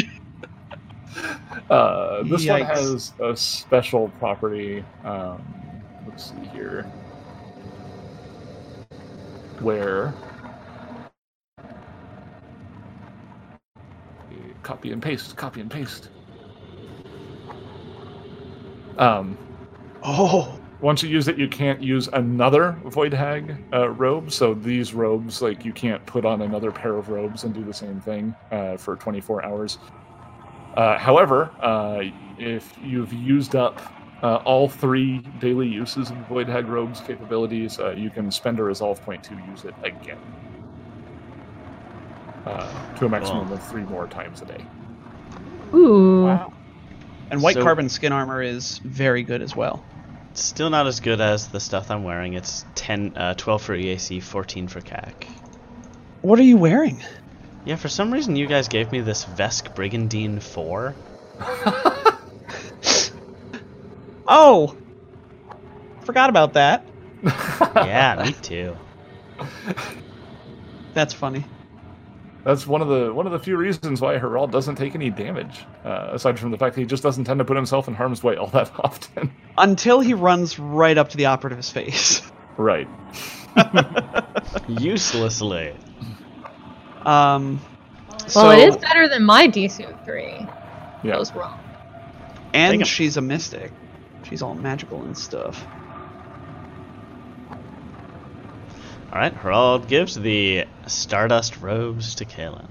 Speaker 1: uh, this one has a special property. Um, let's see here, where copy and paste, copy and paste. Um,
Speaker 3: Oh,
Speaker 1: once you use it, you can't use another Void Hag uh, robe. So these robes, like, you can't put on another pair of robes and do the same thing uh, for 24 hours. Uh, however, uh, if you've used up uh, all three daily uses of Void Hag robes capabilities, uh, you can spend a resolve point to use it again. Uh, to a maximum
Speaker 2: Cool.
Speaker 1: of three more times a day.
Speaker 4: Ooh.
Speaker 3: wow. And white
Speaker 2: So-
Speaker 3: carbon skin armor is very good as well.
Speaker 2: Still not as good as the stuff I'm wearing. It's 10, uh, 12 for EAC, 14 for KAC.
Speaker 3: What are you wearing?
Speaker 2: Yeah, for some reason you guys gave me this Vesk Brigandine 4. *laughs*
Speaker 3: Oh, forgot about that. *laughs*
Speaker 2: yeah, me too.
Speaker 3: That's funny.
Speaker 1: That's one of the one of the few reasons why Harold doesn't take any damage, uh, aside from the fact that he just doesn't tend to put himself in harm's way all that *laughs* often.
Speaker 3: Until he runs right up to the operative's face.
Speaker 1: right. *laughs*
Speaker 2: Uselessly.
Speaker 3: Um,
Speaker 4: Well,
Speaker 3: so,
Speaker 4: it is better than my D suit three.
Speaker 1: Yeah.
Speaker 4: I was wrong.
Speaker 3: And she's a mystic. She's all magical and stuff.
Speaker 2: Alright, Harold gives the Stardust robes to Kaylin.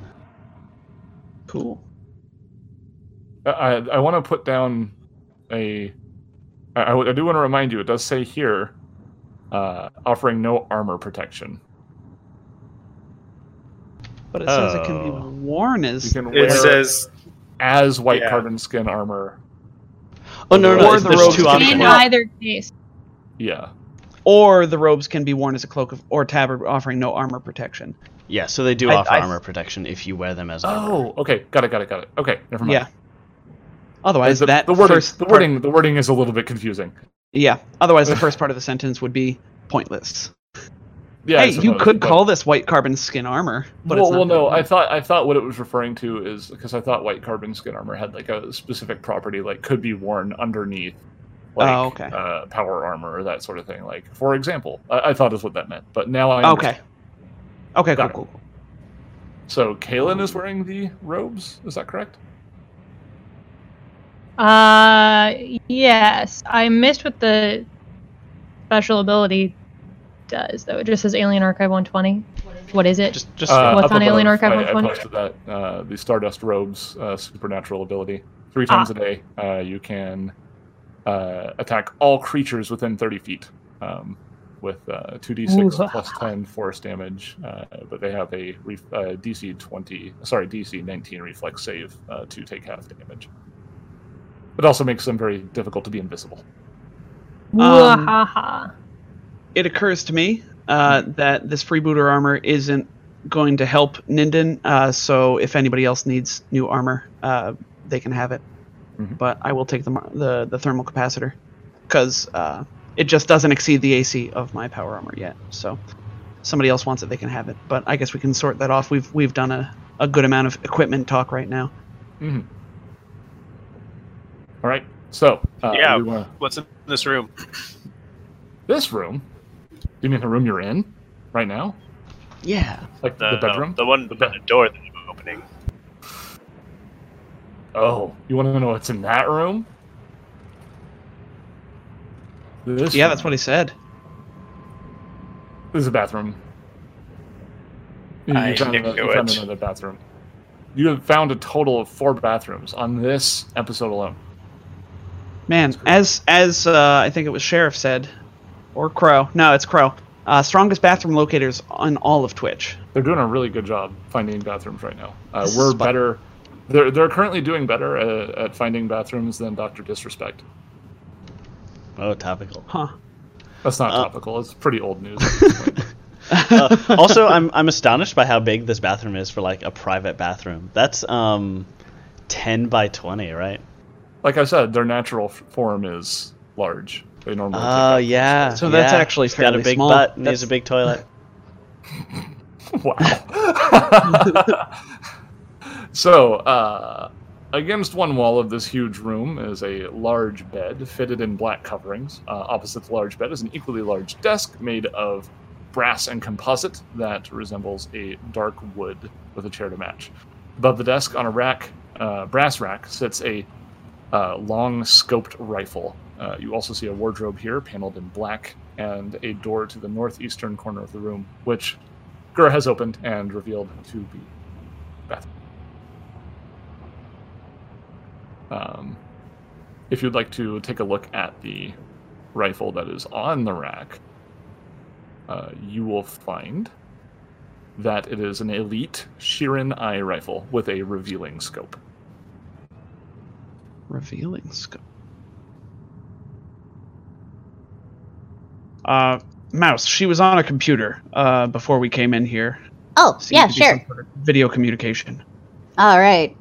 Speaker 3: Cool.
Speaker 1: I I, I want to put down a. I, I w- I do want to remind you. It does say here, uh, offering no armor protection.
Speaker 3: But it says it can be
Speaker 2: Oh.
Speaker 3: worn
Speaker 1: You
Speaker 3: as
Speaker 1: can wear
Speaker 6: It says
Speaker 1: as white
Speaker 6: Yeah.
Speaker 1: carbon skin armor.
Speaker 2: Oh, no, no,
Speaker 3: Or
Speaker 2: no,
Speaker 3: the
Speaker 2: there's
Speaker 3: robes
Speaker 2: two options.
Speaker 4: In either case.
Speaker 1: Yeah.
Speaker 3: Or the robes can be worn as a cloak of, or tabard offering no armor protection.
Speaker 2: Yeah, so they do
Speaker 3: I-
Speaker 2: offer
Speaker 3: I-
Speaker 2: armor protection if you wear them as oh, armor.
Speaker 1: Oh, okay. Got it. Got it. Got it. Okay. Never mind.
Speaker 3: Yeah. Otherwise,
Speaker 1: the,
Speaker 3: that
Speaker 1: the wording,
Speaker 3: first
Speaker 1: the
Speaker 3: part-
Speaker 1: wording, the wording is a little bit confusing.
Speaker 3: yeah. Otherwise, the *laughs* first part of the sentence would be pointless.
Speaker 1: Yeah. I
Speaker 3: hey, you could
Speaker 1: but-
Speaker 3: call this white carbon skin armor, but
Speaker 1: well,
Speaker 3: it's
Speaker 1: well, no.
Speaker 3: that.
Speaker 1: I thought I thought what it was referring to is because I thought white carbon skin armor had like a specific property, like could be worn underneath, like
Speaker 3: Oh, okay.
Speaker 1: uh, power armor or that sort of thing. Like, for example, I, I thought is what that meant, but now I
Speaker 3: Okay.
Speaker 1: understand.
Speaker 3: Okay, cool,
Speaker 1: Got
Speaker 3: cool, cool.
Speaker 1: So Kaylin is wearing the robes. Is that correct?
Speaker 4: Uh, yes. I missed what the special ability does, though. It just says Alien Archive 120. What is it?
Speaker 2: Just, just
Speaker 1: Uh,
Speaker 4: What's
Speaker 1: up
Speaker 4: on Alien
Speaker 1: above,
Speaker 4: Archive
Speaker 1: I, I
Speaker 4: 120?
Speaker 1: posted that uh, the Stardust robes uh, supernatural ability. Three times a day, uh, you can uh, attack all creatures within 30 feet. Um, with uh, 2d6
Speaker 4: Ooh.
Speaker 1: plus 10 force damage, uh, but they have a ref- uh, DC 20, sorry, DC 19 reflex save uh, to take half damage. It also makes them very difficult to be invisible.
Speaker 3: Um, It occurs to me uh, that this freebooter armor isn't going to help Ninden, uh, so if anybody else needs new armor, uh, they can have it.
Speaker 1: Mhm.
Speaker 3: But I will take the the, the thermal capacitor because uh, it just doesn't exceed the AC of my power armor yet. So somebody else wants it, they can have it. But I guess we can sort that off. We've we've done a, a good amount of equipment talk right now.
Speaker 1: Mm-hmm. All right, so uh,
Speaker 6: Yeah.
Speaker 1: we wanna-
Speaker 6: What's in this room?
Speaker 1: this room. You mean the room you're in right now?
Speaker 2: Yeah.
Speaker 1: Like
Speaker 6: The,
Speaker 1: the bedroom?
Speaker 6: The one, the,
Speaker 1: bed-
Speaker 6: door that I'm opening.
Speaker 1: Oh, you want to know what's in that room? This
Speaker 3: Yeah,
Speaker 1: room.
Speaker 3: that's what he said.
Speaker 1: This is a bathroom. You,
Speaker 6: I
Speaker 1: found,
Speaker 6: knew
Speaker 1: another, you found another bathroom. You have found a total of four bathrooms on this episode alone.
Speaker 3: Man, as as uh, I think it was Sheriff said, or Crow. No, it's Crow. Uh, strongest bathroom locators on all of Twitch.
Speaker 1: They're doing a really good job finding bathrooms right now. Uh, we're better. They're they're currently doing better at, at finding bathrooms than Doctor Disrespect.
Speaker 2: Oh, topical.
Speaker 3: Huh.
Speaker 1: That's not
Speaker 2: Uh,
Speaker 1: topical. It's pretty old news. at this *laughs* point.
Speaker 2: Uh, also, I'm I'm astonished by how big this bathroom is for like a private bathroom. That's um, ten by twenty, right?
Speaker 1: like I said, their natural form is large. They normally.
Speaker 2: Oh
Speaker 1: up
Speaker 2: yeah.
Speaker 3: So that's
Speaker 2: yeah.
Speaker 3: actually
Speaker 2: It's got a big
Speaker 3: small.
Speaker 2: butt. Needs
Speaker 3: That's-
Speaker 2: a big toilet. *laughs* *laughs*
Speaker 1: Wow. So, uh, against one wall of this huge room is a large bed fitted in black coverings. Uh, opposite the large bed is an equally large desk made of brass and composite that resembles a dark wood with a chair to match. Above the desk, on a rack, uh, brass rack, sits a uh, long scoped rifle. Uh, you also see a wardrobe here, paneled in black, and a door to the northeastern corner of the room, which Gur has opened and revealed to be bathroom. Um, if you'd like to take a look at the rifle that is on the rack, uh, you will find that it is an elite shirren-eye rifle with a revealing scope.
Speaker 3: Revealing scope. Uh, Mouse. She was on a computer uh, before we came in here.
Speaker 5: Oh,
Speaker 3: Seemed
Speaker 5: yeah, sure.
Speaker 3: sort of Video communication.
Speaker 7: All right.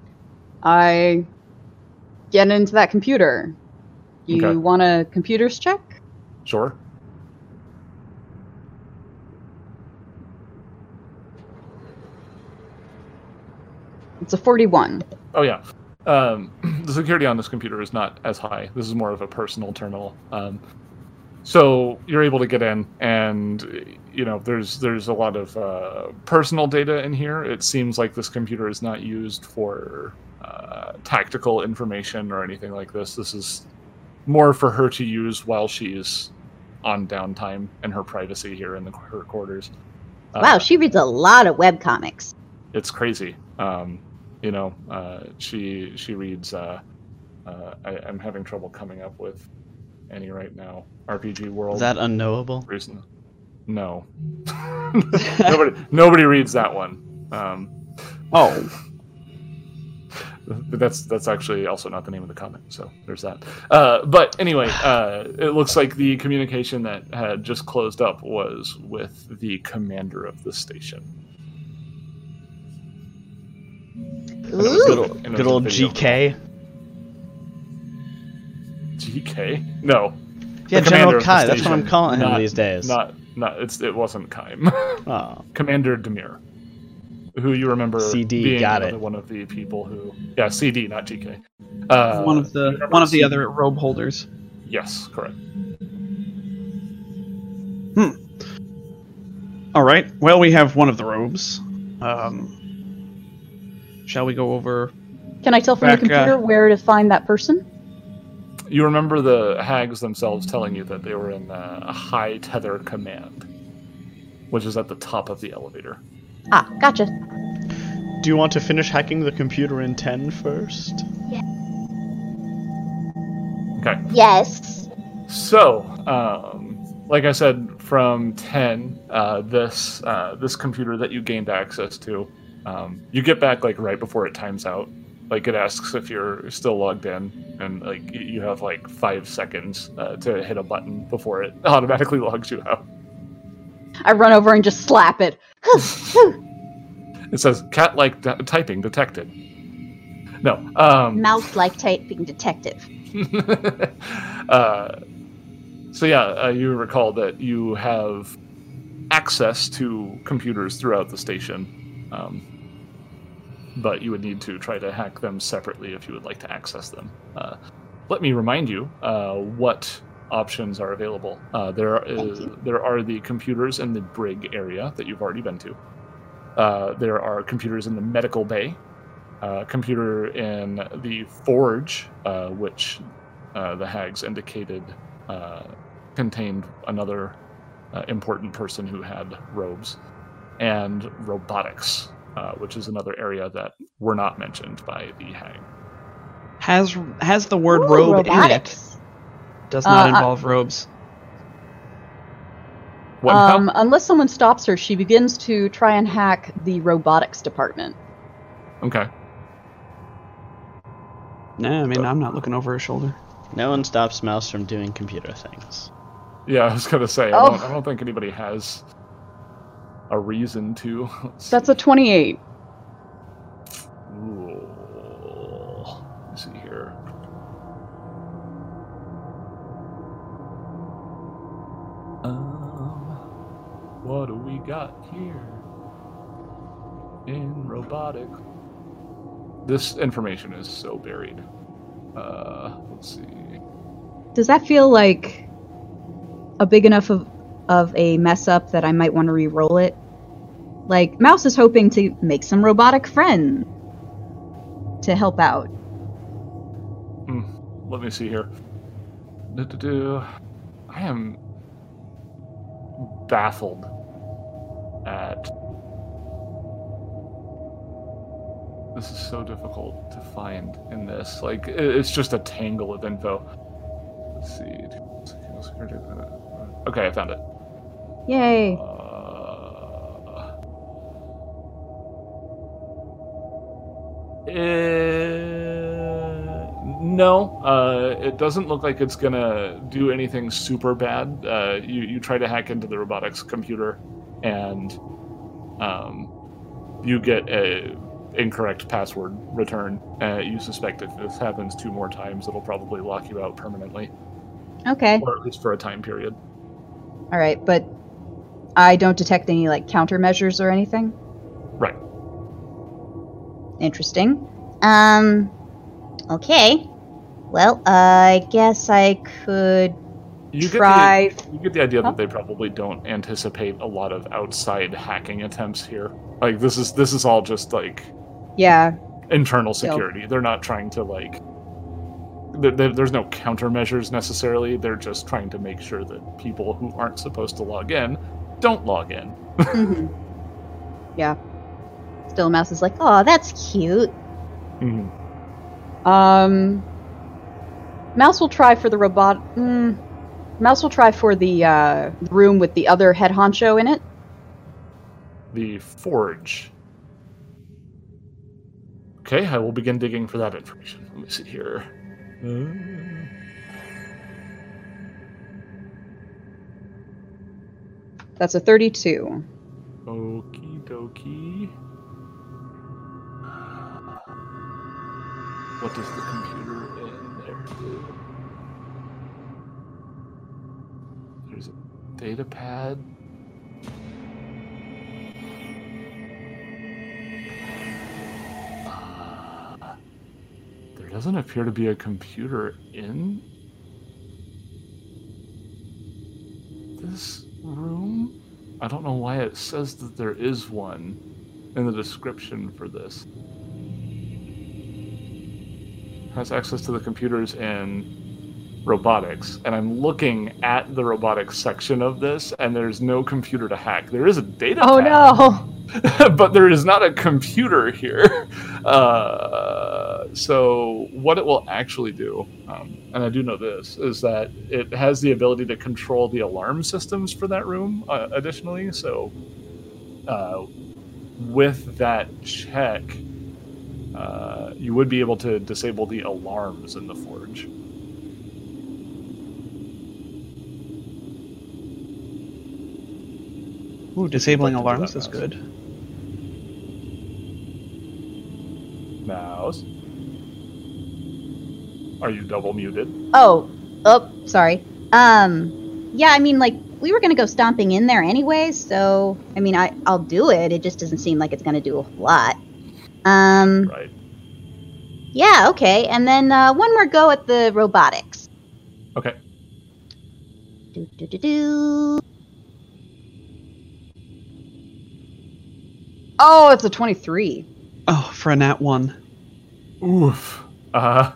Speaker 7: I get into that computer. You
Speaker 1: Okay.
Speaker 7: want a computers check?
Speaker 1: Sure.
Speaker 7: It's a 41.
Speaker 1: Oh yeah. Um, *clears throat* the security on this computer is not as high. This is more of a personal terminal. Um, so you're able to get in, and you know there's there's a lot of uh, personal data in here. It seems like this computer is not used for uh, tactical information or anything like this. This is more for her to use while she's on downtime and her privacy here in the, her quarters. Uh,
Speaker 5: Wow, she reads a lot of web comics.
Speaker 1: it's crazy. Um, you know, uh, she she reads. Uh, uh, I, I'm having trouble coming up with any right now. RPG World.
Speaker 2: Is that unknowable?
Speaker 1: reason? No. *laughs* nobody nobody reads that one. Um,
Speaker 3: Oh,
Speaker 1: but that's that's actually also not the name of the comic. So there's that. Uh, but anyway, uh, it looks like the communication that had just closed up was with the commander of the station.
Speaker 2: Good old,
Speaker 1: And it was
Speaker 2: good old
Speaker 1: video
Speaker 2: GK.
Speaker 1: GK? No.
Speaker 2: Yeah,
Speaker 1: The commander
Speaker 2: General
Speaker 1: of the
Speaker 2: Kai. That's what I'm
Speaker 1: station,
Speaker 2: calling him
Speaker 1: not-
Speaker 2: these days.
Speaker 1: Not not it's it wasn't Kaim.
Speaker 2: oh, *laughs*
Speaker 1: Commander Demir. Who you remember
Speaker 2: CD,
Speaker 1: being
Speaker 2: got it.
Speaker 1: one of the people who Yeah, CD, not TK Uh,
Speaker 3: one of the one of the
Speaker 1: CD?
Speaker 3: other robe holders.
Speaker 1: Yes, correct.
Speaker 3: Hmm all right. Well, we have one of the robes. Um, shall we go over?
Speaker 7: Can I tell from
Speaker 3: Back,
Speaker 7: the computer
Speaker 3: uh,
Speaker 7: where to find that person?
Speaker 1: You remember the hags themselves telling you that they were in uh, a high tether command, which is at the top of the elevator.
Speaker 5: Ah, gotcha.
Speaker 2: do you want to finish hacking the computer in 10 first?
Speaker 1: Okay.
Speaker 5: Yes.
Speaker 1: So, um, like I said, from ten, uh, this uh, this computer that you gained access to, um, you get back like right before it times out. Like it asks if you're still logged in, and like you have like five seconds uh, to hit a button before it *laughs* automatically logs you out.
Speaker 7: I run over and just slap it.
Speaker 1: It says cat-like d- typing detected. No. Um,
Speaker 5: Mouse like typing detective. *laughs*
Speaker 1: uh, so yeah, uh, you recall that you have access to computers throughout the station, um, but you would need to try to hack them separately if you would like to access them. Uh, let me remind you uh, what options are available. Uh, there are
Speaker 5: Thank
Speaker 1: there are the computers in the brig area that you've already been to. Uh, there are computers in the medical bay, uh, computer in the forge, uh, which uh, the hags indicated uh, contained another uh, important person who had robes, and robotics, uh, which is another area that were not mentioned by the hag.
Speaker 3: Has has the word
Speaker 5: Ooh,
Speaker 3: robe in it?
Speaker 5: Robotics.
Speaker 3: Does not
Speaker 7: Uh, I-
Speaker 3: involve robes.
Speaker 1: What now?
Speaker 7: Um, unless someone stops her, she begins to try and hack the robotics department.
Speaker 1: Okay.
Speaker 3: No, I mean I'm not looking over her shoulder.
Speaker 2: No one stops Mouse from doing computer things.
Speaker 1: Yeah, I was gonna say I,
Speaker 7: Oh.
Speaker 1: don't, I don't think anybody has a reason to. *laughs* Let's
Speaker 7: That's a 28.
Speaker 1: What do we got here? In robotic. This information is so buried. Uh, let's see.
Speaker 7: Does that feel like a big enough of, of a mess up that I might want to re-roll it? Like, Mouse is hoping to make some robotic friends to help out.
Speaker 1: Let me see here. I am baffled at. This is so difficult to find in this. Like, it's just a tangle of info. Let's see. Okay, I found it.
Speaker 7: Yay!
Speaker 1: Uh, eh, no, uh, it doesn't look like it's gonna do anything super bad. Uh, you you try to hack into the robotics computer, and um, you get a incorrect password return. Uh, you suspect if this happens two more times, it'll probably lock you out permanently,
Speaker 7: Okay.
Speaker 1: or at least for a time period.
Speaker 7: Alright, but I don't detect any, like, countermeasures or anything?
Speaker 1: Right.
Speaker 7: Interesting.
Speaker 5: Um. Okay. Well, I guess I could.
Speaker 1: You get the- You get the idea
Speaker 7: Huh?
Speaker 1: that they probably don't anticipate a lot of outside hacking attempts here. Like this is this is all just like
Speaker 7: Yeah.
Speaker 1: internal security. They're not trying to like. There, there- there's no countermeasures necessarily. They're just trying to make sure that people who aren't supposed to log in don't log in. *laughs*
Speaker 7: hmm Yeah.
Speaker 5: Still, Mouse is like, oh, that's cute.
Speaker 1: Mhm.
Speaker 7: Um, Mouse will try for the robot. Mm, Mouse will try for the uh, room with the other head honcho in it.
Speaker 1: The forge. Okay, I will begin digging for that information. Let me see here. Uh,
Speaker 7: That's a 32.
Speaker 1: Okie dokie. What does the computer in there do? Data pad. There doesn't appear to be a computer in this room. I don't know why it says that there is one in the description for this. Has access to the computers and robotics, and I'm looking at the robotics section of this, and there's no computer to hack. There is a data
Speaker 4: Oh no! *laughs*
Speaker 1: but there is not a computer here. *laughs* Uh, so what it will actually do, um, and I do know this, is that it has the ability to control the alarm systems for that room. Uh, additionally, so uh, with that check, uh, you would be able to disable the alarms in the forge.
Speaker 3: Ooh, disabling
Speaker 1: like
Speaker 3: alarms
Speaker 1: that,
Speaker 3: is
Speaker 1: Mouse.
Speaker 3: good.
Speaker 1: Mouse, are you double muted?
Speaker 5: Oh, oh, sorry. Um, yeah, I mean, like we were gonna go stomping in there anyway, so I mean, I I'll do it. It just doesn't seem like it's gonna do a lot. Um,
Speaker 1: Right.
Speaker 5: yeah, okay, and then uh, one more go at the robotics.
Speaker 1: Okay.
Speaker 5: Do do do do.
Speaker 7: Oh, it's a 23.
Speaker 3: Oh, for a nat one.
Speaker 1: Oof. Uh,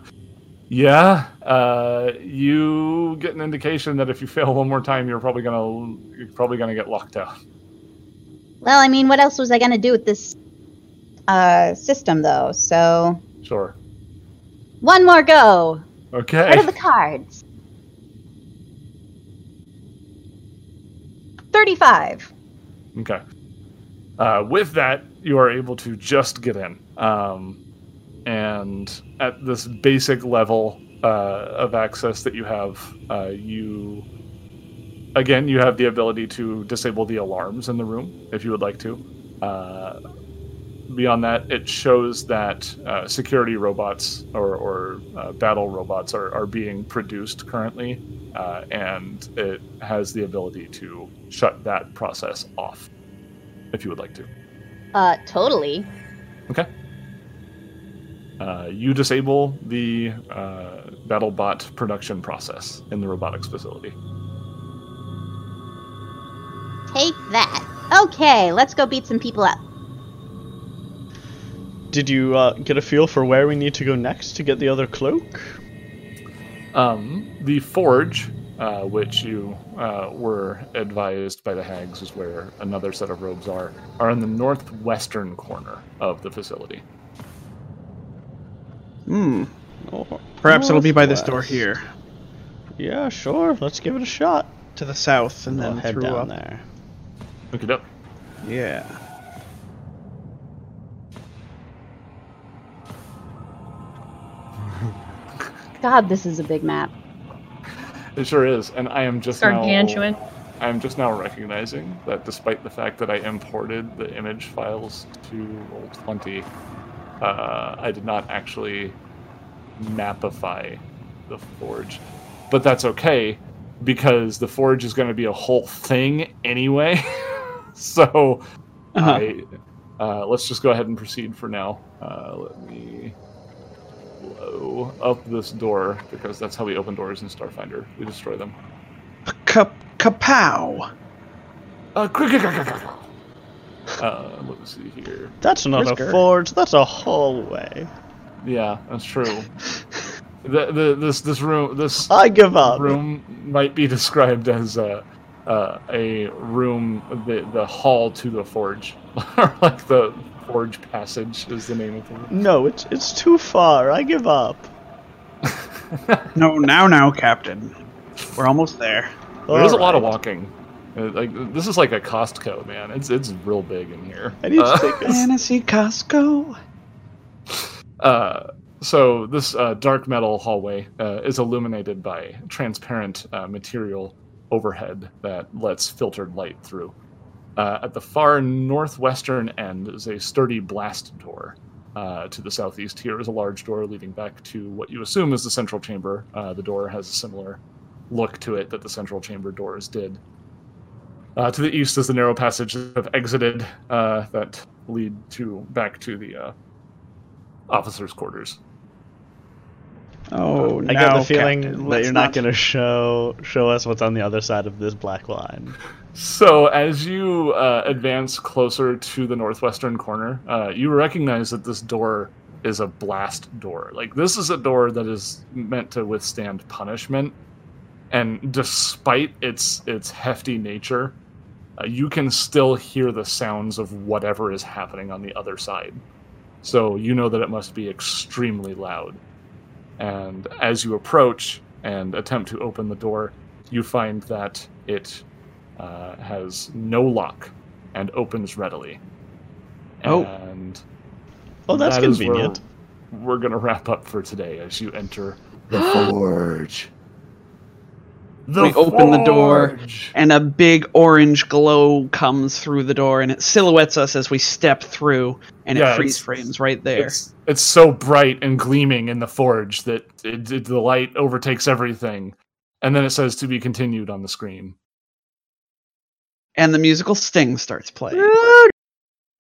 Speaker 1: yeah. Uh, you get an indication that if you fail one more time, you're probably gonna you're probably gonna get locked out.
Speaker 5: Well, I mean, what else was I gonna do with this uh system though? So
Speaker 1: Sure.
Speaker 5: one more go.
Speaker 1: Okay.
Speaker 5: What are the cards? Thirty-five.
Speaker 1: Okay. Uh, with that, you are able to just get in. Um, and at this basic level uh, of access that you have, uh, you again you have the ability to disable the alarms in the room if you would like to. Uh, beyond that, it shows that uh, security robots or, or uh, battle robots are, are being produced currently, and it has the ability to shut that process off if you would like to.
Speaker 5: Uh, totally.
Speaker 1: Okay. Uh, you disable the uh, BattleBot production process in the robotics facility.
Speaker 5: Take that. Okay, let's go beat some people up.
Speaker 2: Did you uh, get a feel for where we need to go next to get the other cloak?
Speaker 1: Um, the forge, uh, which you uh, were advised by the hags is where another set of robes are, are in the northwestern corner of the facility.
Speaker 3: Hmm.
Speaker 2: Oh,
Speaker 3: Perhaps it'll be by this door here,
Speaker 2: Yeah, sure. Let's give it a shot.
Speaker 3: to the south, and
Speaker 2: I'll
Speaker 3: then
Speaker 2: head
Speaker 3: through
Speaker 2: down
Speaker 3: up.
Speaker 2: there.
Speaker 1: Look it up.
Speaker 3: Yeah.
Speaker 7: God, this is a big map.
Speaker 1: It sure is, and I am just now.
Speaker 4: Gargantuan.
Speaker 1: I am just now recognizing that despite the fact that I imported the image files to Roll20, uh, I did not actually mapify the forge. But that's okay because the forge is going to be a whole thing anyway. *laughs* so
Speaker 3: Uh-huh.
Speaker 1: I, uh, let's just go ahead and proceed for now. Uh, let me blow up this door because that's how we open doors in Starfinder. We destroy them.
Speaker 3: Ka- kapow!
Speaker 1: Uh. Uh, let's see here.
Speaker 2: That's not
Speaker 3: Whisker.
Speaker 2: a forge. That's a hallway.
Speaker 1: Yeah, that's true. *laughs* the, the this this room this
Speaker 2: I give up.
Speaker 1: room might be *laughs* described as a uh, a room the the hall to the forge, *laughs* or like the forge passage is the name of it.
Speaker 2: No, it's it's too far. I give up. *laughs*
Speaker 3: No, now, now, Captain. We're almost there.
Speaker 1: There's a lot of walking. Uh, Like this is like a Costco, man. It's it's real big in here.
Speaker 2: I need
Speaker 1: Uh,
Speaker 2: to take a *laughs*
Speaker 3: Fantasy Costco.
Speaker 1: Uh, so this uh, dark metal hallway uh, is illuminated by transparent uh, material overhead that lets filtered light through. Uh, at the far northwestern end is a sturdy blast door. Uh, to the southeast here is a large door leading back to what you assume is the central chamber. Uh, the door has a similar look to it that the central chamber doors did. Uh, to the east is the narrow passage of exited uh, that lead to back to the uh, officers' quarters.
Speaker 3: Oh,
Speaker 2: I
Speaker 3: now,
Speaker 2: get the feeling
Speaker 3: Captain,
Speaker 2: that you're not, going to show show us what's on the other side of this black line. *laughs*
Speaker 1: So, as you uh, advance closer to the northwestern corner, uh, you recognize that this door is a blast door. Like, this is a door that is meant to withstand punishment, and despite its its hefty nature, uh, you can still hear the sounds of whatever is happening on the other side. So you know that it must be extremely loud. And as you approach and attempt to open the door, you find that it uh, has no lock and opens readily.
Speaker 3: Oh.
Speaker 1: And
Speaker 2: Oh, that's
Speaker 1: that
Speaker 2: convenient.
Speaker 1: We're going to wrap up for today as you enter the *gasps* forge. The
Speaker 3: We open the door. and a big orange glow comes through the door and it silhouettes us as we step through and
Speaker 1: Yeah,
Speaker 3: it freeze frames right there
Speaker 1: It's, it's so bright and gleaming in the forge that it, it- the light overtakes everything. And then it says to be continued on the screen.
Speaker 3: And the musical sting starts playing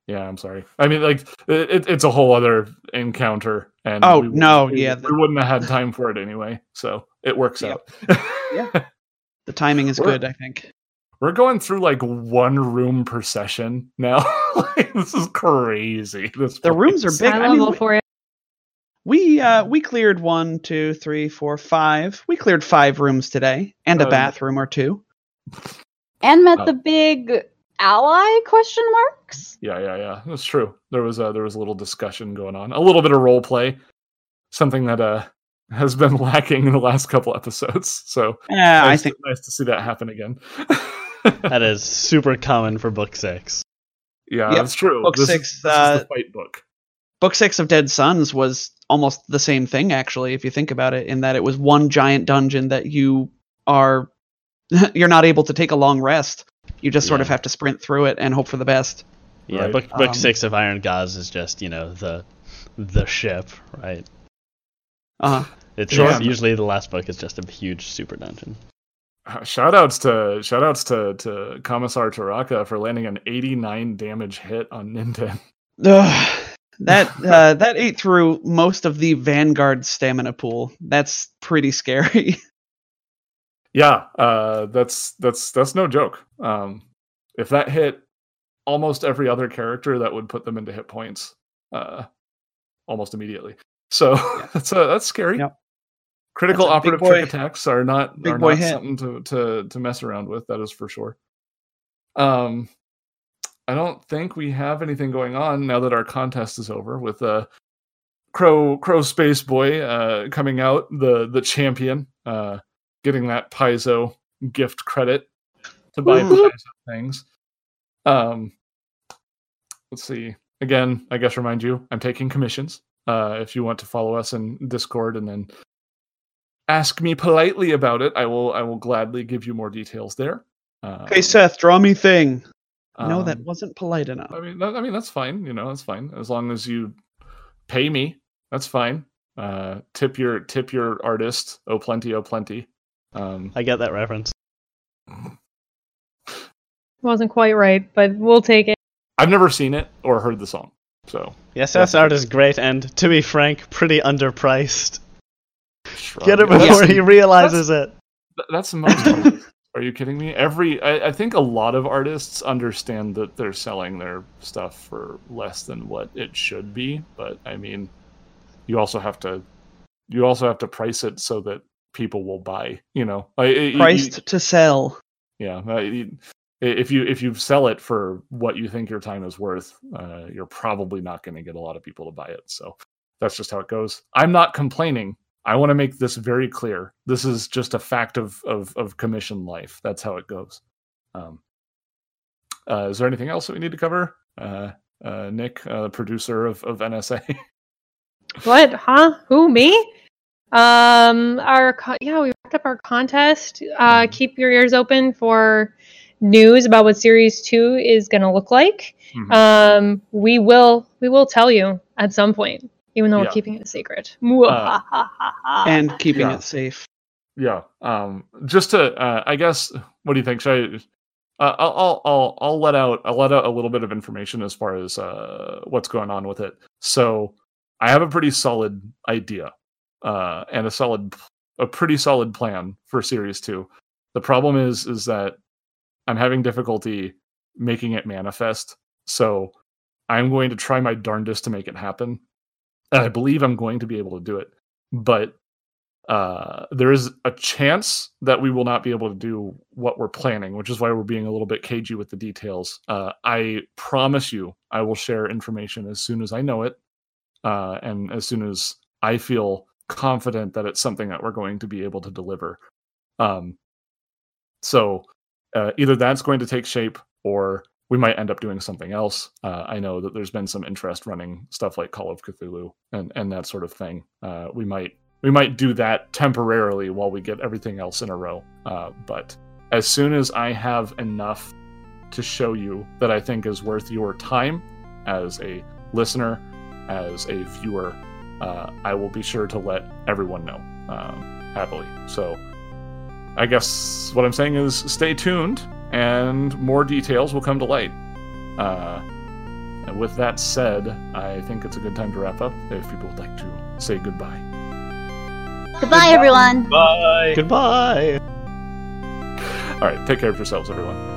Speaker 1: Yeah, I'm sorry. I mean, like, it, it's a whole other encounter. And
Speaker 3: Oh,
Speaker 1: we
Speaker 3: no,
Speaker 1: we-
Speaker 3: yeah,
Speaker 1: We wouldn't have had time for it anyway. So it works
Speaker 3: Yep.
Speaker 1: out.
Speaker 3: Yeah. *laughs* the timing is
Speaker 1: We're-
Speaker 3: good i think
Speaker 1: We're going through like one room per session now. *laughs* like, this is crazy. This
Speaker 3: The rooms are
Speaker 1: place.
Speaker 3: big.
Speaker 4: High
Speaker 3: I mean, we-
Speaker 4: for you.
Speaker 3: we uh we cleared one two three four five we cleared five rooms today and a
Speaker 1: Um,
Speaker 3: bathroom or two
Speaker 5: And met
Speaker 1: Oh.
Speaker 5: the big ally question marks.
Speaker 1: Yeah, yeah, yeah. That's true. There was a there was a little discussion going on, a little bit of role play, something that uh has been *laughs* lacking in the last couple episodes. So
Speaker 3: yeah i
Speaker 1: nice,
Speaker 3: think
Speaker 1: nice to see that happen again. *laughs*
Speaker 2: That is super common for book six.
Speaker 1: yeah,
Speaker 3: Yep.
Speaker 1: that's true.
Speaker 3: Book
Speaker 1: this,
Speaker 3: six,
Speaker 1: is, this is
Speaker 3: uh,
Speaker 1: the fight book.
Speaker 3: book six of Dead Suns was almost the same thing actually if you think about it in that it was one giant dungeon that you are *laughs* you're not able to take a long rest you just sort of have to sprint through it and hope for the best
Speaker 2: Yeah,
Speaker 1: Right.
Speaker 2: book book
Speaker 3: Um,
Speaker 2: six of Iron Gods is just you know the the ship, right?
Speaker 3: uh
Speaker 2: It's
Speaker 1: Sure.
Speaker 2: just- usually the last book is just a huge super dungeon.
Speaker 1: Uh, shout outs to shout outs to to Commissar Taraka for landing an 89 damage hit on Ninden. *laughs*
Speaker 3: Ugh. that uh, that ate through most of the vanguard stamina pool that's pretty scary *laughs*
Speaker 1: Yeah, uh, that's that's that's no joke. Um, if that hit almost every other character, that would put them into hit points uh, almost immediately. So *laughs* that's uh, that's scary.
Speaker 3: Yep.
Speaker 1: Critical
Speaker 3: That's
Speaker 1: operative
Speaker 3: boy-
Speaker 1: trick attacks are not
Speaker 3: big
Speaker 1: are
Speaker 3: boy
Speaker 1: not
Speaker 3: hit.
Speaker 1: something to, to to mess around with. That is for sure. Um, I don't think we have anything going on now that our contest is over with uh Crow Crow Space Boy uh coming out the the champion uh getting that Paizo gift credit to buy. Paizo things. Um let's see. Again, I guess remind you, I'm taking commissions. Uh if you want to follow us in Discord and then ask me politely about it, I will I will gladly give you more details there. Uh,
Speaker 3: okay seth draw me thing no that
Speaker 1: um,
Speaker 3: wasn't polite enough
Speaker 1: I mean, I mean that's fine. You know, that's fine as long as you pay me. That's fine. Uh, tip your tip your artist. Oh, plenty, oh, plenty. Um,
Speaker 2: I get that reference.
Speaker 4: Wasn't quite right, but we'll take it.
Speaker 1: I've never seen it or heard the song, so
Speaker 2: Yes, yes, art is great, and to be frank, pretty underpriced.
Speaker 1: shrug.
Speaker 2: Get it
Speaker 1: That's-
Speaker 2: before he realizes it.
Speaker 1: th- That's most. *laughs* Are you kidding me? Every I, I think a lot of artists understand that they're selling their stuff for less than what it should be, but I mean, you also have to you also have to price it so that people will buy. You know, like, you-
Speaker 3: priced to sell
Speaker 1: yeah you- i- if you if you sell it for what you think your time is worth uh, you're probably not going to get a lot of people to buy it so that's just how it goes i'm not complaining i want to make this very clear this is just a fact of of, of commission life that's how it goes um, uh, is there anything else that we need to cover uh, uh, nick uh, producer of, of nsa *laughs*
Speaker 4: What? Huh? Who? Me? Um, our co- yeah, we wrapped up our contest. Uh, keep your ears open for news about what series two is going to look like.
Speaker 1: Mhm.
Speaker 4: Um, we will we will tell you at some point, even though
Speaker 1: Yeah.
Speaker 4: we're keeping it a secret. *laughs*
Speaker 3: and keeping
Speaker 1: yeah.
Speaker 3: it safe
Speaker 1: Yeah. Um. Just to, uh, I guess, what do you think? Should I? Uh, I'll, I'll, I'll, I'll let out, I'll let out a little bit of information as far as uh, what's going on with it. So, I have a pretty solid idea, uh, and a solid, a pretty solid plan for series two. The problem is, is that I'm having difficulty making it manifest. So, I'm going to try my darndest to make it happen, and I believe I'm going to be able to do it. But uh, there is a chance that we will not be able to do what we're planning, which is why we're being a little bit cagey with the details. Uh, I promise you, I will share information as soon as I know it. uh, and as soon as I feel confident that it's something that we're going to be able to deliver. Um, so uh, either that's going to take shape, or we might end up doing something else. Uh, I know that there's been some interest running stuff like Call of Cthulhu and and that sort of thing. Uh, we might we might do that temporarily while we get everything else in a row. Uh, but as soon as I have enough to show you that I think is worth your time as a listener, as a viewer, uh, I will be sure to let everyone know um, happily. So I guess what I'm saying is stay tuned, and more details will come to light. Uh, and with that said, I think it's a good time to wrap up. If people would like to say goodbye.
Speaker 5: Goodbye, everyone.
Speaker 6: Bye.
Speaker 2: Goodbye.
Speaker 1: All right, take care of yourselves, everyone.